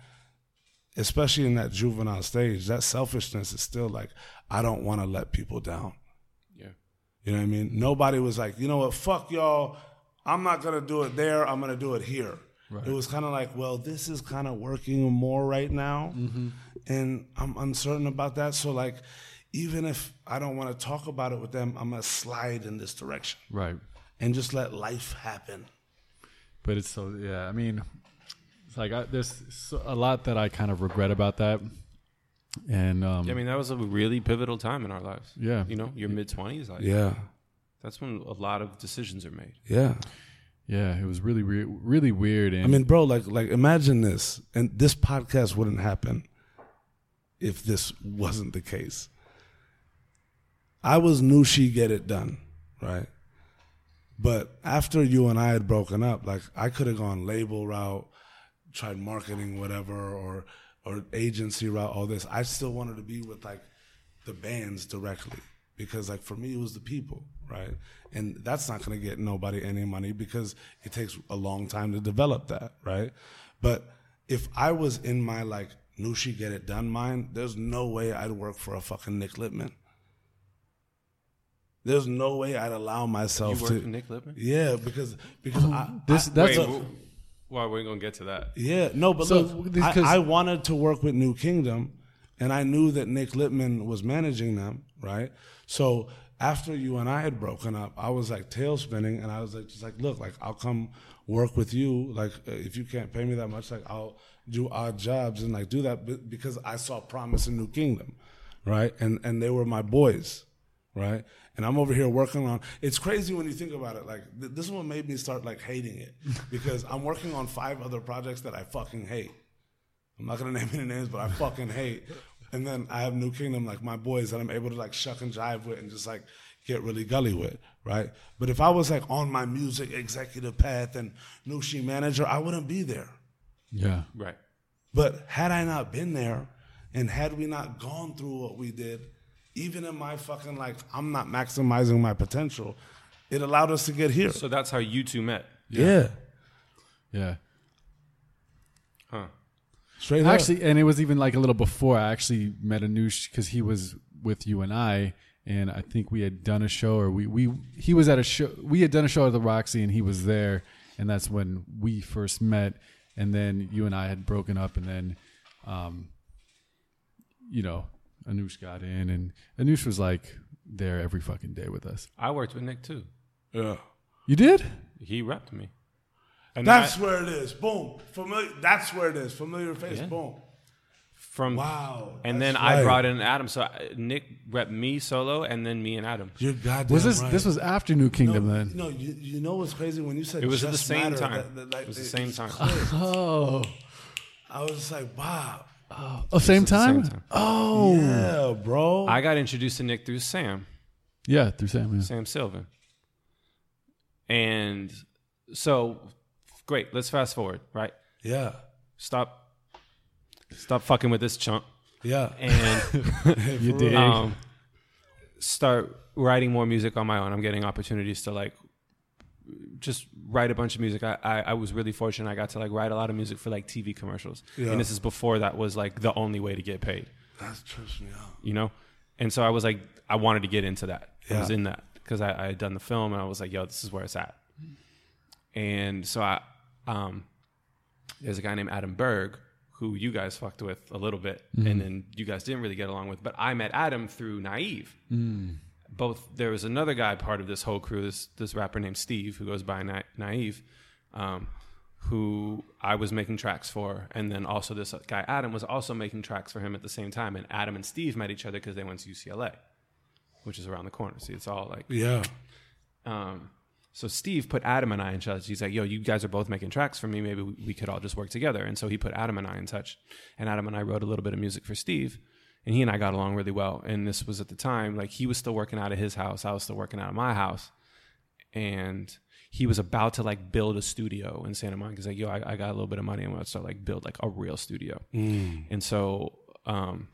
S1: especially in that juvenile stage that selfishness is still like i don't want to let people down.
S3: Yeah.
S1: you know what i mean? Nobody was like you know what? Fuck y'all i'm not gonna do it there i'm gonna do it here it was kind of like well this is kind of working more right now and i'm uncertain about that so like even if i don't want to talk about it with them i'm gonna slide in this direction
S2: right.
S1: and just let life happen
S2: But it's so yeah. I mean, it's like I, there's a lot that I kind of regret about that, and um,
S3: I mean, that was a really pivotal time in our lives.
S2: Yeah.
S3: You know, your mid 20s, like,
S1: yeah
S3: that's when a lot of decisions are made.
S1: yeah
S2: yeah, it was really re- really weird. And
S1: I mean, bro, like like imagine this, and this podcast wouldn't happen if this wasn't the case. I was new she get it done, right? But after you and I had broken up, like I could have gone label route, tried marketing, whatever, or or agency route, all this. I still wanted to be with like the bands directly because like for me it was the people, right? And that's not gonna get nobody any money because it takes a long time to develop that, right? But if I was in my like knew she get it done mind, there's no way I'd work for a fucking Nick Littman. There's no way I'd allow
S3: You
S1: myself
S3: work
S1: to.
S3: with Nick Lipman?
S1: Yeah, because because I, oh,
S2: this
S1: I-
S2: that's
S3: Wait,
S2: a-
S3: w- well, we're going to get to that.
S1: yeah, no, but
S2: So,
S1: look,
S2: this-
S1: I,
S2: 'cause-
S1: I wanted to work with New Kingdom, and I knew that Nick Littman was managing them, right? So after you and I had broken up, I was like tail spinning, and I was like, just like, look, like I'll come work with you, like uh, if you can't pay me that much, like I'll do odd jobs and like do that because I saw promise in New Kingdom, right? And and they were my boys, right? And I'm over here working on. It's crazy when you think about it. Like th- this is what made me start like hating it [laughs] because I'm working on five other projects that I fucking hate. I'm not gonna [laughs] name any names, but I fucking hate. And then I have New Kingdom, like my boys that I'm able to like shuck and jive with and just like get really gully with, right? But if I was like on my music executive path and Nushi manager, I wouldn't be there.
S2: yeah.
S3: Right.
S1: But had I not been there and had we not gone through what we did, even in my fucking like I'm not maximizing my potential, it allowed us to get here.
S3: So that's how you two met.
S1: yeah.
S2: Yeah.
S3: Huh.
S1: Straight up.
S2: Actually, and it was even like a little before I actually met Anush because he was with you and I, and I think we had done a show, or we we he was at a show. We had done a show at the Roxy, and he was there, and that's when we first met. And then you and I had broken up, and then, um, you know, Anush got in, and Anush was like there every fucking day with us.
S3: I worked with Nick too.
S1: yeah.
S2: You did?
S3: He repped me. And
S1: That's
S3: I-
S1: where it is. Boom. Familiar. That's where it is. Familiar face.
S3: Yeah.
S1: Boom.
S3: from
S1: Wow.
S3: And
S1: that's
S3: then I brought in Adam. So Nick repped me solo, and then me and Adam.
S1: You're goddamn
S2: Was this
S1: right.
S2: this was after New Kingdom
S1: no,
S2: then?
S1: No, you, you know what's crazy when you said
S3: It was at the same
S1: matter,
S3: time.
S1: that- that, like,
S3: It was the same time. [laughs]
S2: Oh,
S1: I was just like, wow.
S2: Oh, same
S3: the
S2: time?
S3: same time.
S2: Oh,
S1: Yeah, bro.
S3: I got introduced to Nick through Sam.
S2: yeah, through Sam. Yeah.
S3: Sam Sylvan. And so, great. Let's fast forward, right?
S1: yeah.
S3: Stop, stop fucking with this chump,
S1: Yeah.
S3: and [laughs]
S2: You dig?
S3: um, start writing more music on my own. I'm getting opportunities to like just write a bunch of music. I, I, I was really fortunate. I got to like write a lot of music for like TV commercials,
S1: Yeah.
S3: and this is before that was like the only way to get paid.
S1: That's trips me out.
S3: you know? And so I was like, I wanted to get into that. Yeah. I was in that because I, I had done the film and I was like, yo, this is where it's at. And so I, um, there's a guy named Adam Berg who you guys fucked with a little bit and then you guys didn't really get along with, but I met Adam through Naive. Both, there was another guy part of this whole crew, this, this rapper named Steve who goes by Na- Naive. Um, who I was making tracks for, and then also this guy Adam was also making tracks for him at the same time. And Adam and Steve met each other because they went to UCLA, which is around the corner. See, it's all like.
S1: Yeah.
S3: Um, so Steve put Adam and I in touch. He's like, "Yo, you guys are both making tracks for me. Maybe we, could all just work together." And so he put Adam and I in touch, and Adam and I wrote a little bit of music for Steve, and he and I got along really well. And this was at the time like he was still working out of his house, I was still working out of my house, and he was about to like build a studio in Santa Monica. He's like, "Yo, I, I got a little bit of money. I'm gonna start like build like a real studio." And so, um,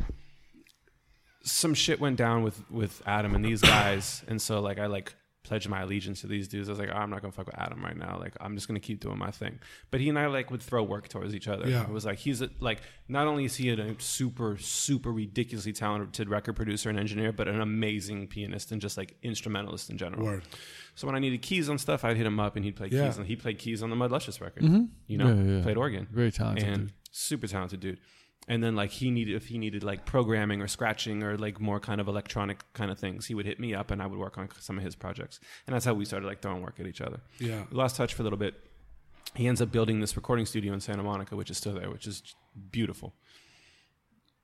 S3: some shit went down with with Adam and these guys, and so like I like pledged my allegiance to these dudes. I was like, I'm not gonna fuck with Adam right now. Like I'm just gonna keep doing my thing. But he and I like would throw work towards each other.
S1: Yeah.
S3: It was like he's a, like not only is he a super super ridiculously talented record producer and engineer, but an amazing pianist and just like instrumentalist in general.
S1: Word.
S3: So when I needed keys on stuff, I'd hit him up and he'd play
S1: Yeah.
S3: keys. And he played keys on the Mud Luscious record. Mm-hmm. You know,
S2: Yeah, yeah.
S3: played organ.
S2: Very talented
S3: and
S2: dude.
S3: super talented dude. And then like he needed if he needed like programming or scratching or like more kind of electronic kind of things, he would hit me up and I would work on some of his projects. And that's how we started like throwing work at each other.
S1: Yeah.
S3: We lost touch for a little bit. He ends up building this recording studio in Santa Monica, which is still there, which is beautiful.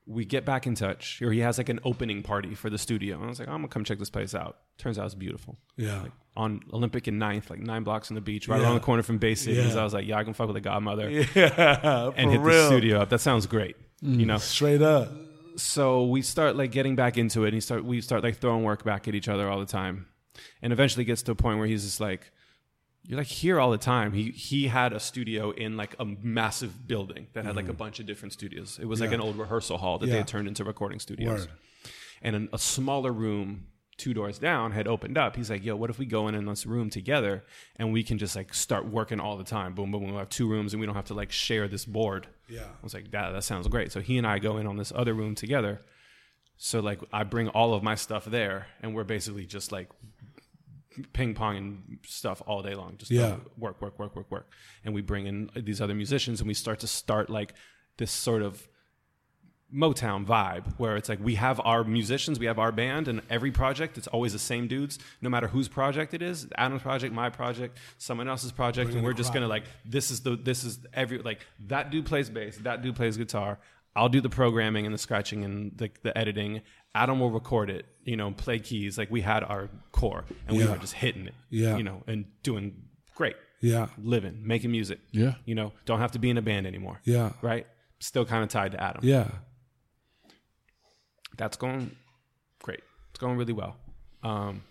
S3: We get back in touch, or he has like an opening party for the studio. And I was like, I'm gonna come check this place out. Turns out it's beautiful
S1: Yeah.
S3: like on Olympic and Ninth, like nine blocks from the beach, right
S1: Yeah.
S3: around the corner from Bay Cities.
S1: Yeah.
S3: I was like, yeah, I can fuck with a godmother [laughs]
S1: Yeah.
S3: and hit the studio up. That sounds great, you know.
S1: Straight up.
S3: So we start like getting back into it, and he start we start like throwing work back at each other all the time, and eventually gets to a point where he's just like, "You're like here all the time." He he had a studio in like a massive building that had like a bunch of different studios. It was like
S1: Mm.
S3: An old rehearsal hall that they had turned into recording studios
S1: Word.
S3: and an, a smaller room two doors down had opened up. He's like, "Yo, what if we go in in this room together and we can just like start working all the time? Boom, boom, boom. We have two rooms and we don't have to like share this board."
S1: Yeah.
S3: I was like, "That that sounds great." So he and I go in on this other room together. So like I bring all of my stuff there, and we're basically just like ping ponging stuff all day long. Just
S1: Yeah.
S3: work, work, work, work, work. And we bring in these other musicians, and we start to start like this sort of Motown vibe where it's like we have our musicians, we have our band, and every project it's always the same dudes, no matter whose project it is. Adam's project, my project, someone else's project, and we're just gonna like this is the this is every like that dude plays bass, that dude plays guitar. I'll do the programming and the scratching and the, the editing. Adam will record it, you know, play keys. Like we had our core, and we
S1: Yeah.
S3: were just hitting it,
S1: Yeah.
S3: you know, and doing great,
S1: Yeah.
S3: living, making music.
S2: Yeah.
S3: you know, don't have to be in a band anymore.
S1: Yeah.
S3: right. Still kind of tied to Adam
S1: Yeah.
S3: That's going great. It's going really well. Um,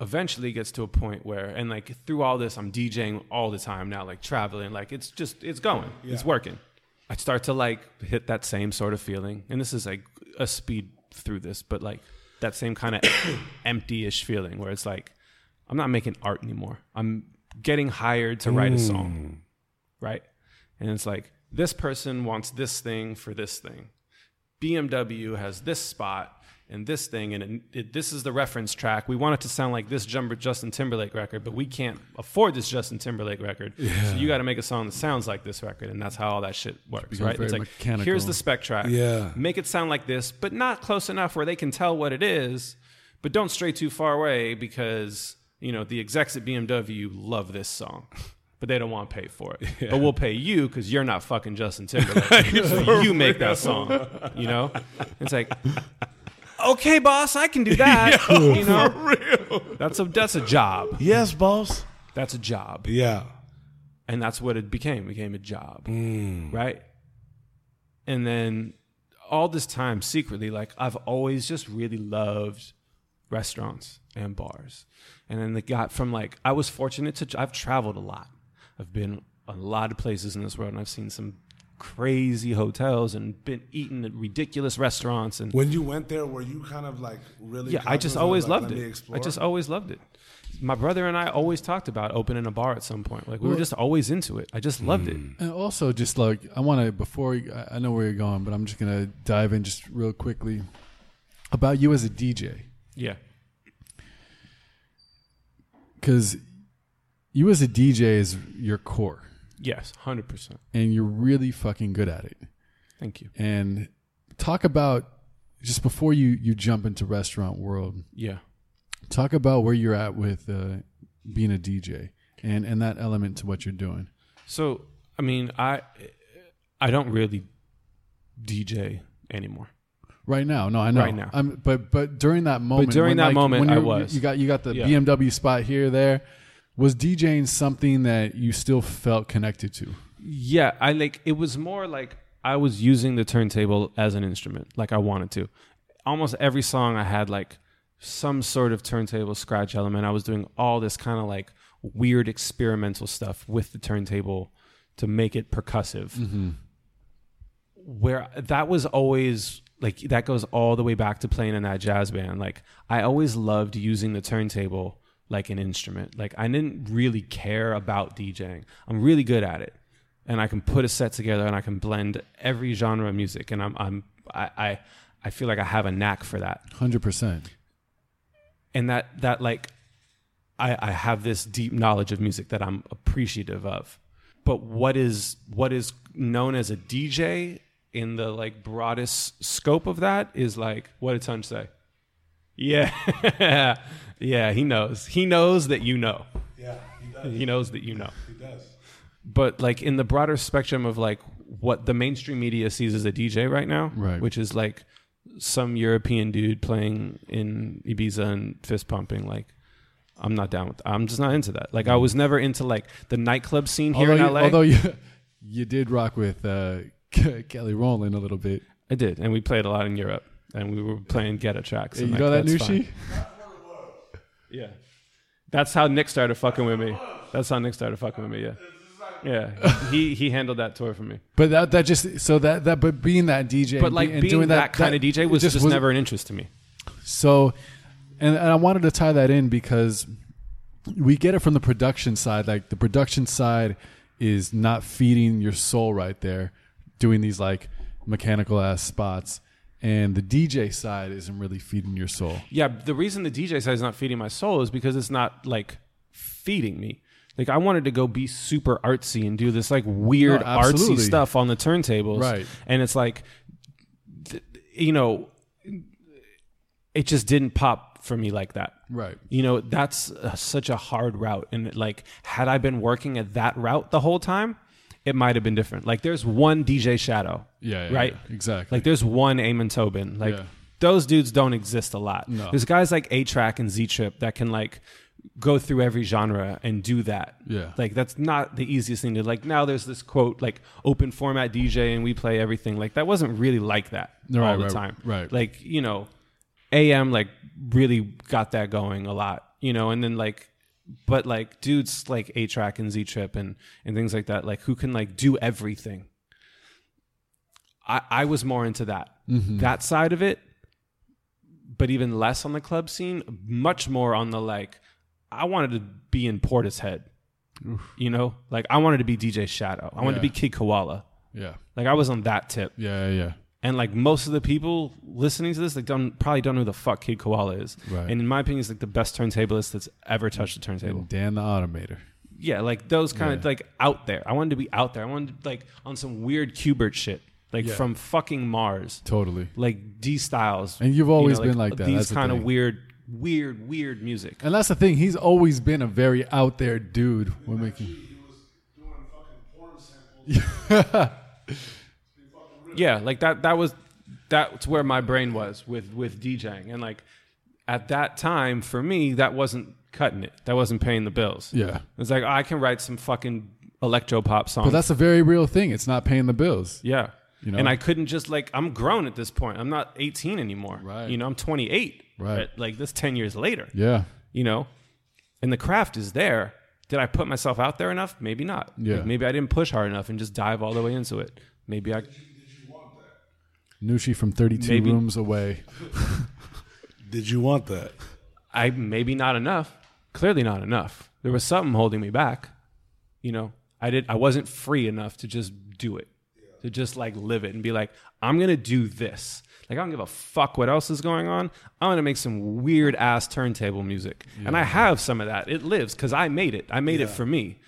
S3: eventually gets to a point where, and like through all this, I'm DJing all the time now, like traveling, like it's just, it's going, it's working. I start to like hit that same sort of feeling. And this is like a speed through this, but like that same kind of [coughs] empty ish feeling where it's like, I'm not making art anymore. I'm getting hired to write a song. Right. And it's like, this person wants this thing for this thing. BMW has this spot and this thing, and it, it, this is the reference track. We want it to sound like this Justin Timberlake record, but we can't afford this Justin Timberlake record. So you got to make a song that sounds like this record, and that's how all that shit works, right? It's like
S2: mechanical.
S3: here's the spec track.
S1: Yeah.
S3: make it sound like this, but not close enough where they can tell what it is. But don't stray too far away because you know the execs at BMW love this song. But they don't want to pay for it. [laughs] But we'll pay you because you're not fucking Justin Timberlake. [laughs] so [laughs] you make that song. You know? It's like, okay, boss, I can do that. you know? That's a that's a job.
S1: Yes, boss.
S3: That's a job.
S1: Yeah.
S3: and that's what it became. It became a job, mm. right? And then all this time, secretly, like I've always just really loved restaurants and bars. And then it got from like I was fortunate to I've traveled a lot. I've been a lot of places in this world, and I've seen some crazy hotels and been eating at ridiculous restaurants and
S1: When you went there, were you kind of like really?
S3: yeah, I just always
S1: like,
S3: loved it. I just always loved it. My brother and I always talked about opening a bar at some point. Like we were just always into it. I just loved it. Mm.
S2: And also, just like I want to before I I know where you're going, but I'm just gonna dive in just real quickly about you as a DJ
S3: Yeah.
S2: because you as a DJ is your core,
S3: Yes, hundred percent.
S2: and you're really fucking good at it.
S3: Thank you.
S2: And talk about just before you you jump into restaurant world.
S3: Yeah.
S2: Talk about where you're at with uh, being a DJ and and that element to what you're doing.
S3: So I mean, I I don't really DJ anymore.
S2: Right now, no, I know.
S3: Right now.
S2: I'm, but but during that moment,
S3: during
S2: when,
S3: that
S2: like,
S3: moment,
S2: when
S3: I was.
S2: You got you got the
S3: Yeah.
S2: BMW spot here, there. Was DJing something that you still felt connected to?
S3: Yeah, I like it was more like I was using the turntable as an instrument, like I wanted to. Almost every song I had like some sort of turntable scratch element. I was doing all this kind of like weird experimental stuff with the turntable to make it percussive. Mm-hmm. Where that was always like that goes all the way back to playing in that jazz band. Like I always loved using the turntable like an instrument. Like I didn't really care about DJing. I'm really good at it and I can put a set together and I can blend every genre of music and I'm I'm I I, I feel like I have a knack for that.
S2: Hundred percent.
S3: And that that like I I have this deep knowledge of music that I'm appreciative of. But what is what is known as a DJ in the like broadest scope of that is like what did Tunch say? Yeah. [laughs] yeah, he knows. He knows that you know.
S1: Yeah, he does.
S3: He knows that you know.
S1: He does.
S3: but like in the broader spectrum of like what the mainstream media sees as a DJ right now,
S2: Right.
S3: which is like some European dude playing in Ibiza and fist pumping, like I'm not down with. I'm just not into that. Like I was never into like the nightclub scene here
S2: although
S3: in LA.
S2: you, although you [laughs] you did rock with uh, [laughs] Kelly Rowland a little bit.
S3: I did, and we played a lot in Europe, and we were playing ghetto tracks.
S2: You
S3: like,
S2: know that
S3: that's
S2: new
S3: fine.
S2: she? [laughs]
S3: Yeah, that's how Nick started fucking with me. That's how Nick started fucking with me. Yeah, yeah. he he handled that tour for me.
S2: But that that just so that that but being that DJ,
S3: But like
S2: and
S3: being
S2: doing
S3: that, kind of DJ was just, never an interest to me.
S2: So, and, and I wanted to tie that in because we get it from the production side. Like the production side is not feeding your soul right there, doing these like mechanical ass spots, and the DJ side isn't really feeding your soul.
S3: Yeah, the reason the DJ side is not feeding my soul is because it's not like feeding me. Like I wanted to go be super artsy and do this like weird
S2: No,
S3: artsy stuff on the turntables,
S2: Right.
S3: And it's like, th- you know, it just didn't pop for me like that.
S2: Right.
S3: You know, that's uh, such a hard route. And like, had I been working at that route the whole time, it might have been different. Like, there's one DJ Shadow.
S2: Yeah. yeah,
S3: Right?
S2: yeah, exactly.
S3: Like, there's one Amon Tobin. Like,
S2: Yeah.
S3: those dudes don't exist a lot.
S2: No.
S3: There's guys like A-Trak and Z Trip that can, like, go through every genre and do that.
S2: Yeah.
S3: Like, that's not the easiest thing to, like, now there's this quote, like, open format DJ and we play everything. Like, that wasn't really like that
S2: Right,
S3: all the
S2: right,
S3: time.
S2: right.
S3: Like, you know, AM like really got that going a lot, you know, and then like, but like dudes like A-Trak and Z Trip and and things like that, like who can like do everything. I I was more into that
S2: Mm-hmm.
S3: that side of it, but even less on the club scene, much more on the like. I wanted to be in Portishead, you know, like I wanted to be DJ Shadow. I wanted to be Kid Koala.
S2: yeah.
S3: Like I was on that tip.
S2: Yeah. Yeah.
S3: And like most of the people listening to this, like don't probably don't know who the fuck Kid Koala is.
S2: Right.
S3: And in my opinion, he's like the best turntablist that's ever touched a turntable.
S2: And Dan the Automator.
S3: yeah, like those kind of like out there. I wanted to be out there. I wanted to, like on some weird Qbert shit, like
S2: Yeah.
S3: from fucking Mars,
S2: Totally.
S3: like D Styles.
S2: And you've
S3: you
S2: always
S3: know,
S2: been like that.
S3: These
S2: That's
S3: kind of weird, weird, weird music.
S2: And that's the thing. He's always been a very out there dude when making. [laughs]
S1: He was doing fucking porn samples.
S3: Yeah like that that was that's where my brain was with with DJing and like at that time for me that wasn't cutting it that wasn't paying the bills
S2: Yeah.
S3: it's like I can write some fucking electro pop songs.
S2: But that's a very real thing. It's not paying the bills.
S3: Yeah.
S2: You know?
S3: And I couldn't just like I'm grown at this point. I'm not 18 anymore.
S2: Right.
S3: You know, I'm 28.
S2: Right.
S3: But, Like this 10 years later.
S2: Yeah.
S3: You know, and the craft is there. Did I put myself out there enough? Maybe not.
S2: Yeah.
S3: Like, maybe I didn't push hard enough and just dive all the way into it. Maybe I.
S2: Nushi from 32
S3: Maybe.
S2: rooms away. [laughs]
S1: Did you want that?
S3: I maybe not enough. Clearly not enough. There was something holding me back. You know, I did. I wasn't free enough to just do it. To just like live it and be like, I'm gonna do this. Like I don't give a fuck what else is going on. I'm gonna make some weird ass turntable music, and I have some of that. It lives because I made it. I made it for me.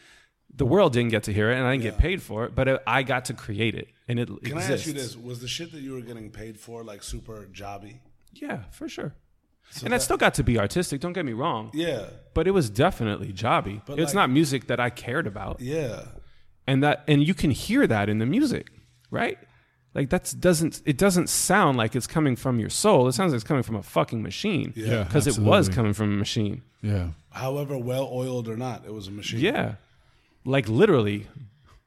S3: The world didn't get to hear it, and I didn't get paid for it, but it, I got to create it, and it
S1: Can
S3: exists.
S1: I ask you this? Was the shit that you were getting paid for like super jobby?
S3: Yeah, for sure. and I still got to be artistic. Don't get me wrong.
S1: Yeah,
S3: but it was definitely jobby.
S1: But
S3: it's
S1: like-
S3: not music that I cared about,
S1: yeah.
S3: and that and you can hear that in the music, right? Like that's doesn't it doesn't sound like it's coming from your soul. It sounds like it's coming from a fucking machine.
S2: Yeah,
S3: because it was coming from a machine.
S2: Yeah.
S1: However well oiled or not, it was a machine.
S3: Yeah, like literally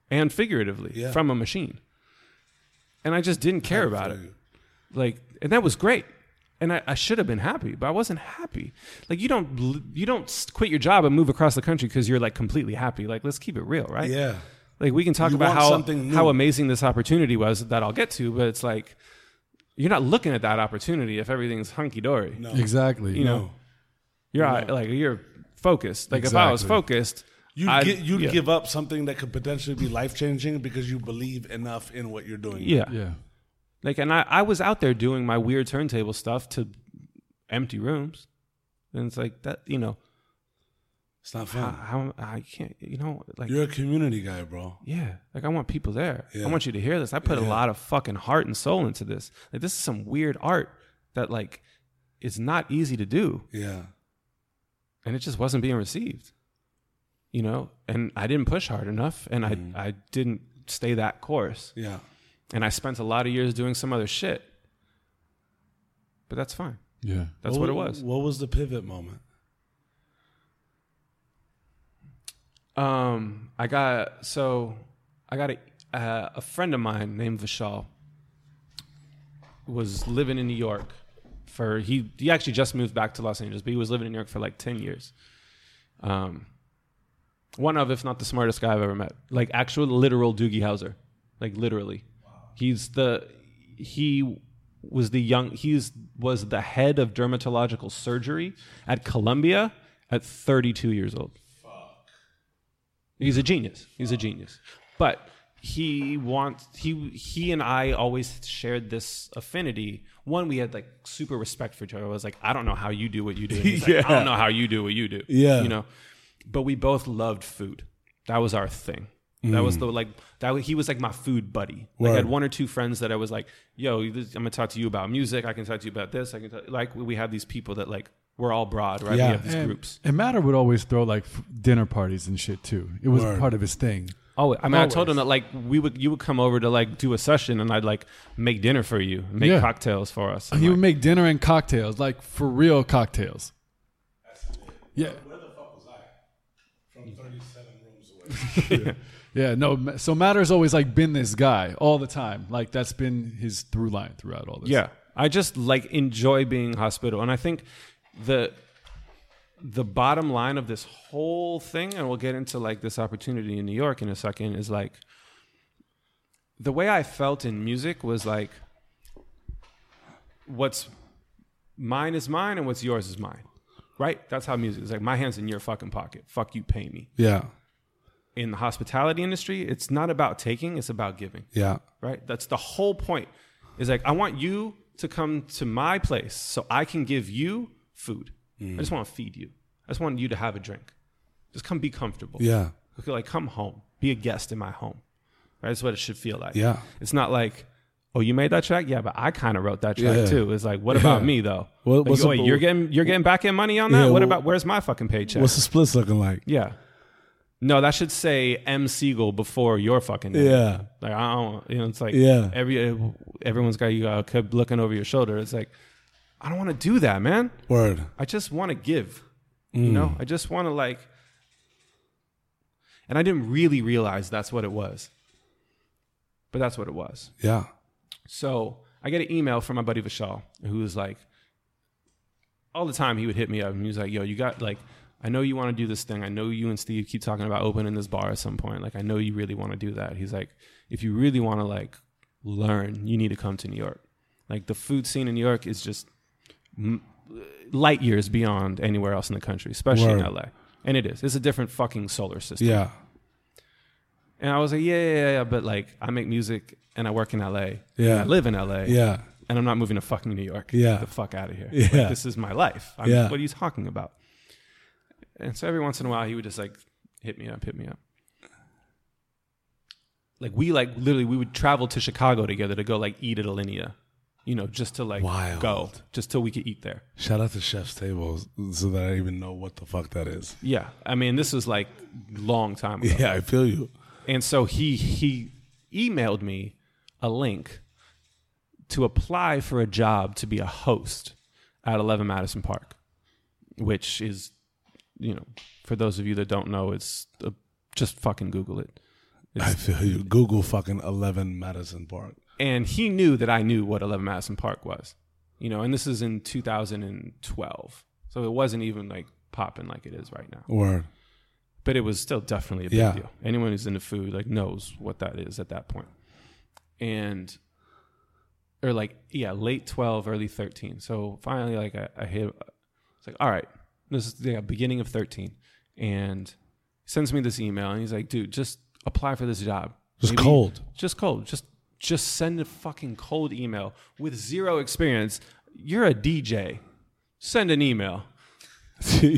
S3: and figuratively
S1: Yeah.
S3: from a machine. And I just didn't care about it. like and that was great and I, I should have been happy but i wasn't happy like you don't you don't quit your job and move across the country because you're like completely happy like let's keep it real right
S1: Yeah.
S3: like we can talk
S1: You
S3: about
S1: want
S3: how
S1: something new.
S3: how amazing this opportunity was that i'll get to but it's like you're not looking at that opportunity if everything's hunky-dory
S1: No.
S2: Exactly.
S3: you know you're out- like you're focused like if i was
S2: Exactly.
S3: focused
S1: You
S3: I'd-
S1: get you'd
S3: yeah.
S1: give up something that could potentially be life changing because you believe enough in what you're doing.
S3: yeah
S2: Yeah.
S3: Like, and I, I was out there doing my weird turntable stuff to empty rooms. And it's like that, you know,
S1: It's not fun.
S3: how I can't, you know, like,
S1: You're a community guy, bro.
S3: yeah, like I want people there.
S1: Yeah.
S3: I want you to hear this. I put a lot of fucking heart and soul into this. Like, this is some weird art that, like, is not easy to do.
S1: Yeah.
S3: And it just wasn't being received, you know? And I didn't push hard enough and
S1: Mm.
S3: I, I didn't stay that course.
S1: Yeah.
S3: And I spent a lot of years doing some other shit. But that's fine.
S2: Yeah.
S3: That's what, it was.
S1: What was the pivot moment?
S3: Um, I got so I got a uh, a friend of mine named Vishal was living in New York for he he actually just moved back to Los Angeles, but he was living in New York for like ten years. Um, one of, if not the smartest guy I've ever met, like actual literal Doogie Howser, like literally. He's the he was the young he's was the head of dermatological surgery at Columbia at 32 years old. Fuck. He's a genius. He's a genius. But he wants he he and I always shared this affinity. One, we had like super respect for each other. I was like, I don't know how you do what you do. Like, [laughs] I don't know how you do what you do.
S1: Yeah.
S3: You know. But we both loved food. That was our thing. That was mm. the like that. He was like my food buddy. Like I had one or two friends that I was like, "Yo, this, I'm gonna talk to you about music. I can talk to you about this. I can talk, like we have these people that like we're all broad, right?
S1: Yeah.
S3: We have these
S2: And,
S3: groups.
S2: and Matter would always throw like f- dinner parties and shit too. It was
S1: Word.
S2: part of his thing.
S3: Oh, I mean, I told him that like we would you would come over to like do a session and I'd like make dinner for you, make
S2: Yeah.
S3: cocktails for us. And,
S2: He would make dinner and cocktails, like for real cocktails. Yeah.
S1: Where the fuck was I? From 37 rooms away.
S2: Yeah, no. So Matter's always like been this guy all the time. Like that's been his through line throughout all this.
S3: yeah, I just like enjoy being hospitable, and I think the the bottom line of this whole thing, and we'll get into like this opportunity in New York in a second, is like the way I felt in music was like what's mine is mine and what's yours is mine. Right? That's how music is. Like my hands in your fucking pocket. Fuck you, pay me.
S1: yeah.
S3: In the hospitality industry, it's not about taking, it's about giving.
S1: Yeah.
S3: Right? That's the whole point. Is like I want you to come to my place so I can give you food. I just mm. want to feed you. I just want you to have a drink. Just come be comfortable.
S1: Yeah.
S3: Okay, like come home. Be a guest in my home. Right? That's what it should feel like.
S1: Yeah.
S3: It's not like, oh, you made that track? Yeah, but I kind of wrote that track
S1: Yeah.
S3: too. It's like, what
S1: Yeah.
S3: about me though?
S1: What-
S3: Like,
S1: what's
S3: wait,
S1: the-
S3: you're getting you're getting back end money on that?
S1: Yeah,
S3: what
S1: well-
S3: about where's my fucking paycheck?
S1: What's the splits looking like?
S3: yeah. No, that should say M Siegel before your fucking name.
S1: Yeah.
S3: Like I don't, you know, it's like
S1: Yeah.
S3: every everyone's got you uh, kept looking over your shoulder. It's like I don't want to do that, man.
S1: Word.
S3: I just want to give.
S1: Mm.
S3: You know, I just want to like. And I didn't really realize that's what it was. But that's what it was.
S1: Yeah.
S3: So I get an email from my buddy Vishal, who was like, all the time he would hit me up and he was like, yo, you got like, I know you want to do this thing. I know you and Steve keep talking about opening this bar at some point. Like, I know you really want to do that. He's like, if you really want to like learn, you need to come to New York. Like, the food scene in New York is just m- light years beyond anywhere else in the country, especially in LA. And it is. It's a different fucking solar system.
S1: Yeah.
S3: And I was like, yeah, yeah, yeah, yeah, but like, I make music and I work in LA.
S1: Yeah.
S3: I live in LA
S1: Yeah.
S3: and I'm not moving to fucking New York.
S1: Yeah.
S3: Get the fuck out of here.
S1: Yeah.
S3: Like, this is my life. I'm,
S1: Yeah.
S3: What are you talking about? And so every once in a while, he would just like hit me up, hit me up. Like we like literally we would travel to Chicago together to go like eat at Alinea, you know, just to like
S1: Wild.
S3: go, just till we could eat there.
S1: Shout out to Chef's Table so that I even know what the fuck that is.
S3: Yeah, I mean this was like long time ago.
S1: Yeah, I feel you.
S3: And so he he emailed me a link to apply for a job to be a host at 11 Madison Park, which is, you know, for those of you that don't know, it's uh just fucking Google it.
S1: I feel you. Google fucking 11 Madison Park.
S3: And he knew that I knew what 11 Madison Park was, you know, and this is in 2012. So it wasn't even like popping like it is right now.
S1: Word.
S3: but it was still definitely a big
S1: Yeah.
S3: deal. Anyone who's into food like knows what that is at that point. And or like yeah, late twelve, early thirteen. So finally, like I, I hit. It's like all right, this is the yeah, beginning of thirteen, and he sends me this email, and he's like, dude, just apply for this job.
S1: Just cold.
S3: Just cold. Just just send a fucking cold email with zero experience. You're a DJ. Send an email. [laughs]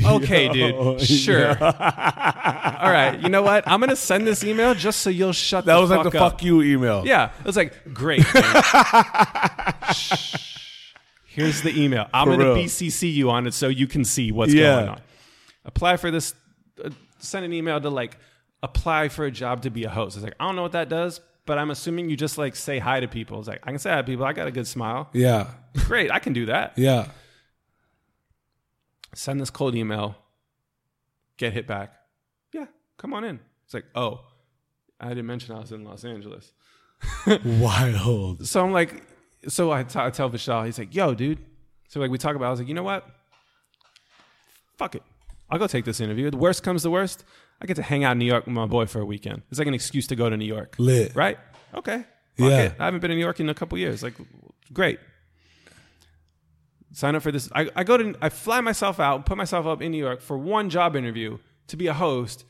S3: Okay, dude. Sure.
S1: yeah. [laughs]
S3: All right. You know what? I'm gonna send this email just so you'll shut.
S1: That
S3: the
S1: was like the
S3: up.
S1: fuck you email.
S3: Yeah. It was like great. [laughs] Shh. Here's the email. I'm gonna. BCC you on it so you can see what's
S1: Yeah.
S3: going on. Apply for this. Uh, send an email to like apply for a job to be a host. It's like I don't know what that does, but I'm assuming you just like say hi to people. It's like I can say hi to people. I got a good smile.
S1: Yeah.
S3: Great. I can do that.
S1: Yeah.
S3: Send this cold email. Get hit back. Yeah. Come on in. It's like oh. I didn't mention I was in Los Angeles. [laughs]
S1: Wild.
S3: So I'm like, so I, t- I tell Vishal, he's like, yo, dude. So like we talk about, I was like, you know what? Fuck it. I'll go take this interview. The worst comes to worst, I get to hang out in New York with my boy for a weekend. It's like an excuse to go to New York.
S1: Lit.
S3: Right? Okay. Fuck
S1: Yeah.
S3: it. I haven't been in New York in a couple years. Like, great. Sign up for this. I, I go to, I fly myself out, put myself up in New York for one job interview to be a host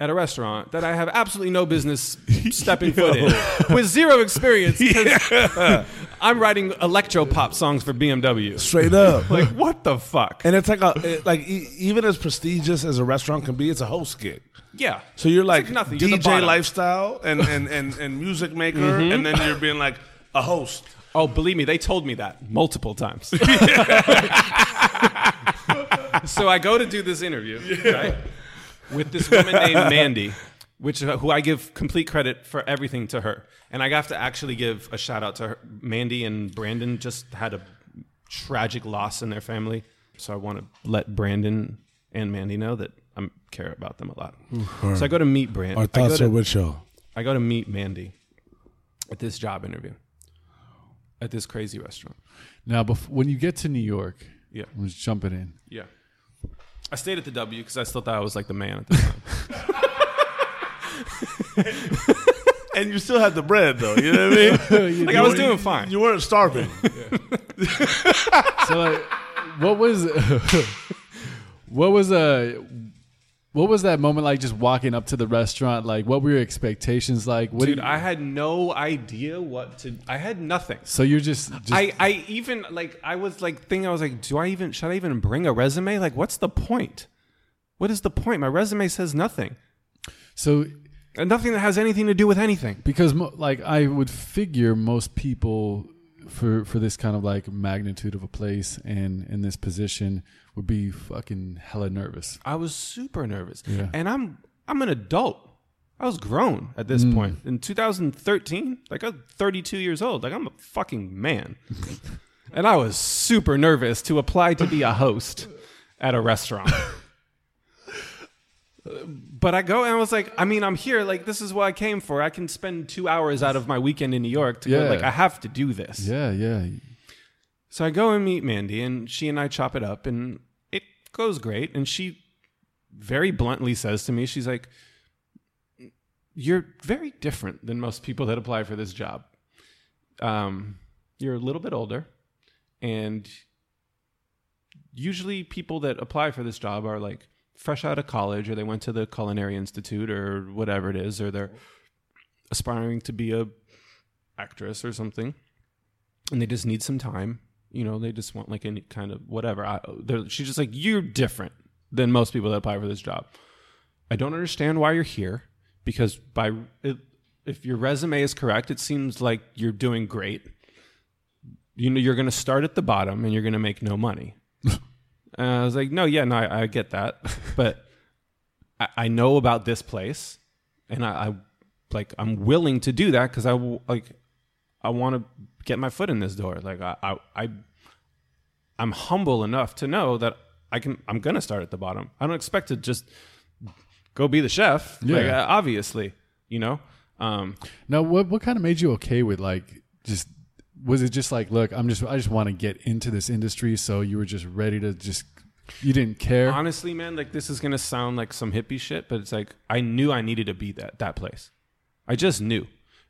S3: at a restaurant that I have absolutely no business [laughs] stepping foot in with zero experience. [laughs] I'm writing electro pop songs for BMW.
S1: Straight up. [laughs]
S3: Like, what the fuck?
S1: and it's like a it, like e- even as prestigious as a restaurant can be, it's a host gig.
S3: Yeah.
S1: So you're like,
S3: like nothing. You're the
S1: DJ
S3: bottom.
S1: lifestyle and, and, and, and music maker, mm-hmm. and then you're being like a host.
S3: Oh, believe me, they told me that multiple times. so I go to do this interview right, with this woman named [laughs] Mandy, which uh, who I give complete credit for everything to her, and I have to actually give a shout out to her. Mandy and Brandon just had a tragic loss in their family, so I want to let Brandon and Mandy know that I care about them a lot. So I go to meet Brandon.
S1: Our thoughts
S3: to-
S1: are with y'all.
S3: I go to meet Mandy at this job interview at this crazy restaurant.
S2: Now, bef- when you get to New York,
S3: Yeah.
S2: I was jumping in.
S3: Yeah. I stayed at the W because I still thought I was like the man at the time. [laughs]
S1: And you still had the bread though. You know what I mean? [laughs]
S3: like I was doing fine.
S1: You weren't starving.
S2: So, like, what was [laughs] what was uh, what was that moment like? Just walking up to the restaurant, like, what were your expectations like? What
S3: Dude,
S2: you,
S3: I had no idea what to. I had nothing.
S2: so you're just, just
S3: I, I even like I was like thinking I was like, do I even should I even bring a resume? Like, what's the point? What is the point? My resume says nothing,
S2: so
S3: and nothing that has anything to do with anything.
S2: because mo- like I would figure most people for for this kind of like magnitude of a place and in this position would be fucking hella nervous.
S3: I was super nervous,
S2: Yeah.
S3: and I'm I'm an adult. I was grown at this mm. point in 2013. Like I'm 32 years old. Like I'm a fucking man, [laughs] and I was super nervous to apply to be a host at a restaurant. [laughs] but I go and I was like, I mean, I'm here. Like, this is what I came for. I can spend two hours out of my weekend in New York. To go, like, I have to do this.
S2: Yeah, yeah.
S3: So I go and meet Mandy, and she and I chop it up, and it goes great. And she very bluntly says to me, she's like, "You're very different than most people that apply for this job. Um, you're a little bit older, and usually people that apply for this job are like fresh out of college, or they went to the Culinary Institute, or whatever it is, or they're aspiring to be a actress or something." and they just need some time. You know, they just want like any kind of whatever. I, they're- she's just like, you're different than most people that apply for this job. I don't understand why you're here because by it, if your resume is correct, it seems like you're doing great. You know, you're going to start at the bottom and you're going to make no money. [laughs] and I was like, no, yeah, no, I, I get that, [laughs] but I, I know about this place, and I, I like I'm willing to do that because I like I want to get my foot in this door. Like I, I, I I'm humble enough to know that I can. I'm gonna start at the bottom. I don't expect to just go be the chef. Like
S2: Yeah.
S3: uh, obviously, you know. Um,
S2: Now, what what kind of made you okay with like just was it just like look, I'm just I just want to get into this industry, so you were just ready to just you didn't care.
S3: honestly, man, like this is gonna sound like some hippie shit, but it's like I knew I needed to be that that place. I just knew.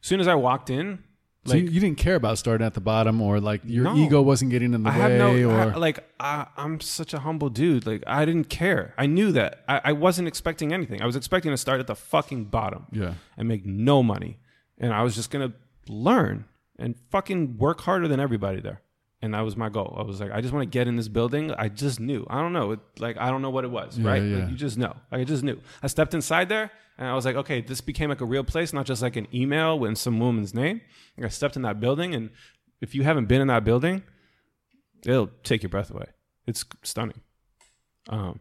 S3: As soon as I walked in,
S2: so
S3: like
S2: you, you didn't care about starting at the bottom, or like your
S3: No.
S2: ego wasn't getting in the
S3: I
S2: way,
S3: no
S2: or
S3: I- like I, I'm such a humble dude. Like I didn't care. I knew that. I, I wasn't expecting anything. I was expecting to start at the fucking bottom.
S2: yeah,
S3: and make no money. And I was just gonna learn and fucking work harder than everybody there. And that was my goal. I was like, I just want to get in this building. I just knew. I don't know. It, like I don't know what it was.
S2: Yeah,
S3: right?
S2: yeah.
S3: Like, you just know. Like, I just knew. I stepped inside there and I was like, okay, this became like a real place, not just like an email with some woman's name. Like I stepped in that building, and if you haven't been in that building, it'll take your breath away. It's stunning. Um,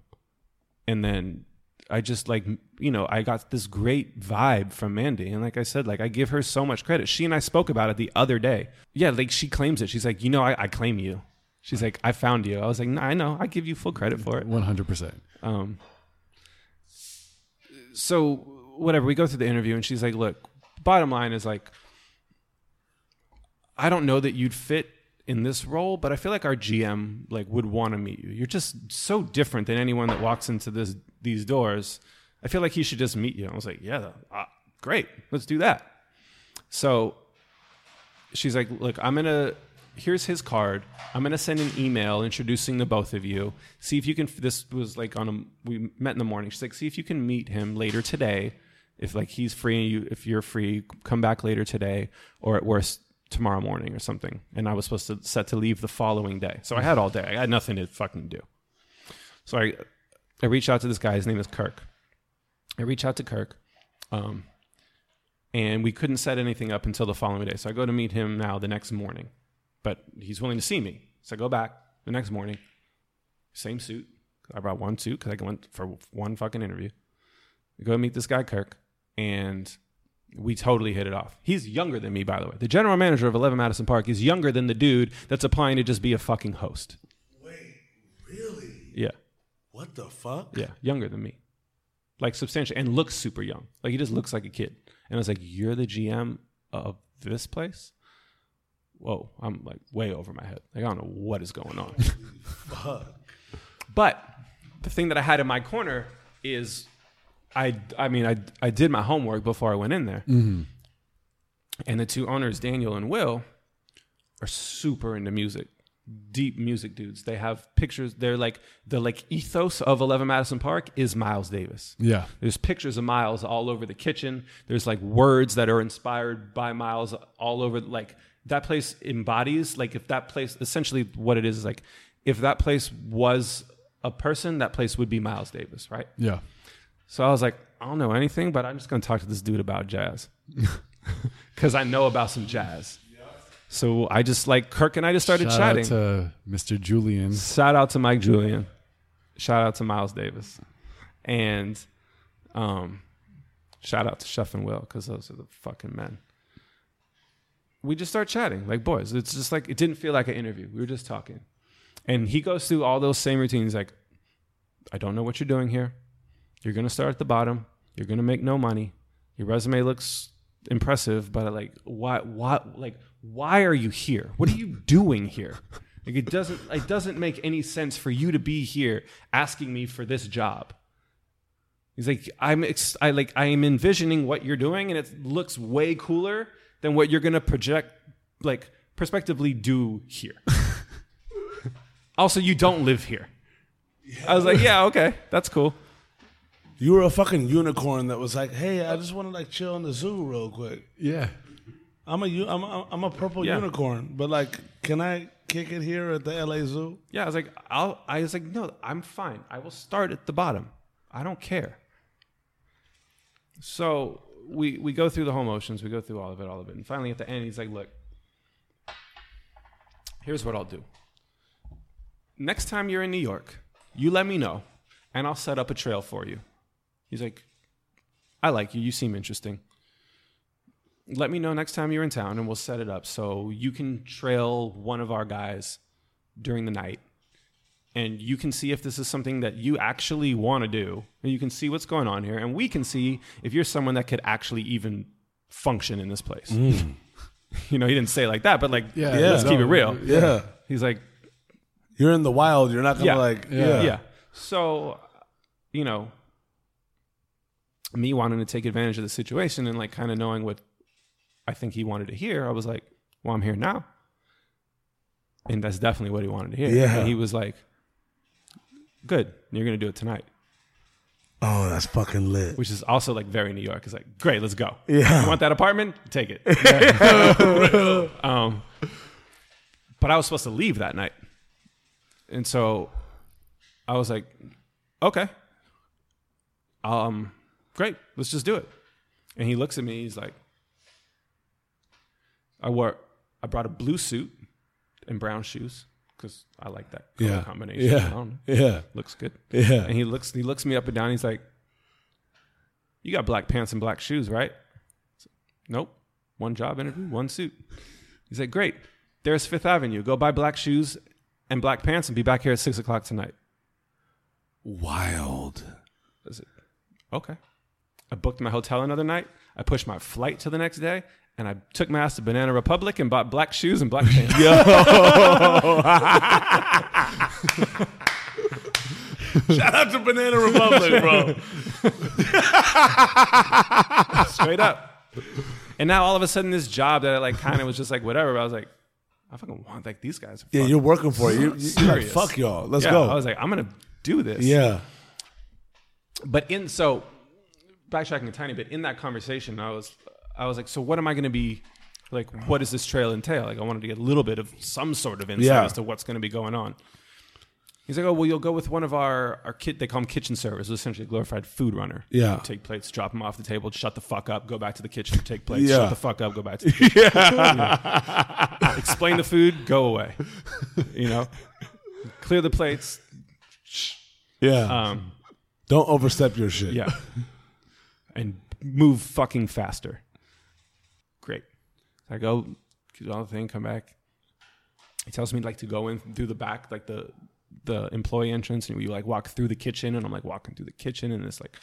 S3: and then I just like you know I got this great vibe from Mandy, and like I said, like I give her so much credit. She and I spoke about it the other day. Yeah, like she claims it. She's like, you know, I, I claim you. She's like, I found you. I was like, no, I know. I give you full credit for it.
S2: one hundred percent.
S3: Um, so whatever, we go through the interview, and she's like, "Look, bottom line is like, I don't know that you'd fit in this role, but I feel like our GM like would want to meet you. You're just so different than anyone that walks into this these doors. I feel like he should just meet you." I was like, "Yeah, uh, great, let's do that." So she's like, "Look, I'm gonna. Here's his card. I'm gonna send an email introducing the both of you. See if you can. This was like on a. We met in the morning. She's like, see if you can meet him later today. If like he's free, you if you're free, come back later today, or at worst tomorrow morning or something. And I was supposed to set to leave the following day, so I had all day. I had nothing to fucking do. So I, I reached out to this guy. His name is Kirk. I reach out to Kirk. Um, and we couldn't set anything up until the following day. So I go to meet him now the next morning, but he's willing to see me. So I go back the next morning, same suit. I brought one suit because I went for one fucking interview. I go meet this guy Kirk, and we totally hit it off. He's younger than me, by the way. The general manager of 11 Madison Park is younger than the dude that's applying to just be a fucking host.
S1: Wait, really?
S3: Yeah,
S1: What the fuck?
S3: yeah, younger than me, like substantially, and looks super young. Like he just looks like a kid. And I was like, "You're the GM of this place." Whoa, I'm like way over my head. Like I don't know what is going on. [laughs]
S1: Fuck.
S3: But the thing that I had in my corner is, I I mean I I did my homework before I went in there, mm-hmm. and the two owners, Daniel and Will, are super into music, deep music dudes. They have pictures. They're like the like ethos of Eleven Madison Park is Miles Davis.
S2: Yeah,
S3: There's pictures of Miles all over the kitchen. There's like words that are inspired by Miles all over. Like that place embodies, like if that place, essentially what it is is like, if that place was a person, that place would be Miles Davis, right?
S2: yeah.
S3: So I was like, I don't know anything, but I'm just going to talk to this dude about jazz. [laughs] Because I know about some jazz. So I just like, Kirk and I just started
S2: Shout
S3: chatting.
S2: out to Mr. Julian.
S3: Shout out to Mike Julian. Shout out to Miles Davis. And um, shout out to Chef and Will because those are the fucking men. We just start chatting like boys. It's just like it didn't feel like an interview. We were just talking. And he goes through all those same routines like, I don't know what you're doing here. You're gonna start at the bottom. You're gonna make no money. Your resume looks impressive, but like, why? Why? Like, why are you here? What are you doing here? Like, it doesn't. It doesn't make any sense for you to be here asking me for this job. He's like, I'm. Ex- I like. I am envisioning what you're doing, and it looks way cooler than what you're gonna project, like, prospectively do here. [laughs] also, you don't live here. I was like, yeah, okay, that's cool.
S1: You were a fucking unicorn that was like, "Hey, I just want to like chill in the zoo real quick."
S2: Yeah.
S1: I'm a u- I'm a, I'm a purple
S3: Yeah.
S1: unicorn, but like, can I kick it here at the LA Zoo?
S3: Yeah, I was like, I'll. I was like, no, I'm fine. I will start at the bottom. I don't care. So we we go through the whole motions. We go through all of it, all of it, and finally at the end, he's like, look, here's what I'll do. Next time you're in New York, you let me know, and I'll set up a trail for you. He's like, I like you. You seem interesting. Let me know next time you're in town, and we'll set it up so you can trail one of our guys during the night and you can see if this is something that you actually want to do and you can see what's going on here and we can see if you're someone that could actually even function in this place mm. [laughs] you know he didn't say it like that but like
S2: Yeah.
S3: let's
S2: Yeah.
S3: keep it real
S1: Yeah,
S3: he's like
S1: you're in the wild. You're not gonna
S3: Yeah.
S1: like
S2: Yeah.
S3: yeah. so you know me wanting to take advantage of the situation and like kind of knowing what i think he wanted to hear i was like well i'm here now and that's definitely what he wanted to hear
S1: Yeah.
S3: and he was like good you're gonna do it tonight
S1: Oh, that's fucking lit.
S3: which is also like very New York. It's like, great, let's go.
S1: Yeah.
S3: You want that apartment? Take it. [laughs] [laughs] um, but I was supposed to leave that night. And so I was like, okay. Um, great, let's just do it. And he looks at me, he's like, I wore, I brought a blue suit and brown shoes because I like that color
S1: Yeah.
S3: combination. I
S1: Yeah.
S3: don't know.
S1: Yeah.
S3: Looks good.
S1: Yeah.
S3: And he looks he looks me up and down. He's like, "You got black pants and black shoes, right?" Said, nope. One job interview, one suit. He's like, "Great. There's Fifth Avenue. Go buy black shoes and black pants and be back here at six o'clock tonight."
S1: Wild.
S3: I said, "Okay." I booked my hotel another night. I pushed my flight to the next day, and I took my ass to Banana Republic and bought black shoes and black [laughs] pants. Yo. [laughs]
S1: Shout out to Banana Republic, bro. [laughs]
S3: straight up. And now all of a sudden, this job that I like kind of was just like whatever. I was like, I fucking want like these guys.
S1: Yeah, you're working for it. You, you, you're like, fuck y'all. Let's
S3: yeah,
S1: go.
S3: I was like, I'm gonna do this.
S1: yeah.
S3: But in so backtracking a tiny bit, in that conversation, I was I was like, so what am I gonna be like? What does this trail entail? Like, I wanted to get a little bit of some sort of insight
S1: Yeah.
S3: as to what's gonna be going on. He's like, oh well, you'll go with one of our our kit. They call them kitchen servers, essentially a glorified food runner.
S1: Yeah.
S3: take plates, drop them off the table, shut the fuck up, go back to the kitchen, take plates,
S1: Yeah.
S3: shut the fuck up, go back to the kitchen. [laughs] Yeah. Explain the food, go away. You know, clear the plates.
S1: Yeah.
S3: Um,
S1: Don't overstep your shit.
S3: yeah. and move fucking faster. I go, do all the thing, come back. He tells me like to go in through the back, like the the employee entrance, and we like walk through the kitchen, and I'm like walking through the kitchen, and it's like,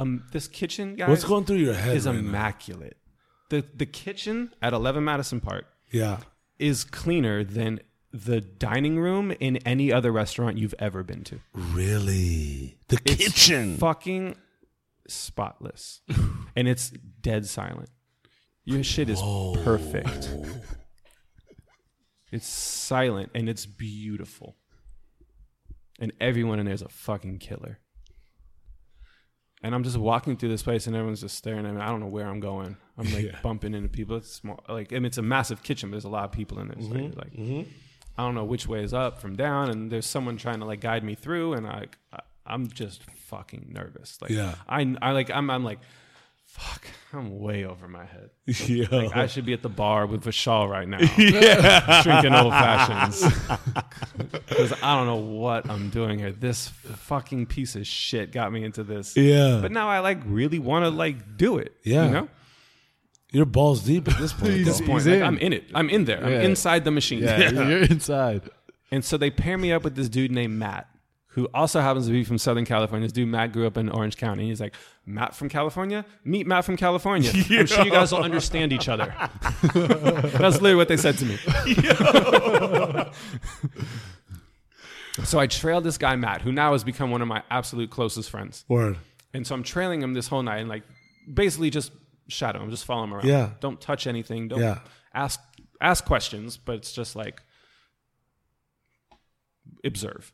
S3: um, this kitchen guys
S1: What's going through your head?
S3: is
S1: right now?
S3: immaculate. The the kitchen at 11 Madison Park
S1: Yeah.
S3: is cleaner than the dining room in any other restaurant you've ever been to.
S1: Really? The
S3: It's
S1: kitchen.
S3: fucking spotless [laughs] and it's dead silent your shit is perfect. It's silent and it's beautiful. And everyone in there is a fucking killer. And i'm just walking through this place and everyone's just staring at me. I don't know where i'm going. I'm like bumping into people. It's small like mean, it's a massive kitchen but there's a lot of people in there. So you're like mm-hmm. I don't know which way is up from down, and there's someone trying to like guide me through, and I, I I'm just fucking nervous. Like,
S1: Yeah.
S3: I, I like, I'm, I'm like, fuck, I'm way over my head. [laughs]
S1: yeah.
S3: Like, I should be at the bar with Vishal right now, [laughs] yeah. drinking old fashions, [laughs] because I don't know what I'm doing here. This fucking piece of shit got me into this.
S1: yeah.
S3: But now I like really want to like do it.
S1: Yeah.
S3: you know.
S1: You're balls deep at this point. Though.
S3: This point, like,
S2: in.
S3: I'm in it. I'm in there. I'm inside the machine.
S2: Yeah, you're inside.
S3: And so they pair me up with this dude named Matt, who also happens to be from Southern California. This dude Matt grew up in Orange County. He's like, Matt from California? Meet Matt from California. [laughs] I'm sure you guys will understand each other. [laughs] That's literally what they said to me. [laughs] so I trailed this guy Matt, who now has become one of my absolute closest friends.
S1: Word.
S3: And so I'm trailing him this whole night and like basically just shadow him, just follow him around.
S1: Yeah.
S3: Don't touch anything. Don't
S1: Yeah.
S3: ask ask questions, but it's just like observe.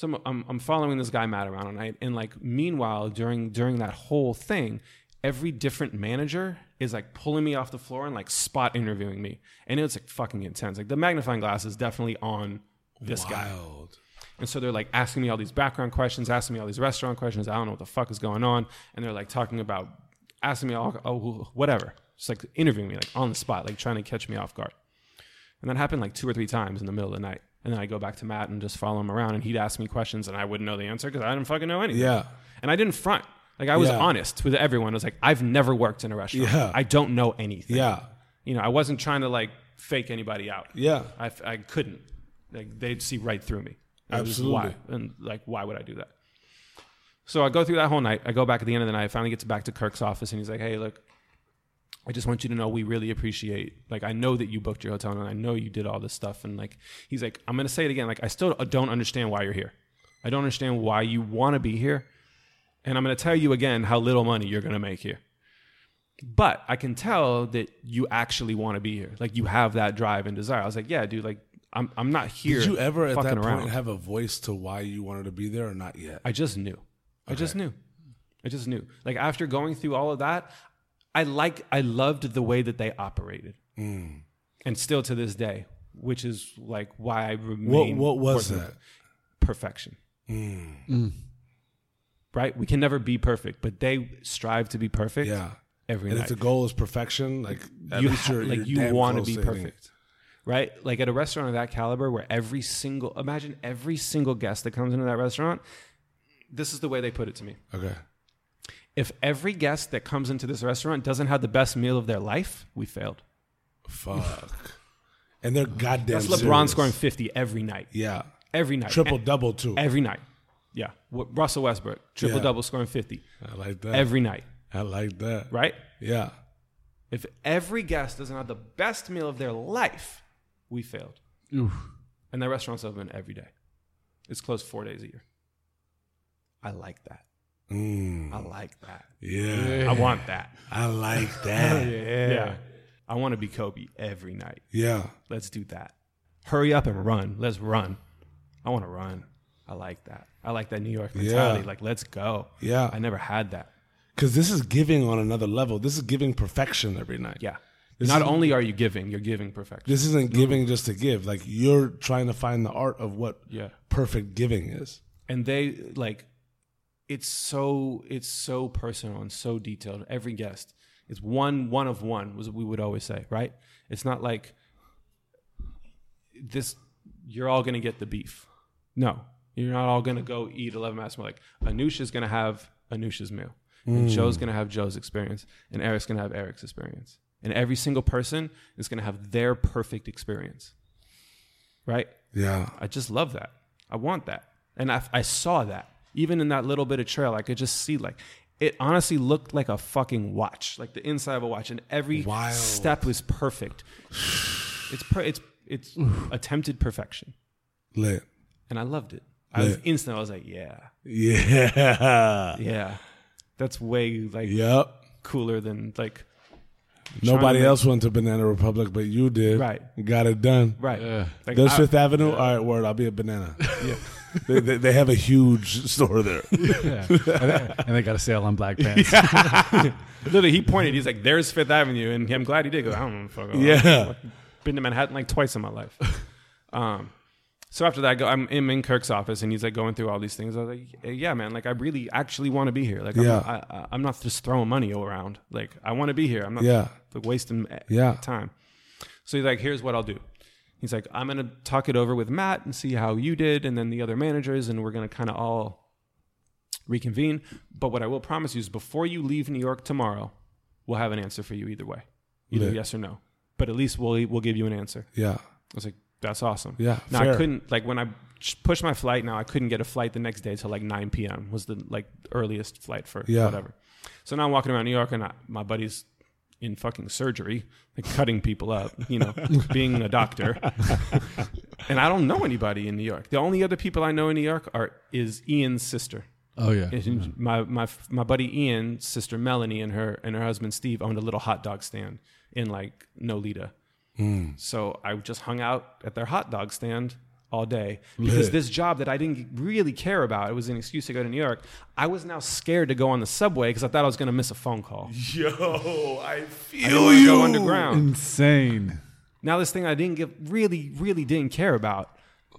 S3: So I'm, I'm, following this guy Matt around all night, and like meanwhile during during that whole thing, every different manager is like pulling me off the floor and like spot interviewing me, and it's like fucking intense. Like the magnifying glass is definitely on this guy. And so they're like asking me all these background questions, asking me all these restaurant questions. I don't know what the fuck is going on. And they're like talking about, asking me all, oh, whatever. Just like interviewing me, like on the spot, like trying to catch me off guard. And that happened like two or three times in the middle of the night. And then I go back to Matt and just follow him around. And he'd ask me questions and I wouldn't know the answer because I didn't fucking know anything.
S1: Yeah.
S3: And I didn't front. Like I was
S1: Yeah.
S3: honest with everyone. I was like, I've never worked in a restaurant.
S1: Yeah.
S3: I don't know anything.
S1: Yeah.
S3: You know, I wasn't trying to like fake anybody out.
S1: Yeah.
S3: I, I couldn't. Like they'd see right through me. I was
S1: Absolutely.
S3: why and like why would I do that? So I go through that whole night. I go back at the end of the night. I finally get to back to Kirk's office, and he's like, "Hey, look, I just want you to know we really appreciate. Like, I know that you booked your hotel, and I know you did all this stuff. And like, he's like, I'm gonna say it again. Like, I still don't understand why you're here. I don't understand why you want to be here, and I'm gonna tell you again how little money you're gonna make here. But I can tell that you actually want to be here. Like, you have that drive and desire. I was like, yeah, dude. Like, I'm I'm not here.
S1: Did you ever at that
S3: fucking
S1: point have a voice to why you wanted to be there or not yet?
S3: I just knew. I just knew. I just knew. Like after going through all of that, I like I loved the way that they operated,
S1: Mm.
S3: and still to this day, which is like why I
S1: What
S3: remain.
S1: what was
S3: working
S1: that?
S3: with Perfection. Right? We can never be perfect, but they strive to be perfect.
S1: Yeah.
S3: Every
S1: And
S3: night.
S1: if the goal is perfection, like
S3: you
S1: least
S3: ha-
S1: you're,
S3: like
S1: you're
S3: you want to be perfect right like at a restaurant of that caliber where every single imagine every single guest that comes into that restaurant this is the way they put it to me
S1: Okay.
S3: If every guest that comes into this restaurant doesn't have the best meal of their life we failed
S1: Fuck. and they're goddamn.
S3: that's lebron
S1: serious.
S3: scoring 50 every night
S1: Yeah.
S3: every night
S1: Triple
S3: And-
S1: double too.
S3: every night yeah russell westbrook triple
S1: Yeah.
S3: double scoring 50
S1: I like that.
S3: every night
S1: I like that.
S3: right
S1: Yeah.
S3: if every guest doesn't have the best meal of their life we failed
S2: Oof.
S3: And that restaurant's open every day. It's closed four days a year. I like that.
S1: Mm.
S3: I like that.
S1: Yeah.
S3: I want that.
S1: I like [laughs] that.
S3: Yeah. I want to be Kobe every night.
S1: yeah.
S3: Let's do that. Hurry up and run. Let's run. I want to run. I like that. I like that New York mentality.
S1: Yeah.
S3: Like, let's go.
S1: Yeah.
S3: I never had that.
S1: Because this is giving on another level. This is giving perfection every night.
S3: Yeah.
S1: This
S3: Not only are you giving, you're giving perfection.
S1: This isn't giving just to give. Like you're trying to find the art of what
S3: Yeah.
S1: perfect giving is.
S3: and they like it's so it's so personal and so detailed. Every guest it's one one of one was what we would always say right? It's not like this you're all gonna get the beef. No. You're not all gonna go eat 11 mass like anusha's gonna have anusha's meal. And hmm. joe's gonna have joe's experience. And eric's gonna have eric's experience. And every single person is gonna have their perfect experience. Right?
S1: Yeah.
S3: I just love that. I want that. And I, I saw that. Even in that little bit of trail, I could just see like it honestly looked like a fucking watch, like the inside of a watch, and every
S1: Wild.
S3: step was perfect. [sighs] It's per, it's it's attempted perfection,
S1: Lit.
S3: and I loved it. I was
S1: Lit.
S3: instant. I was like, yeah,
S1: Yeah.
S3: yeah, that's way like
S1: Yep.
S3: cooler than like
S1: Nobody
S3: make-
S1: else went to Banana Republic, but you did.
S3: Right.
S1: Got it done.
S3: right.
S2: Yeah.
S3: Like,
S1: There's
S3: I-
S1: Fifth Avenue. All right, word. I'll be a banana. yeah. They, they, they have a huge store there. [laughs]
S2: Yeah. and, they, and they got a sale on black pants. [laughs]
S3: literally, he pointed. He's like, "There's Fifth Avenue," and I'm glad he did. Go, I don't know. Fuck
S1: Yeah.
S3: been to Manhattan like twice in my life. [laughs] Um, so after that, I go, I'm, in Kirk's office, and he's like going through all these things. I was like, "Yeah, man, like I really actually want to be here. Like, I'm,
S1: Yeah.
S3: not, I, I'm not just throwing money around. Like, I want to be here. I'm not
S1: Yeah.
S3: like, wasting
S1: Yeah.
S3: time." So he's like, "Here's what I'll do." He's like, "I'm gonna talk it over with Matt and see how you did, and then the other managers, and we're gonna kind of all reconvene. But what I will promise you is, before you leave New York tomorrow, we'll have an answer for you either way, either
S1: Lit.
S3: yes or no. But at least we'll we'll give you an answer."
S1: Yeah.
S3: I was like, That's awesome.
S1: Yeah,
S3: Now I couldn't like when I pushed my flight. Now I couldn't get a flight the next day till like 9 p.m. was the like earliest flight for
S1: Yeah.
S3: whatever. So now I'm walking around New York and I, my buddy's in fucking surgery, like cutting people up, you know, [laughs] being a doctor. and I don't know anybody in New York. The only other people I know in New York are is Ian's sister.
S2: Oh yeah.
S3: And mm-hmm. My my my buddy Ian's sister Melanie and her and her husband Steve owned a little hot dog stand in like Nolita. Mm. So I just hung out at their hot dog stand all day because
S1: Lit.
S3: this job that I didn't really care about, it was an excuse to go to New York. I was now scared to go on the subway because I thought I was going to miss a phone call.
S1: Yo, I
S3: I
S1: feel
S3: didn't wanna
S1: you.
S3: go underground.
S2: Insane.
S3: Now this thing I didn't give really really didn't care about.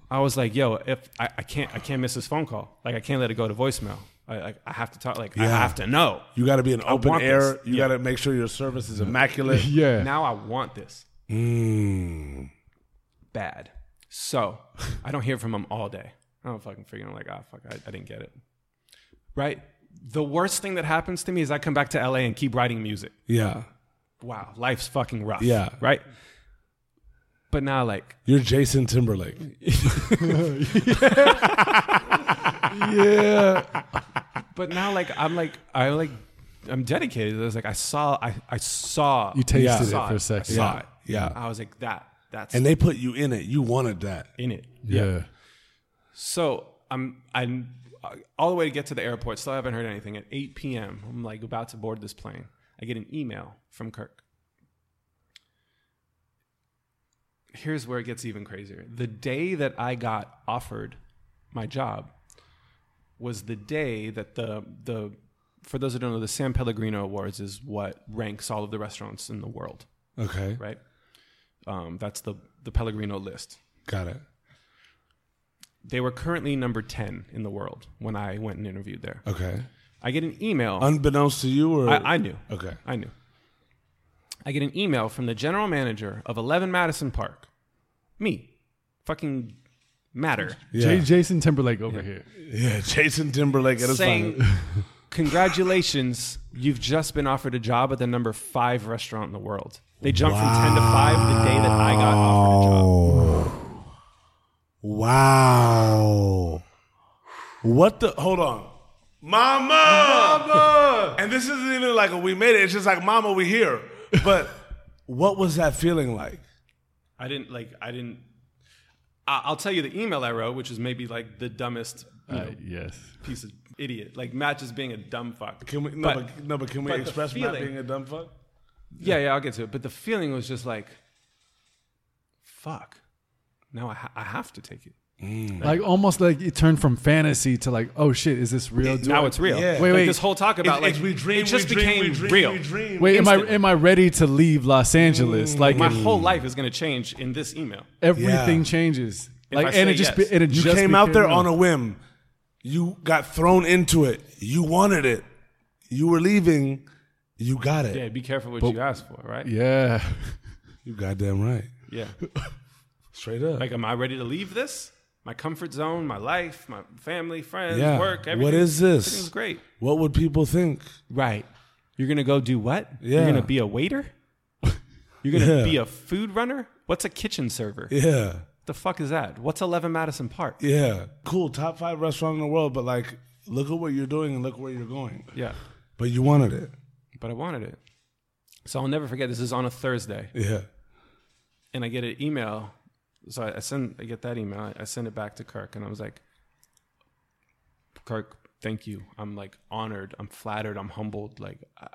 S3: I was like, yo, if I, I can't I can't miss this phone call. Like I can't let it go to voicemail. I I, I have to talk. Like I have to know.
S1: You got to be an open air.
S3: this.
S1: You
S3: Yeah.
S1: got to make sure your service is immaculate. [laughs]
S2: Yeah.
S3: Now I want this.
S1: Mm.
S3: bad. So I don't hear from him all day. I don't fucking figure. I'm like, ah, fuck, I, I didn't get it. Right. The worst thing that happens to me is I come back to LA and keep writing music.
S1: Yeah,
S3: Wow, life's fucking rough.
S1: Yeah.
S3: Right. But now, like,
S1: you're Jason Timberlake. [laughs]
S2: yeah.
S3: but now, like, I'm like, I like, I'm dedicated. I was like, I saw, I, I saw.
S2: You tasted
S1: Yeah.
S2: it
S3: saw
S2: for a
S3: I
S2: second.
S3: saw
S1: Yeah.
S3: it.
S1: Yeah.
S3: I was like, that, that's
S1: And they put you in it. You wanted that.
S3: in it.
S2: Yeah.
S3: So I'm I'm all the way to get to the airport. Still haven't heard anything. At 8 p.m., I'm like about to board this plane. I get an email from Kirk. Here's where it gets even crazier. The day that I got offered my job was the day that the the for those who don't know, the San Pellegrino Awards is what ranks all of the restaurants in the world,
S1: Okay,
S3: right? Um, that's the the Pellegrino list.
S1: got it.
S3: They were currently number 10 in the world when I went and interviewed there.
S1: Okay,
S3: I get an email.
S1: unbeknownst to you, or
S3: I, I knew.
S1: okay,
S3: I knew. I get an email from the general manager of 11 Madison Park. Me. Fucking matter.
S1: yeah,
S2: J- Jason Timberlake over here.
S1: yeah, Jason Timberlake at his
S3: saying,
S1: finest. [laughs]
S3: Congratulations, you've just been offered a job at the number five restaurant in the world. They jumped from 10 to 5 the day that I got offered a job.
S1: Wow. What the? Hold on. Mama! Mama! And this isn't even like a we made it. It's just like, Mama, we here. But [laughs] what was that feeling like?
S3: I didn't like. I didn't. I- I'll tell you the email I wrote, which is maybe like the dumbest you know,
S2: Uh, yes.
S3: piece of idiot. Like Matt just being a dumb fuck.
S1: Can we? No,
S3: But-
S1: but, no, but can we
S3: but the
S1: express Matt
S3: feeling-
S1: being a dumb fuck?
S3: Yeah, yeah, I'll get to it. But the feeling was just like, fuck. Now I, ha- I have to take it.
S2: Like almost like it turned from fantasy to like, oh shit, is this real? Do
S3: now
S2: I-
S3: it's real.
S1: Yeah.
S2: Wait,
S3: Like,
S2: wait.
S3: This whole talk about
S1: It's-
S3: like
S1: we dream,
S3: it just
S1: we dream,
S3: became
S1: we dream,
S3: real.
S1: We dream.
S2: Wait, am I am I ready to leave Los Angeles? Like
S3: My
S2: if
S3: whole life is going to change in this email.
S2: everything
S1: Yeah.
S2: changes.
S3: If
S2: Like
S3: I
S2: and
S3: say
S2: it just
S3: yes.
S2: be, and it
S1: you
S2: just
S1: came out there
S2: became
S1: on a whim. You got thrown into it. You wanted it. You were leaving. You got it.
S3: Yeah, be careful what you ask for, right?
S2: yeah. [laughs]
S1: You goddamn right.
S3: Yeah. [laughs]
S1: Straight up.
S3: Like, am I ready to leave this? My comfort zone, my life, my family, friends,
S1: yeah.
S3: work, everything.
S1: What is
S3: Everything's
S1: this?
S3: great.
S1: What would people think?
S3: Right. You're gonna go do what?
S1: Yeah.
S3: You're gonna be a waiter? [laughs] You're gonna
S1: Yeah.
S3: be a food runner? What's a kitchen server?
S1: Yeah.
S3: The fuck is that? What's 11 Madison Park?
S1: Yeah. Cool. Top five restaurant in the world, but like, look at what you're doing and look where you're going.
S3: Yeah.
S1: But you wanted it.
S3: But I wanted it. So I'll never forget. This is on a Thursday,
S1: Yeah.
S3: and I get an email. So I send, I get that email. I send it back to Kirk, and I was like, "Kirk, thank you. I'm like honored. I'm flattered. I'm humbled. Like I,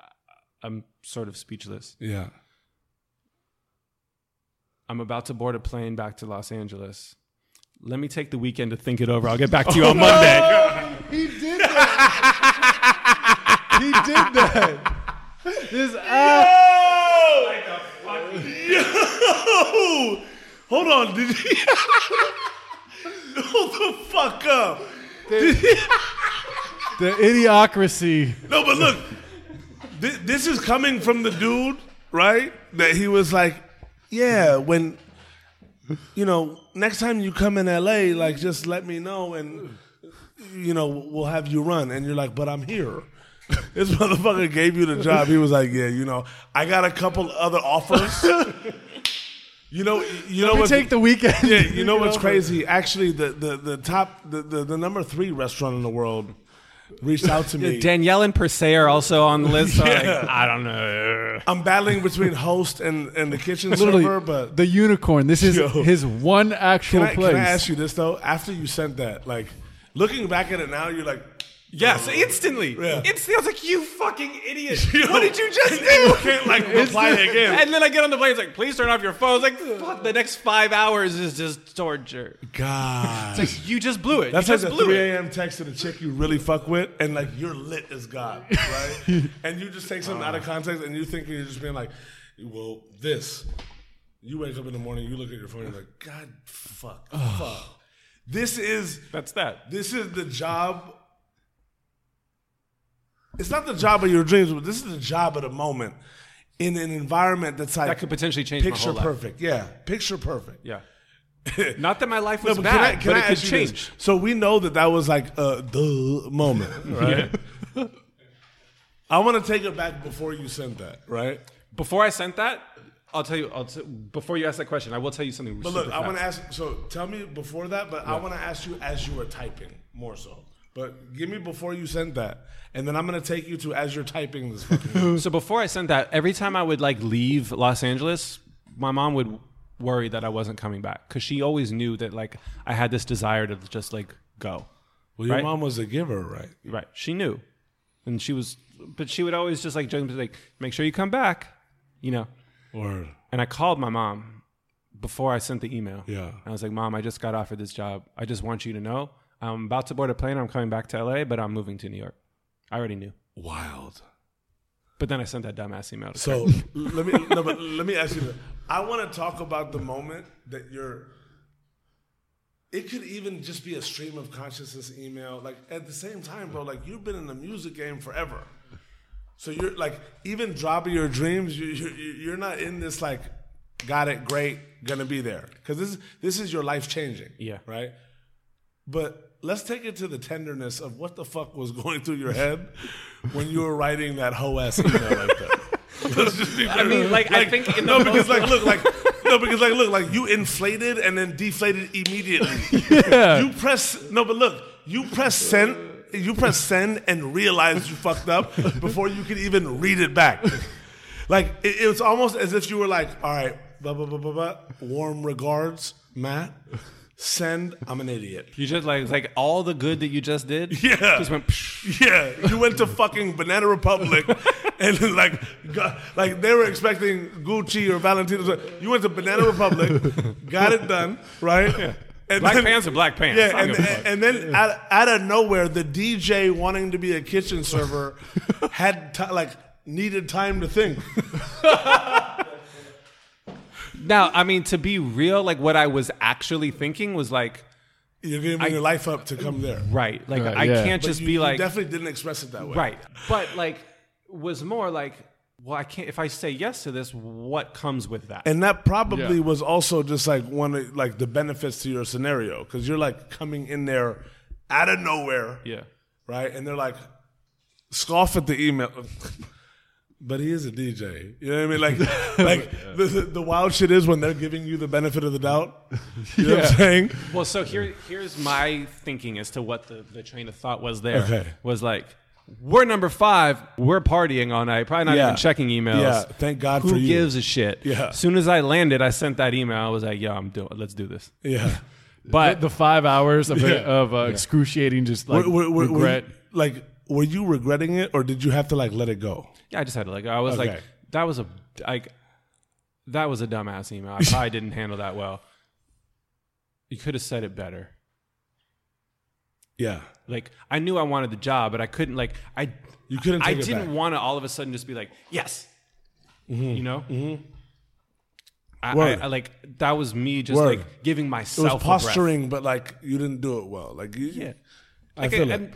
S3: I'm sort of speechless.
S1: Yeah.
S3: I'm about to board a plane back to Los Angeles. Let me take the weekend to think it over. I'll get back to you on oh, Monday."
S2: He did that. he did that. This
S1: Yo! Hold on. Did he? [laughs] Hold the fuck up.
S2: the idiocracy.
S1: No, but look, thi- this is coming from the dude, right? That he was like, yeah, when, you know, next time you come in LA, like, just let me know and, you know, we'll have you run. And you're like, but I'm here. [laughs] This motherfucker gave you the job. He was like, yeah, you know, I got a couple other offers. [laughs] You know, you know
S2: Let me
S1: what's
S2: take the weekend.
S1: yeah. You [laughs] know what's crazy? Actually, the the the top the, the the number three restaurant in the world reached out to me.
S3: Daniel and Per se are also on the list. so, like, I don't know.
S1: I'm battling between host and and the kitchen
S2: Literally,
S1: server, but
S2: the unicorn. This is
S1: Yo.
S2: his one actual
S1: can I,
S2: place.
S1: can I ask you this though? After you sent that, like looking back at it now, you're like,
S3: Yes, instantly.
S1: Yeah.
S3: Instantly, I was like, "You fucking idiot! [laughs]
S1: Yo,
S3: what did you just [laughs] do?"
S1: You can't like [laughs] reply again.
S3: And then I get on the plane. It's like, "Please turn off your phone." It's like, "Fuck!" The next five hours is just torture.
S1: God.
S3: It's like you just blew it.
S1: That's
S3: you
S1: like
S3: just
S1: the
S3: blew
S1: 3 a.m. text to the chick you really fuck with, and like you're lit as God, right? and you just take something ah. out of context, and you think you're just being like, well, this. You wake up in the morning, you look at your phone, you're like, God, fuck, fuck. This is
S3: That's that.
S1: this is the job. It's not the job of your dreams, but this is the job of the moment in an environment that's like
S3: That could potentially change my
S1: picture
S3: whole life.
S1: perfect. Yeah, picture perfect.
S3: Yeah. [laughs] Not that my life
S1: No,
S3: was
S1: but
S3: bad,
S1: can I, can
S3: but
S1: I
S3: it could change.
S1: So we know that that was like uh, the moment, [laughs] right? I want to take it back before you sent that, right?
S3: Before I sent that, I'll tell you. I'll t- before you ask that question, I will tell you something.
S1: But look, I want to ask. So tell me before that, but I want to ask you as you were typing more so. But give me before you sent that, and then I'm gonna take you to as you're typing this. Fucking [laughs]
S3: So before I sent that, every time I would like leave Los Angeles, my mom would worry that I wasn't coming back because she always knew that like I had this desire to just like go.
S1: well, your
S3: Right.
S1: mom was a giver, right?
S3: Right. She knew, and she was, but she would always just like joke like, "Make sure you come back," you know.
S1: Or
S3: And I called my mom before I sent the email.
S1: Yeah.
S3: I was like, Mom, I just got offered this job. I just want you to know I'm about to board a plane. I'm coming back to LA, but I'm moving to New York. I already knew.
S1: wild.
S3: But then I sent that dumbass email to
S1: So let me no, but let me ask you. This. I want to talk about the moment that you're. It could even just be a stream of consciousness email. Like at the same time, bro. Like you've been in the music game forever. So you're like even dropping your dreams. You, you you're not in this like, got it, great, gonna be there because this is this is your life changing.
S3: Yeah.
S1: Right. But let's take it to the tenderness of what the fuck was going through your head when you were writing that hoe ass email like that. [laughs] Let's just be
S3: I mean, like, I think in the
S1: no, because like look, like no, [laughs] because like look, like you inflated and then deflated immediately. You press no, but look, you press send, you press send and realize you fucked up before you could even read it back. Like it, it was almost as if you were like, all right, blah blah blah blah blah. Warm regards, Matt. Send. I'm an idiot.
S3: You just like, it's like all the good that you just did. [laughs]
S1: Yeah.
S3: Just went, psh.
S1: Yeah, you went to fucking Banana Republic, [laughs] and like, got, like they were expecting Gucci or Valentino. You went to Banana Republic, [laughs] got it done, right? And
S3: black
S1: then-
S3: pants are black pants.
S1: Yeah, and,
S3: give a fuck.
S1: and then out, out of nowhere, the DJ wanting to be a kitchen server had ti like needed time to think.
S3: Now, I mean, to be real, like what I was actually thinking was like,
S1: You're giving your life up to come there.
S3: right, like
S2: Right,
S3: I
S2: yeah.
S3: can't
S1: But
S3: just
S1: you,
S3: be
S1: you
S3: like,
S1: definitely didn't express it that way.
S3: Right. But like was more like, well, I can't if I say yes to this, what comes with that?
S1: And that probably
S2: Yeah.
S1: was also just like one of like the benefits to your scenario because you're like coming in there out of nowhere,
S3: yeah.
S1: right? And they're like scoff at the email. [laughs] But he is a DJ. You know what I mean? Like, [laughs] like the, the, the wild shit is when they're giving you the benefit of the doubt. [laughs] You know what I'm saying?
S3: Well, so here here's my thinking as to what the, the train of thought was there.
S1: Okay.
S3: Was like we're number five. We're partying all night. Probably not
S1: Yeah.
S3: even checking emails.
S1: Yeah, thank God
S3: Who
S1: for you.
S3: Who gives a shit?
S1: Yeah.
S3: As soon as I landed, I sent that email. I was like, "Yo, I'm doing. Let's do this."
S1: Yeah.
S3: But
S2: the five hours of,
S1: Yeah.
S2: of uh, excruciating, just like
S1: Were- were- were- were
S2: regret.
S1: you- like, were you regretting it or did you have to like let it go?
S3: yeah, I just had to like. I was
S1: Okay.
S3: like, that was a like, that was a dumbass email. I probably didn't handle that well. You could have said it better.
S1: Yeah.
S3: Like I knew I wanted the job, but I couldn't like I
S1: You couldn't
S3: I
S1: take it
S3: didn't
S1: back.
S3: want to all of a sudden just be like, yes. You know? Mm-hmm. I, I,
S1: Word.
S3: I like that was me just
S1: Word.
S3: like giving myself.
S1: It
S3: myself
S1: was
S3: a breath.
S1: posturing, but like you didn't do it well. Like you,
S3: Yeah.
S1: I
S3: Like,
S1: feel it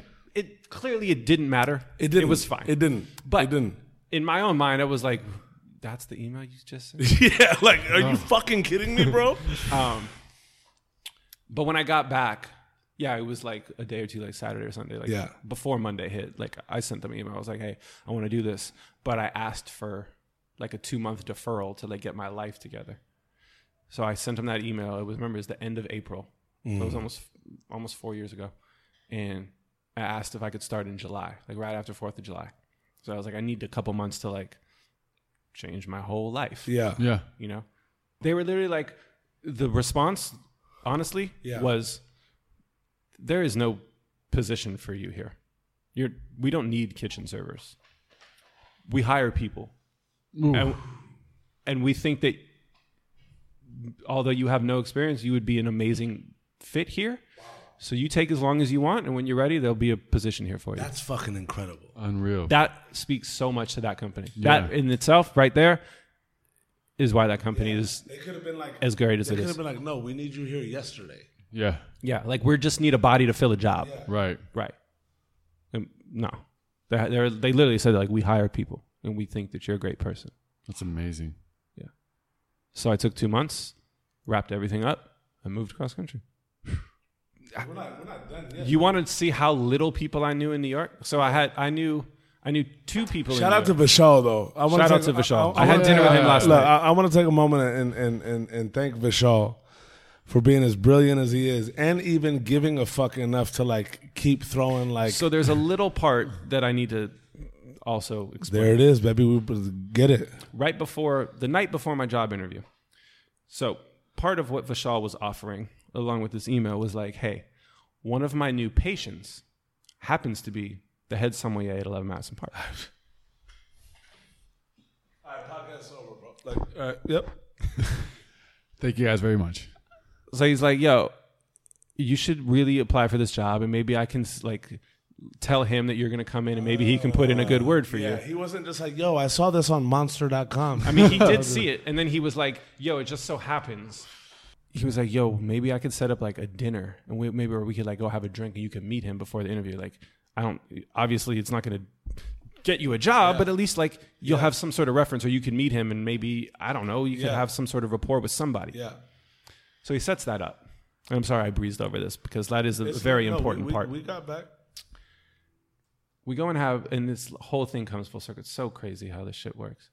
S3: clearly it didn't matter.
S1: It didn't.
S3: It was fine.
S1: It didn't.
S3: But
S1: it didn't.
S3: in my own mind, I was like, that's the email you just sent. [laughs]
S1: Yeah, like, are you fucking kidding me, bro? [laughs]
S3: um, but when I got back, yeah, it was like a day or two, like Saturday or Sunday, like
S1: Yeah.
S3: before Monday hit. Like I sent them an email. I was like, hey, I want to do this, but I asked for like a two month deferral to like get my life together. So I sent them that email. It was remember it was the end of April. It was almost almost four years ago, and I asked if I could start in July, like right after Fourth of July. So I was like, I need a couple months to like change my whole life.
S1: Yeah.
S2: Yeah.
S3: You know, they were literally like, the response, honestly,
S1: Yeah.
S3: was there is no position for you here. You're we don't need kitchen servers. We hire people,
S2: Ooh.
S3: and and we think that although you have no experience, you would be an amazing fit here. So you take as long as you want, and when you're ready, there'll be a position here for you.
S1: That's fucking incredible.
S2: Unreal.
S3: that speaks so much to that company.
S2: Yeah.
S3: That in itself, right there, is why that company is
S1: They could have been like
S3: as great as it is.
S1: they
S3: it
S1: could
S3: is.
S1: have been like, no, we need you here yesterday.
S2: yeah.
S3: Yeah, like we just need a body to fill a job.
S2: Right.
S3: Right. Um, no, they they they literally said like we hire people and we think that you're a great person.
S2: That's amazing. Yeah.
S3: So I took two months, wrapped everything up, and moved across country.
S1: We're not, we're not done yet.
S3: You want to see how little people I knew in New York? So I had I knew I knew two people.
S1: Shout
S3: in
S1: out
S3: New
S1: to Vishal though. I wanna
S3: Shout out to Vishal.
S1: I,
S3: I had
S1: wanna-
S3: dinner with him last
S1: Look,
S3: night.
S1: I, I want to take a moment and, and, and, and thank Vishal for being as brilliant as he is, and even giving a fuck enough to like keep throwing like.
S3: So there's a little part that I need to also explain.
S1: there it is, baby. We get it.
S3: right before the night before my job interview. So part of what Vishal was offering, along with this email, was like, "Hey, one of my new patients happens to be the head sommelier at Eleven Madison Park." [laughs]
S1: All right, podcast over, bro. Like, all right, yep. [laughs]
S2: Thank you guys very much.
S3: So he's like, "Yo, you should really apply for this job, and maybe I can like tell him that you're going to come in, and maybe he can put in a good word for you.
S1: Yeah,
S3: you."
S1: he wasn't just like, yo, I saw this on Monster.com.
S3: I mean, he [laughs] did see it, and then he was like, "Yo, it just so happens." He was like, "Yo, maybe I could set up like a dinner, and we, maybe where we could like go have a drink, and you could meet him before the interview." Like, I don't. Obviously, it's not going to get you a job, but at least like you'll have some sort of reference, or you can meet him, and maybe I don't know, you could
S1: Yeah.
S3: have some sort of rapport with somebody.
S1: yeah.
S3: So he sets that up. And I'm sorry I breezed over this because that is a
S1: It's-
S3: very
S1: no,
S3: important
S1: we,
S3: part.
S1: We got back.
S3: we go and have, and this whole thing comes full circle. It's so crazy how this shit works.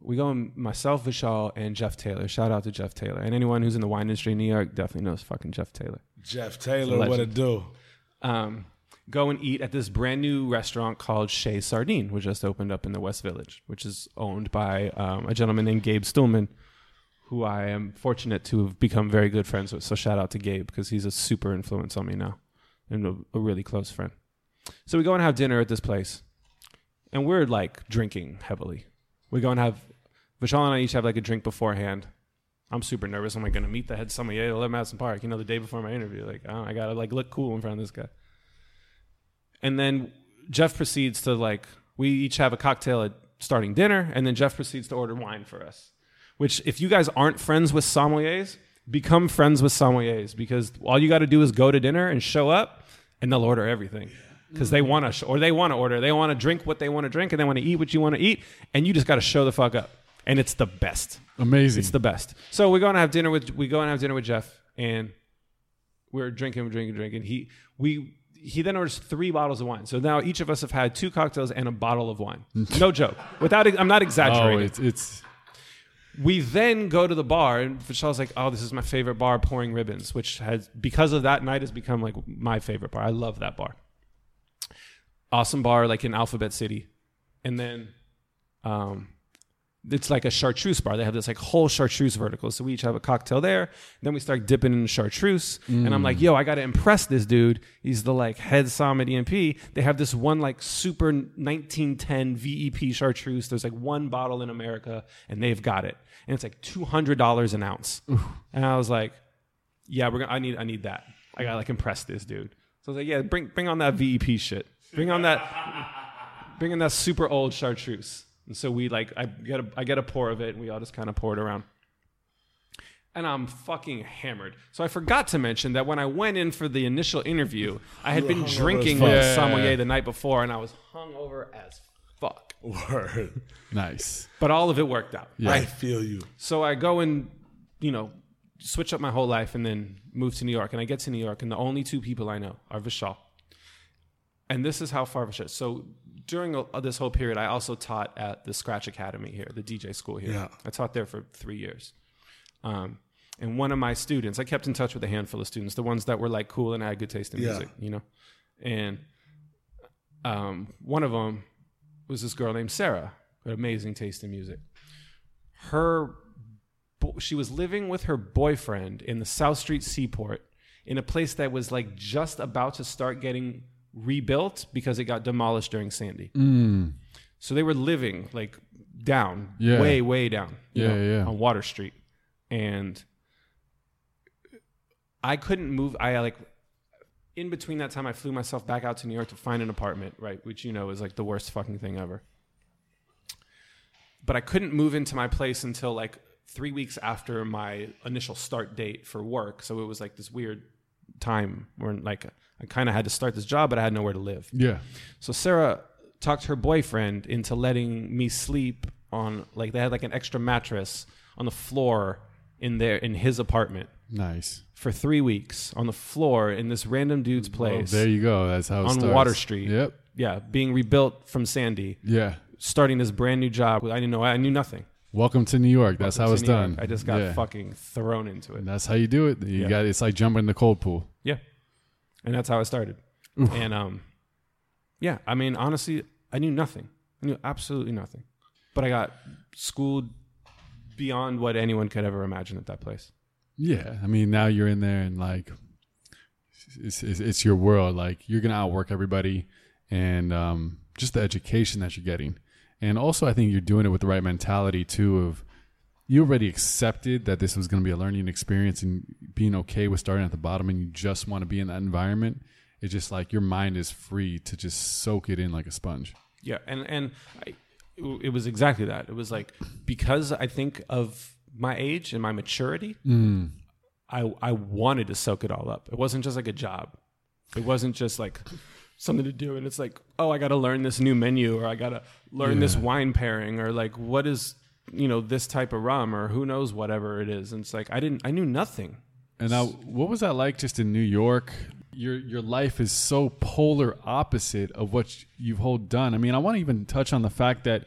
S3: We go and myself, Vishal, and Jeff Taylor. Shout out to Jeff Taylor. And anyone who's in the wine industry in New York definitely knows fucking Jeff Taylor.
S1: Jeff Taylor,
S3: legend.
S1: what it do?
S3: Um, go and eat at this brand new restaurant called Chez Sardine, which just opened up in the West Village, which is owned by um, a gentleman named Gabe Stulman, who I am fortunate to have become very good friends with. So shout out to Gabe because he's a super influence on me now and a, a really close friend. So we go and have dinner at this place, and we're like drinking heavily. We go and have Vishal and I each have like a drink beforehand. I'm super nervous. I'm going to meet the head sommelier at 11 Madison Park? You know, the day before my interview. Like, I gotta like look cool in front of this guy. And then Jeff proceeds to like we each have a cocktail at starting dinner, and then Jeff proceeds to order wine for us. Which, if you guys aren't friends with sommeliers, become friends with sommeliers because all you got to do is go to dinner and show up, and they'll order everything because they want to, sh- or they want to order, they want to drink what they want to drink, and they want to eat what you want to eat, and you just got to show the fuck up, and it's the best.
S2: Amazing.
S3: It's the best. So we go and have dinner with we go and have dinner with Jeff, and we're drinking, we're drinking, drinking. He we he then orders three bottles of wine. So now each of us have had two cocktails and a bottle of wine. [laughs] No joke. Without I'm not exaggerating.
S2: oh, it's it's
S3: we then go to the bar, and Vishal's like, "Oh, this is my favorite bar, Pouring Ribbons," which has because of that night has become like my favorite bar. I love that bar. Awesome bar, like in Alphabet City, and then um, it's like a chartreuse bar. They have this like whole chartreuse vertical. So we each have a cocktail there. Then we start dipping in chartreuse. And I'm like, yo, I got to impress this dude. He's the like head som at EMP. They have this one like super 1910 VEP chartreuse. There's like one bottle in America and they've got it. And it's like $200 an ounce. And I was like, yeah, we're gonna, I need, I need that. I got to like impress this dude. So I was like, yeah, bring, bring on that VEP shit. Bring on that, bring in that super old chartreuse. And so we like, I get a, I get a pour of it, and we all just kind of pour it around. And I'm fucking hammered. So I forgot to mention that when I went in for the initial interview, I had been drinking
S1: as
S3: with
S2: fuck.
S3: the sommelier the night before, and I was hungover as fuck.
S1: Word.
S2: nice.
S3: But all of it worked out.
S2: Yeah.
S1: I feel you.
S3: So I go and, you know, switch up my whole life and then move to New York. And I get to New York, and the only two people I know are Vishal. And this is how far Vishal. So during uh, this whole period, I also taught at the Scratch Academy here, the DJ school here.
S1: Yeah.
S3: I taught there for three years. Um, and one of my students, I kept in touch with a handful of students, the ones that were like cool and had good taste in
S1: Yeah.
S3: music, you know. And um, one of them was this girl named Sarah, who had amazing taste in music. Her, she was living with her boyfriend in the South Street Seaport in a place that was like just about to start getting rebuilt because it got demolished during Sandy.
S2: Mm.
S3: So they were living like down,
S2: Yeah.
S3: way, way down,
S2: Yeah,
S3: know,
S2: yeah.
S3: on Water Street, and I couldn't move. I like in between that time, I flew myself back out to New York to find an apartment, right, which you know is like the worst fucking thing ever. But I couldn't move into my place until like three weeks after my initial start date for work. So it was like this weird time where like I kind of had to start this job, but I had nowhere to live.
S2: Yeah.
S3: So Sarah talked her boyfriend into letting me sleep on like they had like an extra mattress on the floor in there in his apartment
S2: Nice.
S3: for three weeks on the floor in this random dude's oh, place.
S2: There you go. That's how it
S3: On
S2: starts.
S3: Water Street.
S2: Yep.
S3: yeah, being rebuilt from Sandy,
S2: Yeah.
S3: starting this brand new job. I didn't know. I knew nothing.
S2: Welcome to New York. That's how it's
S3: New York.
S2: done.
S3: I just got
S2: yeah.
S3: fucking thrown into it.
S2: And that's how you do it. You
S3: Yeah.
S2: got it's like jumping in the cold pool.
S3: Yeah. And that's how I started. And um yeah, I mean honestly, I knew nothing. I knew absolutely nothing. But I got schooled beyond what anyone could ever imagine at that place.
S2: Yeah, I mean now you're in there and like it's it's, it's your world. Like you're gonna outwork everybody, and um, just the education that you're getting, and also I think you're doing it with the right mentality too. Of you already accepted that this was gonna be a learning experience and being okay with starting at the bottom, and you just want to be in that environment. It's just like your mind is free to just soak it in like a sponge.
S3: Yeah, and and I, it was exactly that. It was like because I think of my age and my maturity, mm. I I wanted to soak it all up. It wasn't just like a job. It wasn't just like something to do and it's like, oh, I got to learn this new menu or I got to learn this wine pairing or like what is, you know, this type of rum or who knows whatever it is. And it's like I didn't I knew nothing.
S2: And now, what was that like just in New York? Your your life is so polar opposite of what you've whole done. I mean, I want to even touch on the fact that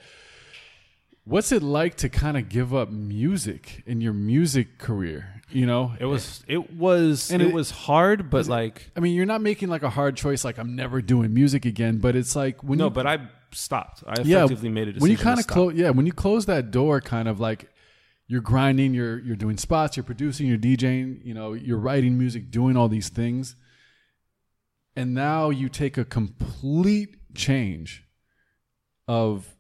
S2: what's it like to kind of give up music in your music career? You know,
S3: It was it was
S2: And
S3: it,
S2: it-
S3: was hard, but like
S2: I mean, you're not making like a hard choice, like I'm never doing music again. But it's like when
S3: no,
S2: you
S3: but I stopped. I
S2: yeah,
S3: effectively made a decision.
S2: when you kind of close, yeah, when you close that door, kind of like you're grinding, you're you're doing spots, you're producing, you're DJing, you know, you're writing music, doing all these things, and now you take a complete change of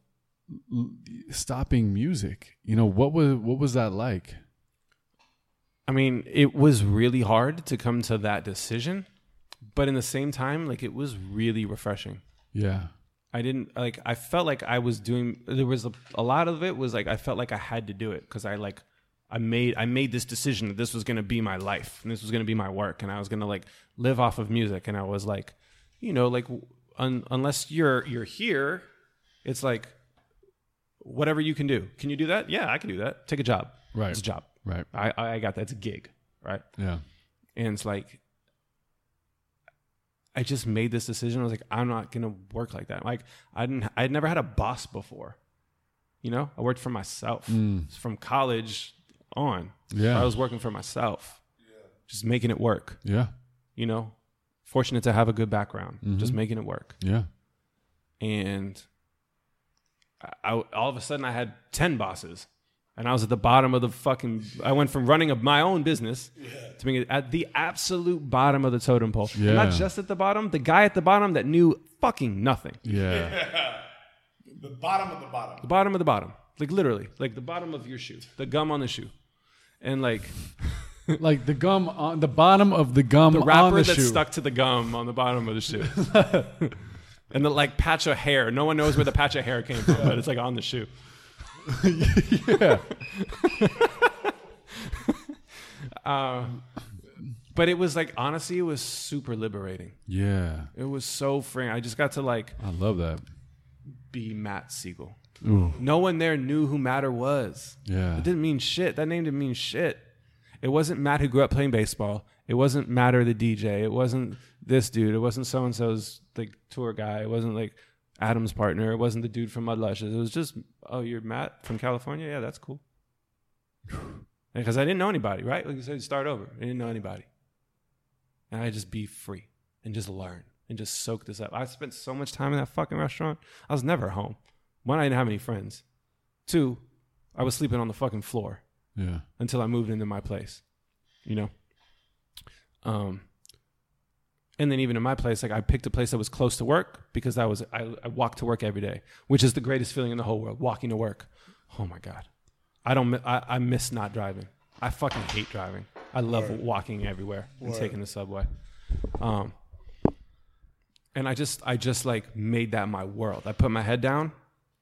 S2: l- stopping music. You know, what was what was that like?
S3: I mean, it was really hard to come to that decision, but in the same time, like it was really refreshing.
S2: Yeah,
S3: I didn't like. I felt like I was doing. There was a, a lot of it was like I felt like I had to do it because I like I made I made this decision that this was going to be my life and this was going to be my work and I was going to like live off of music and I was like, you know, like un, unless you're you're here, it's like whatever you can do. Can you do that? Yeah, I can do that. Take a job.
S2: Right.
S3: It's a job.
S2: right.
S3: I I got that. It's a gig. Right.
S2: Yeah,
S3: And it's like, I just made this decision. I was like, I'm not gonna work like that. Like, I didn't. I'd never had a boss before. You know, I worked for myself mm. from college on.
S2: Yeah.
S3: I was working for myself, Yeah. just making it work.
S2: yeah,
S3: You know, fortunate to have a good background, mm-hmm. just making it work.
S2: yeah.
S3: And I, I, all of a sudden, I had ten bosses, and I was at the bottom of the fucking. I went from running a, my own business to being at the absolute bottom of the totem pole.
S2: Yeah.
S3: Not just at the bottom, the guy at the bottom that knew fucking nothing.
S2: Yeah,
S1: The bottom of the bottom.
S3: The bottom of the bottom, like literally, like the bottom of your shoe, the gum on the shoe, and like [laughs]
S2: like the gum on the bottom of the gum
S3: the
S2: on
S3: wrapper
S2: the
S3: that's
S2: shoe.
S3: stuck to the gum on the bottom of the shoe. [laughs] And the like patch of hair. No one knows where the patch of hair came from, but it's like on the shoe.
S2: Yeah, [laughs]
S3: Uh, but it was like honestly, it was super liberating.
S2: yeah.
S3: It was so freeing. I just got to like
S2: I love that.
S3: be Matt Siegel.
S2: Ooh,
S3: No one there knew who Matter was.
S2: yeah.
S3: It didn't mean shit. That name didn't mean shit. It wasn't Matt who grew up playing baseball. It wasn't Matter the DJ. It wasn't this dude. It wasn't so and so's like tour guy. It wasn't like Adam's partner. It wasn't the dude from Mud Lushes. It was just oh, you're Matt from California. Yeah, that's cool. [sighs] because I didn't know anybody. Right, like I said, start over. I didn't know anybody, and I just be free and just learn and just soak this up. I spent so much time in that fucking restaurant. I was never home. One, I didn't have any friends. Two, I was sleeping on the fucking floor
S2: Yeah.
S3: until I moved into my place. You know? Um and then even in my place, like I picked a place that was close to work because that was I, I walked to work every day, which is the greatest feeling in the whole world. Walking to work. Oh my god, I don't. I, I miss not driving. I fucking hate driving. I love walking everywhere and
S1: Word.
S3: taking the subway. Um, and I just I just like made that my world. I put my head down,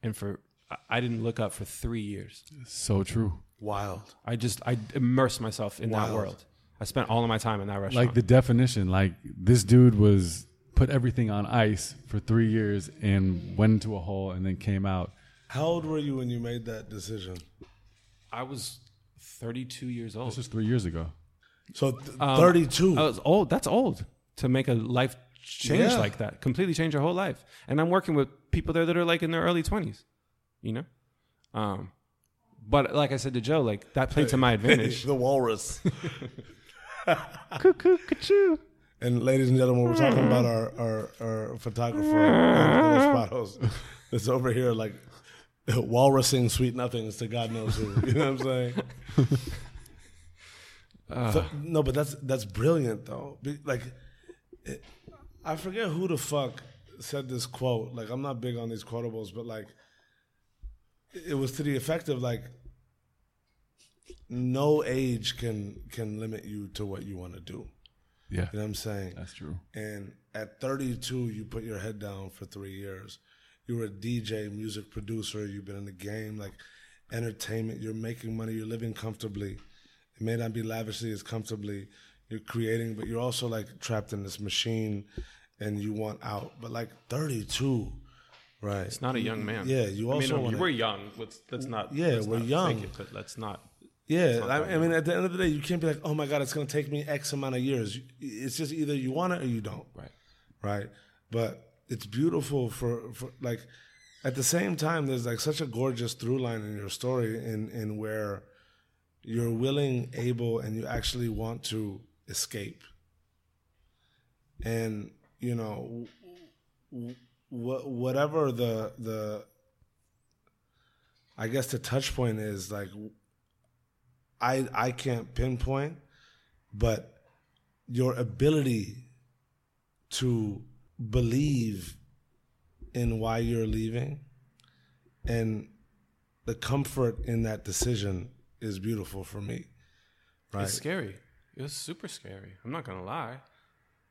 S3: and for I- I didn't look up for three years.
S2: So true.
S1: Wild.
S3: I just I immersed myself in that world. I spent all of my time in that restaurant.
S2: Like the definition, like this dude was put everything on ice for three years and went into a hole and then came out.
S1: How old were you when you made that decision?
S3: I was 32 years old.
S2: This was three years ago.
S1: So th-
S3: Um,
S1: 32.
S3: I was old. That's old to make a life change
S1: Yeah.
S3: like that. Completely change your whole life. And I'm working with people there that are like in their early 20s. You know, um, but like I said to Joe, like that played to my [laughs] advantage.
S1: the walrus. [laughs]
S3: Cuckoo, cuckoo.
S1: And ladies and gentlemen, we're talking about our our, our photographer, Spatos, that's over here like walrusing sweet nothings to God knows who. You know what I'm saying? Ah. So- no, but that's that's brilliant though. Like, it, I forget who the fuck said this quote. Like, I'm not big on these quotables, but like, it was to the effect of like, no age can can limit you to what you want to do.
S2: Yeah,
S1: You know what I'm saying?
S2: that's true.
S1: And at 32, you put your head down for three years. You were a DJ, music producer. You've been in the game, like entertainment. You're making money. You're living comfortably. It may not be lavishly as comfortably. You're creating, but you're also like trapped in this machine, and you want out. But like 32, right?
S3: It's not a young man.
S1: Yeah, you also
S3: I mean,
S1: wanna-
S3: we're young. Let's, let's not.
S1: Yeah,
S3: let's
S1: we're
S3: not
S1: young.
S3: It, but let's not.
S1: Yeah, I, I mean, at the end of the day, you can't be like, "Oh my God, it's going to take me X amount of years." It's just either you want it or you don't.
S3: Right.
S1: right? But it's beautiful for, for like at the same time there's like such a gorgeous through line in your story in in where you're willing, able, and you actually want to escape. And you know, wh- whatever the the I guess the touch point is like I I can't pinpoint, but your ability to believe in why you're leaving and the comfort in that decision is beautiful for me. Right.
S3: It's scary. It was super scary. I'm not gonna lie.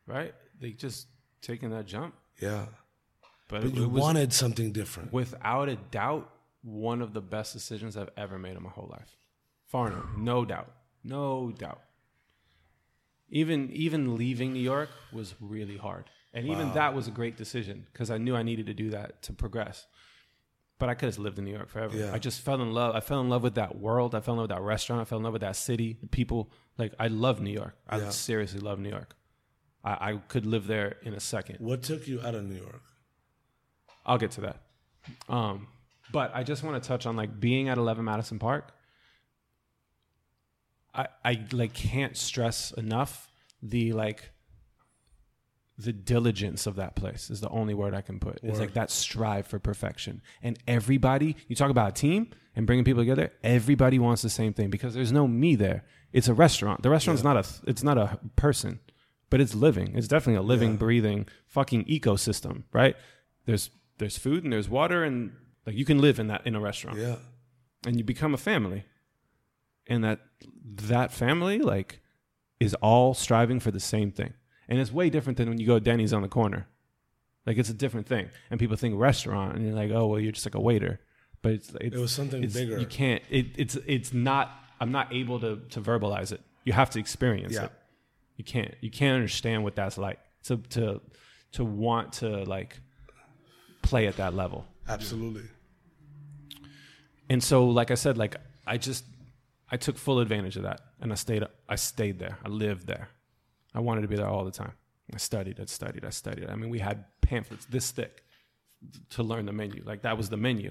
S3: Right? They just taking that jump,
S1: yeah.
S3: but,
S1: But
S3: it,
S1: you
S3: it
S1: wanted something different.
S3: without a doubt one of the best decisions I've ever made in my whole life. Far no, doubt, no doubt. Even even leaving New York was really hard, and even that was a great decision because I knew I needed to do that to progress. But I could have lived in New York forever.
S1: Yeah.
S3: I just fell in love. I fell in love with that world. I fell in love with that restaurant. I fell in love with that city, the people. Like I love New York. I
S1: Yeah.
S3: seriously love New York. I, I could live there in a second.
S1: What took you out of New York?
S3: I'll get to that. Um, but I just want to touch on like being at 11 Madison Park. I I like can't stress enough the like the diligence of that place is the only word I can put. It's like that strive for perfection. And everybody, you talk about a team and bringing people together, everybody wants the same thing because there's no me there. It's a restaurant. The restaurant's not a it's not a person, but it's living. It's definitely a living, breathing fucking ecosystem, right? There's there's food and there's water and like you can live in that in a restaurant
S1: Yeah.
S3: and you become a family and that that family like is all striving for the same thing. And it's way different than when you go to denny's on the corner. Like it's a different thing. And people think restaurant and you're like oh well you're just like a waiter. But it's, it's
S1: It was something
S3: it's-
S1: bigger.
S3: you can't it, it's it's not i'm not able to to verbalize it. You have to experience
S1: Yeah.
S3: it. You can't you can't understand what that's like to to to want to like play at that level.
S1: Absolutely.
S3: and so like i said like i just i took full advantage of that and i stayed i stayed there i lived there i wanted to be there all the time i studied i studied i studied i mean we had pamphlets this thick to learn the menu like that was the menu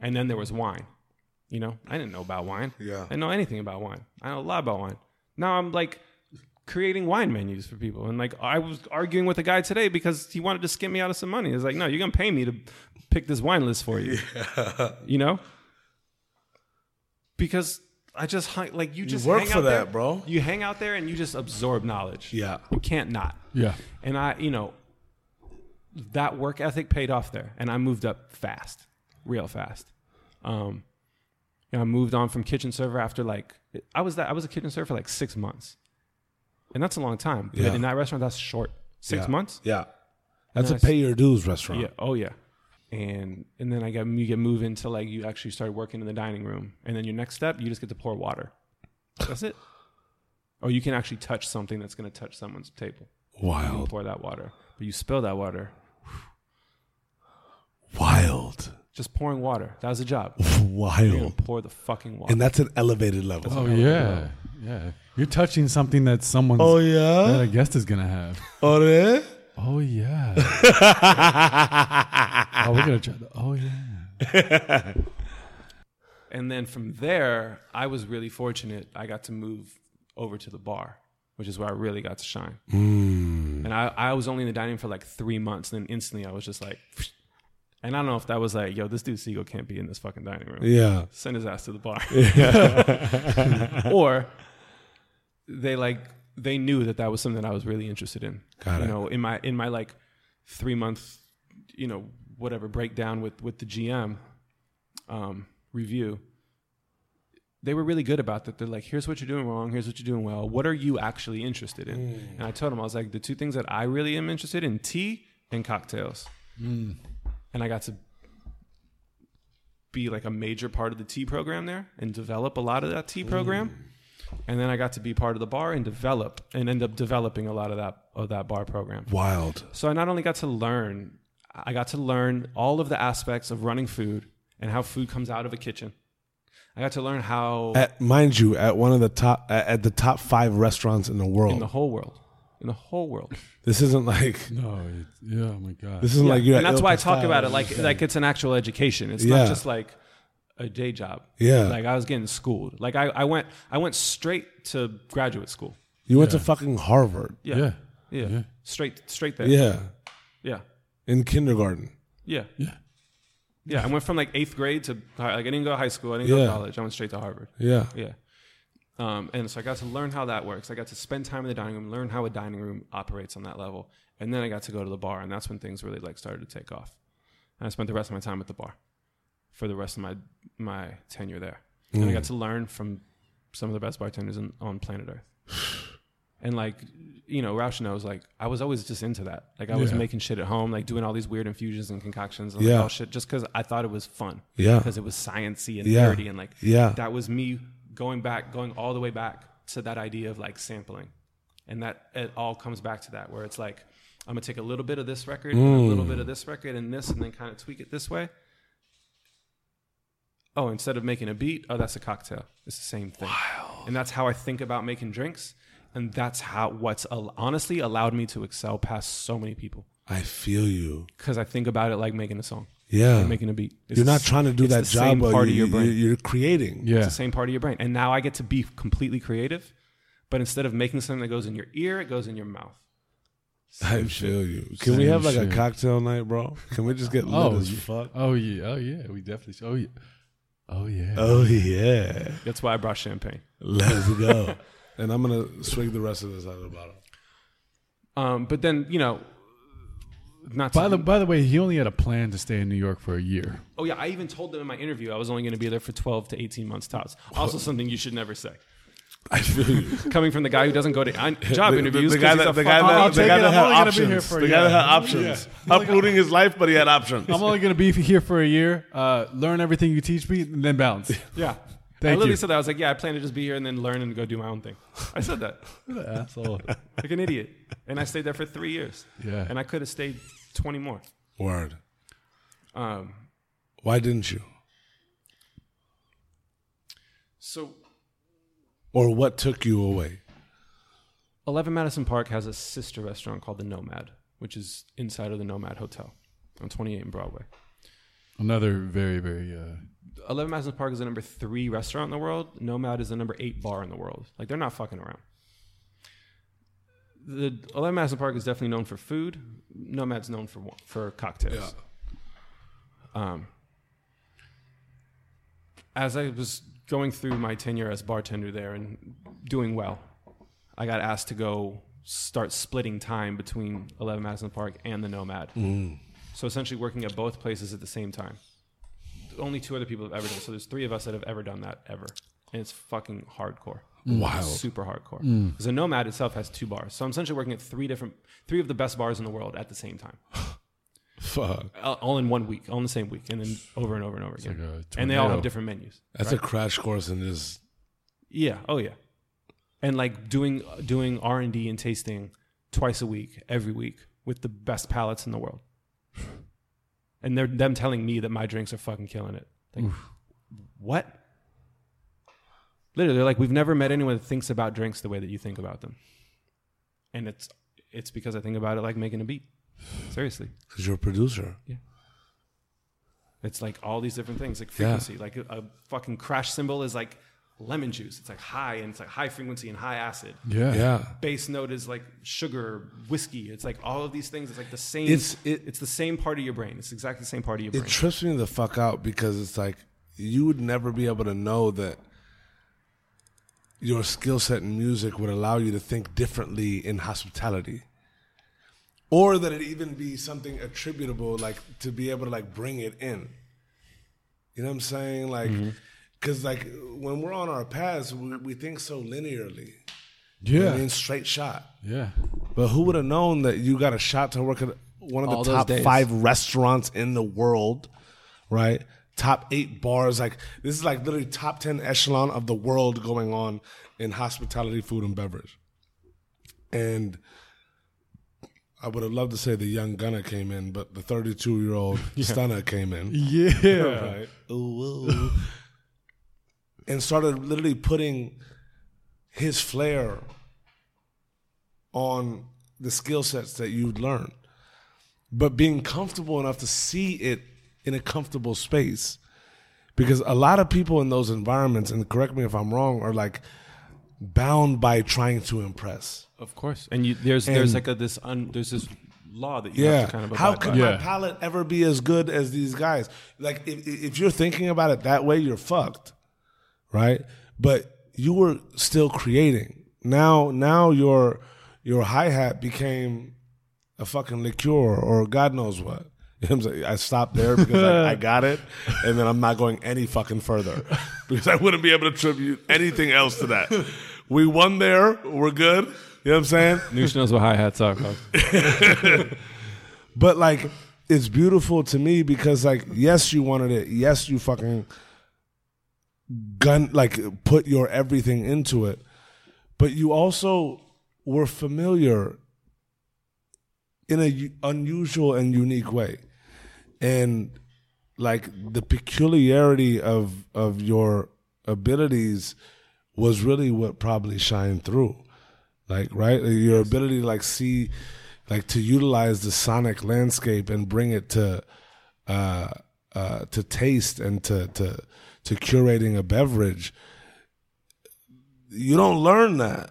S3: and then there was wine You know, I didn't know about wine.
S1: Yeah.
S3: I didn't know anything about wine. I know a lot about wine. Now I'm like creating wine menus for people. And like I was arguing with a guy today because he wanted to skim me out of some money. He's like, no, you're gonna pay me to pick this wine list for you. [laughs] Yeah. You know? Because I just hung, like you just
S1: work
S3: hang
S1: for
S3: out
S1: that,
S3: there,
S1: bro.
S3: You hang out there and you just absorb knowledge.
S1: Yeah.
S3: You can't not.
S2: Yeah.
S3: And I, you know, that work ethic paid off there, and I moved up fast, real fast. Um, you know, I moved on from kitchen server after like I was that I was a kitchen server for like six months, and that's a long time. But
S1: Yeah.
S3: in that restaurant, that's short. Six
S1: Yeah.
S3: months.
S1: Yeah. That's
S3: Nice.
S1: a pay your dues restaurant.
S3: Yeah. Oh yeah. And and then I get you get moved into like you actually start working in the dining room, and then your next step you just get to pour water. That's it. Or you can actually touch something that's going to touch someone's table. You
S1: Wild.
S3: pour that water, but you spill that water.
S1: Wild.
S3: Just pouring water. That was a job. You're
S1: Wild.
S3: pour the fucking water.
S1: And that's an elevated level.
S2: Oh yeah. Yeah. You're touching something that someone's
S1: Oh, yeah.
S2: that
S1: yeah?
S2: a guest is gonna have.
S1: Oh, yeah?
S2: Oh yeah. [laughs] oh, we're gonna try that. Oh yeah. [laughs]
S3: and then from there, I was really fortunate. I got to move over to the bar, which is where I really got to shine.
S1: Mm.
S3: And I, I was only in the dining room for like three months. And then instantly I was just like, and I don't know if that was like, yo, this dude Siegel can't be in this fucking dining room.
S1: Yeah.
S3: Send his ass to the bar. Yeah. [laughs] or they like they knew that that was something that I was really interested in.
S1: Got
S3: you
S1: it.
S3: know, in my in my like three month, you know, whatever breakdown with with the GM um, review. They were really good about that. They're like, "Here's what you're doing wrong. Here's what you're doing well. What are you actually interested in?"
S1: Mm.
S3: And I told them, I was like, "The two things that I really am interested in: tea and cocktails."
S1: Mm.
S3: And I got to be like a major part of the tea program there and develop a lot of that tea program. And then I got to be part of the bar and develop and end up developing a lot of that of that bar program.
S1: Wild.
S3: So I not only got to learn, I got to learn all of the aspects of running food and how food comes out of a kitchen. I got to learn how
S1: At, mind you, at one of the top, at, at the top five restaurants in the world.
S3: in the whole world, in the whole world.
S1: this isn't like,
S2: No. It, yeah. Oh my god.
S1: this isn't like you're
S3: and that's why I talk about it like like it's an actual education. It's
S1: Yeah.
S3: not just like a day job.
S1: Yeah.
S3: Like I was getting schooled. Like I, I went I went straight to graduate school.
S1: You went to fucking Harvard.
S3: Yeah.
S2: Yeah.
S3: Yeah.
S2: Yeah.
S3: Straight straight there.
S1: Yeah.
S3: Yeah.
S1: In kindergarten.
S3: Yeah.
S2: Yeah.
S3: Yeah. I went from like eighth grade to like I didn't go to high school. I didn't go
S1: Yeah.
S3: to college. I went straight to Harvard.
S1: Yeah.
S3: Yeah. Um, and so I got to learn how that works. I got to spend time in the dining room, learn how a dining room operates on that level, and then I got to go to the bar, and that's when things really like started to take off. And I spent the rest of my time at the bar for the rest of my my tenure there, and I mm. got to learn from some of the best bartenders in, on planet Earth. And like, you know, Roush knows, like, I was always just into that. Like, I was making shit at home, like doing all these weird infusions and concoctions and
S1: Yeah.
S3: like, all shit, just because I thought it was fun.
S1: Yeah.
S3: Because it was sciencey and
S1: Yeah.
S3: nerdy and like,
S1: Yeah.
S3: that was me going back, going all the way back to that idea of like sampling. And that it all comes back to that, where it's like, I'm gonna take a little bit of this record and a little mm. bit of this record and this, and then kind of tweak it this way. Oh, instead of making a beat, oh, that's a cocktail. It's the same thing. And that's how I think about making drinks. And that's how what's al- honestly allowed me to excel past so many people
S1: I feel you.
S3: because I think about it like making a song,
S1: Yeah.
S3: like making a beat. It's
S1: You're not trying to do
S3: it's
S1: that
S3: the
S1: job
S3: same part
S1: you,
S3: of your brain.
S1: you- You're creating.
S2: Yeah.
S3: It's the same part of your brain. And now I get to be completely creative, but instead of making something that goes in your ear, it goes in your mouth.
S1: I feel you. Can we have like a cocktail night, bro? Can we just get [laughs] oh, lit
S2: Oh,
S1: as
S2: yeah.
S1: fuck?
S2: Oh yeah. Oh yeah. We definitely. Oh yeah. Oh yeah.
S1: Oh yeah.
S3: That's why I brought champagne.
S1: Let's go. [laughs] and I'm gonna swig the rest of this out of the bottle.
S3: Um, but then, you know, not to,
S2: By the by the way, he only had a plan to stay in New York for a year.
S3: oh yeah, I even told them in my interview I was only going to be there for 12 to 18 months tops. Also something you should never say.
S1: I feel you.
S3: Coming from the guy who doesn't go to I- job
S1: The-
S3: interviews.
S1: The,
S3: 'cause
S1: guy that the guy
S3: fucking-
S2: I'll
S1: that the guy that had
S2: only gonna be here
S1: options. The guy that
S2: year.
S1: had options. Uprooting his life, but he had options.
S2: I'm only gonna be here for a year. Uh, learn everything you teach me, and then bounce. [laughs]
S3: Yeah.
S2: Thank
S3: I literally
S2: you.
S3: said that. I was like, yeah, I plan to just be here and then learn and go do my own thing. I said that
S2: Asshole. [laughs]
S3: like an idiot. And I stayed there for three years.
S2: Yeah.
S3: And I could have stayed 20 more.
S1: Word.
S3: Um,
S1: Why didn't you?
S3: so
S1: Or what took you away?
S3: 11 Madison Park has a sister restaurant called the Nomad, which is inside of the Nomad Hotel on 28 and Broadway.
S2: Another very very. Uh,
S3: Eleven Madison Park is the number three restaurant in the world. Nomad is the number eight bar in the world. Like they're not fucking around. The Eleven Madison Park is definitely known for food. Nomad's known for for cocktails. Um, as I was going through my tenure as bartender there and doing well, I got asked to go start splitting time between Eleven Madison Park and the Nomad. Mm. So essentially working at both places at the same time. Only two other people have ever done. it. So there's three of us that have ever done that ever, and it's fucking hardcore.
S1: Wow.
S3: super hardcore. Mm. Because the Nomad itself has two bars, so I'm essentially working at three different, three of the best bars in the world at the same time, [laughs]
S1: Fuck.
S3: all in one week, all in the same week, and then over and over and over again.
S2: like
S3: and they all have different menus.
S1: That's a crash course in this.
S3: Yeah. Oh yeah. And like doing doing R and D and tasting twice a week, every week, with the best palates in the world. And they're them telling me that my drinks are fucking killing it. Like, what? Literally, they're like, we've never met anyone that thinks about drinks the way that you think about them. And it's it's because I think about it like making a beat. Seriously.
S1: Because you're a producer. Yeah.
S3: It's like all these different things, like
S1: Yeah.
S3: frequency. Like a, a fucking crash cymbal is like lemon juice. It's like high and it's like high frequency and high acid.
S2: yeah.
S1: Yeah.
S3: Bass note is like sugar, whiskey. It's like all of these things. It's like the same.
S1: It's-
S3: It's
S1: it-
S3: it's the same part of your brain. It's exactly the same part of your brain.
S1: It trips me the fuck out because it's like you would never be able to know that your skill set in music would allow you to think differently in hospitality. Or that it even be something attributable, like to be able to like bring it in. You know what I'm saying? Like, because like when we're on our paths, we, we think so linearly. You know what
S2: Yeah.
S1: mean, straight shot.
S2: Yeah.
S1: But who would have known that you got a shot to work at one of the top five restaurants in the world, right? Top eight bars. Like this is like literally top ten echelon of the world going on in hospitality, food, and beverage. And I would have loved to say the young gunner came in, but the 32 [laughs] year old stunner came in
S2: Yeah. [laughs]
S1: right? Ooh. and started literally putting his flair on the skill sets that you'd learned, but being comfortable enough to see it in a comfortable space. Because a lot of people in those environments, and correct me if I'm wrong, are like bound by trying to impress.
S3: Of course. And you, there's there's like a this un, there's this law that you
S1: Yeah.
S3: have to kind of
S1: How could my
S2: Yeah.
S1: palate ever be as good as these guys? Like, if, if you're thinking about it that way, you're fucked, right? But you were still creating. Now, now your your hi hat became a fucking liqueur or God knows what. You know what I'm? I stopped there because I, I got it, and then I'm not going any fucking further [laughs] because I wouldn't be able to attribute anything else to that. We won there. We're good. You know what I'm saying?
S3: Noosh knows what hi hats are. [laughs]
S1: But like, it's beautiful to me because like, yes, you wanted it. Yes, you fucking gun like put your everything into it. But you also were familiar in a u- unusual and unique way, and like the peculiarity of of your abilities was really what probably shined through like right? Your ability to like see like to utilize the sonic landscape and bring it to uh uh to taste and to to to curating a beverage you don't learn that.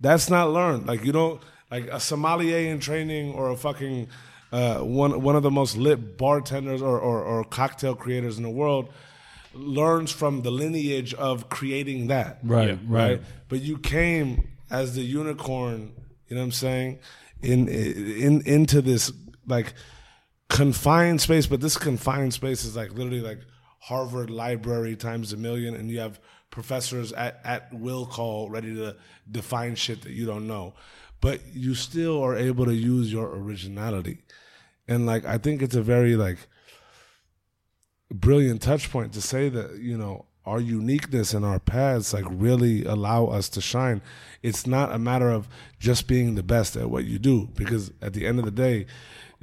S1: That's not learned. Like you don't like a sommelier in training or a fucking uh one one of the most lit bartenders or or, or cocktail creators in the world learns from the lineage of creating that.
S2: Right,
S3: Yeah.
S2: right.
S1: but you came as the unicorn you know what i'm saying? In in into this like confined space but this confined space is like literally like harvard library times a million and you have professors at, at will call ready to define shit that you don't know. But you still are able to use your originality. And like i think it's a very like brilliant touch point to say that you know our uniqueness and our paths like really allow us to shine. It's not a matter of just being the best at what you do because at the end of the day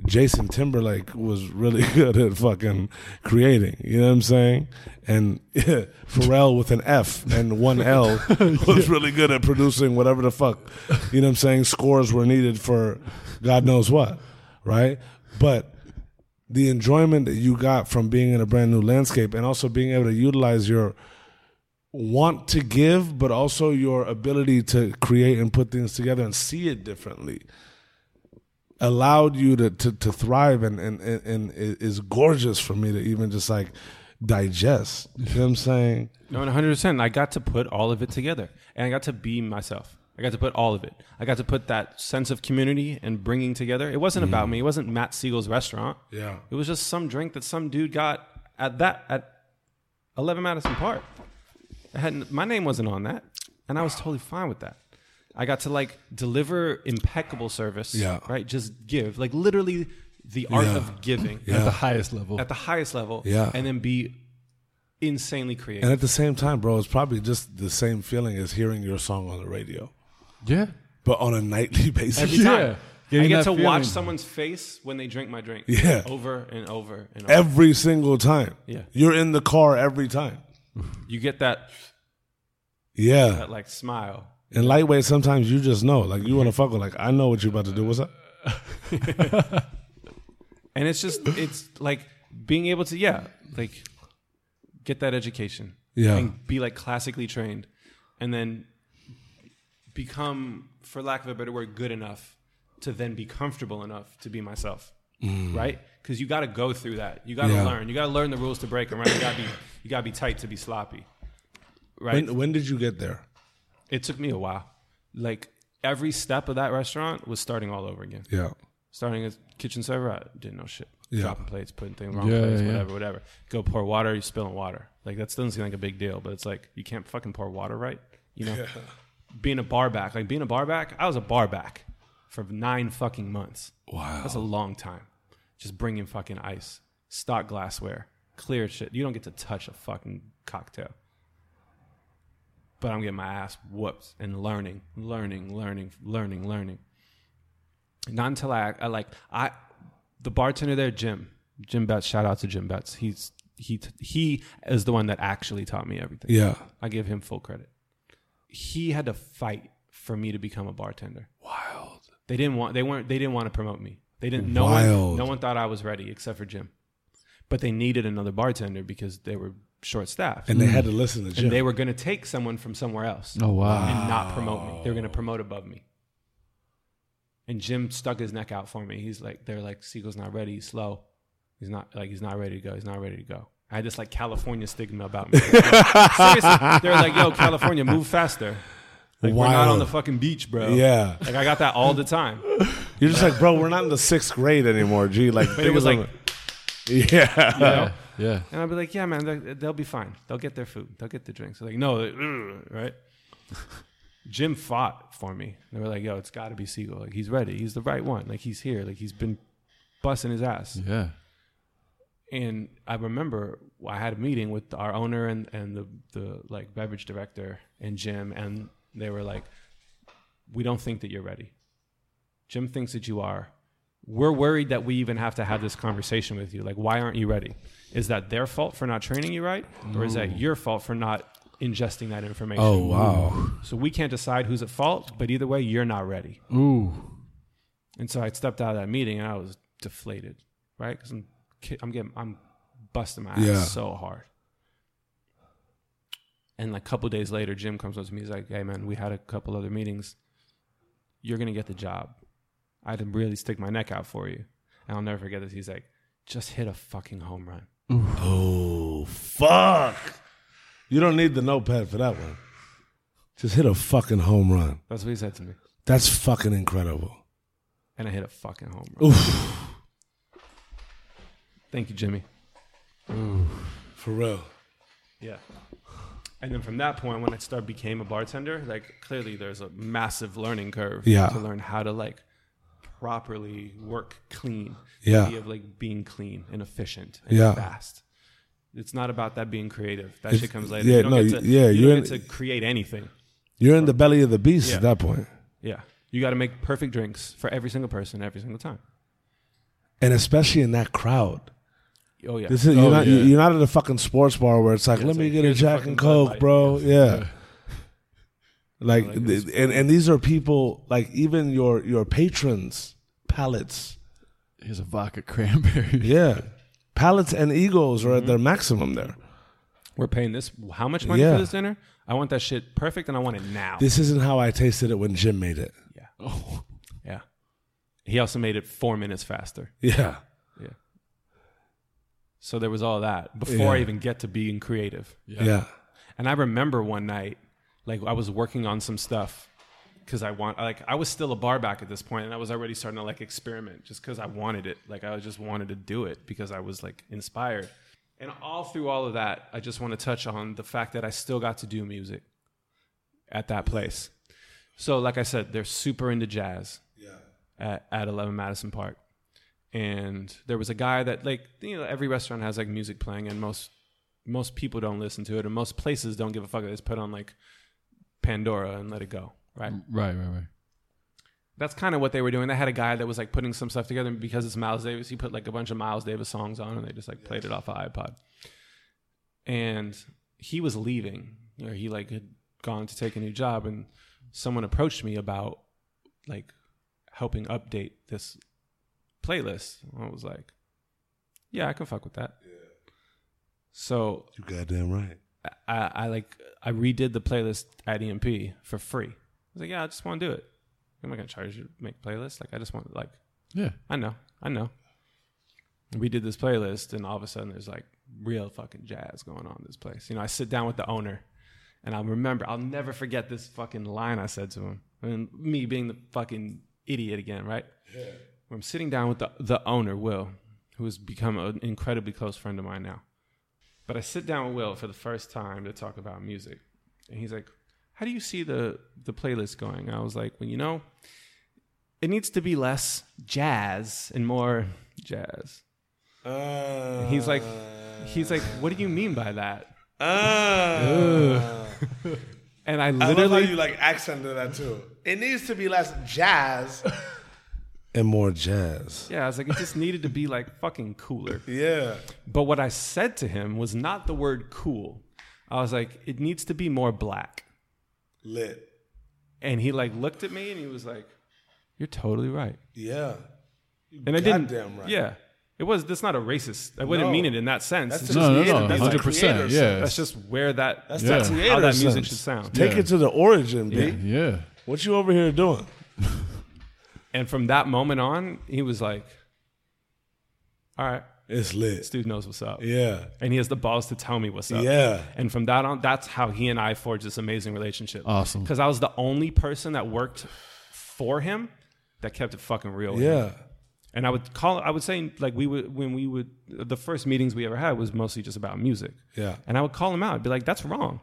S1: jason timberlake was really [laughs] good at fucking creating you know what i'm saying? And [laughs] pharrell with an f and one [laughs] l was really good at producing whatever the fuck you know what i'm saying? Scores were needed for god knows what right? But the enjoyment that you got from being in a brand new landscape and also being able to utilize your want to give, but also your ability to create and put things together and see it differently allowed you to, to, to thrive and, and, and, is gorgeous for me to even just like digest. You know what I'm saying?
S3: No, 100%. I got to put all of it together and I got to be myself. I got to put all of it. I got to put that sense of community and bringing together. It wasn't about mm-hmm. me. It wasn't Matt Siegel's restaurant.
S1: Yeah.
S3: It was just some drink that some dude got at that at 11 Madison Park. I had my name wasn't on that, and I was totally fine with that. I got to like deliver impeccable service.
S1: Yeah.
S3: Right. Just give like literally the art
S1: Yeah.
S3: of giving
S2: At the highest level.
S3: at the highest level.
S1: Yeah.
S3: And then be insanely creative.
S1: And at the same time, bro, it's probably just the same feeling as hearing your song on the radio,
S2: yeah.
S1: but on a nightly [laughs] basis.
S3: Every
S2: Yeah.
S3: time. I get to
S2: feeling.
S3: watch someone's face when they drink my drink.
S1: Yeah.
S3: Over and over and over.
S1: Every single time.
S3: Yeah.
S1: You're in the car every time.
S3: you get that
S1: Yeah.
S3: that like smile.
S1: And lightweight, sometimes you just know. Like, you want to fuck with, like, I know what you're about to do. What's up? [laughs]
S3: And it's just it's like being able to yeah, like get that education.
S1: Yeah.
S3: And be like classically trained. And then become, for lack of a better word, good enough to then be comfortable enough to be myself. Right? Because you gotta go through that. You gotta
S1: Mm. Yeah.
S3: learn. You gotta learn the rules to break them, right? You gotta be you gotta be tight to be sloppy. Right?
S1: When, when did you get there?
S3: it took me a while. Like every step of that restaurant was starting all over again.
S1: Yeah.
S3: Starting as kitchen server, I didn't know shit.
S1: Yeah.
S3: Dropping plates, putting things wrong
S2: Yeah,
S3: place,
S2: yeah, yeah.
S3: whatever, whatever. Go pour water, you're spilling water. Like that doesn't seem like a big deal, but it's like you can't fucking pour water right. You know, [laughs] being a bar back, like being a bar back, I was a bar back for nine fucking months.
S1: Wow.
S3: That's a long time. Just bringing fucking ice, stock glassware, clear shit. You don't get to touch a fucking cocktail. But I'm getting my ass whooped and learning, learning, learning, learning, learning. Not until I, I like I, the bartender there, Jim, Jim Betts. Shout out to Jim Betts. He's he he is the one that actually taught me everything.
S1: Yeah.
S3: I give him full credit. He had to fight for me to become a bartender.
S1: Wild.
S3: They didn't want they weren't they didn't want to promote me. They didn't no
S1: Wild.
S3: one no one thought I was ready except for Jim. But they needed another bartender because they were short staffed.
S1: And they had to hmm. listen to Jim.
S3: And they were going to take someone from somewhere else
S2: Oh wow.
S3: and not promote me. They were going to promote above me. And Jim stuck his neck out for me. He's like, they're like, Siegel's not ready. He's slow. He's not like he's not ready to go. He's not ready to go. I had this like California stigma about me. [laughs] Seriously, they're like, yo, California, move faster. Like we're not on the fucking beach, bro.
S1: yeah.
S3: Like I got that all the time.
S1: You're just like, bro, we're not in the sixth grade anymore, G. Like,
S3: But it was like, [laughs]
S1: yeah.
S2: yeah. Yeah.
S3: and I'd be like, yeah, man, they'll, they'll be fine. They'll get their food. They'll get their drinks. They're like, no, right? Jim fought for me. They were like, yo, it's got to be Siegel. Like he's ready. He's the right one. Like he's here. Like he's been busting his ass.
S2: Yeah.
S3: And I remember I had a meeting with our owner and, and the, the like beverage director and Jim, and they were like, we don't think that you're ready. Jim thinks that you are. We're worried that we even have to have this conversation with you. Like, why aren't you ready? Is that their fault for not training you right? Or is that your fault for not ingesting that information?
S1: Oh, wow.
S3: So we can't decide who's at fault, but either way, you're not ready.
S2: Ooh.
S3: And so I stepped out of that meeting and I was deflated, right? Because I'm, I'm getting, I'm busting my ass
S1: Yeah.
S3: so hard. And like a couple days later, Jim comes up to me. He's like, "Hey, man, we had a couple other meetings. You're gonna get the job. I had to really stick my neck out for you." And I'll never forget this. He's like, "Just hit a fucking home run."
S1: Oh, fuck. You don't need the notepad for that one. Just hit a fucking home run.
S3: That's what he said to me.
S1: That's fucking incredible.
S3: And I hit a fucking home run.
S1: Oof.
S3: Thank you, Jimmy.
S1: For real.
S3: Yeah. And then from that point, when I started became a bartender, like clearly there's a massive learning curve
S1: Yeah.
S3: to learn how to like properly work clean.
S1: Yeah.
S3: The idea of like being clean and efficient and
S1: Yeah.
S3: fast. It's not about that being creative. That
S1: It's-
S3: shit comes later.
S1: yeah,
S3: you don't
S1: no,
S3: get to,
S1: yeah,
S3: you get
S1: in-
S3: to create anything.
S1: You're in the belly of the beast
S3: Yeah.
S1: at that point.
S3: Yeah. You got to make perfect drinks for every single person every single time.
S1: And especially in that crowd.
S3: Oh yeah.
S1: This is,
S2: Oh,
S1: you're, not,
S2: yeah.
S1: you're not at a fucking sports bar where it's like,
S3: Yeah,
S1: let
S3: it's
S1: me
S3: like,
S1: get a Jack and Coke,
S3: Light.
S1: bro. Yeah. [laughs] [laughs] Like,
S3: Like
S1: and, and these are people, like even your, your patrons, palates,
S2: Here's a vodka cranberry. [laughs]
S1: Yeah. Palates and egos are at mm-hmm. their maximum there.
S3: We're paying this. How much money
S1: Yeah.
S3: for this dinner? I want that shit perfect, and I want it now.
S1: This isn't how I tasted it when Jim made it.
S3: yeah. Oh. Yeah. He also made it four minutes faster.
S1: Yeah.
S3: Yeah. So there was all that before I even get to being creative.
S1: Yeah.
S3: And I remember one night, like I was working on some stuff because I want, like I was still a bar back at this point, and I was already starting to like experiment just because I wanted it. Like I just wanted to do it because I was like inspired. And all through all of that, I just want to touch on the fact that I still got to do music at that place. So, like I said, they're super into jazz Yeah. at, at 11 Madison Park. And there was a guy that, like, you know, every restaurant has like music playing, and most most people don't listen to it, and most places don't give a fuck. They just put on like Pandora and let it go, right?
S2: Mm, right, right, right.
S3: That's kind of what they were doing. They had a guy that was like putting some stuff together and because it's Miles Davis. He put like a bunch of Miles Davis songs on, and they just like played it off an iPod. And he was leaving, or he like had gone to take a new job, and someone approached me about like helping update this playlist. I was like, "Yeah, I can fuck with that." So
S1: You goddamn right.
S3: I, I like I redid the playlist at EMP for free. I was like, yeah, I just want to do it. I'm not gonna charge you to make playlists. Like I just want like
S2: Yeah.
S3: I know, I know. We did this playlist, and all of a sudden there's like real fucking jazz going on in this place. You know, I sit down with the owner, and I remember I'll never forget this fucking line I said to him, and me being the fucking idiot again, right? Yeah. I'm sitting down with the the owner, Will, who has become an incredibly close friend of mine now. But I sit down with Will for the first time to talk about music, and he's like, "How do you see the the playlist going?" I was like, "Well, you know, it needs to be less jazz and more jazz."
S1: Uh,
S3: He's like, he's like, "What do you mean by that?"
S1: uh, [laughs]
S3: And I literally,
S1: I love how you like accented that too. It needs to be less jazz and more jazz.
S3: yeah, I was like, it just needed to be like fucking cooler.
S1: Yeah.
S3: But what I said to him was not the word cool. I was like, it needs to be more black.
S1: Lit.
S3: And he like looked at me and he was like, "You're totally right."
S1: Yeah.
S3: And I didn't.
S1: Goddamn right.
S3: Yeah, it was. That's not a racist. I wouldn't
S1: No.
S3: mean it in that sense.
S1: That's
S3: It's
S1: just
S2: No, no,
S1: creative.
S2: no. Hundred percent. Yeah.
S3: That's just where that.
S1: That's
S2: Yeah.
S1: the
S3: how that music
S1: sense.
S3: should sound.
S1: Take
S2: Yeah.
S1: it to the origin, B.
S3: Yeah.
S2: Yeah.
S1: What you over here doing? [laughs]
S3: And from that moment on, he was like, "All right,
S1: It's lit.
S3: this dude knows what's up."
S1: Yeah.
S3: And he has the balls to tell me what's up.
S1: Yeah.
S3: And from that on, that's how he and I forged this amazing relationship.
S2: Awesome.
S3: Because I was the only person that worked for him that kept it fucking real. with him.
S1: Yeah.
S3: And I would call. I would say like we would when we would the first meetings we ever had was mostly just about music.
S1: Yeah.
S3: And I would call him out. I'd be like, "That's wrong.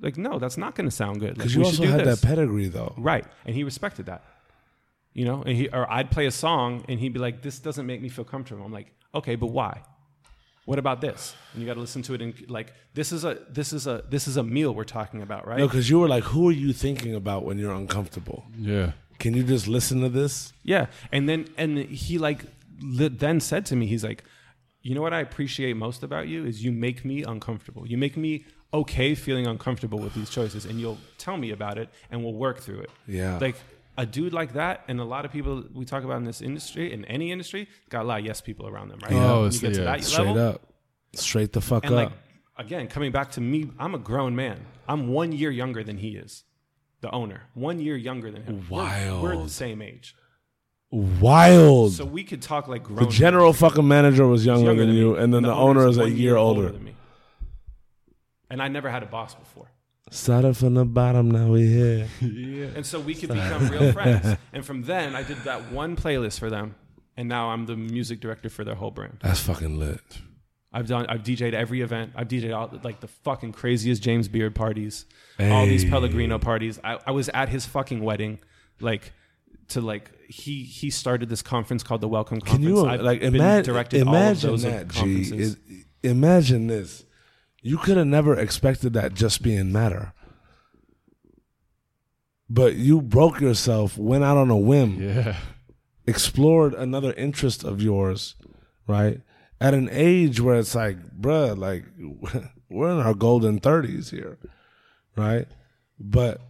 S3: Like, no, that's not going to sound good. Like,
S1: Because
S3: we
S1: you
S3: should
S1: also had
S3: this."
S1: that pedigree though.
S3: right? And he respected that. You know, and he or I'd play a song and he'd be like, "This doesn't make me feel comfortable." I'm like, "Okay, but why? What about this?" And you got to listen to it and like, "This is a this is a this is a meal we're talking about, right?"
S1: No, because you were like, who are you thinking about when you're uncomfortable?
S2: Yeah.
S1: Can you just listen to this?
S3: Yeah, and then and he like li- then said to me, he's like, you know what I appreciate most about you is you make me uncomfortable. You make me okay feeling uncomfortable with these choices, and you'll tell me about it, and we'll work through it.
S1: Yeah.
S3: like a dude like that, and a lot of people we talk about in this industry, in any industry, got a lot of yes people around them, right?
S2: Oh,
S3: you get to
S2: yeah.
S3: that
S1: Straight
S3: level,
S1: up. Straight the fuck
S3: and
S1: up.
S3: like again, coming back to me, I'm a grown man. I'm one year younger than he is, the owner. One year younger than him. We're- We're, the same age,
S1: Wild.
S3: so we could talk like grown.
S1: the general fucking manager was younger,
S3: younger
S1: than,
S3: than
S1: you, and then the, owner is a
S3: one
S1: year older.
S3: than me. And I never had a boss before.
S1: Started from the bottom, now we here. [laughs]
S3: And so we could become real [laughs] friends. And from then, I did that one playlist for them. And now I'm the music director for their whole brand.
S1: That's fucking lit.
S3: I've done, I've DJ'd every event. I've DJ'd all like the fucking craziest James Beard parties, all these
S1: Hey.
S3: Pellegrino parties. I, I was at his fucking wedding, like to like he he started this conference called the Welcome Conference.
S1: Can you
S3: I've
S1: like imagine?
S3: directed all of those
S1: that, G. Is- imagine this. You could have never expected that just being matter. But you broke yourself, went out on a whim,
S2: Yeah.
S1: explored another interest of yours, right? At an age where it's like, bruh, like [laughs] we're in our golden thirties here, right? But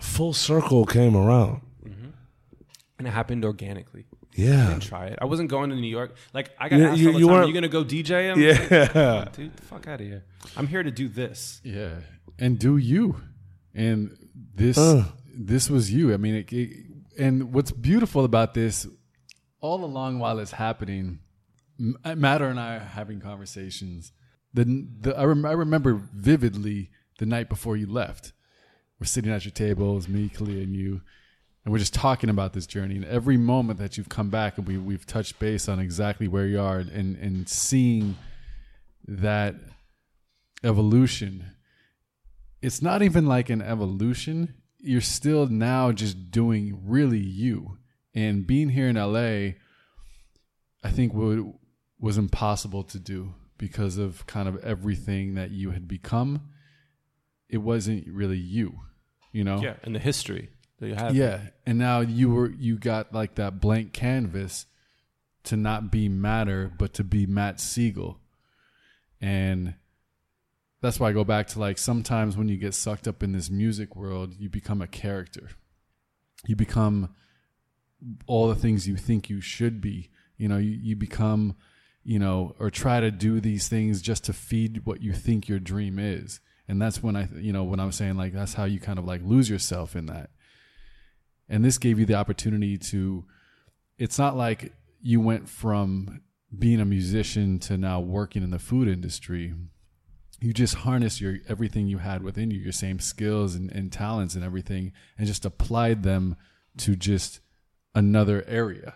S1: full circle came around. Mm-hmm.
S3: and it happened organically.
S4: Yeah.
S3: didn't try it. I wasn't going to New York. Like I got
S4: You-
S3: asked
S4: you-
S3: all the
S4: you
S3: time,
S4: weren't-
S3: "Are you gonna go DJ?" I'm
S4: Yeah.
S3: like, [laughs] dude, the fuck out of here. I'm here to do this.
S2: Yeah, and do you? And this
S4: Uh.
S2: this was you. I mean, it, it, and what's beautiful about this, all along while it's happening, M- Matter and I are having conversations. The the I, rem, I remember vividly the night before you left. We're sitting at your table, it's me, Kalia, and you, and we're just talking about this journey. And every moment that you've come back, and we we've touched base on exactly where you are, and and seeing that evolution it's not even like an evolution. You're still now just doing really you. And being here in LA, I think would, was impossible to do because of kind of everything that you had become. It wasn't really you, you know?
S3: Yeah, and the history you have.
S2: Yeah. And now you were you got like that blank canvas to not be matter, but to be Matt Siegel. And that's why I go back to like sometimes when you get sucked up in this music world, you become a character. You become all the things you think you should be. You know, you, you become, you know, or try to do these things just to feed what you think your dream is. And that's when I, you know, when I'm saying like that's how you kind of like lose yourself in that. And this gave you the opportunity to, it's not like you went from being a musician to now working in the food industry you just harness your everything you had within you, your same skills and, and talents and everything, and just applied them to just another area,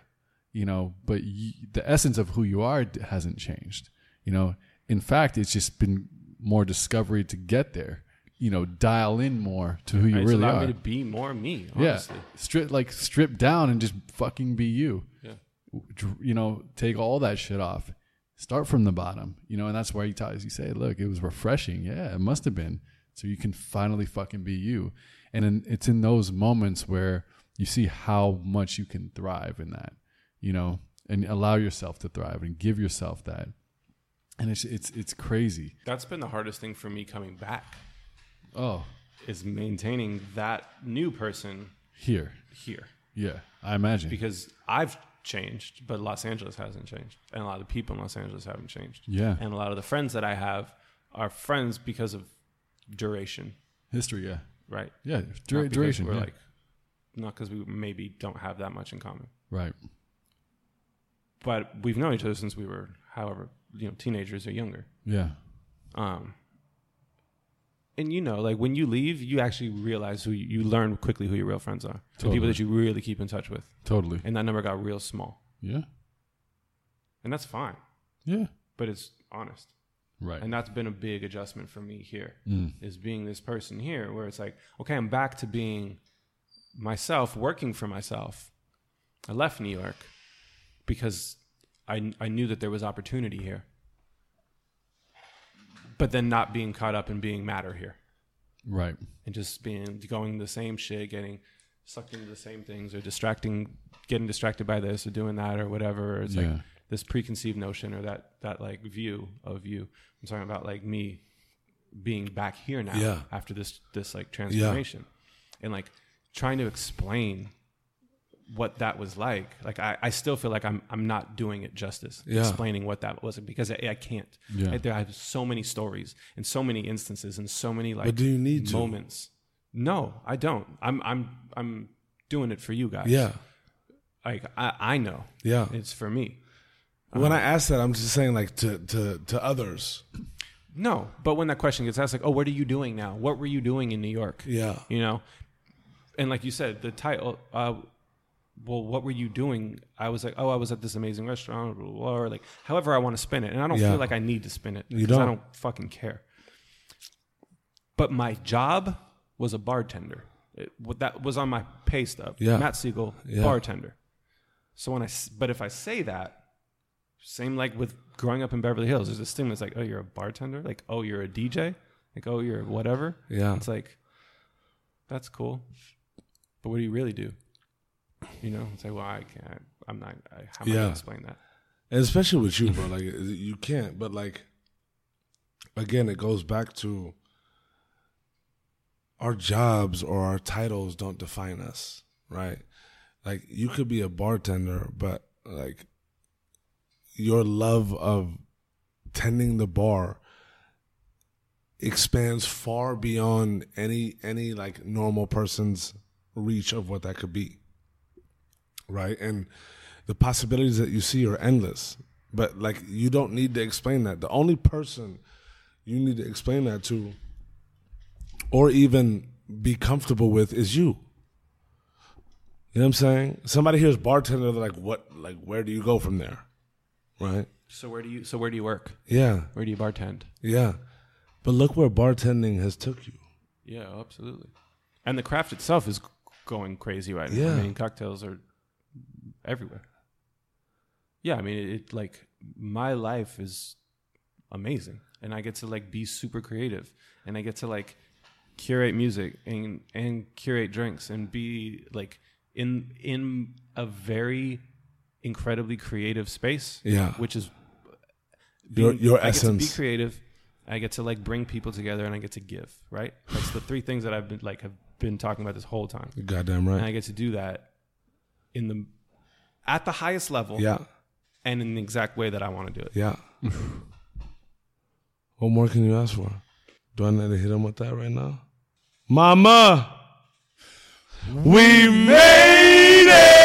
S2: you know. But y the essence of who you are hasn't changed, you know. In fact, it's just been more discovery to get there, you know, dial in more to who you
S3: It's
S2: really
S3: allowed
S2: are.
S3: me to be more me.
S2: yeah, strip like strip down and just fucking be you.
S3: Yeah.
S2: You know, take all that shit off start from the bottom, you know, and that's why you talk, you say, look, it was refreshing. Yeah, it must have been. So you can finally fucking be you. And in, it's in those moments where you see how much you can thrive in that, you know, and allow yourself to thrive and give yourself that. And it's, it's, it's crazy.
S3: That's been the hardest thing for me coming back
S2: Oh,
S3: is maintaining that new person
S2: here.
S3: here
S2: Yeah, I imagine.
S3: because I've changed, but Los Angeles hasn't changed, and a lot of people in Los Angeles haven't changed.
S2: Yeah.
S3: and a lot of the friends that I have are friends because of duration,
S2: History, yeah.
S3: right?
S2: Yeah,
S3: Not
S2: duration.
S3: We're
S2: yeah.
S3: like, not because we maybe don't have that much in common,
S2: right.
S3: but we've known each other since we were, however, you know, teenagers or younger.
S2: Yeah.
S3: Um, and you know, like when you leave, you actually realize who you, you learn quickly who your real friends are, the people that you really keep in touch with,
S2: Totally.
S3: and that number got real small,
S2: Yeah.
S3: and that's fine,
S2: Yeah.
S3: but it's honest,
S2: Right.
S3: and that's been a big adjustment for me here,
S2: Mm.
S3: is being this person here, where it's like, okay, I'm back to being myself, working for myself. I left New York because I I knew that there was opportunity here, but then not being caught up in being matter here.
S2: Right.
S3: and just being going the same shit, getting sucked into the same things, or distracting, getting distracted by this or doing that or whatever. It's
S2: Yeah.
S3: like this preconceived notion or that that like view of you. I'm talking about like me being back here now
S4: Yeah.
S3: after this this like transformation, and like trying to explain what that was like. Like I, I still feel like I'm I'm not doing it justice
S4: Yeah.
S3: explaining what that was because I, I can't.
S2: Yeah.
S3: Like, there I have so many stories and so many instances and so many like
S4: But do you need to?
S3: moments. No, I don't. I'm I'm I'm doing it for you guys.
S4: Yeah.
S3: Like I, I know.
S4: Yeah.
S3: It's for me.
S4: When I ask that, I'm just saying like to to to others.
S3: No, but when that question gets asked, like, "Oh, what are you doing now? What were you doing in New York?"
S4: Yeah.
S3: you know, and like you said, the title. Uh, well, what were you doing? I was like, "Oh, I was at this amazing restaurant," blah, blah, blah, or like, however I want to spin it, and I don't
S4: Yeah.
S3: feel like I need to spin it because I
S4: don't.
S3: don't fucking care. But my job was a bartender. It, what that was on my pay stub.
S4: Yeah.
S3: Matt Siegel,
S4: Yeah.
S3: bartender. So when I, but if I say that, same like with growing up in Beverly Hills, there's a stigma. It's like, oh, you're a bartender. Like, oh, you're a DJ. Like, oh, you're whatever.
S4: Yeah.
S3: It's like, that's cool. But what do you really do? You know, it's like, well, I can't. I'm not. I, how am I gonna explain that?
S4: And especially with you, bro. Like you can't. But like, again, it goes back to our jobs or our titles don't define us, right?
S1: like you could be a bartender, but like your love of tending the bar expands far beyond any any like normal person's reach of what that could be right and the possibilities that you see are endless but like you don't need to explain that the only person you need to explain that to or even be comfortable with is you you know what i'm saying somebody hears bartender they're like what like where do you go from there right
S3: So where do you so where do you work?
S1: yeah
S3: Where do you bartend?
S1: yeah but look where bartending has took you
S3: Yeah, absolutely. And the craft itself is going crazy right now.
S1: Yeah.
S3: I mean, cocktails are everywhere. Yeah, I mean, it, it like my life is amazing, and I get to like be super creative, and I get to like curate music and and curate drinks and be like in in a very incredibly creative space.
S1: Yeah.
S3: which is
S1: Your- your
S3: I get to be creative. I get to like bring people together, and I get to give. Right, that's the three things that I've been like have been talking about this whole time,
S1: You're goddamn
S3: and I get to do that in the at the highest level,
S1: yeah.
S3: and in the exact way that I want to do it.
S1: yeah. [sighs] What more can you ask for? Do i need to hit him with that right now? Mama! We made